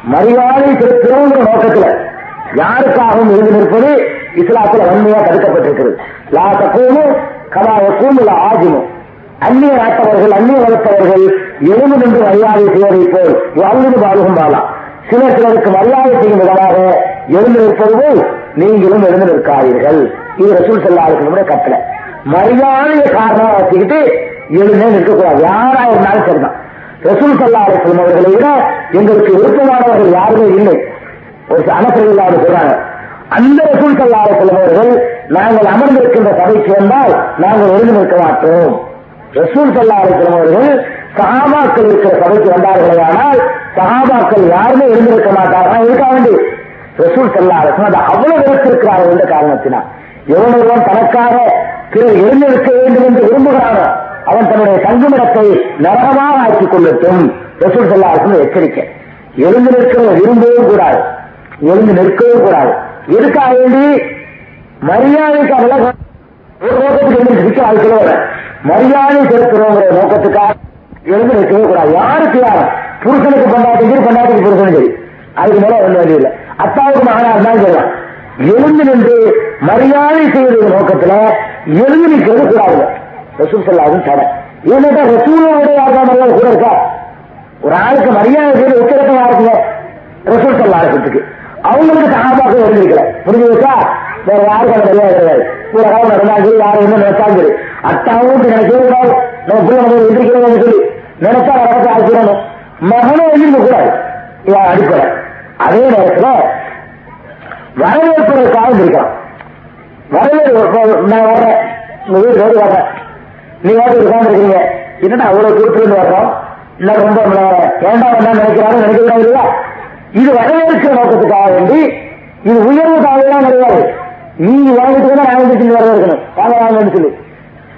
மரியாதை செலுத்துகிற நோக்கத்தில் யாருக்காகவும் எழுந்து நிற்பது இஸ்லாத்தில் வன்மையாக தடுக்கப்பட்டிருக்கிறது. லா தக்கூமும் கதா இல்ல ஆஜிமும் அந்நிய நாட்டவர்கள் அந்நிய வளர்த்தவர்கள் எழுந்து நின்று மரியாதை செய்வதை போல் வாழ்ந்து பாலுகும் பாலா. சிலர் சிலருக்கு மரியாதை செய்யும் விதமாக எழுந்து நிற்பது போல் நீங்களும் எழுந்து நிற்காதீர்கள் இது ரசூல் செல்லாளுக்கு கட்டளை. மரியாதைய காரணமா வச்சுக்கிட்டு எழுந்தே நிற்கக்கூடாது. யாரா இருந்தாலும் சரிதான். ரசூல் சல்லா அலிஸ்லம் அவர்களை விட எங்களுக்கு விருப்பமானவர்கள் யாருமே இல்லை. ஒரு அனசரில்லாத சொல்றாங்க. அந்த ரசூல் சல்லா அலிஸ்லம் அவர்கள் நாங்கள் அமர்ந்திருக்கின்ற சபைக்கு வந்தால் நாங்கள் எழுந்து நிற்க மாட்டோம். ரசூல் சல்லா அலிஸ்லம் அவர்கள் சகாபாக்கள் இருக்கிற சபைக்கு வந்தார்களே ஆனால் சகாபாக்கள் யாருமே எழுந்திருக்க மாட்டார்கள்? இருக்க வேண்டி ரசூல் செல்லாரசன் அதை அவ்வளவு வெறுத்திருக்கிறார்கள் என்ற காரணத்தினால். எவனொருவன் தனக்காக திரு எழுந்திருக்க வேண்டும் என்று விரும்புகிறானோ அவன் தன்னுடைய தங்குமிடத்தை நரகமாக ஆக்கிக் கொள்ளட்டும் ரசூல் செல்லாரசன் எச்சரிக்கை. எழுந்து நிற்க விரும்பவும் கூடாது. எழுந்து நிற்கவும் கூடாது. எதுக்காக வேண்டி? மரியாதைக்காக ஒரு நோக்கத்துக்கு எழுந்து நிற்க அது மரியாதை செலுத்துறோங்கிற நோக்கத்துக்காக எழுந்து நிற்கவே கூடாது. யாருக்கு யாரும் புருஷனுக்கு பண்டாட்டி சரி பொண்டாட்டிக்கு புருஷனும் சரி அதுக்கு மேல ஒண்ணு வேண்டியதில்லை. அத்தாவுக்கு மகனார் தான் சொல்லலாம் எழுந்து நின்று மரியாதை செய்யறது நோக்கத்துல எழுந்து நிற்கிறது கூடாது. ரசூல் சொல்லாதும் தடை. ஏன்னா ரசூலோடைய யாருக்கா கூட இருக்கா? ஒரு ஆளுக்கு மரியாதை செய்து உச்சரத்தமா இருக்குங்க ரசூல் சொல்லாதுக்கு அவங்களுக்கு சகாபாக்கள் எழுந்திருக்கல புரிஞ்சு வச்சா? வேற யாருக்கும் அந்த மரியாதை கிடையாது. ஒரு காலம் நடந்தாங்க யாரும் என்ன நினைச்சாங்க சரி. அத்தாவும் இப்படி நினைக்கவே கூடாது. நம்ம பிள்ளை நம்ம எந்திரிக்கிறோம்னு சொல்லி நினைச்சா நடக்க ஆக்கிடணும் மகனும் எழுந்திருக்க கூடாது. அடிப்படை. அதே நேரத்துல வரவேற்பதற்காக இருக்கலாம் வரவேற்பு நான் வர்றேன். உங்க வீட்டு ரோடு வர்றேன். நீ வந்து உட்கார்ந்துருக்கீங்க. என்னடா அவ்வளவு தூரத்துல வர்றோம்? இல்ல ரொம்ப ஏண்டா என்ன நினைக்கிறாரு நினைக்கிறாங்க இல்லையா? இது வரவேற்கிற நோக்கத்துக்காக வேண்டி இது உயர்வு தாழ்வுலாம் கிடையாது. நீங்க வாங்கிட்டு தான் நான் வந்து வரவேற்கணும். வாங்க வாங்கன்னு சொல்லி.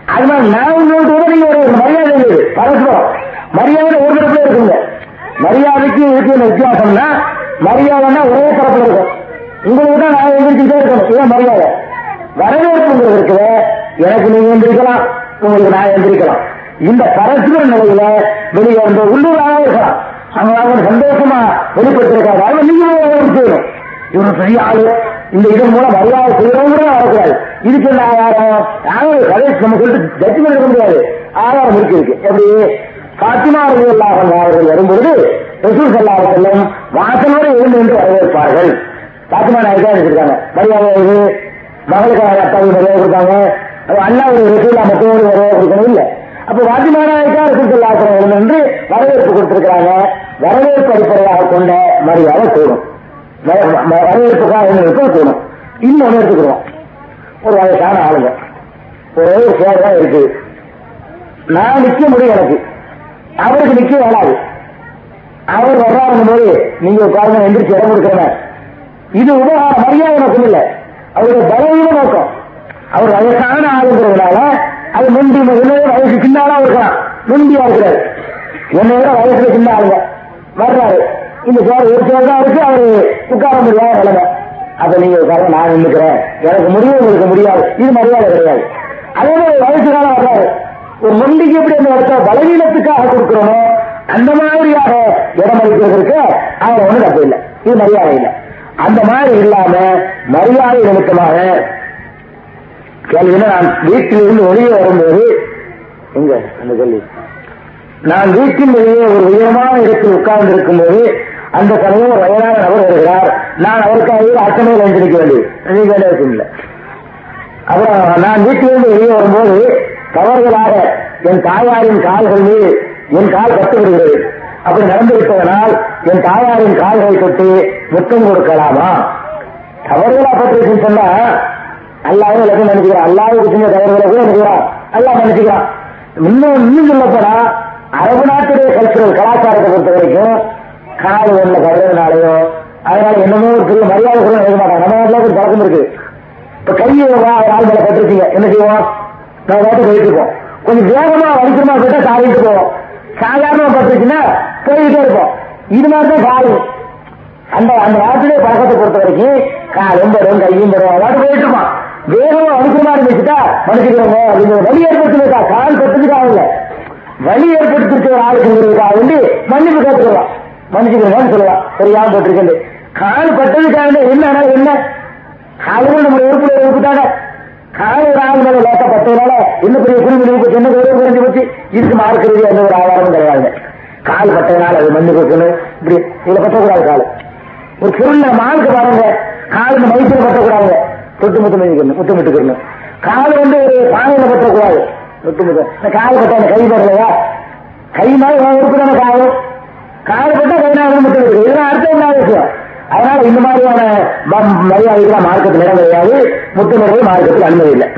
அதனால நான் உங்களுக்கு கூட நீங்க ஒரு மரியாதை இருக்குது. பரஸ்பரம். மரியாதை ஒரு தரப்புல இருக்குங்க. மரியாதைக்கு இருக்கிற வித்தியாசம்னா மரியாதைன்னா ஒரே தரப்புல இருக்கும் உங்களுக்கு தான் நான் எந்திரிச்சுட்டே இருக்கணும். இதான் மரியாதை. வரவேற்புங்கிறது இருக்குது. எனக்கு நீங்க எந்திரிக்கலாம். உங்களுக்கு நான் எந்திரிக்கலாம். இந்த பரஸ்பர நிலையில வெளியே வந்து உள்ளூராக இருக்கலாம். அவங்க சந்தோஷமா வெளிப்பட்டிருக்காங்க நீங்க செய்யணும். இவன் பெரிய ஆளு. இந்த இதன் மூலம் மரியாதை செய்யறவங்க வரக்கூடாது. இதுக்கு என்ன ஆதாரம்? யாரும் கதை நம்ம சொல்லிட்டு ஜட்ஜ்மெண்ட் எடுக்க முடியாது. ஆதாரம் இருக்கு இருக்கு. எப்படி? பாத்திமா ரலியல்லாஹு அவர்கள் வரும்பொழுது ரசூல் சல்லா செல்லும் வாசலோடு எழுந்து நின்று வரவேற்பார்கள். பாத்திமா நாயக்கா இருக்காங்க மரியாதை இது. மகளுக்கு அத்தாவுக்கு நிறைய கொடுத்தாங்க. அண்ணா ஒரு ரசூலா மற்றவங்க நிறைய கொடுக்கணும் இல்ல. அப்ப வாத்திமா நாயக்கா ரசூல் சல்லா செல்லும் என்று வரவேற்பு கொடுத்திருக்கிறாங்க. வரவேற்பு அடிப்படையாக கொண்ட மரியாதை கூடும் வரவேற்புக்காக இருக்க கூடும் இன்னொன்னு எடுத்துக்கிறோம். ஒரு வயசான ஆளுங்க. ஒரே ஒரு சேர் தான் இருக்கு. நான் நிக்க முடியும் எனக்கு. அவருக்கு நிக்க வேணாது. அவர் வர்றாருங்கும் போது நீங்க உட்கார்ந்து எந்திரிச்சு இடம் கொடுக்கிறவன் இது உபகார மரியாதை நோக்கம் இல்ல. அவருடைய பலவீன நோக்கம். அவர் வயசான ஆளுங்கிறதுனால அது முந்தி முதல்ல வயசு சின்னாலா இருக்கலாம். முந்தியா இருக்கிறாரு. என்னை விட வயசுல சின்ன ஆளுங்க வர்றாரு. இந்த சேர் ஒரு சேர் தான் இருக்கு அவரு உட்கார முடியாத நிலைமை. அப்ப நீங்க உட்கார நான் நின்னுக்கிறேன். எனக்கு முடியும் உங்களுக்கு முடியாது. இது மரியாதை கிடையாது. அதே மாதிரி வயசு வர்றாரு. ஒரு முண்டிக்கு எப்படி அந்த இடத்த பலவீனத்துக்காக கொடுக்கிறோமோ அந்த மாதிரியாக இடம் அளிக்கிறதுக்கு அவங்க ஒண்ணு தப்பு இல்லை. இது மரியாதை இல்லை. அந்த மாதிரி இல்லாம மரியாதை நிமித்தமாக கேள்வினா நான் வீட்டிலிருந்து வெளியே வரும்போது எங்க அந்த கேள்வி. நான் வீட்டின் வெளியே ஒரு உயரமான இடத்தில் உட்கார்ந்து இருக்கும்போது அந்த சமயம் ஒரு வயதான நபர் வருகிறார். நான் அவருக்காக அர்ச்சனையில் எழுந்திருக்க வேண்டியது நீங்க வேண்டிய அவசியம் இல்லை. அப்புறம் நான் வீட்டிலிருந்து வெளியே வரும்போது தவறுதலாக என் தாயாரின் கால்கள் மீது என் கால் கட்டு விடுகிறது அப்படி நடந்து விட்டதனால் என் தாயாரின் கால்களை தொட்டு முத்தம் கொடுக்கலாமா? தவறுகளா பட்டிருக்குன்னு சொன்னா அல்லாவும் எல்லாத்தையும் நினைச்சுக்கிறான் அல்லாவுக்கு செஞ்ச தவறுகளை கூட நினைக்கிறான் அல்லாஹ் நினைச்சுக்கிறான் இன்னும் இன்னும் சொல்லப்படா அரபு நாட்டுடைய கல்ச்சுரல் கலாச்சாரத்தை பொறுத்த வரைக்கும் காது ஒண்ணு கவலைனாலையோ அதனால என்னமோ ஒரு பெரிய மரியாதை கூட நினைக்க மாட்டாங்க. நம்ம நாட்டில் ஒரு பழக்கம் இருக்கு. இப்ப கையை ஆள் மேல பட்டிருக்கீங்க. என்ன செய்வோம்? நம்ம பாட்டு போயிட்டு இருக்கோம் கொஞ்சம் வேகமா வலிக்கிறமா போயிட்டா காரிட்டு போவோம். சாதாரண பட்டுருச்சுன்னா போயிட்டே இருப்போம். இது மாதிரி தான் காலம் அந்த அந்த நாட்டிலே பழக்கத்தை பொறுத்த வரைக்கும் காலும் வரும் கையும் வரும் அதாவது போயிட்டு இருப்பான். வேகமா வலிக்கிற இருந்துச்சுட்டா மனுஷிக்கிறவங்க அப்படிங்கிற வழி ஏற்படுத்திருக்கா கால் பட்டதுக்காக இல்ல. வழி ஏற்படுத்திருக்கிற ஆளுக்குங்கிறதுக்காக வேண்டி மன்னிப்பு கேட்டுக்கலாம். மன்னிச்சுக்கிறோம்னு சொல்லலாம். சரியாக போட்டிருக்கேன். கால் பட்டதுக்காக வேண்டி என்ன ஆனா என்ன? காலும் நம்ம உறுப்புல உறுப்புட்டாங்க காலை ஒரு ஆள் இன்னும் பெரிய குடிமணி போச்சு என்ன குறைவு குறைஞ்சு போச்சு. இதுக்கு மார்க்கிறது எந்த ஒரு ஆதாரமும் கிடையாது. கால் பட்டதுனால அது மண்ணு கொடுக்கணும் இப்படி இதுல பட்டக்கூடாது கால். ஒரு பொருள்ல மார்க்கு பாருங்க. கால் இந்த மைசூர் பட்டக்கூடாது தொட்டு முத்து மெஞ்சிக்கணும் முத்து கால் வந்து ஒரு பானையில பட்டக்கூடாது தொட்டு இந்த கால் பட்ட கை படலையா கை மாதிரி உறுப்பு தானே கால்? கால் பட்டா கை நாள் முத்தம் இருக்கு இதெல்லாம் அர்த்தம் என்ன விஷயம் அதனால இந்த மாதிரியான ம- மார்க்கத்தில் இடம் கிடையாது. முத்தமிழர்கள் மார்க்கத்தில் அனுமதி இல்லை.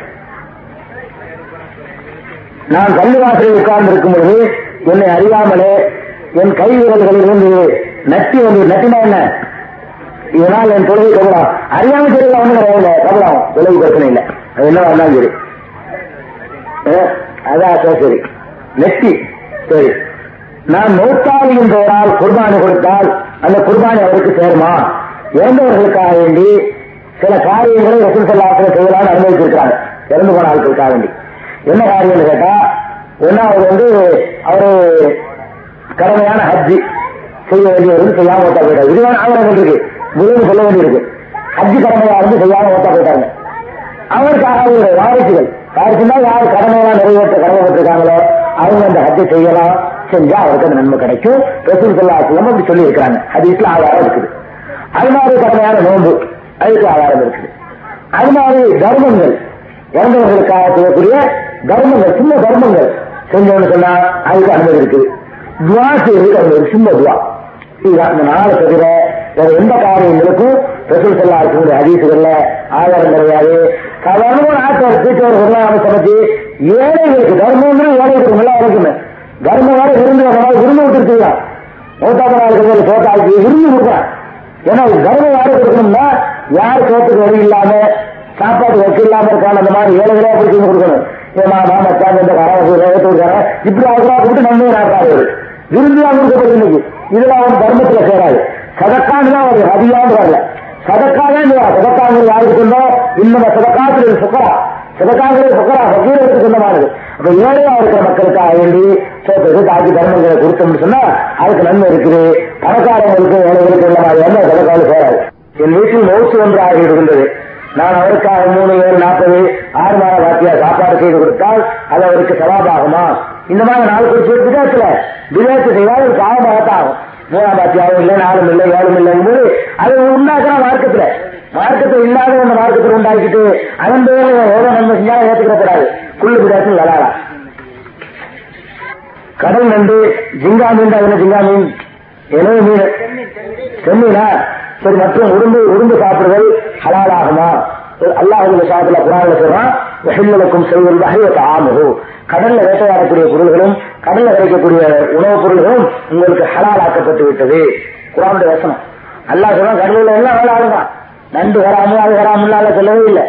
நான் பள்ளிவாசலில் உட்கார்ந்து இருக்கும் பொழுது என்னை அறியாமலே என் கை விரல்களில் இருந்து நட்டி வந்து நட்டினா என்ன? இதனால் என் தொழிலை கபலாம் அறியாம தெரியல ஒண்ணு கிடையாது. கபலாம் விளைவு பிரச்சனை இல்லை. அது என்ன வந்தாலும் சரி. அதான் சரி, சரி. நெத்தி சரி. நான் நோட்டாளியின் பெயரால் குர்பானி கொடுத்தால் அந்த குர்பானி அவருக்கு சேருமா? இறந்தவர்களுக்காக வேண்டி சில காரியங்களை ரசூல் சல்லாசன செய்யலாம்னு அனுமதிச்சிருக்காங்க இறந்து போன ஆட்களுக்காக வேண்டி. என்ன காரியம்னு கேட்டா ஒன்னாவது வந்து அவரு கடமையான ஹஜ்ஜி. செய்ய வேண்டியவர்கள் செய்யாம ஓட்டா போயிட்டார். இதுதான் ஆவணங்கள் இருக்கு முதலில் சொல்ல வேண்டியிருக்கு. ஹஜ்ஜி கடமையா இருந்து செய்யாம ஓட்டா போயிட்டாங்க. அவருக்காக வாரிசுகள். வாரிசுனா யார் கடமையெல்லாம் நிறைவேற்ற கடமைப்பட்டிருக்காங்களோ அவங்க அந்த ஹஜ்ஜை செய்யலாம். செஞ்சா அவருக்கு அந்த நன்மை கிடைக்கும். ரசூல் சல்லாஹ் அப்படி சொல்லி இருக்கிறாங்க ஹதீஸ்ல ஆதாரம் இருக்குது. அது மாதிரி கடமையான நோன்பு. அதுக்கு ஆதாரம் இருக்குது. அது மாதிரி தர்மங்கள். இறந்தவர்களுக்காக செய்யக்கூடிய தர்மங்கள் சின்ன தர்மங்கள். செஞ்சோம்னு சொன்னா அதுக்கு அனுமதி இருக்குது. துவா செய்யறதுக்கு அது ஒரு சின்ன துவா. இதுதான் இந்த நாளை தவிர வேற எந்த காரியங்களுக்கும் ரசூல் செல்லா இருக்கக்கூடிய ஹதீசுகள்ல ஆதாரம் கிடையாது. சாதாரணமான ஆட்கள் தீட்டவர்கள் அமைச்சமைச்சு ஏழைகளுக்கு தர்மங்கிறது ஏழைகளுக்கு நல்லா இருக்குமே. தர்மம் விருந்து அதனால விருந்து விட்டுருக்கீங்க. மூத்தாப்பனா இருக்கிறது தோட்டாக்கி விருந்து கொடுக்குறான் ஏன்னா தர்மம் கொடுக்கணும்னா யார் சோத்துக்கு வழி இல்லாம சாப்பாடு வச்சு இல்லாம இருக்காங்க அந்த மாதிரி ஏழை விலையா செஞ்சு கொடுக்கணும். ஏமா மாமா சாங்க இந்த கரை ரேட்டு இப்படி அவங்களா கொடுத்து நன்மை நாட்டாரு விருந்து கொடுக்கப்படுது இன்னைக்கு. இதெல்லாம் அவன் தர்மத்துல சேராது. சதக்கான்னு தான் வருது அதிகான்னு வரல சதக்கா சதக்காங்கிறது யாருக்கு சொன்னோம்? இன்னும் சதக்காத்துல சுக்கரா சதக்காங்கிறது சுக்கரா பகீரத்துக்கு சொந்தமானது அப்ப ஏழையா இருக்கிற மக்களுக்காக வேண்டி சோத்துக்கு காக்கி தர்மங்களை கொடுத்தோம்னு சொன்னா அதுக்கு நன்மை இருக்குது. பணக்காரங்களுக்கு ஏழைகளுக்கு உள்ள மாதிரி வந்து சதக்காவில் சேராது என் வீட்டில் மோசு ஒன்று இருந்தது நான் அவருக்காக மூணு ஏழு நாற்பது ஆறு மாத வாத்தியா சாப்பாடு செய்து கொடுத்தால் அது அவருக்கு சவாபாகுமா? இந்த மாதிரி நாலு குறிச்சு விதத்துல விதத்து செய்தால் ஒரு ஆகும். மூணாம் பாத்தியாவும் இல்லை நாலும் இல்லை ஏழும் இல்லைங்கும்போது அது உண்டாக்குறான் மார்க்கத்துல மார்க்கத்தை இல்லாத ஒன்று மார்க்கத்தில் உண்டாக்கிட்டு அதன் பேரில் எவ்வளவு நன்மை செஞ்சாலும் ஏற்றுக்கப்படாது குள்ளு விதாசம் விளாடலாம் கடல் நண்டு ஜிங்கா மீன் தான் என்ன ஜிங்கா மீன்? எனவே மீன். செம்மீனா சரி மற்றும் உருந்து உருந்து சாப்பிடுதல் ஹலாலாகுமா? அல்லாஹுடைய சாப்பிடல குரான்ல சொல்றான் வஹில்லலுக்கும் செய்வது அஹிவத்த ஆமுகு கடல்ல வேட்டையாடக்கூடிய பொருள்களும் கடல்ல கிடைக்கக்கூடிய உணவுப் பொருள்களும் உங்களுக்கு ஹலால் ஆக்கப்பட்டு விட்டது. குரானுடைய வசனம். அல்லாஹ் சொல்றான் கடலில் எல்லாம் வேளாடுதான் நண்டு வராம அது வராமல் சொல்லவே இல்லை.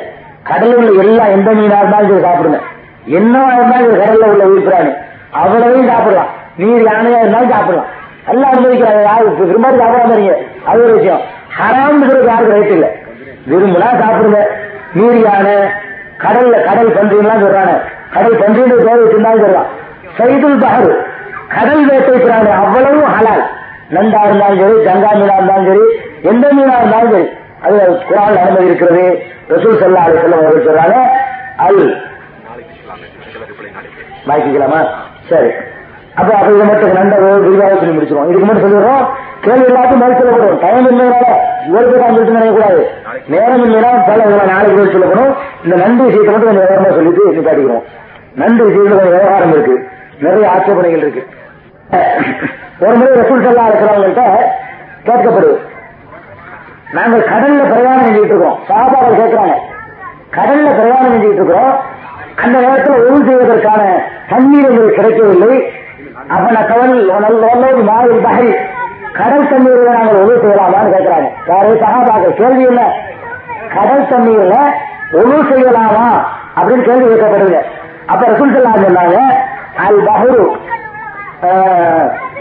கடல் உள்ள எல்லா எந்த மீனா இருந்தாலும் சரி சாப்பிடுங்க. என்னவா இருந்தாலும் இது கடல்ல உள்ள உயிர்ப்பிராணி. அவ்வளவையும் சாப்பிடலாம். நீர் யானையா இருந்தாலும் சாப்பிடலாம். எல்லாம் அனுமதிக்கிறாங்க யாரு விரும்ப சாப்பிடாம இருங்க. அது ஒரு விஷயம். ஹராம்ங்கிறது யாருக்கு ரைட் இல்ல. விரும்பினா சாப்பிடுங்க. நீர் யானை கடல்ல கடல் பன்றின்லாம் சொல்றாங்க. கடல் பன்றின்னு பேர் வச்சிருந்தாலும் சொல்லலாம். சைதுல் பஹரு கடல் வேட்டை பிராணி. அவ்வளவு ஹலால். நண்டா இருந்தாலும் சரி கங்கா மீனா இருந்தாலும் சரி எந்த மீனா இருந்தாலும் சரி. அது குரான் அனுமதி இருக்கிறது. ரசூல் சல்லா அலி செல்லம் அவர்கள் சொல்றாங்க அல் வாய்க்கலாமா சரி. அப்ப அப்ப இதை மட்டும் நண்ட விரிவாக சொல்லி முடிச்சிருவோம். இதுக்கு மட்டும் சொல்லிடுறோம் கேள்வி எல்லாத்தையும் மேல் சொல்லப்படும் டைம் இல்லைனால ஒரு பேர் சொல்லிட்டு நினைக்கக்கூடாது நேரம் இல்லைன்னா பல நாளைக்கு பேர் சொல்லப்படும் இந்த நன்றி விஷயத்தை மட்டும் கொஞ்சம் விவரமா சொல்லிட்டு நிப்பாட்டிக்கிறோம். நன்றி விஷயத்துல கொஞ்சம் விவகாரம் இருக்கு. நிறைய ஆட்சேபனைகள் இருக்கு. ஒரு முறை ரசூல் சல்லா இருக்கிறவங்கள்ட்ட கேட்கப்படுது. நாங்கள் கடல்ல பிரயாணம் செஞ்சுட்டு இருக்கோம். சாபாக்கள் கேட்கிறாங்க. கடல்ல பிரயாணம் செஞ்சுட்டு இருக்கிறோம் அந்த நேரத்தில் உதவி செய்வதற்கான தண்ணீர் எங்களுக்கு கிடைக்கவில்லை. அப்ப நான் கவல் நல்ல மாறி பகரி. கடல் தண்ணீர்ல நாங்கள் உதவி செய்யலாமான்னு கேட்கிறாங்க. யாரு சகாபாக்கள் கேள்வி இல்லை கடல் தண்ணீர்ல உதவி செய்யலாமா? அப்படின்னு கேள்வி கேட்கப்படுது அப்ப ரசூல் சொல்லா சொன்னாங்க அல் பஹரு.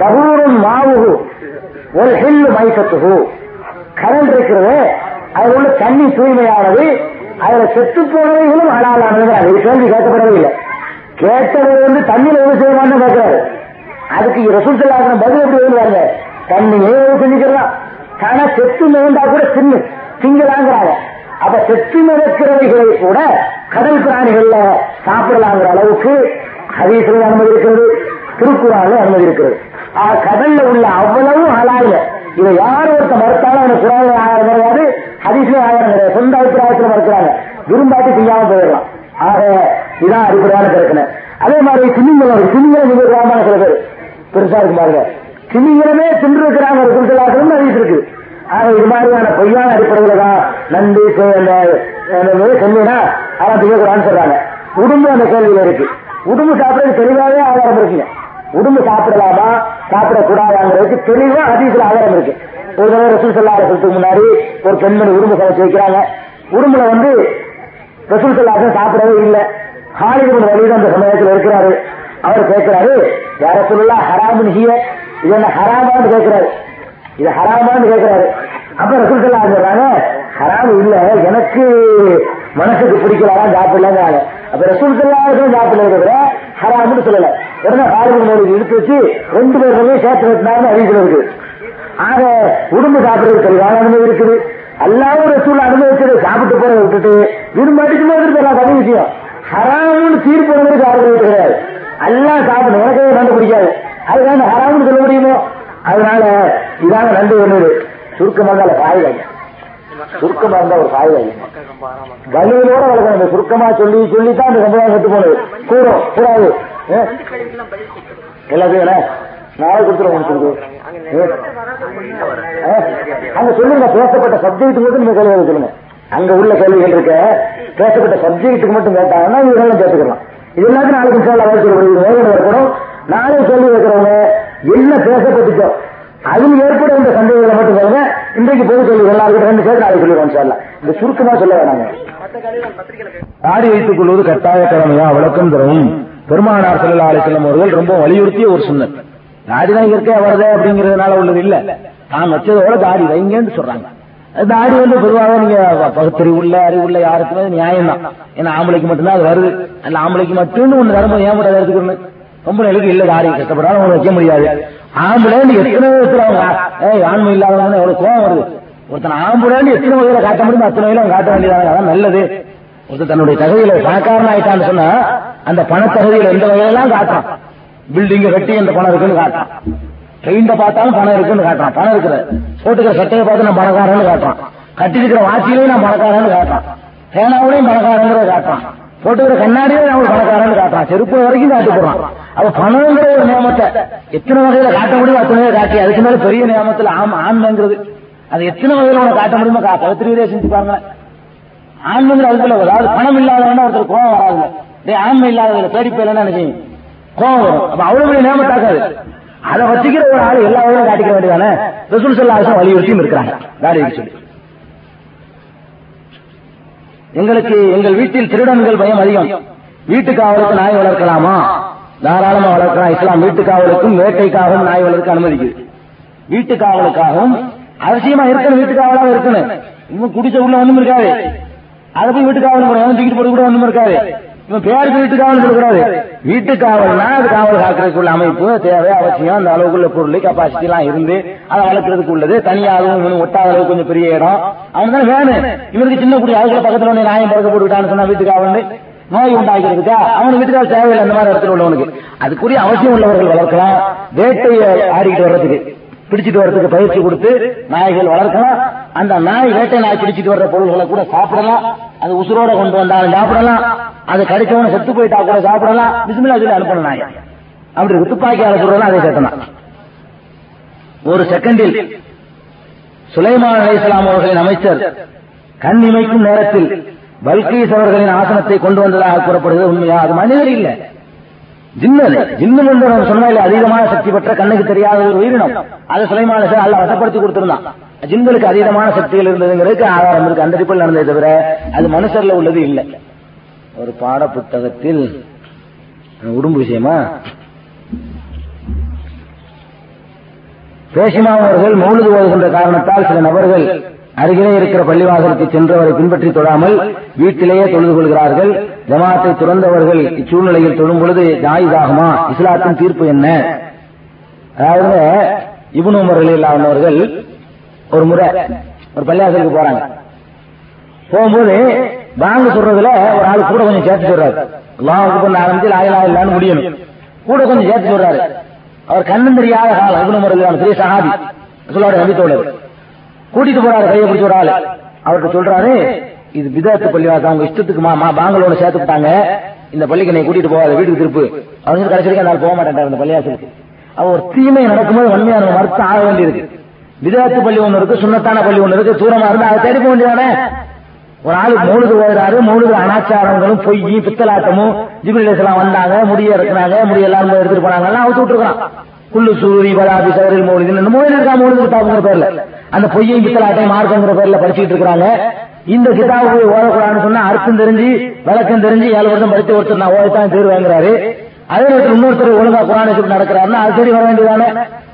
தகூரும் மாவுகு ஒரு ஹில்லு மைசத்துகு கடல் இருக்கிறது. அதில் உள்ள தண்ணி தூய்மையானது அதுல செத்து போனவைகளும் அடாலானது. அது கேள்வி கேட்கப்படவே இல்லை. கேட்டவர் வந்து தண்ணியில எது செய்யமான்னு கேட்கிறாரு. அதுக்கு ரசூல் சொல்லாத பதில் எப்படி வருவாங்க தண்ணியே செஞ்சுக்கலாம் ஆனா செத்து மிகுந்தா கூட தின்னு திங்கலாங்கிறாங்க. அப்ப செத்து மிதக்கிறவைகளை கூட கடல் பிராணிகள்ல சாப்பிடலாங்கிற அளவுக்கு ஹதீசில் அனுமதி இருக்கிறது திருக்குறால அனுமதி இருக்கிறது ஆக கடல்ல உள்ள அவ்வளவும் ஹலால இதை யார் ஒருத்த மறுத்தாலும் அவனுக்கு குரான் ஆகாரம் கிடையாது ஹதீஸ்ல ஆகாரம் கிடையாது சொந்த அபிப்பிராயத்தில் மறுக்கிறாங்க. விரும்பாட்டி செய்யாம போயிடலாம். ஆக இதான் அடிப்படையான பிரச்சனை. அதே மாதிரி திமிங்கலம் திமிங்கலம் நீங்க கிராமமான சில பேர் பெருசா இருக்கு பாருங்க. திமிங்கலமே தின்று இருக்கிறாங்க ஒரு குறிப்பிட்ட அறிவித்து இருக்கு. ஆக இது மாதிரியான பொய்யான அடிப்படையில தான் நண்டு சொன்னீங்கன்னா அதான் திங்கக்கூடாதுன்னு சொல்றாங்க. உடும்பு அந்த கேள்வியில இருக்கு. உடும்பு சாப்பிடுறது தெளிவாகவே ஆதாரம் இருக்குங்க. உடம்பு சாப்பிடலாமா? சாப்பிடக்கூடாதாங்கிறதுக்கு தெளிவா அதிகத்துல ஆதாரம் இருக்கு. ஒரு தடவை ரசூல் சொல்லாத சொல்றதுக்கு முன்னாடி ஒரு பெண்மணி உடம்பு சமைச்சு வைக்கிறாங்க. உடம்புல வந்து ரசூல் சொல்லாத சாப்பிடவே இல்லை. ஹாலிவுட் வழியில் அந்த சமயத்தில் இருக்கிறாரு. அவர் கேட்கிறாரு யார சொல்லலாம் ஹராமுன்னு ஹிய? இது என்ன ஹராமான்னு கேட்கிறாரு. இது ஹராமான்னு கேட்கிறாரு. அப்ப ரசூல் சொல்லா சொல்றாங்க ஹராம் இல்ல எனக்கு மனசுக்கு பிடிக்கலாம் சாப்பிடலாங்க அப்ப ரசூல் சொல்லாத சாப்பிடல இருக்கிற ஹராம்னு சொல்லல. உடனே ஹாலிபு மோடி எடுத்து வச்சு ரெண்டு பேருமே சேர்த்து வெட்டினாலும் அறிவிக்கிறது இருக்கு. ஆக உடம்பு சாப்பிடுறது தெளிவான அனுமதி இருக்குது. எல்லாரும் ரசூல் அனுமதிச்சது சாப்பிட்டு போறதை விட்டுட்டு விரும்பாட்டுக்குமே இருக்கிறாங்க தனி விஷயம். ஹராமுன்னு தீர்ப்பு வந்ததுக்கு யாரும் கிடையாது. எல்லாம் சாப்பிடணும். எனக்கே நண்டு பிடிக்காது. அதுக்காக ஹராம்னு சொல்ல முடியுமோ? அதனால இதாங்க நண்டு ஒண்ணு சுருக்கமாக இருந்தால சுருக்கமா இருந்தா ஒரு காய் வலியோட வளர்க்கணும். சுருக்கமா சொல்லி சொல்லி தான் அந்த சம்பளம் கட்டு போனது. கூடும் கூடாது? எல்லாத்தையும் நாளை கொடுத்துருவோம்? அங்க சொல்லுங்க பேசப்பட்ட சப்ஜெக்ட் மட்டும் நீங்க கேள்வி சொல்லுங்க. அங்க உள்ள கேள்விகள் இருக்க பேசப்பட்ட சப்ஜெக்ட்டுக்கு மட்டும் கேட்டாங்கன்னா இதெல்லாம் கேட்டுக்கலாம். இது எல்லாத்தையும் நாளைக்கு சொல்ல இருக்கணும் நாளை கேள்வி வைக்கிறவங்க என்ன பேசப்பட்டுச்சோ அதில் ஏற்பட இந்த சந்தேகங்களை மட்டும் சொல்லுங்க இன்றைக்கு பொது சொல்லி எல்லாருக்கும் ரெண்டு சேர்த்து நாளைக்கு சொல்லிடுவோம் இந்த சுருக்கமா சொல்ல வேணாங்க. தாடி வைத்துக் கொள்வது கட்டாய கடமையா? விளக்கம் தரும். பெருமானார் செல்லா செல்லும் அவர்கள் ரொம்ப வலியுறுத்திய ஒரு சுண்ணத். தாடி தான் இயற்கையா வருது அப்படிங்கறதுனால உள்ளது இல்ல. தான் வச்சதோட தாடி வைங்கன்னு சொல்றாங்க. தாடி வந்து பொதுவாக நீங்க பகுத்தறிவு உள்ள அறிவுள்ள யாருக்குமே நியாயம் தான் ஏன்னா ஆம்பளைக்கு மட்டும்தான் அது வருது. அந்த ஆம்பளைக்கு மட்டும் ஒண்ணு வரும்போது ஏன் மட்டும் எடுத்துக்கணும்? ரொம்ப நிலைக்கு இல்ல தாடி. கஷ்டப்படாலும் உங்களுக்கு வைக்க முடியாது. ஆம்பளை எத்தனை விதத்துல அவங்க ஏய் ஆண்மை இல்லாதவங்க எவ்வளவு கோவம் வருது. ஒருத்தன் ஆம்புடான்னு எத்தனை வகையில காட்ட முடியும் அத்தனை வகையில காட்ட வேண்டியதாக அதான் நல்லது. ஒருத்தர் தன்னுடைய தகுதியில பணக்காரன் ஆயிட்டான்னு சொன்னா அந்த பணத்தகுதியில எந்த வகையிலாம் காட்டான் பில்டிங்க கட்டி அந்த பணம் இருக்குன்னு காட்டான் ட்ரெயின்ல பார்த்தாலும் பணம் இருக்குன்னு காட்டுறான். பணம் இருக்கிற போட்டுக்கிற சட்டையை பார்த்து நான் பணக்காரன்னு காட்டுறான். கட்டிருக்கிற வாட்சியிலையும் நான் பணக்காரன்னு காட்டுறான். சேனாவிலையும் பணக்காரங்கிறத காட்டுறான். போட்டுக்கிற கண்ணாடியே நான் ஒரு பணக்காரன்னு காட்டுறான். செருப்பு வரைக்கும் காட்டி போடுறான் அப்ப பணங்கிற ஒரு நியமத்தை எத்தனை வகையில காட்ட முடியும் அத்தனை காட்டி அதுக்கு மேல பெரிய நியமத்துல ஆம் ஆண்மைங்கிறது. அது எத்தனை வகையில உனக்கு காட்ட முடியுமோ கா- பவித்திரியிலே செஞ்சு பாருங்க ஆண்மைங்கிற அதுக்குள்ள வரும். அதாவது பணம் இல்லாதவன ஒருத்தர் கோவம் வராதுங்க. டே ஆண்மை இல்லாதவங்க பேடிப்பு இல்லைன்னா எனக்கு கோவம் வரும். அப்ப அவ்வளவு பெரிய நியமத்தாக்காது அதை வச்சுக்கிற ஒரு ஆள் எல்லா வகையிலும் காட்டிக்க வேண்டியதானே? ரசூல் சல்லாசம் வலியுறுத்தியும் இருக்கிறாங்க. காடி சொல்லி எங்களுக்கு எங்கள் வீட்டில் திருடன்கள் பயம் அதிகம். வீட்டுக்காவலுக்கு நாய் வளர்க்கலாமா? தாராளமா வளர்க்கலாம். இஸ்லாம் வீட்டுக்காவலுக்கும் வேட்டைக்காகவும் நாய் வளர்க்க அனுமதிக்குது. வீட்டுக்காவலுக்காகவும் அவசியமா இருக்கணும் வீட்டுக்காவலாக இருக்கணும். இன்னும் குடிச்ச உள்ள ஒண்ணும் இருக்காது. அதை போய் வீட்டு தூக்கிட்டு போட்டு கூட ஒண்ணும் இருக்காது. இவன் பேருக்கு வீட்டு காவல் சொல்லக்கூடாது வீட்டு காவல்னா அது காவல் காக்கிறதுக்குள்ள அமைப்பு தேவை அவசியம் அந்த அளவுக்குள்ள பொருள் கெப்பாசிட்டி எல்லாம் இருந்து அதை வளர்க்கறதுக்கு உள்ளது. தனியாகவும் ஒட்டாத அளவுக்கு கொஞ்சம் பெரிய இடம். அவன் தான் வேணும். இவனுக்கு சின்ன குடி அதுக்குள்ள பக்கத்துல ஒண்ணு நாயம் பறக்க போட்டுக்கிட்டான்னு சொன்னா வீட்டு காவல் நோய் உண்டாக்கிறதுக்கா அவனுக்கு வீட்டுக்காக தேவையில்லை அந்த மாதிரி இடத்துல உள்ளவனுக்கு. அதுக்குரிய அவசியம் உள்ளவர்கள் வளர்க்கலாம். வேட்டையை ஆடிக்கிட்டு வர்றதுக்கு பிடிச்சிட்டு வர்றதுக்கு பயிற்சி கொடுத்து நாய்கள் வளர்க்கலாம். அந்த நாய் வேட்டை நாய் பிடிச்சிட்டு வர்ற பொருள்களை கூட சாப்பிடலாம். அது உசுரோட கொண்டு வந்தாலும் சாப்பிடலாம். அது கடிச்சவன செத்து போயிட்டா கூட சாப்பிடலாம். பிஸ்மில்லா சொல்லி அனுப்பணும் நாய். அப்படி துப்பாக்கியால சொல்றதெல்லாம் அதை சட்டம் ஒரு செகண்டில் சுலைமான் அலைஹிஸ்ஸலாம் அவர்களின் அமைச்சர் கண் இமைக்கும் நேரத்தில் பல்கீஸ் அவர்களின் ஆசனத்தை கொண்டு வந்ததாக கூறப்படுகிறது. உண்மையா? அது மனிதர் இல்ல. ஜின்னு ஜின்னு என்று நம்ம சொன்னாலே அதிகமான சக்தி பெற்ற கண்ணுக்கு தெரியாத ஒரு உயிரினம். அதை சுலைமான சார் அல்ல வசப்படுத்தி கொடுத்திருந்தான். ஜின்களுக்கு அதீதமான சக்திகள் இருந்ததுங்கிறதுக்கு ஆதாரம் இருக்கு. அந்த டிப்பில் நடந்ததை தவிர அது மனுஷர்ல உள்ளது இல்லை. ஒரு பாட புத்தகத்தில் உடும்பு விஷயமா? பேசிமா அவர்கள் மௌலுது ஓதுகின்ற காரணத்தால் சில நபர்கள் அருகிலே இருக்கிற பள்ளிவாசலுக்கு சென்று அவரை பின்பற்றி தொழாமல் வீட்டிலேயே தொழுது கொள்கிறார்கள். ஜமாத்தை துறந்தவர்கள் இச்சூழ்நிலையில் தொழும் பொழுது ஜாயிதாகுமா? இஸ்லாத்தின் தீர்ப்பு என்ன? அதாவது இபுன் உமர் இல்லாதவர்கள் ஒரு முறை ஒரு பள்ளியாசலுக்கு போறாங்க. போகும்போது பேங்க் சொல்றதுல ஒரு ஆள் கூட கொஞ்சம் சேர்த்து சொல்றாரு. லாவுக்கு பண்ண ஆரம்பிச்சு லாயிலா இல்லான்னு முடியணும். கூட கொஞ்சம் சேர்த்து சொல்றாரு. அவர் கண்ணும் தெரியாத காலம் இபுன் உமர் இல்லாம பெரிய சஹாபி. சொல்லோட நபித்தோழர் கூட்டிட்டு போறாரு கையை பிடிச்ச ஒரு ஆள். அவர்கிட்ட சொல்றாரு இது விதத்து பள்ளிவாசம் அவங்க இஷ்டத்துக்கு மா மா- பாங்களோட சேர்த்துட்டாங்க இந்த பள்ளிக்கு நீ கூட்டிட்டு போகாத வீட்டுக்கு திருப்பு. அவங்க கடைசி வரைக்கும் போக மாட்டேன் இந்த பள்ளிவாசலுக்கு. அவ ஒரு தீமை நடக்கும்போது வன்மையான மறுத்து ஆக வேண்டியிருக்கு. விதத்து பள்ளி ஒண்ணு இருக்கு சுண்ணத்தான பள்ளி ஒண்ணு இருக்கு தூரமா இருந்து அதை தேடி போக வேண்டியதானே? ஒரு ஆளு மௌலுது ஓடுறாரு மௌலுது அனாச்சாரங்களும் பொய் பித்தலாட்டமும் ஜிபில் இஸ்லாம் வந்தாங்க முடிய இருக்கிறாங்க முடிய எல்லாரும் எடுத்துட்டு போனாங்க எல்லாம் அவுத்து விட்டுருக்கான். குள்ளு சூரி பலாபி சகரில் மௌலிது இந்த மொழி இருக்கா மௌலிது கிதாபுங்கிற பேர்ல. அந்த பொய்யும் பித்தலாட்டையும் மார்க்கங்கிற பேர்ல படிச்சுட்டு இருக்காங்க இந்த கிதாபு போய் ஓடக்கூடாதுன்னு சொன்னா அர்த்தம் தெரிஞ்சு விளக்கம் தெரிஞ்சு ஏழு வருஷம் படித்து ஒருத்தர் நான் ஓடத்தான் தேர்வாங்கிறாரு அதே நேரத்தில் இன்னொருத்தர் ஒழுங்கா குரான் சொல்லி நடக்கிறாருன்னா அது சரி வர வேண்டியதானே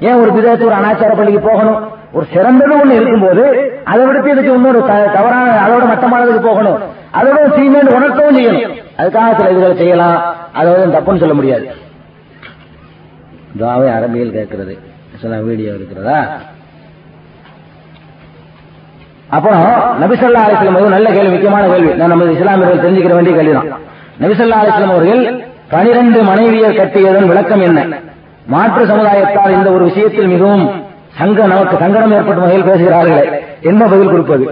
ஏன் ஒரு விதத்து ஒரு அனாச்சார பள்ளிக்கு போகணும்? ஒரு சிறந்தது ஒண்ணு இருக்கும்போது அதை விடுத்து இதுக்கு இன்னொரு தவறான அதோட மட்டமானதுக்கு போகணும். அதோட சீமெண்ட் உணர்த்தவும் செய்யணும். அதுக்காக சில இதுகளை செய்யலாம். அதோட தப்புன்னு சொல்ல முடியாது. துவாவை அரபியில் கேட்கிறது. சில வீடியோ இருக்கிறதா? அப்புறம் நபிசல்லா அலிஸ்லாம் ஒரு நல்ல கேள்வி முக்கியமான கேள்வி. நான் நமது இஸ்லாமியர்கள் தெரிஞ்சுக்கிற வேண்டிய கேள்விதான். நபிசல்லா அலிஸ்லாம் அவர்கள் பனிரெண்டு மனைவியர் கட்டியதன் விளக்கம் என்ன? மாற்று சமுதாயத்தால் இந்த ஒரு விஷயத்தில் மிகவும் சங்க நமக்கு சங்கடம் ஏற்படும் வகையில் பேசுகிறார்களே என்ன பதில் கொடுப்பது?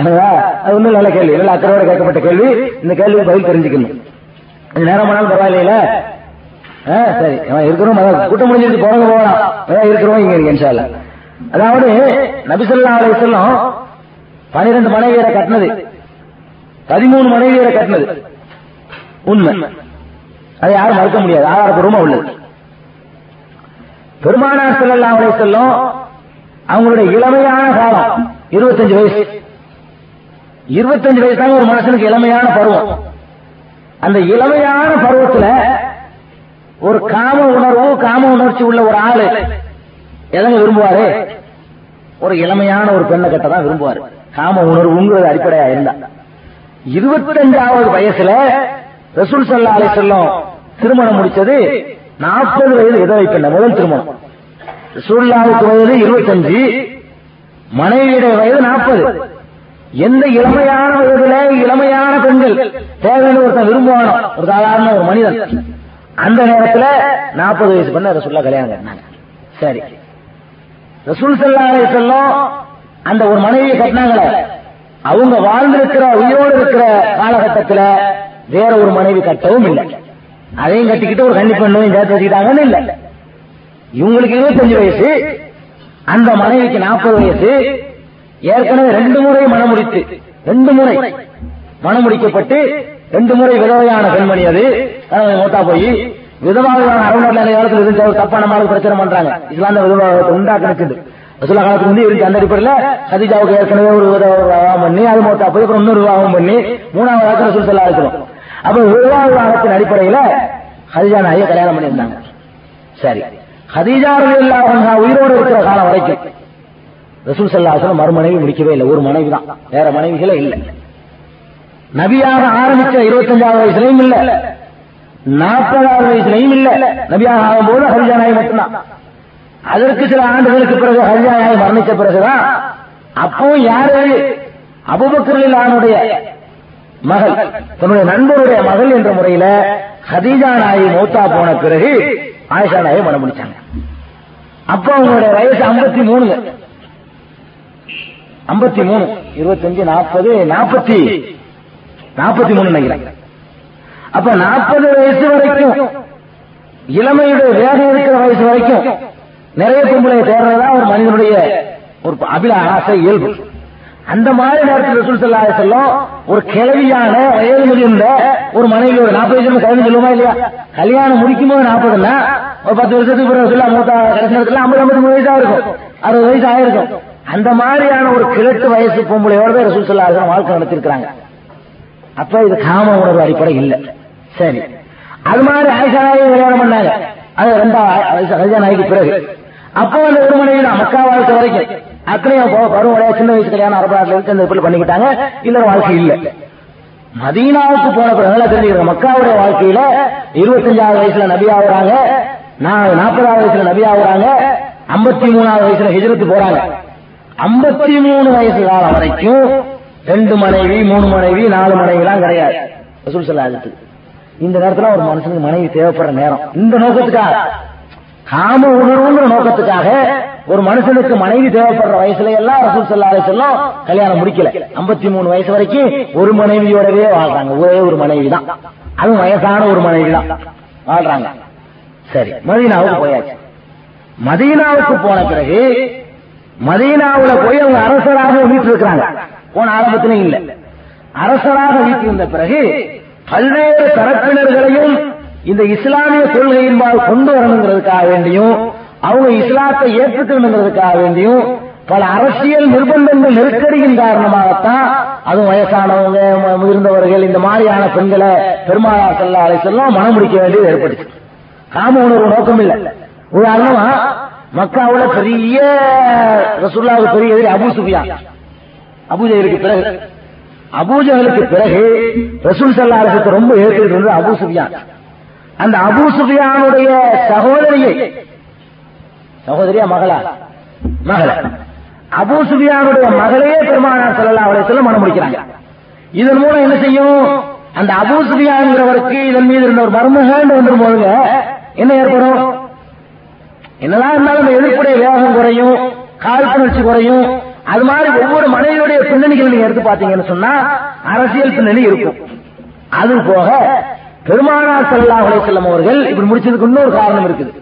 அது ஒன்றும் நல்ல கேள்வி. நல்ல அக்கறையோட கேட்கப்பட்ட கேள்வி. இந்த கேள்வி பதில் தெரிஞ்சுக்கணும். நேரம் ஆனாலும் பரவாயில்லையில சரி. இருக்கிறோம் கூட்டம் முடிஞ்சிட்டு போறவங்க போகலாம் அதான் இருக்கிறோம் இங்க இருக்கு அதாவது நபிசல்லா அலையம் பனிரெண்டு மனைவியரை கட்டினது. பதிமூணு மனைவியரை கட்டினது. உண்மை. அதை யாரும் மறுக்க முடியாது. ஆதாரப்பூர்வமா உள்ளது. பெருமானார் ஸல்லல்லாஹு அவரை செல்லும் அவங்களுடைய இளமையான காலம் இருபத்தஞ்சு வயசு. இருபத்தஞ்சு வயசு தான் ஒரு மனுஷனுக்கு இளமையான பருவம். அந்த இளமையான பருவத்துல ஒரு காம உணர்வு காம உணர்ச்சி உள்ள ஒரு ஆளு. எதங்க விரும்புவாரு? ஒரு இளமையான ஒரு பெண்ணை கட்ட தான் விரும்புவாரு. காம உணர்வுங்கிறது அடிப்படையா இருந்தா. இருபத்தஞ்சாவது வயசுல ரசூல் சல்லா அலி செல்லம் திருமணம் முடிச்சது நாற்பது வயது எதை பெண்ண முதல் திருமணம். ரசூல்லாவுக்கு வயது இருபத்தஞ்சு மனைவியுடைய வயது நாற்பது. எந்த இளமையான வயதுல இளமையான பெண்கள்? தேவையான ஒருத்தன் விரும்புவானோ? ஒரு சாதாரண ஒரு மனிதன். அந்த நேரத்துல நாற்பது வயசு பண்ண ரசூல்லா கல்யாணம் கட்டினாங்க. சரி. ரசூல் சல்லா அலி செல்லம் அந்த ஒரு மனைவியை கட்டினாங்களே. அவங்க வாழ்ந்திருக்கிற உயிரோடு இருக்கிற காலகட்டத்துல வேற ஒரு மனைவி கட்டவும் இல்லை. அதையும் கட்டிக்கிட்டு ஒரு கன்னி பெண்ணும் சேர்த்து வச்சுக்கிட்டாங்கன்னு இல்ல. இவங்களுக்கு இருபத்தஞ்சு வயசு அந்த மனைவிக்கு நாற்பது வயசு ஏற்கனவே ரெண்டு முறை மனமுடித்து முடித்து ரெண்டு முறை மனமுடிக்கப்பட்டு முடிக்கப்பட்டு ரெண்டு முறை விதவையான பெண்மணி அது. கணவன் மூத்தா போய் விதவாதமான அரவணர் நிறைய காலத்துல இருந்த ஒரு தப்பான மாதிரி பிரச்சனை பண்றாங்க. இஸ்லாந்த விதவாதத்தை உண்டாக்க ரசூலா காலத்துக்கு வந்து இருக்கு அந்த அடிப்படையில் கதிஜாவுக்கு ஏற்கனவே ஒரு விவாகம் பண்ணி அது மொத்தம் போய் அப்புறம் இன்னொரு விவாகம் பண்ணி மூணாவது ஆக்க ரசூல் சொல்லா இருக்கிறோம் அப்ப விதவா விவாகத்தின் அடிப்படையில ஹதிஜா நாயை கல்யாணம் பண்ணியிருந்தாங்க. சரி. ஹதிஜா ரலியல்லாஹு உயிரோடு இருக்கிற காலம் வரைக்கும் ரசூல் சல்லாஹ் மறுமனைவி முடிக்கவே இல்லை. ஒரு மனைவி தான். வேற மனைவிகளே இல்லை. நபியாக ஆரம்பிச்ச இருபத்தஞ்சாவது வயசுலையும் இல்ல. நாற்பதாவது வயசுலயும் இல்ல. நபியாக ஆகும்போது ஹரிஜா நாய் மட்டும்தான். அதற்கு சில ஆண்டுகளுக்கு பிறகு ஹரிஜா மரணித்த பிறகுதான் அப்போ யாரு? அபுபக்கரில் மகள் தன்னுடைய நண்பருடைய மகள் என்ற முறையில ஹதீஜா நாயை மௌத்தா போன பிறகு ஆயிஷா நாயை மனம் முடிச்சாங்க. அப்ப அவங்களுடைய வயசு ஐம்பத்தி மூணுங்க. ஐம்பத்தி மூணு இருபத்தஞ்சு நாற்பது நாற்பத்தி நாற்பத்தி மூணு நினைக்கிறேன். அப்ப நாற்பது வயசு வரைக்கும் இளமையுடைய வேகம் இருக்கிற வயசு வரைக்கும் நிறைய பொம்பளை தேடுறதா ஒரு மனிதனுடைய ஒரு அபிலாசை இயல்பு. அந்த மாதிரி நேரத்தில் ரசூல் ஸல்லல்லாஹு அலைஹி ஒரு கிழவியான வயது முடிந்த ஒரு மனைவி ஒரு நாற்பது வருஷம் கல்யாணம் சொல்லுமா இல்லையா? கல்யாணம் முடிக்கும் போது நாற்பதுன்னா ஒரு பத்து வருஷத்துக்கு பிறகு சொல்ல மூத்த கடைசி நேரத்தில் ஐம்பது ஐம்பத்தி மூணு வயசா இருக்கும். அறுபது வயசு ஆயிருக்கும். அந்த மாதிரியான ஒரு கிழட்டு வயசு பொம்பளையோட தான் ரசூல் ஸல்லல்லாஹு வாழ்க்கை நடத்திருக்கிறாங்க அப்ப இது காம உணர்வு அடிப்படை இல்ல. சரி. அது மாதிரி ஆயிஷா நாயகி கல்யாணம் பண்ணாங்க. அது ரெண்டாவது ரஜா நாய்க்கு பிறகு. அப்போ அந்த ஒரு மனைவி மக்கா வாழ்க்கை வரைக்கும். அத்தனையும் போக பருவம் சின்ன வயசு கல்யாணம் அரபாட்டில் இருக்கு அந்த இப்படி பண்ணிக்கிட்டாங்க. இல்ல வாழ்க்கை இல்ல. மதீனாவுக்கு போன பிறகு நல்லா தெரிஞ்சுக்கிறேன். மக்காவுடைய வாழ்க்கையில இருபத்தஞ்சாவது வயசுல நபி ஆகுறாங்க. நாற்பதாவது வயசுல நபி ஆகுறாங்க. ஐம்பத்தி மூணாவது வயசுல ஹிஜரத்து போறாங்க. ஐம்பத்தி மூணு வயசு காலம் வரைக்கும் ரெண்டு மனைவி மூணு மனைவி நாலு மனைவி எல்லாம் கிடையாது இந்த நேரத்துல ஒரு மனுஷனுக்கு மனைவி தேவைப்படுற நேரம். இந்த நோக்கத்துக்காக. காம உணர்வுங்கிற நோக்கத்துக்காக ஒரு மனுஷனுக்கு மனைவி தேவைப்படுற வயசுல எல்லாம் ரசூல் ஸல்லல்லாஹு அலைஹி கல்யாணம் முடிக்கல. 53 மூணு வயசு வரைக்கும் ஒரு மனைவியோடவே வாழ்றாங்க. ஒரே ஒரு மனைவி தான் அதுவும் வயசான ஒரு மனைவி தான் வாழ்றாங்க. சரி மதீனாவுக்கு போயாச்சு. மதீனாவுக்கு போன பிறகு மதீனாவுல போய் அவங்க அரசராக வீட்டு இருக்கிறாங்க போன ஆரம்பத்திலும் இல்ல. அரசராக வீட்டிருந்த பிறகு பல்வேறு தரப்பினர்களையும் இந்த இஸ்லாமிய கொள்கையின்பால் கொண்டு வரணுங்கிறதுக்காக வேண்டியும் அவங்க இஸ்லாத்தை ஏற்றுக்கணுங்கிறதுக்காக வேண்டியும் பல அரசியல் நிர்பந்தங்கள் நெருக்கடியின் காரணமாகத்தான் அதுவும் வயசானவங்க முதிர்ந்தவர்கள் இந்த மாதிரியான பெண்களை பெருமாள் செல்ல அலை மனம் முடிக்க வேண்டியது ஏற்பட்டுச்சு. காம உணர்வு நோக்கம் இல்ல. உதாரணமா மக்காவுல பெரிய ரசுல்லாவுக்கு பெரிய எதிரி அபு சுஃபியான். அபூஜலுக்கு பிறகு அபூஜலுக்கு பிறகு ரசூல் சல்லாருக்கு ரொம்ப ஏற்கிறது இருந்தது அபு சுஃபியான். அந்த அபூ சுஃபியானுடைய சகோதரியை. சகோதரியா மகளா? மகள. அபூ சுஃபியானுடைய மகளையே பெருமானார் ஸல்லல்லாஹு அலைஹி வஸல்லம் மனம் முடிக்கிறாங்க. இதன் மூலம் என்ன செய்யும்? அந்த அபூ சுஃபியான்கிறவருக்கு இதன் மீது இருந்த ஒரு மர்மகன் வந்துரும் போதுங்க. என்ன ஏற்படும்? என்னதான் இருந்தாலும் அந்த எழுப்புடைய வேகம் குறையும் காழ்ப்புணர்ச்சி குறையும். அது மாதிரி ஒவ்வொரு மனைவியுடைய பின்னணிகள் நீங்க எடுத்து பாத்தீங்கன்னு சொன்னா அரசியல் பின்னணி இருக்கும். அது போக பெருமானார் சல்லா அலைஹி அவர்கள் இப்படி முடிச்சதுக்கு இன்னொரு காரணம் இருக்குது.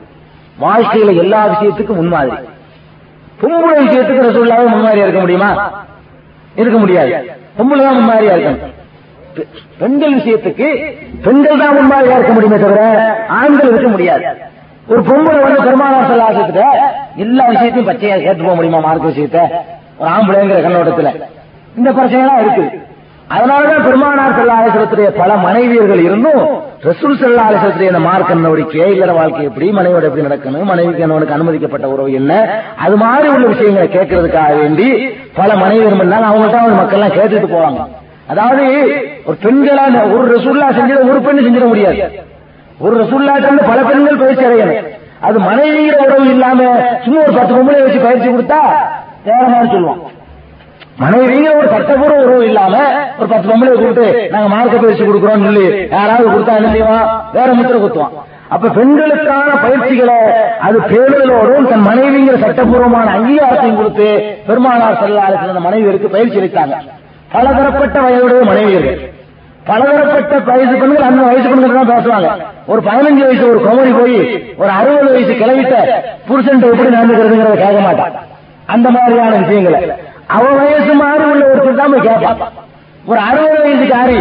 வாழ்க்கையில எல்லா விஷயத்துக்கும் முன்மாதிரி. பொம்பளை விஷயத்துக்கு ரசூல்லாவே முன்மாதிரியா இருக்க முடியுமா? இருக்க முடியாது. பொம்பளை தான் முன்மாதிரியா இருக்கணும். பெண்கள் விஷயத்துக்கு பெண்கள் தான் முன்மாதிரியா இருக்க முடியுமே தவிர ஆண்கள் இருக்க முடியாது. ஒரு பொம்பளை வந்து பெருமானார் செல்லாசத்துல எல்லா விஷயத்தையும் பச்சையா சேர்த்து போக முடியுமா? மார்க்க விஷயத்த. ஒரு ஆம்பளைங்கிற கண்ணோட்டத்துல. இந்த பிரச்சனை எல்லாம் இருக்கு அதனாலதான் பெருமானார் செல்லாசலத்துடைய பல மனைவியர்கள் இருந்தும் ரசூல் செல்லாசலத்துடைய இந்த மார்க்க நடவடிக்கை இல்லற வாழ்க்கை எப்படி மனைவியோட எப்படி நடக்கணும் மனைவிக்கு என்னவனுக்கு அனுமதிக்கப்பட்ட உறவு என்ன அது மாதிரி உள்ள விஷயங்களை கேட்கறதுக்காக வேண்டி பல மனைவியர் இருந்தாங்க. அவங்கள்ட்ட அவங்க மக்கள் எல்லாம் கேட்டுட்டு போவாங்க. அதாவது ஒரு பெண்களா ஒரு ரசூல்லா செஞ்சத ஒரு பெண்ணு செஞ்சிட முடியாது. ஒரு ரசூல்லா சேர்ந்து பல பெண்கள் பயிற்சி அடையணும். அது மனைவிங்கிற உறவு இல்லாம சும்மா ஒரு பத்து பொம்பளை வச்சு பயிற்சி கொடுத்தா வேற சொல்லுவான். மனைவிங்க ஒரு சட்டப்பூர்வ உறவு இல்லாம ஒரு பத்து பொம்பளை கூப்பிட்டு நாங்க மார்க்க பயிற்சி கொடுக்குறோம் சொல்லி யாராவது கொடுத்தா என்ன செய்வான் வேற முத்திர குத்துவான் அப்ப பெண்களுக்கான பயிற்சிகளை அது பேருதலோடும் தன் மனைவிங்கிற சட்டப்பூர்வமான அங்கீகாரத்தையும் கொடுத்து பெருமானார் செல்லாளர்கள் அந்த மனைவியருக்கு பயிற்சி அளித்தாங்க. பலதரப்பட்ட வயதுடைய மனைவியர்கள். பலதரப்பட்ட வயசு பெண்கள் அந்த வயசு பெண்கள் தான் பேசுவாங்க. ஒரு பதினஞ்சு வயசு ஒரு குமரி போய் ஒரு அறுபது வயசு கிளவிட்ட புருஷன் எப்படி நடந்துக்கிறதுங்கிறத கேட்க மாட்டான். அந்த மாதிரியான விஷயங்களை. அவ வயசு மாதிரி உள்ள ஒருத்தர் தான் போய் கேட்பான். ஒரு அறுபது வயசுக்காரி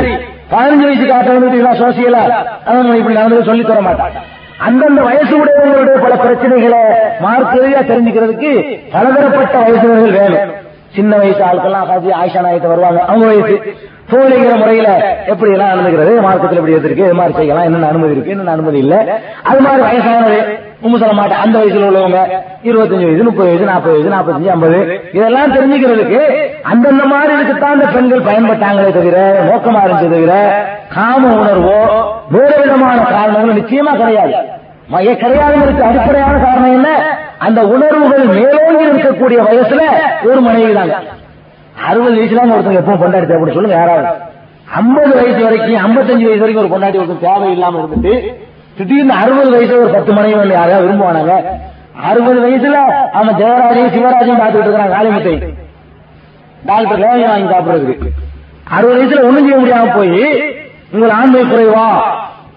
பதினஞ்சு வயசு வந்து சோசியலா அவங்க இப்படி நடந்து சொல்லி தர மாட்டான். அந்தந்த வயசு உடையவர்களுடைய பல பிரச்சனைகளை மார்க் தெரிஞ்சுக்கிறதுக்கு பலதரப்பட்ட வயசுகள் வேணும். சின்ன வயசு ஆட்கள்லாம் காசி ஆயிஷா நாயத்தை வருவாங்க அவங்க வயசு. தோழிங்கிற முறையில எப்படி எல்லாம் நடந்துக்கிறது? மார்க்கத்தில் எப்படி எடுத்திருக்கு? இது மாதிரி செய்யலாம் என்னென்ன அனுமதி இருக்கு? என்னென்ன அனுமதி இல்ல? அது மாதிரி வயசானது. உம்மு அந்த வயசுல உள்ளவங்க இருபத்தஞ்சு வயசு முப்பது வயசு நாற்பது வயசு நாற்பத்தஞ்சு ஐம்பது இதெல்லாம் தெரிஞ்சுக்கிறதுக்கு அந்தந்த மாதிரி அந்த பெண்கள் பயன்பட்டாங்களே தவிர நோக்கமா இருந்தது தவிர காம உணர்வோ வேறு விதமான காரணங்களும் நிச்சயமா கிடையாது. மைய கிடையாதுங்கிறதுக்கு அடிப்படையான காரணம் என்ன? அந்த உணர்வுகள் மேலோங்கி இருக்கக்கூடிய வயசுல ஒரு மனைவி தாங்க அறுபது வயசுல ஒருத்தங்க எப்பவும் கொண்டாடி தேவைப்படும். சொல்லுங்க யாராவது. ஐம்பது வயசு வரைக்கும் ஐம்பத்தஞ்சு வயசு வரைக்கும் ஒரு கொண்டாடி ஒருத்தர் தேவை இல்லாம இருந்துட்டு திடீர்னு அறுபது வயசுல ஒரு பத்து மனைவி வந்து யாராவது விரும்புவானாங்க? அறுபது வயசுல அவன் ஜெயராஜையும் சிவராஜையும் பார்த்துட்டு இருக்கிறான் காளிமுத்தை டாக்டர் லேவன் வாங்கி சாப்பிடுறதுக்கு? அறுபது வயசுல ஒண்ணும் செய்ய முடியாம போய் உங்கள் ஆண்மை குறைவா?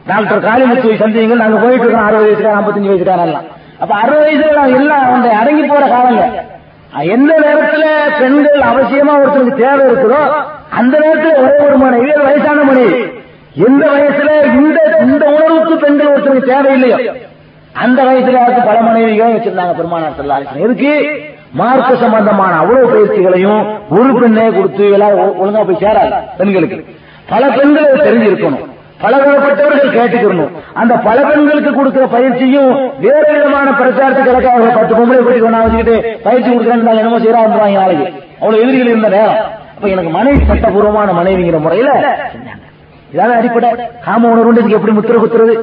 டாக்டர் காளிமுத்துவை சந்திங்க நாங்க போயிட்டு இருக்கோம் அறுபது வயசுக்கார ஐம்பத்தஞ்சு வயசுக்காரன் எல்லாம் அப்ப அறுபது வயசுல நான் எல்லாம் அந்த அடங்கி போற காலங்க. எந்த நேரத்துல பெண்கள் அவசியமா ஒருத்தருக்கு தேவை இருக்குதோ அந்த நேரத்துல ஒரே ஒரு மனைவி வயசான மனைவி. எந்த வயசுல இந்த இந்த உணர்வுக்கு பெண்கள் ஒருத்தருக்கு தேவையில்லையோ? அந்த வயசுல யாருக்கு பல மனைவிகளும் வச்சிருந்தாங்க பெருமானார் செல்லாரு இருக்கு மார்க்க சம்பந்தமான அவ்வளவு பயிற்சிகளையும் ஒரு பெண்ணே கொடுத்து எல்லாரும் ஒழுங்கா போய் சேராது பெண்களுக்கு. பல பெண்கள் தெரிஞ்சிருக்கணும். பலதரப்பட்டவர்கள் கேட்டுக்கணும். அந்த பல பெண்களுக்கு கொடுக்கிற பயிற்சியும் வேறு விதமான பிரச்சாரத்துக்கு இலக்காக பத்து பொம்பளை கூட்டி கொண்டா வச்சுக்கிட்டு பயிற்சி கொடுக்குறேன்னு என்னமோ செய்யறா வந்துருவாங்க நாளைக்கு. அவ்வளவு எதிரிகள் இருந்த நேரம். அப்ப எனக்கு மனைவி சட்டபூர்வமான மனைவிங்கிற முறையில செஞ்சாங்க. இதான் அடிப்படை. காம உணர்வு எப்படி முத்திர குத்துறது?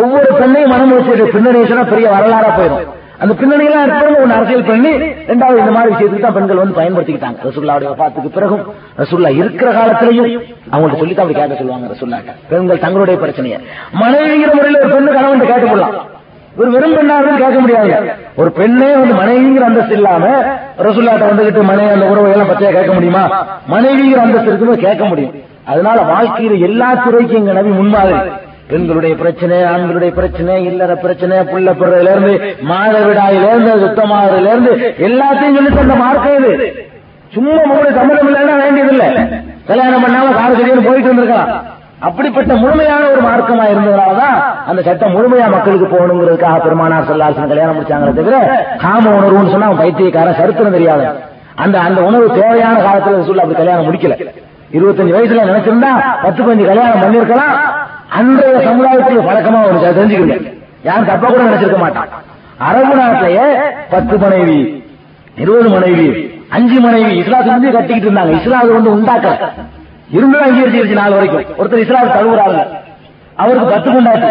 ஒவ்வொரு பெண்ணையும் மனம் வச்சு பின்னணி சொன்னா பெரிய வரலாறா போயிடும். அந்த பின்னணியெல்லாம் இருக்கிறவங்க அரசியல் பண்ணி ரெண்டாவது இந்த மாதிரி விஷயத்துக்கு தான் பெண்கள் வந்து பயன்படுத்திக்கிட்டாங்க. ரசுல்லாவுடைய பாத்துக்கு பிறகும் ரசுல்லா இருக்கிற காலத்திலையும் அவங்கள்ட்ட சொல்லித்தான் அப்படி கேட்க சொல்லுவாங்க ரசுல்லாட்ட பெண்கள் தங்களுடைய பிரச்சனையை. மனைவிங்கிற முறையில் ஒரு பெண்ணு கணவன் கேட்க போடலாம் ஒரு வெறும் பெண்ணாக கேட்க முடியாது. ஒரு பெண்ணே வந்து மனைவிங்கிற அந்தஸ்து இல்லாம ரசுல்லாட்ட வந்துகிட்டு மனைவி அந்த உறவை எல்லாம் பத்தியா கேட்க முடியுமா? மனைவிங்கிற அந்தஸ்து இருக்கும்போது கேட்க முடியும். அதனால வாழ்க்கையில எல்லா துறைக்கும் எங்க நபி முன்மாதிரி பெண்களுடைய பிரச்சனை ஆண்களுடைய பிரச்சனை இல்லற பிரச்சனை புள்ள பிறதுல இருந்து மாதவிடாயில இருந்து சுத்தமாவதுல இருந்து எல்லாத்தையும் சொல்லி தந்த மார்க்கம் இது. சும்மா மூணு சம்மதம் இல்லைன்னா வேண்டியதில்லை. கல்யாணம் பண்ணாம கார் சரியான போயிட்டு வந்திருக்கலாம். அப்படிப்பட்ட முழுமையான ஒரு மார்க்கமா இருந்ததுனாலதான் அந்த சட்டம் முழுமையா மக்களுக்கு போகணுங்கிறதுக்காக பெருமானார் சொல்லாசன் கல்யாணம் முடிச்சாங்களே தவிர காம உணர்வுன்னு சொன்னா பைத்தியக்காரன் சரித்திரம் தெரியாது அந்த அந்த உணவு தேவையான காலத்துல சொல்ல அப்படி கல்யாணம் முடிக்கல. இருபத்தஞ்சு வயசுல நினைச்சிருந்தா பத்து பஞ்சு கல்யாணம் பண்ணிருக்கலாம் அன்றைய சமுதாயத்துக்கு பழக்கமா ஒரு தெரிஞ்சுக்கல யாரும் தப்பா கூட நினைச்சிருக்க மாட்டான். அரபு நாட்டிலேயே பத்து மனைவி இருபது மனைவி அஞ்சு மனைவி இஸ்லாத்துக்கு வந்து கட்டிக்கிட்டு இருந்தாங்க. இஸ்லாது வந்து உண்டாக்க இருந்தும் அங்கீகரிச்சிருச்சு நாள் வரைக்கும். ஒருத்தர் இஸ்லாம் தழுவுறாங்க அவருக்கு பத்து கொண்டாட்டி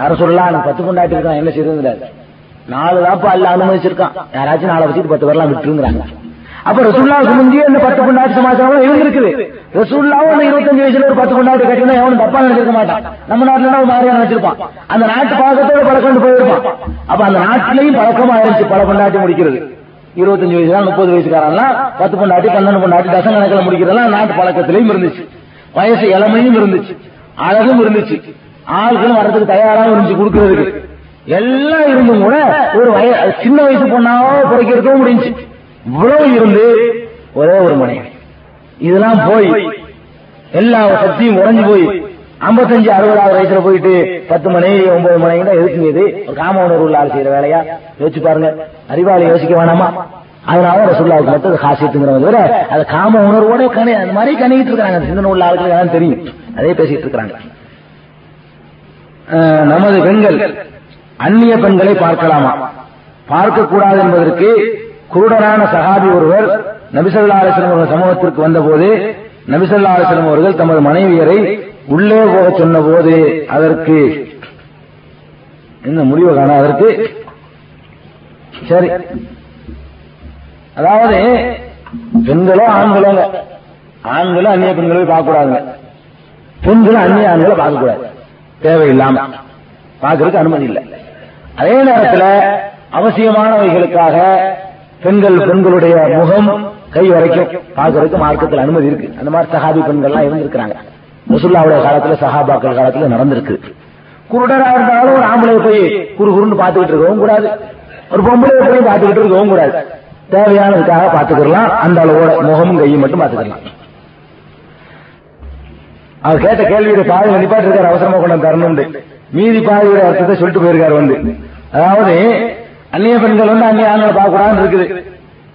யாரும் சொல்லலாம் எனக்கு பத்து கொண்டாட்டி இருக்கான் என்ன செய்யறது நாலு தாப்பா அல்ல அனுமதிச்சிருக்கான். யாராச்சும் நாளை வச்சுட்டு பத்து பேர்லாம் விட்டுருங்கிறாங்க. அப்ப ரசூல்லாவுக்கு முந்தியே இந்த பத்து கொண்டாட்டி சமாச்சாரம் இருந்திருக்குது. ரசூல்லாவும் அந்த இருபத்தஞ்சு வயசுல ஒரு பத்து கொண்டாட்டி கட்டினா எவனும் தப்பா நினைச்சிருக்க மாட்டான். நம்ம நாட்டுல ஒரு மாதிரியா நினைச்சிருப்பான் அந்த நாட்டு பழக்கத்தோட பழக்கம் போயிருப்பான். அப்ப அந்த நாட்டிலையும் பழக்கமா இருந்துச்சு பல பொண்டாட்டி முடிக்கிறது. இருபத்தஞ்சு வயசு தான் முப்பது வயசுக்காரன்லாம் பத்து பொண்டாட்டி பன்னெண்டு பொண்டாட்டி தசம் கணக்கில் முடிக்கிறதெல்லாம் நாட்டு பழக்கத்திலையும் இருந்துச்சு. வயசு இளமையும் இருந்துச்சு. அழகும் இருந்துச்சு. ஆள்களும் வரதுக்கு தயாராக இருந்துச்சு கொடுக்கறதுக்கு. எல்லாம் இருந்தும் கூட ஒரு வய சின்ன வயசு பொண்ணாவோ பிறக்கிறதுக்கும் முடிஞ்சு இவ்வளவு இருந்து ஒரே ஒரு மனைவி இதெல்லாம் போய் எல்லா சக்தியும் உறைஞ்சு போய் ஐம்பத்தஞ்சு அறுபதாவது வயசுல போயிட்டு பத்து மணி ஒன்பது மணி தான் எதுக்குங்க ஒரு காம உணர்வு உள்ள ஆள் செய்யற வேலையா? யோசிச்சு பாருங்க. அறிவாளி யோசிக்க வேணாமா? அதனால ரசுல்லாவுக்கு மட்டும் அது தவிர அது காம உணர்வோட கணி அந்த மாதிரி கணிக்கிட்டு இருக்காங்க. சிந்தனை உள்ள ஆளுக்கு தான் தெரியும். அதே பேசிட்டு இருக்காங்க அஹ், நமது பெண்கள் அந்நிய பெண்களை பார்க்கலாமா? பார்க்க கூடாது என்பதற்கு குருடரான சஹாபி ஒருவர் நபிசல்லா அலிஸ்லம் அவர்கள் சமூகத்திற்கு வந்தபோது நபிசல்லா அலிஸ்லம் அவர்கள் தமது மனைவியரை உள்ளே போக சொன்னபோது அதற்கு என்ன முடிவு காண அதற்கு? சரி. அதாவது பெண்களோ ஆண்களோங்க. ஆண்களும் அந்நிய பெண்களை பார்க்கக்கூடாதுங்க. பெண்களும் அந்நிய ஆண்களை பார்க்கக்கூடாது. தேவையில்லாம. பார்க்கறதுக்கு அனுமதி இல்லை. அதே நேரத்தில் அவசியமானவைகளுக்காக பெண்கள் பெண்களுடைய முகம் கை வரைக்கும் பார்க்கறதுக்கு மார்க்கத்தில் அனுமதி இருக்கு. அந்த மாதிரி சஹாபி பெண்கள்லாம் இருந்திருக்கிறாங்க. முசுல்லாவுடைய காலத்துல சஹாபாக்கள் காலத்துல நடந்திருக்கு. குருடரா இருந்தாலும் ஒரு ஆம்பளை போய் குறு குருன்னு பார்த்துக்கிட்டு இருக்கவும் கூடாது. ஒரு பொம்பளை போய் பார்த்துக்கிட்டு இருக்கவும் கூடாது. தேவையானதுக்காக பார்த்துக்கலாம் அந்த அளவோட முகமும் கையும் மட்டும் பார்த்துக்கலாம் அவர் கேட்ட கேள்வியோட பாதையில நிப்பாட்டு இருக்காரு அவசரமா கொண்டு தரணும்னு. மீதி பாதையோட அர்த்தத்தை சொல்லிட்டு போயிருக்காரு வந்து. அதாவது அந்நிய பெண்கள் வந்து அந்நிய ஆண்களை பார்க்க இருக்குது.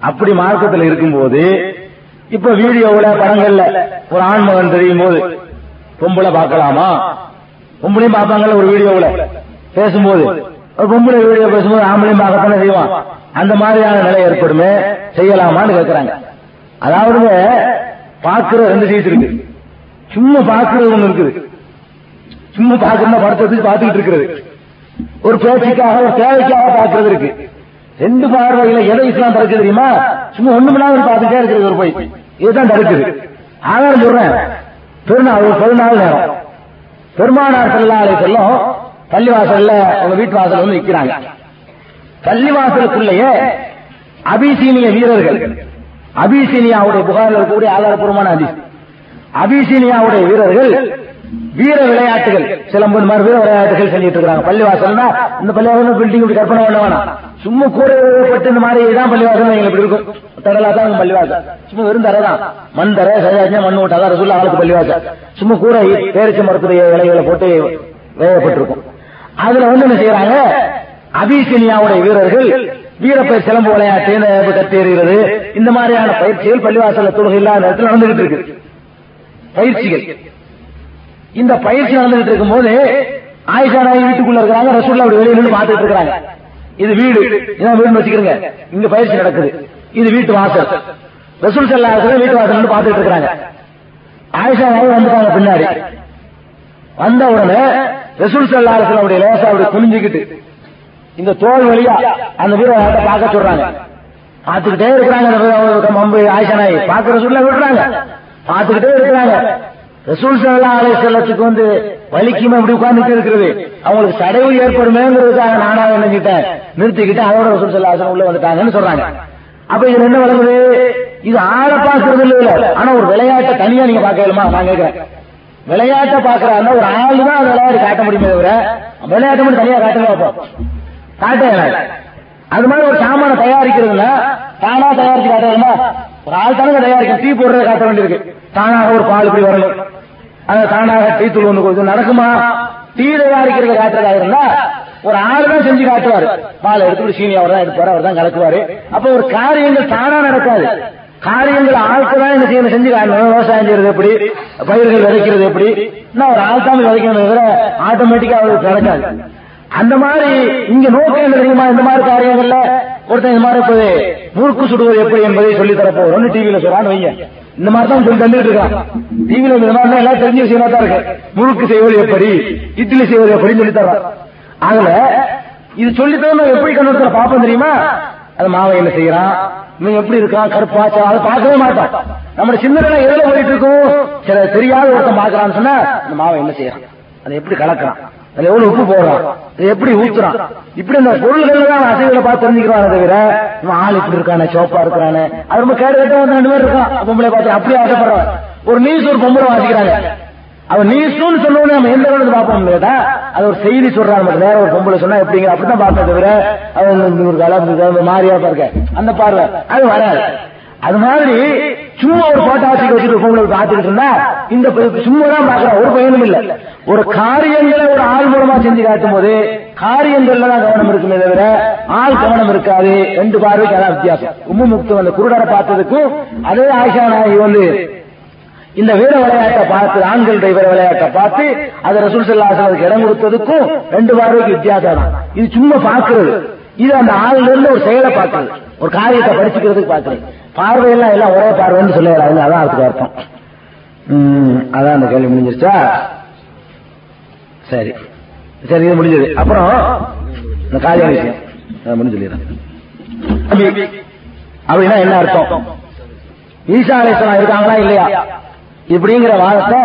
அப்படி மார்க்கத்தில் இருக்கும்போது இப்ப வீடியோவுல படங்கள்ல ஒரு ஆண்மகன் தெரியும் போது பொம்பளை பார்க்கலாமா? பொம்பளையும் பார்ப்பாங்கல்ல ஒரு வீடியோவுல. பேசும்போது ஒரு பொம்பளை வீடியோ பேசும்போது ஆம்பளையும் பார்க்கத்தானே செய்வான். அந்த மாதிரியான நிலை ஏற்படுமே செய்யலாமான்னு கேட்கறாங்க அதாவது பார்க்கிற ரெண்டு சைஸ் இருக்கு. சும்மா பாக்குறது ஒண்ணு இருக்குது. சும்மா பார்க்கணும் படத்தை பார்த்துக்கிட்டு இருக்கிறது. ஒரு பேச்சுக்காக ஒரு தேவைக்காக பார்க்கறது இருக்கு. ரெண்டு பார்வையில எதை இஸ்லாம் தடுக்குது தெரியுமா? சும்மா ஒண்ணுமில்லாம பார்த்துட்டே இருக்கிறது ஒரு போய். இதுதான் தடுக்குது. ஆதாரம் சொல்றேன். பெருநாள் ஒரு பதினாலு நேரம். பெருமானார் செல்லாலை செல்லும் பள்ளிவாசல்ல உங்க வீட்டு வாசல் வந்து நிக்கிறாங்க. பள்ளிவாசலுக்குள்ளேயே அபிசீனிய வீரர்கள். அபிசீனியாவுடைய புகாரில் இருக்கக்கூடிய ஆதாரப்பூர்வமான அதிசி அபிசீனியாவுடைய வீரர்கள் வீர விளையாட்டுகள். சிலம்பு மாதிரி வீர விளையாட்டுகள் செஞ்சுட்டு இருக்காங்க பள்ளிவாசல்னா இந்த பள்ளிவாசல் பில்டிங் இப்படி கற்பனை பண்ண வேணாம். சும்மா கூறப்பட்டு இந்த மாதிரி தான் பள்ளிவாசல் எங்களுக்கு இப்படி இருக்கும். தடலா தான் பள்ளிவாசல். சும்மா வெறும் தரதான் மண் தர சஜாஜா மண் விட்டா தான் ரசூல்லா ஆளுக்கு பள்ளிவாசல். சும்மா கூரை பேரிச்சு மரத்துடைய இலைகளை போட்டு வேகப்பட்டிருக்கும் அதுல வந்து என்ன செய்யறாங்க? அபிசீனியாவுடைய வீரர்கள் வீரப்பயிர் சிலம்பு விளையாட்டு இந்த கத்தி இந்த மாதிரியான பயிற்சிகள் பள்ளிவாசல தொழுகை இல்லாத நேரத்தில் நடந்துகிட்டு இருக்கு. பயிற்சிகள். இந்த பயிற்சி நடந்துகிட்டு இருக்கும்போது ஆயிஷா நாய் வீட்டுக்குள்ள இருக்கிறாங்க ரசூல்லா அப்படி வெளியில நின்று பார்த்துட்டு இருக்காங்க இது வீடு. இதான் வீடு வச்சுக்கிறீங்க. இங்க பயிற்சி நடக்குது. இது வீட்டு வாசல். ரசூல் செல்லா வீட்டு வாசல் நின்று பார்த்துட்டு ஆயிஷா நாய் வந்துட்டாங்க பின்னாடி. வந்த உடனே ரசூல் செல்லா அவருடைய லேசா அப்படி குனிஞ்சுக்கிட்டு இந்த தோல் வழியா அந்த வீரத்தை பார்க்க சொல்றாங்க. பார்த்துக்கிட்டே இருக்கிறாங்க. மம்பு ஆயிஷா நாய் பார்க்க ரசூல்ல விடுறாங்க பார்த்துக்கிட்டே இருக்கிறாங்க. ரசூல் சல்லா அலை செல்லத்துக்கு வந்து வலிக்குமே அப்படி உட்கார்ந்துட்டு இருக்கிறது. அவங்களுக்கு சடைவு ஏற்படுமேங்கிறதுக்காக நானா நினைச்சிட்டேன் நிறுத்திக்கிட்டு அதோட ரசூல் சல்லா அலிஸ்லாம் உள்ள வந்துட்டாங்கன்னு சொல்றாங்க. அப்ப இதுல என்ன வளருது இது ஆள பாக்குறது இல்ல ஆனா ஒரு விளையாட்டை தனியா நீங்க பாக்கலாமா நான் கேட்கிறேன். விளையாட்டை பாக்குறாங்க ஒரு ஆளு தான் அந்த விளையாட்டு காட்ட முடியுமே தவிர விளையாட்டு மட்டும் தனியா காட்டுங்க பார்ப்போம். காட்ட அது மாதிரி ஒரு சாமான தயாரிக்கிறதுனா தானா தயாரிச்சு காட்டலாமா ஒரு ஆள் தானே தயாரிக்கும் டீ போடுறத காட்ட வேண்டியிருக்கு. தானாக ஒரு பால் இப்படி வரணும். அது தானாக டீ தூள் ஒண்ணு கொடுத்து நடக்குமா? டீ தயாரிக்கிறத காட்டுறதா இருந்தா ஒரு ஆள் தான் செஞ்சு காட்டுவாரு. பால் எடுத்து சீனி அவர் தான் எடுப்பாரு அவர் தான் கலக்குவாரு. அப்ப ஒரு காரியங்கள் தானா நடக்காது. காரியங்கள் ஆளுக்கு தான் என்ன செய்யணும்? செஞ்சு காட்டணும். விவசாயம் செய்யறது எப்படி? பயிர்கள் விதைக்கிறது எப்படி? இன்னும் ஒரு ஆள் தான் விதைக்கணும் ஆட்டோமேட்டிக்கா அவருக்கு நடக்காது. அந்த மாதிரி இங்க நோக்கம் என்ன தெரியுமா? இந்த மாதிரி காரியங்கள்ல ஒருத்தன் இந்த மாதிரி போய் முறுக்கு சுடுவது எப்படி என்பதை சொல்லி தரப்போ ஒன்னு டிவியில சொல்றான்னு வைங்க. இந்த மாதிரி தான் சொல்லி தந்துட்டு இருக்கான். டிவியில இந்த மாதிரி எல்லாம் தெரிஞ்ச விஷயமா தான் இருக்கு. முறுக்கு செய்வது எப்படி இட்லி செய்வது எப்படின்னு சொல்லி தரான் அதுல இது சொல்லி தரணும் எப்படி கண்ணோட்டத்துல பாப்போம் தெரியுமா? அது மாவை என்ன செய்யறான். இவன் எப்படி இருக்கான்? கருப்பாச்சா அதை பார்க்கவே மாட்டான். நம்ம சிந்தனை எதுல போயிட்டு இருக்கும் சில தெரியாத ஒருத்தன் பாக்குறான்னு சொன்னா அந்த மாவை என்ன செய்யறான்? அதை எப்படி கலக்கிறான்? எவ்வளவு உப்பு போடுறான் எப்படி ஊத்துறான் இப்படி இந்த பொருள்கள் தான் அசைவுகளை பார்த்து தெரிஞ்சுக்கிறான் தவிர இவன் ஆள் இப்படி இருக்கானே சோப்பா இருக்கிறானே. அது ரொம்ப கேடு கட்ட வந்து ரெண்டு பேர் இருக்கான். பொம்பளை பார்த்து அப்படியே ஆசைப்படுறான். ஒரு நியூஸ் ஒரு பொம்பளை வாசிக்கிறாங்க. அவன் நியூஸ்னு சொன்னோடனே நம்ம எந்த அளவுக்கு பார்ப்போம் கேட்டா அது ஒரு செய்தி சொல்றாங்க மட்டும் வேற ஒரு பொம்பளை சொன்னா எப்படிங்க அப்படிதான் பார்ப்பேன் தவிர அவன் ஒரு கலர் மாறியா பாருங்க. அந்த பார்வை அது வராது. அது மாதிரி சும்மா ஒரு போட்டாசிக்கு வச்சுட்டு ஒரு பொம்பளை இருந்தா இந்த சும்மா தான் பாக்குறான் ஒரு பயனும் இல்ல ஒரு காரியங்களை ஒரு ஆள் மூலமா செஞ்சு காட்டும் போது காரியங்கள்ல தான் கவனம் இருக்குமே தவிர ஆள் கவனம் இருக்காது ரெண்டு பார்வைக்கு அதான் வித்தியாசம் உம்மு முக்து அந்த குருடரை பார்த்ததுக்கும் அதே ஆயிஷா நாயகி வந்து இந்த வீர விளையாட்டை பார்த்து ஆண்களுடைய வீர விளையாட்டை பார்த்து அது ரசூல் செல்லாசனுக்கு இடம் கொடுத்ததுக்கும் ரெண்டு பார்வைக்கு வித்தியாசம் இது சும்மா பாக்குறது இது அந்த ஆள்ல இருந்து ஒரு செயலை பார்க்கறது ஒரு காரியத்தை படிச்சுக்கிறதுக்கு பார்க்கறது பார்வையெல்லாம் எல்லாம் ஒரே பார்வைன்னு சொல்லலாது அதான் அதுக்கு அர்த்தம். அதான் அந்த கேள்வி முடிஞ்சிருச்சா? சரி. சரி இது முடிஞ்சது. அப்புறம் இந்த காரிய விஷயம். அதை சொல்லிடுறேன். அப்படின்னா என்ன அர்த்தம்? ஈசா அலைசலாம் இருக்காங்களா இல்லையா? இப்படிங்கிற வாதத்தை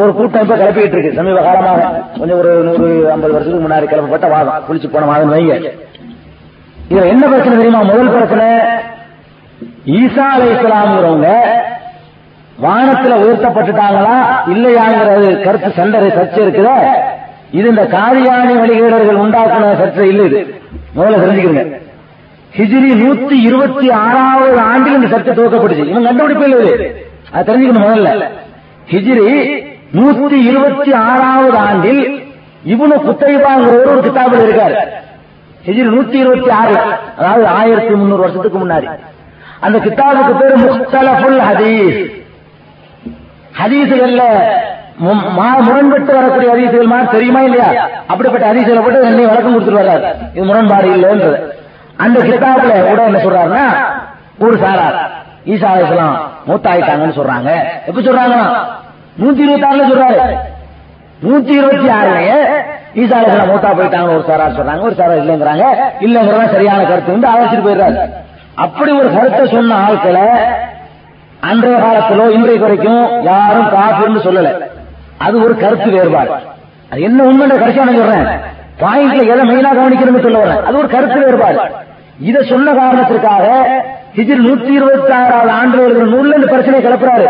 ஒரு கூட்டம் இப்ப கிளப்பிட்டு இருக்கு. சமீப காலமாக. கொஞ்சம் ஒரு நூறு ஐம்பது வருஷத்துக்கு முன்னாடி கிளம்பப்பட்ட வாதம். குளிச்சு போன வாதம் வைங்க. இதுல என்ன பிரச்சனை தெரியுமா? முதல் பிரச்சனை ஈசா அலை இஸ்லாம்ங்கிறவங்க வானத்துல உயர்த்தப்பட்டுட்டாங்களா இல்லையாங்கிறது கருத்து சண்டை சர்ச்சை இருக்குதா. இது இந்த காரியானி வழிகேடர்கள் உண்டாக்குன சர்ச்சை இல்லை இது. முதல்ல தெரிஞ்சுக்கிறீங்க. ஹிஜ்ரி நூத்தி இருபத்தி ஆறாவது ஆண்டில் இந்த சர்ச்சை துவக்கப்பட்டுச்சு. இவன் கண்டுபிடிப்பு இல்லை அது தெரிஞ்சுக்கணும் முதல்ல. ஹிஜ்ரி நூத்தி இருபத்தி ஆறாவது ஆண்டில் இவனு குத்தைபாங்கிற ஒரு கிதாபில் இருக்காரு. ஹிஜ்ரி நூத்தி இருபத்தி ஆறுல அதாவது ஆயிரத்தி முன்னூறு வருஷத்துக்கு முன்னாடி. அந்த கிதாபுக்கு பேரு முஸ்தலபுல் ஹதீஸ். ஹதீசுகள்ல முரண்பட்டு வரக்கூடிய ஹதீசுகள் மாதிரி தெரியுமா இல்லையா? அப்படிப்பட்ட ஹதீசுகளை போட்டு என்னை வழக்கம் கொடுத்துட்டு வர்றாரு இது முரண்பாடு இல்லைன்றது. அந்த கிதாபுல கூட என்ன சொல்றாருன்னா ஒரு சாரார் ஈசா அலைஹிஸ்ஸலாம் மூத்தாயிட்டாங்கன்னு சொல்றாங்க. எப்ப சொல்றாங்கன்னா? நூத்தி இருபத்தி ஆறுல சொல்றாரு. நூத்தி இருபத்தி ஆறுலயே ஈசா மூத்தா போயிட்டாங்கன்னு ஒரு சாரா சொல்றாங்க ஒரு சாரா இல்லைங்கிறாங்க. இல்லைங்கிறத சரியான கருத்து வந்து அழைச்சிட்டு போயிடுறாரு. அப்படி ஒரு கருத்தை சொன்ன ஆட்களை அன்றைய காலத்திலோ இன்றைக்கு வரைக்கும் யாரும் காப்புன்னு சொல்லல. அது ஒரு கருத்து வேறுபாடு. அது என்ன உண்மைன்ற கடைசியா நான் சொல்றேன். பாயிண்ட்ல எதை மெயினா கவனிக்கணும்னு சொல்ல வரேன். அது ஒரு கருத்து வேறுபாடு. இதை சொன்ன காரணத்திற்காக ஹிஜ்ரி நூத்தி இருபத்தி ஆறாவது ஆண்டு இருக்கிற நூல்ல இந்த பிரச்சனையை கிளப்புறாரு.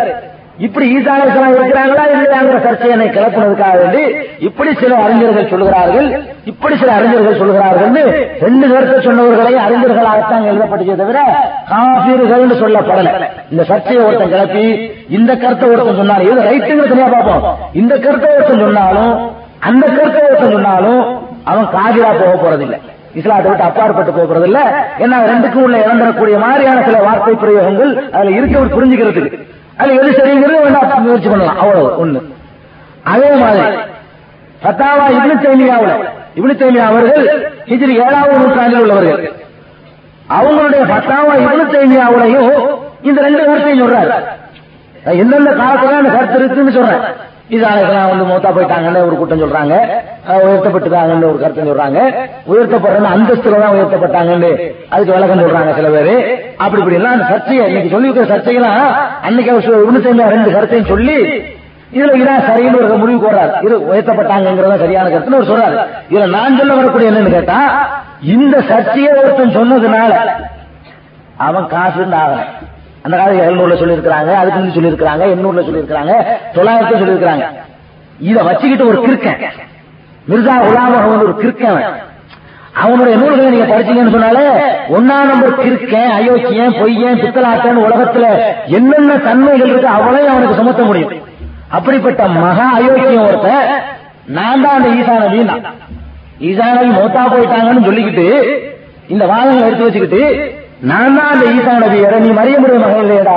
இப்படி ஈசானலாம் இருக்கிறாங்களா இல்லையாங்கிற சர்ச்சையை கிளப்புனதுக்காக வேண்டி இப்படி சில அறிஞர்கள் சொல்லுகிறார்கள் இப்படி சில அறிஞர்கள் சொல்லுகிறார்கள் ரெண்டு கருத்தை சொன்னவர்களை அறிஞர்களாகத்தான் எழுதப்பட்டதே தவிர காபீர்கள் சொல்லப்படல. இந்த சர்ச்சையை ஒருத்தன் கிளப்பி இந்த கருத்தை ஒருத்தன் சொன்னாலும் இது ரைட்டுங்க தனியா பார்ப்போம். இந்த கருத்தை ஒருத்தன் சொன்னாலும் அந்த கருத்தை ஒருத்தன் சொன்னாலும் அவன் காதிரா போக போறதில்லை. இஸ்லாத்தை விட்டு அப்பாற்பட்டு போக இல்ல ஏன்னா ரெண்டுக்கும் உள்ள இழந்துடக்கூடிய மாதிரியான சில வார்த்தை பிரயோகங்கள் அதுல இருக்கவர் புரிஞ்சுக்கிறதுக்கு. அது எது சரிங்கிறது வேண்டாம் முயற்சி பண்ணலாம். அவ்வளவு ஒண்ணு. அதே மாதிரி பத்தாவா இப்னு தைமியாவுல இப்னு தைமியா அவர்கள் ஹிஜ்ரி ஏழாவது நூற்றாண்டில் உள்ளவர்கள். அவங்களுடைய பத்தாவா இப்னு தைமியாவுலையும் இந்த ரெண்டு கருத்தையும் சொல்றாரு. எந்தெந்த காலத்துல அந்த கருத்து இருக்குன்னு சொல்றேன் இதெல்லாம் வந்து மூத்தா போயிட்டாங்கன்னு ஒரு கூட்டம் சொல்றாங்க. அஹ் உயர்த்தப்பட்டுட்டாங்கன்னு ஒரு கருத்து சொல்றாங்க. உயர்த்தப்படுற அந்தஸ்துல தான் உயர்த்தப்பட்டாங்கன்னு அதுக்கு விளக்கம் சொல்றாங்க சில பேரு. அப்படி இப்படி எல்லாம் சர்ச்சையை இன்னைக்கு சொல்லி இருக்கிற சர்ச்சைகளாம் அன்னைக்கு அவர் சொ- சேர்ந்த ரெண்டு கருத்தையும் சொல்லி இதுல இதான் சரின்னு ஒரு முடிவு போடுறாரு இது உயர்த்தப்பட்டாங்கிறத சரியான கருத்துன்னு அவர் சொல்றாரு. இதுல நான் சொல்ல வரக்கூடிய என்னன்னு கேட்டா இந்த சர்ச்சையை ஒருத்தன் சொன்னதுனால அவன் காசு ஆகல. அந்த காலத்துல எழுநூறுல சொல்லியிருக்கிறாங்க அதுக்கு முந்தி சொல்லியிருக்கிறாங்க எண்ணூறுல சொல்லியிருக்கிறாங்க தொள்ளாயிரத்துல சொல்லியிருக்கிறாங்க. இத வச்சுக்கிட்டு ஒரு கிறுக்கன் மிர்சா குலாம் அகமது ஒரு கிறுக்கன் அவனுடைய நூல்களை நீங்க படிச்சீங்கன்னு சொன்னாலே ஒன்னா நம்பர் கிறுக்கன் அயோக்கியன் பொய்யன் பித்தலாட்டன் உலகத்துல என்னென்ன தன்மைகள் இருக்கு அவளையும் அவனுக்கு சுமத்த முடியும். அப்படிப்பட்ட மகா அயோக்கியம் ஒருத்தன் நான் தான் அந்த ஈசா நபி ஈசா நபி மோத்தா போயிட்டாங்கன்னு சொல்லிக்கிட்டு இந்த வாதங்களை எடுத்து வச்சுக்கிட்டு நான் தான் அந்த ஈசா நபி. நீ மரியமுடைய மகன் இல்லையடா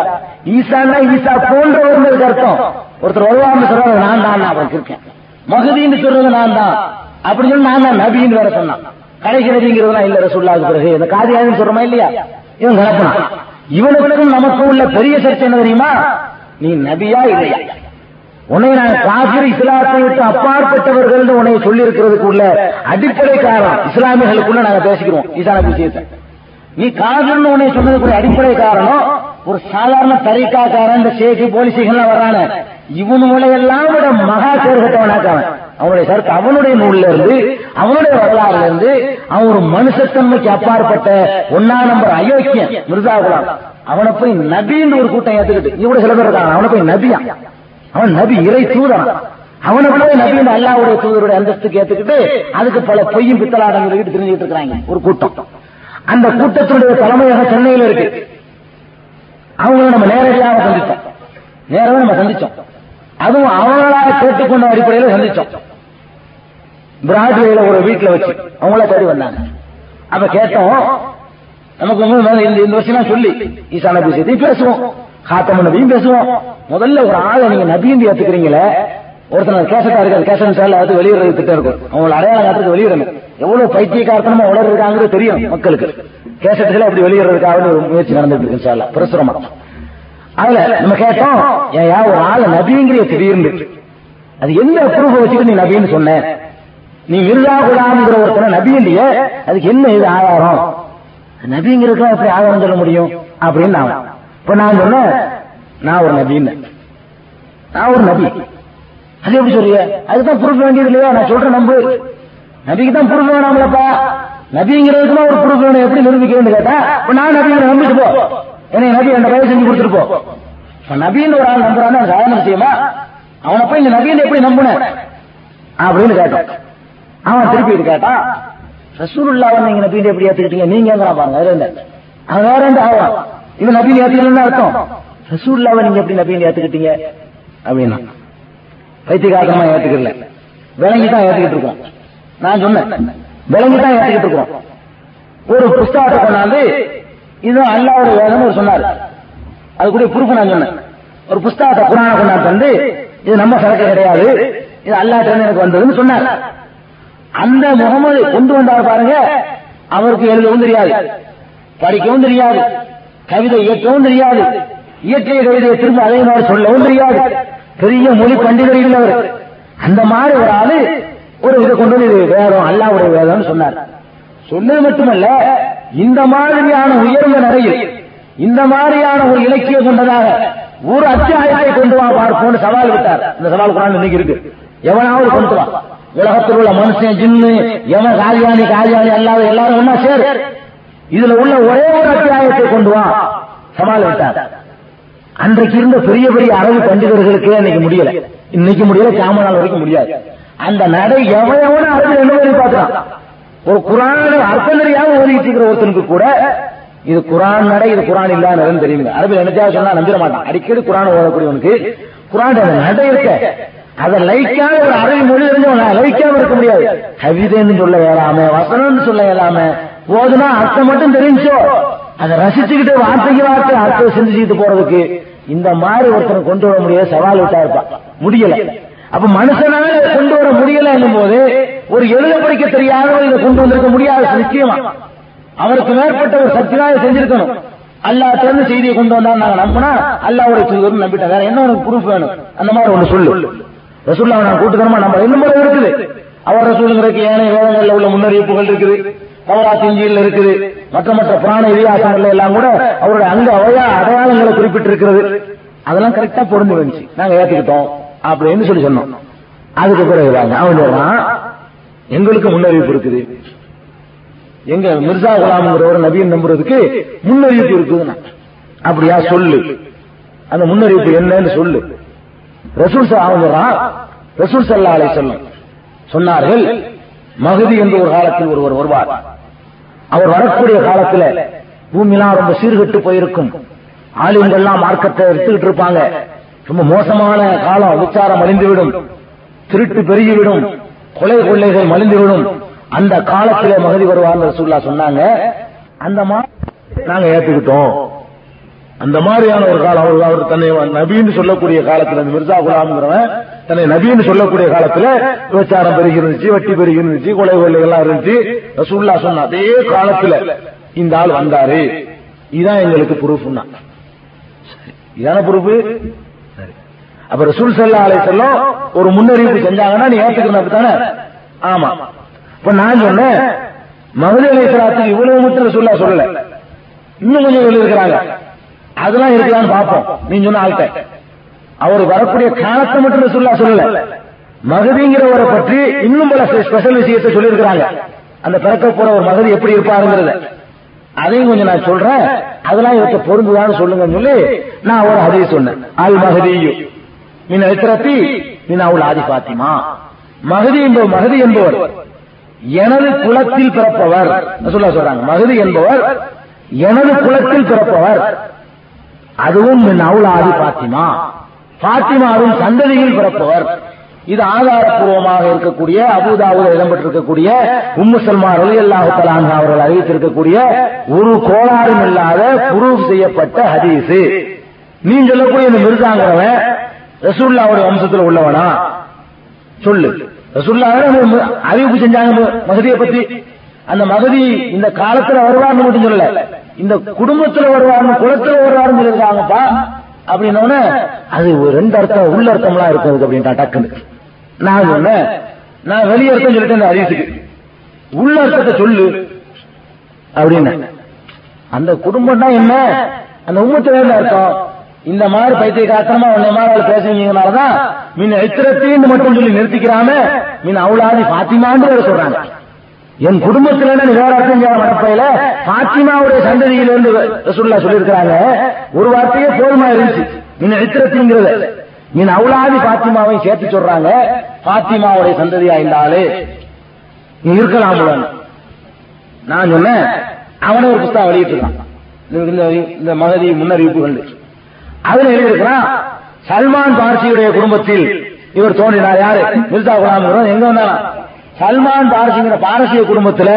ஈசான்னா ஈசா போன்ற ஒரு அர்த்தம். ஒருத்தர் வருவாங்க சொல்றது நான் தான் நான் இருக்கேன் மகுதின்னு சொல்றது நான் தான். அப்படின்னு சொல்லி நான் தான் நபின்னு வேற சொன்னான். கடைசி நபிங்கிறதுலாம் இல்ல ரசூல்லாவுக்கு பிறகு. இந்த காதியாதுன்னு சொல்றமா இல்லையா? இவன் கலப்பினான் இவனுக்கும் நமக்கும் உள்ள பெரிய சர்ச்சை என்ன தெரியுமா? நீ நபியா இல்லையா? உன்னை நான் காபிர் இஸ்லாத்தை விட்டு அப்பாற்பட்டவர்கள் உன்னை சொல்லி இருக்கிறதுக்கு உள்ள அடிப்படை காரணம் இஸ்லாமியர்களுக்குள்ள நாங்க பேசிக்கிறோம். ஈசா விஷயத்தை. நீ காதல்னு உன்னை சொன்னதுக்குரிய அடிப்படை காரணம். ஒரு சாதாரண தரிக்காக்காரன் இந்த சேகி போலீஸுகள்லாம் வர்றான. இவனுங்களை எல்லாம் விட மகா சேர்கட்டவனாக்க அவன் அவனுடைய சரக்கு அவனுடைய நூல்ல இருந்து அவனுடைய வரலாறுல இருந்து அவன் ஒரு மனுஷத்தன்மைக்கு அப்பாற்பட்ட ஒன்னா நம்பர் அயோக்கியன் மிர்சா குலாம் அவனை போய் நபின்னு ஒரு கூட்டம் ஏத்துக்கிட்டு இவட சில பேர் இருக்கான் அவனை போய் நபியா? அவன் நபி இறை தூதன்? அவனை போய் நபின்னு அல்லாவுடைய தூதருடைய அந்தஸ்துக்கு ஏத்துக்கிட்டு அதுக்கு பல பொய்யும் பித்தலாடம் தெரிஞ்சுக்கிட்டு இருக்கிறாங்க. ஒரு கூட்டம். அந்த கூட்டத்தினுடைய தலைமையாக சென்னையில் இருக்கு. அவங்கள நம்ம நேரடியாக சந்திச்சோம். நேரவே நம்ம சந்திச்சோம். அதுவும் அவங்களாக கேட்டுக்கொண்ட அடிப்படையில் சந்திச்சோம். பிராட்வேல ஒரு வீட்டுல வச்சு அவங்கள தேடி வந்தாங்க. அப்ப கேட்டோம் நமக்கு வந்து இந்த இந்த வருஷம் சொல்லி ஈசா நபி விஷயத்தையும் பேசுவோம் காத்தம நபியும் பேசுவோம். முதல்ல ஒரு ஆளை நீங்க நபியும் ஏத்துக்கிறீங்களே ஒருத்தன் கேசட்டா இருக்காது கேசட் சார்ல அது வெளியிடுறது திட்டம் இருக்கும். அவங்களை அடையாளம் காத்துக்கு வெளியிடணும் எவ்வளவு பைத்தியக்காரத்தனமா உளர்றாங்கிறது தெரியும் மக்களுக்கு. கேசட்டுகளை அப்படி வெளியிடுறதுக்காக ஒரு முயற்சி நடந்துட்டு இருக்கு சார்ல பிரசுரமா. அதுல நம்ம கேட்டோம் ஏன் ஒரு ஆள் நபிங்கிற திடீர்னு. அது எந்த ப்ரூஃப் வச்சுட்டு நீ நபின்னு சொன்ன? நீ இருந்தா குலாம்ங்கிற ஒருத்தன நபி இல்லையே அதுக்கு என்ன இது ஆதாரம்? நபிங்கிறதுக்கு எப்படி ஆதாரம் சொல்ல முடியும்? அப்படின்னு நான். இப்ப நான் சொன்னேன் நான் ஒரு நபின்னு. நான் ஒரு நபி. அது எப்படி சொல்றிய அதுதான் ப்ரூஃப் வேண்டியது இல்லையா? நான் சொல்றேன் நம்பு. நபிக்கு தான் ப்ரூஃப் வேணாமலப்பா. நபிங்கிறதுக்கு ஒரு ப்ரூஃப் வேணும். எப்படி நிரூபிக்கிறேன்னு கேட்டா நான் நபிங்கிற நம்பிட்டு போ. எனக்கு நபி அந்த பயிர் செஞ்சு கொடுத்துட்டு போ. இப்ப நபின்னு ஒரு ஆள் நம்புறான்னு அது செய்யுமா அவனை போய் இந்த நபின்னு எப்படி நம்பின அப்படின்னு கேட்டான் அவன் திருப்பி இது கேட்டான் ரசூலுல்லாவை நீங்க நபின்னு எப்படி ஏத்துக்கிட்டீங்க? நீங்க எங்க பாருங்க அதுல என்ன? அவன் வேற எந்த ஆவான்? இது நபின்னு ஏத்துக்கலன்னு அர்த்தம். ரசூலுல்லாவை நீங்க எப்படி நபின்னு ஏத்துக்கிட்டீங்க? அப்படின்னா பைத்தியகாரமா ஏத்துக்கல. விளங்கி தான் ஏத்துக்கிட்டு இருக்கோம். நான் சொன்னேன். விளங்கி தான் ஏத்துக்கிட்டு இருக்கோம். ஒரு புஸ்தகத்தை கொண்டாந்து இது அல்லாவோட வேதம் ஒரு சொன்னார். அது கூட ப்ரூஃப் நான் சொன்னேன். ஒரு புஸ்தகத்தை புராண கொண்டாந்து வந்து இது நம்ம சரக்கு கிடையாது இது அல்லாட்ட எனக்கு வந்ததுன்னு சொன்னார். அந்த முகமது கொண்டு வந்தார் பாருங்க அவருக்கு எழுதவும் தெரியாது படிக்கவும் தெரியாது கவிதை இயக்கவும் தெரியாது இயற்றிய கவிதையை திரும்ப அதே மாதிரி சொல்லவும் தெரியாது. பெரிய மொழி பண்டிதர்கள் அவர் அந்த மாதிரி ஒரு ஆளு ஒரு இதை கொண்டு வந்து வேதம் அல்லாவுடைய வேதம் சொன்னார். சொன்னது மட்டுமல்ல இந்த மாதிரியான உயர்ந்த நிலையில் இந்த மாதிரியான ஒரு இலக்கியம் கொண்டதாக ஒரு அத்தியாயத்தை கொண்டு வா பார்ப்போம்னு சவால் விட்டார். இந்த சவால் குரான் இன்னைக்கு இருக்கு. எவனாவது கொண்டு வா. உலகத்தில் உள்ள மனுஷன் ஜின்னு எவன் காரியானி காரியானி அல்லாத எல்லாரும் ஒன்னா சேர். இதுல உள்ள ஒரே ஒரு அத்தியாயத்தை கொண்டு வா. சவால் விட்டார். அன்றைக்கு இருந்த பெரிய பெரிய அரபு பண்டிதர்களுக்கே அன்னைக்கு முடியல. இன்னைக்கு முடியல சாம நாள் வரைக்கும் முடியாது. அந்த நடை எவன் எவன அரபு என்ன பார்க்கலாம் ஒரு குரான் அர்த்தம் தெரியாம இருக்கிற ஒருத்தனுக்கு கூட இது குரான் நடை இது குரான் இல்லாத தெரியுங்க அரபு நினைச்சா சொன்னா நம்பிட மாட்டான். அடிக்கடி குரான் ஓடக்கூடியவனுக்கு குரான் அந்த நடை இருக்க. அதை லைக்காக ஒரு அரபி மொழி தெரிஞ்சவன் லைக்காக இருக்க முடியாது. கவிதைன்னு சொல்ல இயலாம வசனம்னு சொல்ல இயலாம போதுனா அர்த்தம் மட்டும் தெரிஞ்சோ அதை ரசிச்சுக்கிட்டு வார்த்தைக்கு வார்த்தை அர்த்தம் செஞ்சுக்கிட்டு போறதுக்கு இந்த மாதிரி ஒருத்தனை கொண்டு வர முடியாது சவால் விட்டா இருப்பான். முடியல. அப்ப மனுஷனால கொண்டு வர முடியல என்னும் போது ஒரு எழுத படிக்க தெரியாதவர் இதை கொண்டு வந்திருக்க முடியாது நிச்சயமா. அவருக்கு மேற்பட்ட ஒரு சக்தியாக செஞ்சிருக்கணும். அல்லாஹ் திறந்து செய்தியை கொண்டு வந்தா நாங்க நம்பினா அல்லாவுடைய தூதர் நம்பிட்டேன் வேற என்ன உனக்கு ப்ரூஃப் வேணும்? அந்த மாதிரி ஒண்ணு சொல்லு. ரசூல்லா நான் கூட்டுக்கணுமா நம்ம என்ன முறை இருக்குது. அவர் ரசூலுங்கிறதுக்கு ஏனைய வேதங்கள்ல உள்ள முன்னறிவிப்புகள் இருக்குது. தவராத் இஞ்சியில் இருக்குது. மற்ற மற்ற புராண இதிகாசங்கள்ல எல்லாம் கூட அவருடைய அங்க அவையா அடையாளங்களை குறிப்பிட்டிருக்கிறது. அதெல்லாம் கரெக்டா பொருந்து வந்துச்சு. நாங்க ஏத்துக்கிட்டோம் அப்படின்னு சொல்லி சொன்னோம். அதுக்கு பிறகு அவன் எங்களுக்கு முன்னறிவிப்பு இருக்குது. எங்க மிர்சா குலாம்ங்கிற ஒரு நபியை நம்புறதுக்கு முன்னறிவிப்பு இருக்குதுன்னா. அப்படியா? சொல்லு. அந்த முன்னறிவிப்பு என்னன்னு சொல்லு. ரசூல் அவங்க ரசூல் சல்லா அலை சொல்லும் சொன்னார்கள் மகதி என்று ஒரு காலத்தில் ஒருவர் வருவார். அவர் வரக்கூடிய காலத்துல பூமிலாம் ரொம்ப சீர்கெட்டு போயிருக்கும். ஆளுங்கள்லாம் மார்க்கத்தை எடுத்துக்கிட்டு இருப்பாங்க. ரொம்ப மோசமான காலம். விச்சாரம் அழிந்துவிடும். திருட்டு பெருகிவிடும். கொலை கொள்ளைகள் மலிந்துவிடும். அந்த காலத்திலே மகதி வருவார் ரசூல்லா சொன்னாங்க. அந்த மாதிரி நாங்க ஏத்துக்கிட்டோம். அந்த மாதிரியான ஒரு காலம். அவர் அவர் தன்னை நபின்னு சொல்லக்கூடிய காலத்தில் அந்த மிர்சா குலாம்ங்கிறவன் நபின்னு சொல்லக்கூடிய காலத்துல விபச்சாரம் பெருகி இருந்துச்சு வட்டி பெருகி இருந்துச்சு கொலை கொள்ளைகள்லாம் இருந்துச்சு. ரசூல்லா சொன்ன அதே காலத்துல இந்த ஆள் வந்தாரு. இதான் எங்களுக்கு ப்ரூஃப்னா. இதான ப்ரூஃப்? அப்ப ரசூல் சல்லா அலை செல்லம் ஒரு முன்னறிவிப்பு செஞ்சாங்கன்னா நீ ஏத்துக்கணும் தானே ஆமா. இப்ப நான் சொன்னேன் மகதி அலை இவ்வளவு மட்டும் ரசூல்லா சொல்லல. இன்னும் கொஞ்சம் இருக்கிறாங்க அதெல்லாம் இருக்கலாம்னு பார்ப்போம். நீ சொன்ன ஆள்கிட்ட. அவர் வரக்கூடிய காலத்தை மட்டும் சொல்லா சொல்லல. மகதிங்கிறவரை பற்றி இன்னும் பல ஸ்பெஷல் விஷயத்தை சொல்லியிருக்கிறாங்க. அந்த பிறக்க போற ஒரு மகதி எப்படி இருப்பாருங்கிறத. அதையும் கொஞ்சம் நான் சொல்றேன். அதெல்லாம் இவற்றை பொருந்துதான்னு சொல்லுங்க சொல்லி நான் ஒரு அதை சொன்னேன். அல் மகதியும் நீ இத்திரத்தி நீ அவள் ஆதி பாத்திமா மகதி என்பவர் மகதி என்பவர் எனது குலத்தில் பிறப்பவர். சொல்ல சொல்றாங்க. மகதி என்பவர் எனது குலத்தில் பிறப்பவர். அதுவும் மின் அவள் ஆதி பாத்திமா பாத்திமாவின் சந்ததியில் பிறப்பவர். இது ஆதாரப்பூர்வமாக இருக்கக்கூடிய அபுதாபுல இடம்பெற்றிருக்கக்கூடிய உம்மு சல்மா ரலி அல்லாஹு தலான்ஹா அவர்கள் அறிவித்திருக்கக்கூடிய ஒரு கோளாறும் இல்லாத ப்ரூஃப் செய்யப்பட்ட ஹதீஸ். நீ சொல்லக்கூடிய இந்த மிருதாங்கிறவன் ரசூல்லாவுடைய வம்சத்தில் உள்ளவனா? சொல்லு. ரசூல்லா அறிவிப்பு செஞ்சாங்க மகதியை பத்தி. அந்த மகதி இந்த காலத்துல வருவார்னு மட்டும் சொல்லல. இந்த குடும்பத்துல வருவார்னு குலத்துல வருவார்னு சொல்லியிருக்காங்கப்பா. அப்படின்னோடனே அது ஒரு ரெண்டு அர்த்தம் உள்ள அர்த்தம்லாம் இருக்கும் அப்படின்ட்டா டக்குன்னு. நான் சொன்னேன் நான் வெளிய அர்த்தம் சொல்லிட்டேன் இந்த உள்ள அர்த்தத்தை சொல்லு. அப்படின்னு. அந்த குடும்பம்னா என்ன? அந்த உம்மத்துல அர்த்தம்? இந்த மாதிரி பைத்திய காத்தனமா உன்னை மாதிரி பேசுறீங்கனாலதான் மீன் எத்திரத்தின்னு மட்டும் சொல்லி நிறுத்திக்கிறாம மீன் அவுளாதி பாத்திமான்னு சொல்றாங்க. என் குடும்பத்துல நீ வேற செய்ய மனப்பையில பாத்திமாவுடைய சந்ததியிலிருந்து ரசூல்லா சொல்லியிருக்கிறாங்க ஒரு வார்த்தையே போதுமா இருந்துச்சு. நீ எத்திரத்திங்கிறது நீ அவுளாதி பாத்திமாவை சேர்த்து சொல்றாங்க பாத்திமாவுடைய சந்ததியா இருந்தாலே நீ இருக்கலாம் நான் சொன்னேன் அவனே ஒரு புத்தகம் வெளியிட்டிருக்கான். இந்த இந்த மகதி முன்னறிவிப்பு கண்டு அதுல எழுதியிருக்கிறான் சல்மான் பார்சியுடைய குடும்பத்தில் இவர் தோன்றினார். யாரு? மிர்சா குலாம் எங்க வந்தாலும் சல்மான் பாரசிங்கிற பாரசீக குடும்பத்துல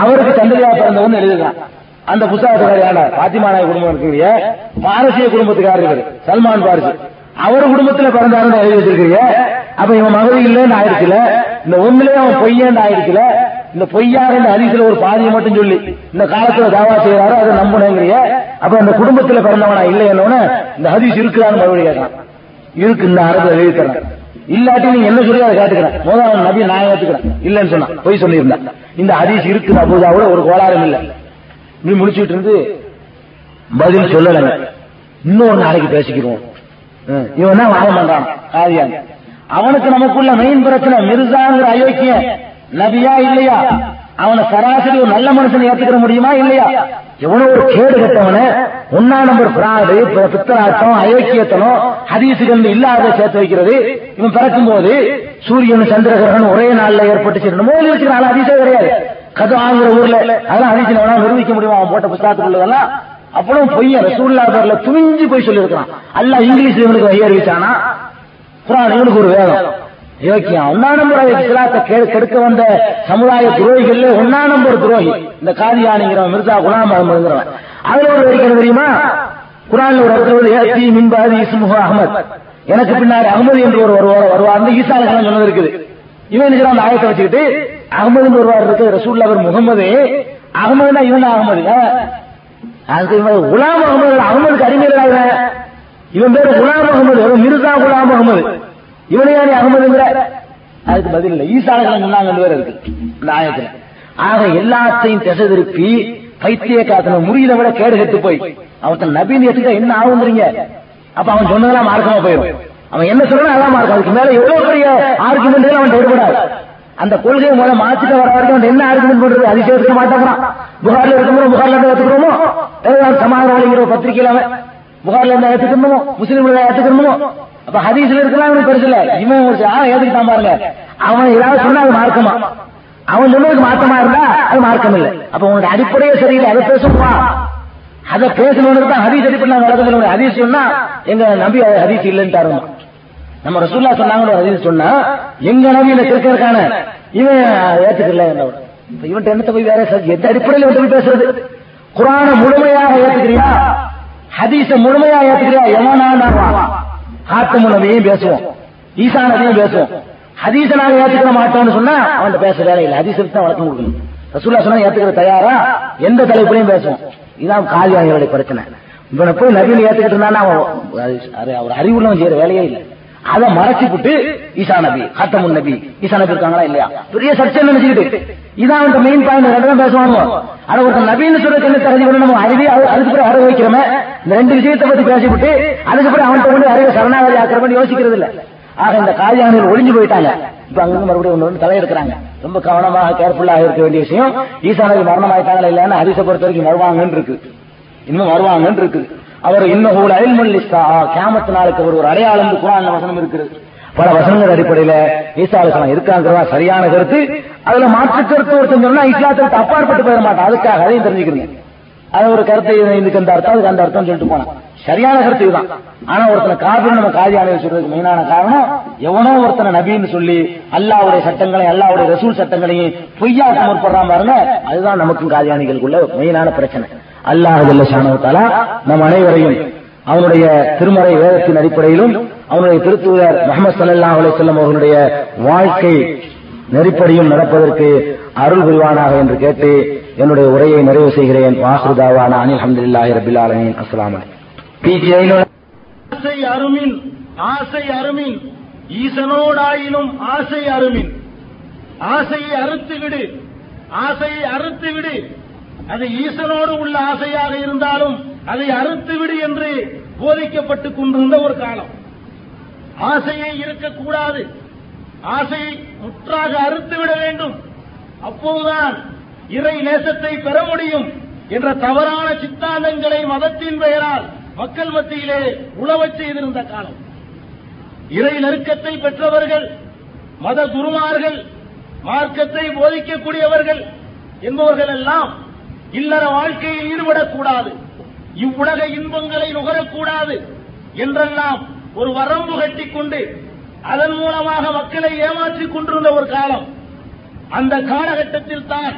அவருக்கு தந்தையா பிறந்தவன் எழுதுகிறான். அந்த புத்தகத்துக்கார யாரா பாத்திமா நாய் குடும்பம் இருக்கக்கூடிய பாரசீக குடும்பத்துக்காரர் சல்மான் பாரசி. அவர் குடும்பத்துல பிறந்தாருன்னு எழுதி வச்சிருக்கீங்க அப்ப இவன் மகள் இல்லைன்னு ஆயிடுச்சுல இந்த ஒண்ணுலயே அவன் பொய்யன்னு ஆயிடுச்சுல இந்த பொய்யாருன்னு இந்த ஒரு பாதியை மட்டும் சொல்லி இந்த காலத்துல தாவா செய்யறாரோ அதை நம்பணுங்கிறிய அப்ப அந்த குடும்பத்துல பிறந்தவனா இல்லைன்னு இந்த ஹதீஸ் இருக்கிறான்னு மறுபடியும் கேட்கலாம் இருக்கு இந்த அரசு எழுதி தரேன் இல்லாட்டி நீங்க என்ன சொல்லி அதை கேட்டுக்கிறேன். முதல் நபி நான் ஏத்துக்கிறேன். இல்லைன்னு சொன்னான். பொய் சொல்லியிருந்தேன் இந்த ஹதீஸ் இருக்கு கூட ஒரு கோளாறும் இல்லை. இப்படி முடிச்சுட்டு இருந்து பதில் சொல்லலைங்க இன்னொரு நாளைக்கு பேசிக்கிறோம் இவன் தான் வாங்க பண்றான்? காதியான் அவனுக்கு நமக்குள்ள மெயின் பிரச்சனை மிர்சாங்கிற அயோக்கியம் நபியா இல்லையா? அவனை சராசரி ஒரு நல்ல மனுஷனை ஏத்துக்கிற முடியுமா இல்லையா? எவ்வளவு ஒரு கேடு கட்டவன ஒன்னா நம்பர் பிராடு பித்தராட்டம் அயோக்கியத்தனம் ஹதீசுகள் இல்லாத சேர்த்து வைக்கிறது. இவன் பிறக்கும் போது சூரியன் சந்திரகிரகன் ஒரே நாள்ல ஏற்பட்டு மோதி வச்சுக்கிறான் அதிசயம் கிடையாது. கது ஆகுற ஊர்ல அதெல்லாம் ஹதீசில் வேணா நிரூபிக்க முடியுமா? அவன் போட்ட புத்தகத்துக்குள்ளதெல்லாம் அப்புறம் பொய்ய ரசூல்லா பேர்ல துணிஞ்சு போய் சொல்லியிருக்கான் அல்ல இங்கிலீஷ் இவனுக்கு ஐயா அறிவிச்சானா குரான் இவனுக்கு ஒரு வேதம். யோக்கியம் ஒன்னா நம்பர் இஸ்லாத்தை கெ- கெடுக்க வந்த சமுதாய துரோகிகள் ஒன்னா நம்பர் துரோகி. இந்த காதியானிங்கிறவன் மிர்சா குலாம் அகமதுங்கிறவன். அதுல ஒரு வரைக்கும் தெரியுமா? குரான் ஒரு இடத்துல ஏசி மின்பாதி இஸ்முக அகமது எனக்கு பின்னாடி அகமது என்று ஒரு வருவார் வருவார் ஈசா அலைஹிஸ்ஸலாம் சொன்னது இருக்குது. இவன் என்ன அந்த ஆயத்தை வச்சுக்கிட்டு அகமது வருவார் இருக்கு ரசூல்லா அவர் முகமது அகமதுனா இவன் தான் அகமது அதுக்கு இவன் குலாம் அகமது அகமதுக்கு அறிஞர் இவன் பேரு குலாம் அகமது மிர்சா குலாம் அகமது. இவனை அகமதுங்கிற அதுக்கு பதில் இல்லை. ஈசாலகம் சொன்னாங்க வேற இருக்கு இந்த ஆயத்துல. ஆக எல்லாத்தையும் திசை திருப்பி பைத்திய காத்தன முறியதை விட கேடு கெட்டு போய். அவன் நபின்னு எடுத்துக்க என்ன ஆகுங்கிறீங்க? அப்ப அவன் சொன்னதெல்லாம் மார்க்கமா போயிடும் அவன் என்ன சொல்றான் அதான் மார்க்கம். அதுக்கு மேல எவ்வளவு பெரிய ஆர்குமெண்ட் அவன் எடுபடாது அந்த கொள்கையை முதல்ல மாத்திட்டு வர வரைக்கும் அவன் என்ன ஆர்குமெண்ட் பண்றது அதிசயம் எடுக்க மாட்டேங்கிறான் புகார்ல இருக்கும்போது புகார்ல இருந்து ஏத்துக்கிறோமோ ஏதாவது சமாதானம் அவன். புகார்ல இருந்தா ஏத்துக்கணுமோ முஸ்லீம்ல ஏத்துக்கணுமோ அப்ப ஹதீஸ்ல இருக்கலாம் அவனுக்கு பெருசு இல்ல இவன் ஒரு ஆ ஏத்துக்கிட்டான் பாருங்க. அவன் ஏதாவது சொன்னா அது மார்க்கமா? அவன் சொன்னதுக்கு மார்க்கமா இருந்தா அது மார்க்கம் இல்லை அப்ப உனக்கு அடிப்படையே சரியில்லை. அதை பேசுவா அதை பேசணும்னு தான் ஹதீஸ் அடிப்படை ஒரு ஹதீஸ் சொன்னா எங்க நம்பி ஹதீஸ் இல்லைன்னு நம்ம ரசூல்லா சொன்னாங்க ஒரு ஹதீஸ் சொன்னா எங்க நம்பி இந்த கிருக்கிறதுக்கான இவன் ஏத்துக்கல இவன்கிட்ட என்னத்தை போய் வேற எந்த அடிப்படையில் பேசுறது? குரான முழுமையாக ஏத்துக்கிறியா? ஹதீஸ முழுமையா ஏத்துக்கிறியா? எவனாண்டாவா ஆத்து முழுமையும் பேசுவோம். ஈசா நபியும் பேசுவோம். ஹதீஸ நாங்க ஏத்துக்கிற மாட்டோம்னு சொன்னா அவன்கிட்ட பேச வேலை இல்லை. ஹதீஸுக்கு தான் வழக்கம் கொடுக்கணும் ரசூல்லா சொன்னா ஏத்துக்கிற தயாரா? எந்த தலைப்புலையும் பேசுவோம். இதான் காலியானிகளுடைய பிரச்சனை. இவனை போய் நபியில் ஏத்துக்கிட்டு இருந்தானா அவன் ஒரு அறிவுள்ளவன் செய்யற வேலையே இல்லை. அதை மறைச்சு விட்டு ஈசா நபி ஹத்தமுன் நபி. ஈசா நபி இருக்காங்களா இல்லையா? பெரிய சர்ச்சை நினைச்சுக்கிட்டு? இதான் அவன் மெயின் பாயிண்ட் ரெண்டு தான் பேசுவாங்க. ஆனா ஒருத்தன் நபின்னு சொல்றது என்ன தெரிஞ்சு நம்ம அறிவி அதுக்கப்புறம் அறவை வைக்கிறோமே. இந்த ரெண்டு விஷயத்தை பத்தி பேசிவிட்டு அதுக்கு அவன்கிட்ட கொண்டு அறிவை சரணாகதி ஆக்கிறவன் யோசிக்கிறது இல்ல. ஆக இந்த காரியானிகள் ஒளிஞ்சு போயிட்டாங்க. இப்ப அங்க மறுபடியும் ஒன்று வந்து தலையெடுக்கிறாங்க ரொம்ப கவனமாக கேர்ஃபுல்லாக இருக்க வேண்டிய விஷயம். ஈசா நபி மரணம் ஆயிட்டாங்களா இல்லைன்னு ஹரிசை பொறுத்த வரைக்கும் வருவாங்கன்னு இருக்கு. இன்னும் வருவாங்கன்னு இருக்கு. அவர் இன்னும் அயல்மொழி கேமத்து நாளுக்கு ஒரு ஒரு அடையாளம் குரான் வசனம் இருக்கிறது. பல வசனங்கள் அடிப்படையில ஈசா அலிஸ்லாம் இருக்காங்கிறதா சரியான கருத்து. அதுல மாற்று கருத்து ஒருத்தன் சொன்னா இஸ்லாத்துக்கு அப்பாற்பட்டு போயிட மாட்டான். அதுக்காக அதையும் தெரிஞ்சுக்கிறீங்க. அது ஒரு கருத்து இதுக்கு அந்த அர்த்தம் அதுக்கு அந்த அர்த்தம் சொல்லிட்டு போனான். சரியான கருத்து இதுதான். ஆனா ஒருத்தனை காபின்னு நம்ம காதியான சொல்றதுக்கு மெயினான காரணம் எவனோ ஒருத்தனை நபின்னு சொல்லி அல்லாவுடைய சட்டங்களையும் அல்லாவுடைய ரசூல் சட்டங்களையும் பொய்யா முற்படுறான் பாருங்க அதுதான் நமக்கும் காதியானிகளுக்குள்ள மெயினான பிரச்சனை. அல்லாஹ் சாணவத்தாலா நம் அனைவரையும் அவனுடைய திருமறை வேதத்தின் அடிப்படையிலும் அவனுடைய திருத்துவர் முகமது சல்லா அலைஹி வஸல்லம் அவர்களுடைய வாழ்க்கை நெறிப்படியும் நடப்பதற்கு அருள் புரிவானாக என்று கேட்டு என்னுடைய உரையை நிறைவு செய்கிறேன். வாசுதாவான அனில் அஹமதுல்லாஹி ரபில் ஆலமீன். அஸ்லாம் ஆசை அருமின் ஆசை அருமின் ஈசனோடாயினும் ஆசை அருமின். ஆசையை அறுத்து விடு ஆசையை அறுத்து விடு அது ஈசனோடு உள்ள ஆசையாக இருந்தாலும் அதை அறுத்து விடு என்று போதிக்கப்பட்டுக் கொண்டிருந்த ஒரு காலம். ஆசையை இருக்கக்கூடாது ஆசையை முற்றாக அறுத்து விட வேண்டும். அப்போதுதான் இறை நேசத்தை பெற முடியும் என்ற தவறான சித்தாந்தங்களை மதத்தின் பெயரால் மக்கள் மத்தியிலே உழவச் செய்திருந்த காலம். இறை நெருக்கத்தை பெற்றவர்கள் மத குருமார்கள் மார்க்கத்தை போதிக்கக்கூடியவர்கள் என்பவர்கள் எல்லாம் இல்லற வாழ்க்கையில் ஈடுபடக்கூடாது. இவ்வுலக இன்பங்களை நுகரக்கூடாது என்றெல்லாம் ஒரு வரம்பு கட்டிக்கொண்டு அதன் மூலமாக மக்களை ஏமாற்றிக் கொண்டிருந்த ஒரு காலம். அந்த காலகட்டத்தில் தான்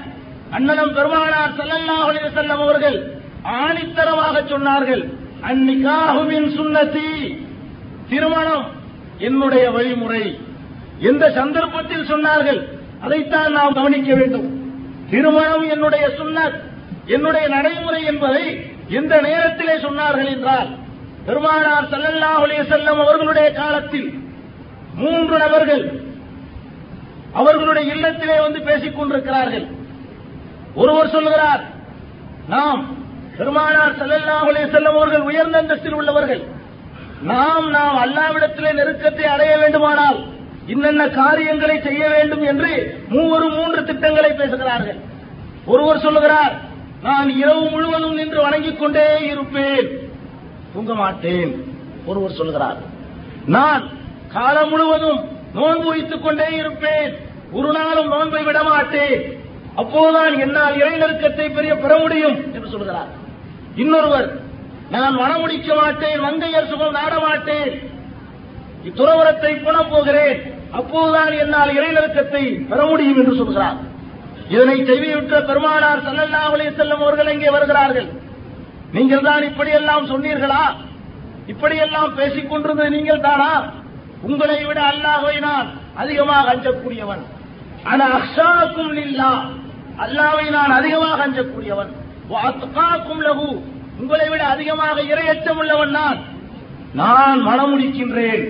அண்ணனம் பெருமானார் ஸல்லல்லாஹு அலைஹி வஸல்லம் அவர்கள் ஆணித்தரமாக சொன்னார்கள் அந்நிகாகுவின் சுண்ணத்தி திருமணம் என்னுடைய வழிமுறை எந்த சந்தர்ப்பத்தில் சொன்னார்கள். அதைத்தான் நாம் கவனிக்க வேண்டும். திருமணம் என்னுடைய சுண்ணத் என்னுடைய நடைமுறை என்பதை எந்த நேரத்திலே சொன்னார்கள் என்றால் பெருமானார் ஸல்லல்லாஹு அலைஹி அவர்களுடைய காலத்தில் மூன்று நபர்கள் அவர்களுடைய இல்லத்திலே வந்து பேசிக் கொண்டிருக்கிறார்கள். ஒருவர் சொல்லுகிறார் நாம் பெருமானார் ஸல்லல்லாஹு அலைஹி அவர்கள் உயர்ந்த அந்தஸ்தில் உள்ளவர்கள். நாம் நாம் அல்லாவிடத்திலே நெருக்கத்தை அடைய வேண்டுமானால் இன்னென்ன காரியங்களை செய்ய வேண்டும் என்று மூவரு மூன்று திட்டங்களை பேசுகிறார்கள். ஒருவர் சொல்லுகிறார் நான் இரவு முழுவதும் நின்று வணங்கிக் கொண்டே இருப்பேன். தூங்க மாட்டேன் ஒருவர் சொல்லுகிறார் நான் காலம் முழுவதும் நோன்பு வைத்துக் கொண்டே இருப்பேன். ஒரு நாளும் நோன்பை விட மாட்டேன். அப்போதுதான் என்னால் இறைநெருக்கத்தை பெரிய பெற முடியும் என்று சொல்கிறார். இன்னொருவர் நான் மனமுடிக்க மாட்டேன் மங்கையர் சுகம் நாட மாட்டேன். இத்துறவரத்தை புணம் போகிறேன். அப்போதுதான் என்னால் இறைநெருக்கத்தை பெற முடியும் என்று சொல்கிறார். இதனை செய்வியுற்ற பெருமானார் சல்லல்லா அலைஹி செல்லும் அவர்கள் இங்கே வருகிறார்கள்? நீங்கள் தான் இப்படியெல்லாம் சொன்னீர்களா? இப்படியெல்லாம் பேசிக் கொண்டிருந்தது நீங்கள் தானா உங்களை விட அல்லாஹை நான் அதிகமாக அஞ்சக்கூடியவன். ஆனா அக்ஷாக்கும் இல்லா அல்லாவை நான் அதிகமாக அஞ்சக்கூடியவன். லகு உங்களை விட அதிகமாக இரையச்சம் உள்ளவன் நான். நான் மனமுடிக்கின்றேன்.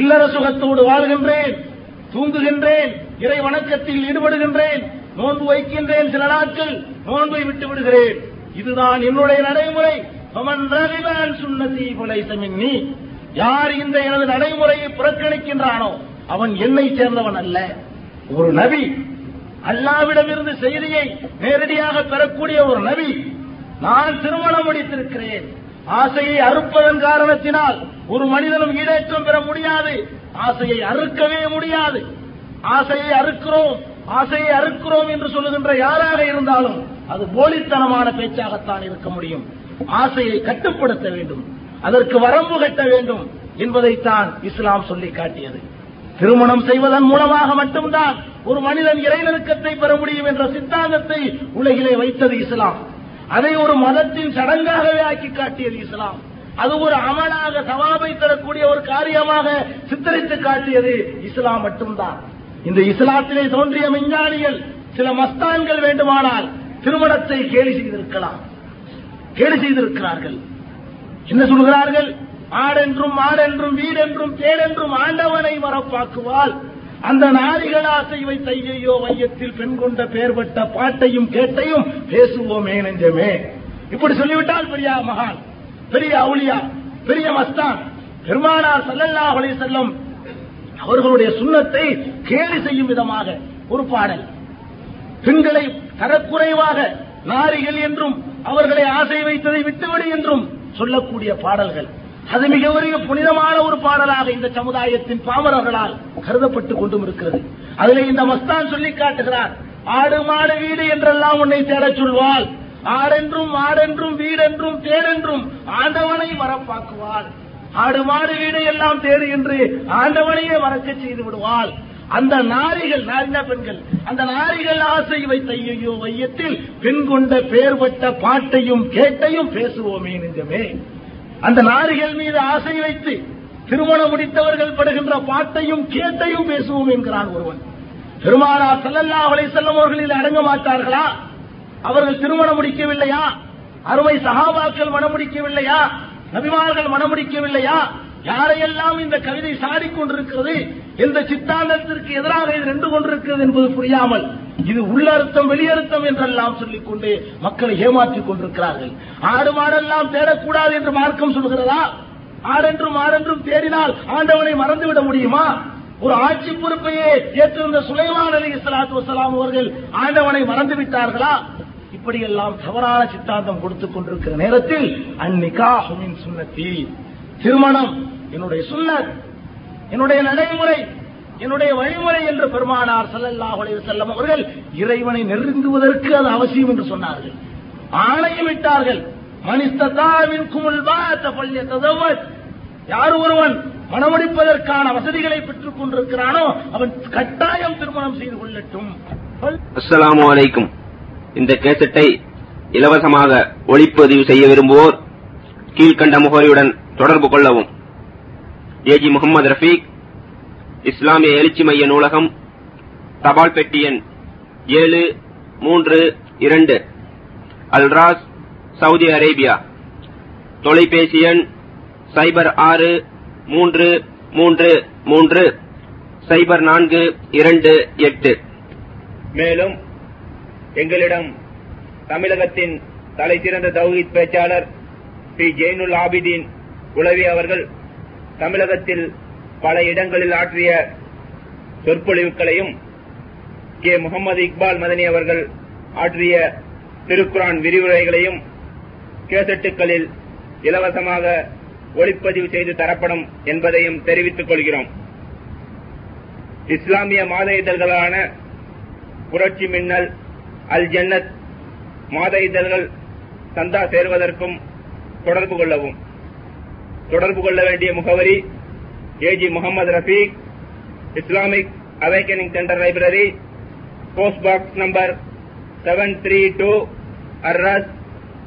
இல்லற சுகத்தோடு வாழ்கின்றேன். தூங்குகின்றேன். இறை வணக்கத்தில் ஈடுபடுகின்றேன். நோன்பு வைக்கின்றேன் சில நாட்கள் நோன்பை விட்டு விடுகிறேன். இதுதான் என்னுடைய நடைமுறை. அவன் ரவிவான் சுண்ணதி கொலை யார் இந்த எனது நடைமுறையை புறக்கணிக்கின்றானோ அவன் என்னை சேர்ந்தவன் அல்ல. ஒரு நபி அல்லாவிடமிருந்து செய்தியை நேரடியாக பெறக்கூடிய ஒரு நபி நான் திருமணம் முடித்திருக்கிறேன். ஆசையை அறுப்பதன் காரணத்தினால் ஒரு மனிதனும் ஈடேற்றம் பெற முடியாது. ஆசையை அறுக்கவே முடியாது. ஆசையை அறுக்கிறோம். ஆசையை அறுக்கிறோம் என்று சொல்லுகின்ற யாராக இருந்தாலும் அது போலித்தனமான பேச்சாகத்தான் இருக்க முடியும். ஆசையை கட்டுப்படுத்த வேண்டும். அதற்கு வரம்பு கட்ட வேண்டும் என்பதைத்தான் இஸ்லாம் சொல்லி காட்டியது. திருமணம் செய்வதன் மூலமாக மட்டும்தான் ஒரு மனிதன் இறைநெருக்கத்தை பெற முடியும் என்ற சித்தாந்தத்தை உலகிலே வைத்தது இஸ்லாம். அதை ஒரு மதத்தின் சடங்காகவே ஆக்கி காட்டியது இஸ்லாம். அது ஒரு அமலாக சவாபை தரக்கூடிய ஒரு காரியமாக சித்தரித்து காட்டியது இஸ்லாம் மட்டும்தான். இந்த இஸ்லாத்திலே தோன்றிய விஞ்ஞானிகள் சில மஸ்தான்கள் வேண்டுமானால் திருமணத்தை கேலி செய்திருக்கலாம். கேலி செய்திருக்கிறார்கள். என்ன சொல்கிறார்கள்? ஆடென்றும் மாடென்றும் வீடென்றும் பேரென்றும் ஆண்டவனை மறப்பாக்குவால் அந்த நாரிகள் ஆசை வைத்த மையத்தில் வையத்தில் பெண் கொண்ட பேர்பட்ட பாட்டையும் கேட்டையும் பேசுவோமே நெஞ்சமே. இப்படி சொல்லிவிட்டால் பெரிய மகான் பெரிய அவுளியா பெரிய மஸ்தான் பெருமானார் செல்லல்லா அலைஹி செல்லம் அவர்களுடைய சுண்ணத்தை கேலி செய்யும் விதமாக ஒரு பாடல். பெண்களை தரக்குறைவாக நாரிகள் என்றும் அவர்களை ஆசை வைத்ததை விட்டுவிடு என்றும் சொல்லக்கூடிய பாடல்கள். அது மிக பெரிய புனிதமான ஒரு பாடலாக இந்த சமுதாயத்தின் பாமரர்களால் கருதப்பட்டுக் கொண்டும் இருக்கிறது. அதில் இந்த மஸ்தான் சொல்லி காட்டுகிறார் ஆடு மாடு வீடு என்றெல்லாம் உன்னை தேடச் சொல்வாள். ஆடென்றும் மாடென்றும் வீடென்றும் தேடென்றும் ஆண்டவனை வரப்பாக்குவாள். ஆடு மாடு வீடு எல்லாம் தேடு என்று ஆண்டவனையே மறக்க செய்து விடுவாள். அந்த நாரிகள் நாரினா பெண்கள் அந்த நாரிகள் ஆசை வைத்த ஐயோ வையத்தில் பெண் கொண்ட பேர்பட்ட பாட்டையும் கேட்டையும் பேசுவோமே நிஜமே. அந்த நாரிகள் மீது ஆசை வைத்து திருமணம் முடித்தவர்கள் படுகின்ற பாட்டையும் கேட்டையும் பேசுவோம் என்கிறான் ஒருவன். பெருமானார் செல்லல்லா அவளை வஸல்லம் அவர்களில் அடங்க மாட்டார்களா? அவர்கள் திருமணம் முடிக்கவில்லையா? அருமை சகாபாக்கள் மனம் முடிக்கவில்லையா? நபிமார்கள் மனமுடிக்கவில்லையா? யாரையெல்லாம் இந்த கவிதை சாடிக் கொண்டிருக்கிறது? எந்த சித்தாந்தத்திற்கு எதிராக இது நின்று கொண்டிருக்கிறது என்பது புரியாமல் இது உள்ளர்த்தம் வெளியர்த்தம் என்றெல்லாம் சொல்லிக் கொண்டு மக்களை ஏமாற்றிக் கொண்டிருக்கிறார்கள். ஆடு மாடெல்லாம் தேடக்கூடாது என்று மார்க்கம் சொல்கிறதா? ஆடென்றும் ஆடென்றும் தேடினால் ஆண்டவனை மறந்துவிட முடியுமா? ஒரு ஆட்சி பொறுப்பையே ஏற்றிருந்த சுலைமான் அலி இஸ்லாத்து வசலாம் அவர்கள் ஆண்டவனை மறந்து விட்டார்களா இப்படியெல்லாம் தவறான சித்தாந்தம் கொடுத்துக் கொண்டிருக்கிற நேரத்தில் அந்நிகாஹுமின் சுன்னத்தி. திருமணம் என்னுடைய சுண்ணத் என்னுடைய நடைமுறை என்னுடைய வழிமுறை என்று பெருமானார் ஸல்லல்லாஹு செல்லம் அவர்கள் இறைவனை நெருங்குவதற்கு அது அவசியம் என்று சொன்னார்கள். ஆணையமிட்டார்கள் விட்டார்கள் குமுல் பாத்த பள்ளிய ததவத் யார் ஒருவன் மனமுடிப்பதற்கான வசதிகளை பெற்றுக் கொண்டிருக்கிறானோ அவன் கட்டாயம் திருமணம் செய்து கொள்ளட்டும். அஸ்லாம் வலைக்கும் இந்த கேசட்டை இலவசமாக ஒளிப்பதிவு செய்ய விரும்புவோர் கீழ்கண்ட முகவரியுடன் தொடர்பு கொள்ளவும். ஏஜி முகமது ரஃபீக் இஸ்லாமிய எழுச்சி மைய நூலகம் தபால் பெட்டி எண் ஏழு மூன்று இரண்டு அல்ராஸ் சவுதி அரேபியா. தொலைபேசி எண் சைபர் ஆறு மூன்று மூன்று மூன்று சைபர் நான்கு இரண்டு எட்டு. மேலும் எங்களிடம் தமிழகத்தின் தலை சிறந்த தௌஹீத் பேச்சாளர் பி. ஜெயினுல் ஆபிதீன் உளவி அவர்கள் தமிழகத்தில் பல இடங்களில் ஆற்றிய சொற்பொழிவுகளையும் கே. முகமது இக்பால் மதனி அவர்கள் ஆற்றிய திருக்குரான் விரிவுரைகளையும் கேசட்டுகளில் இலவசமாக ஒளிப்பதிவு செய்து தரப்படும் என்பதையும் தெரிவித்துக் கொள்கிறோம். இஸ்லாமிய மாத இதழ்களான புரட்சி மின்னல் அல் ஜன்னத் மாத இதழ்கள் சந்தா சேர்வதற்கும் தொடர்பு கொள்ளவும். தொடர்பு கொள்ள வேண்டிய முகவரி AG Mohammed Rafeeq Islamic awakening centre library post box number seven three two Ar Rass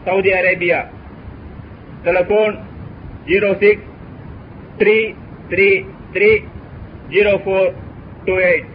Saudi Arabia. Telephone zero six three three three zero four two eight.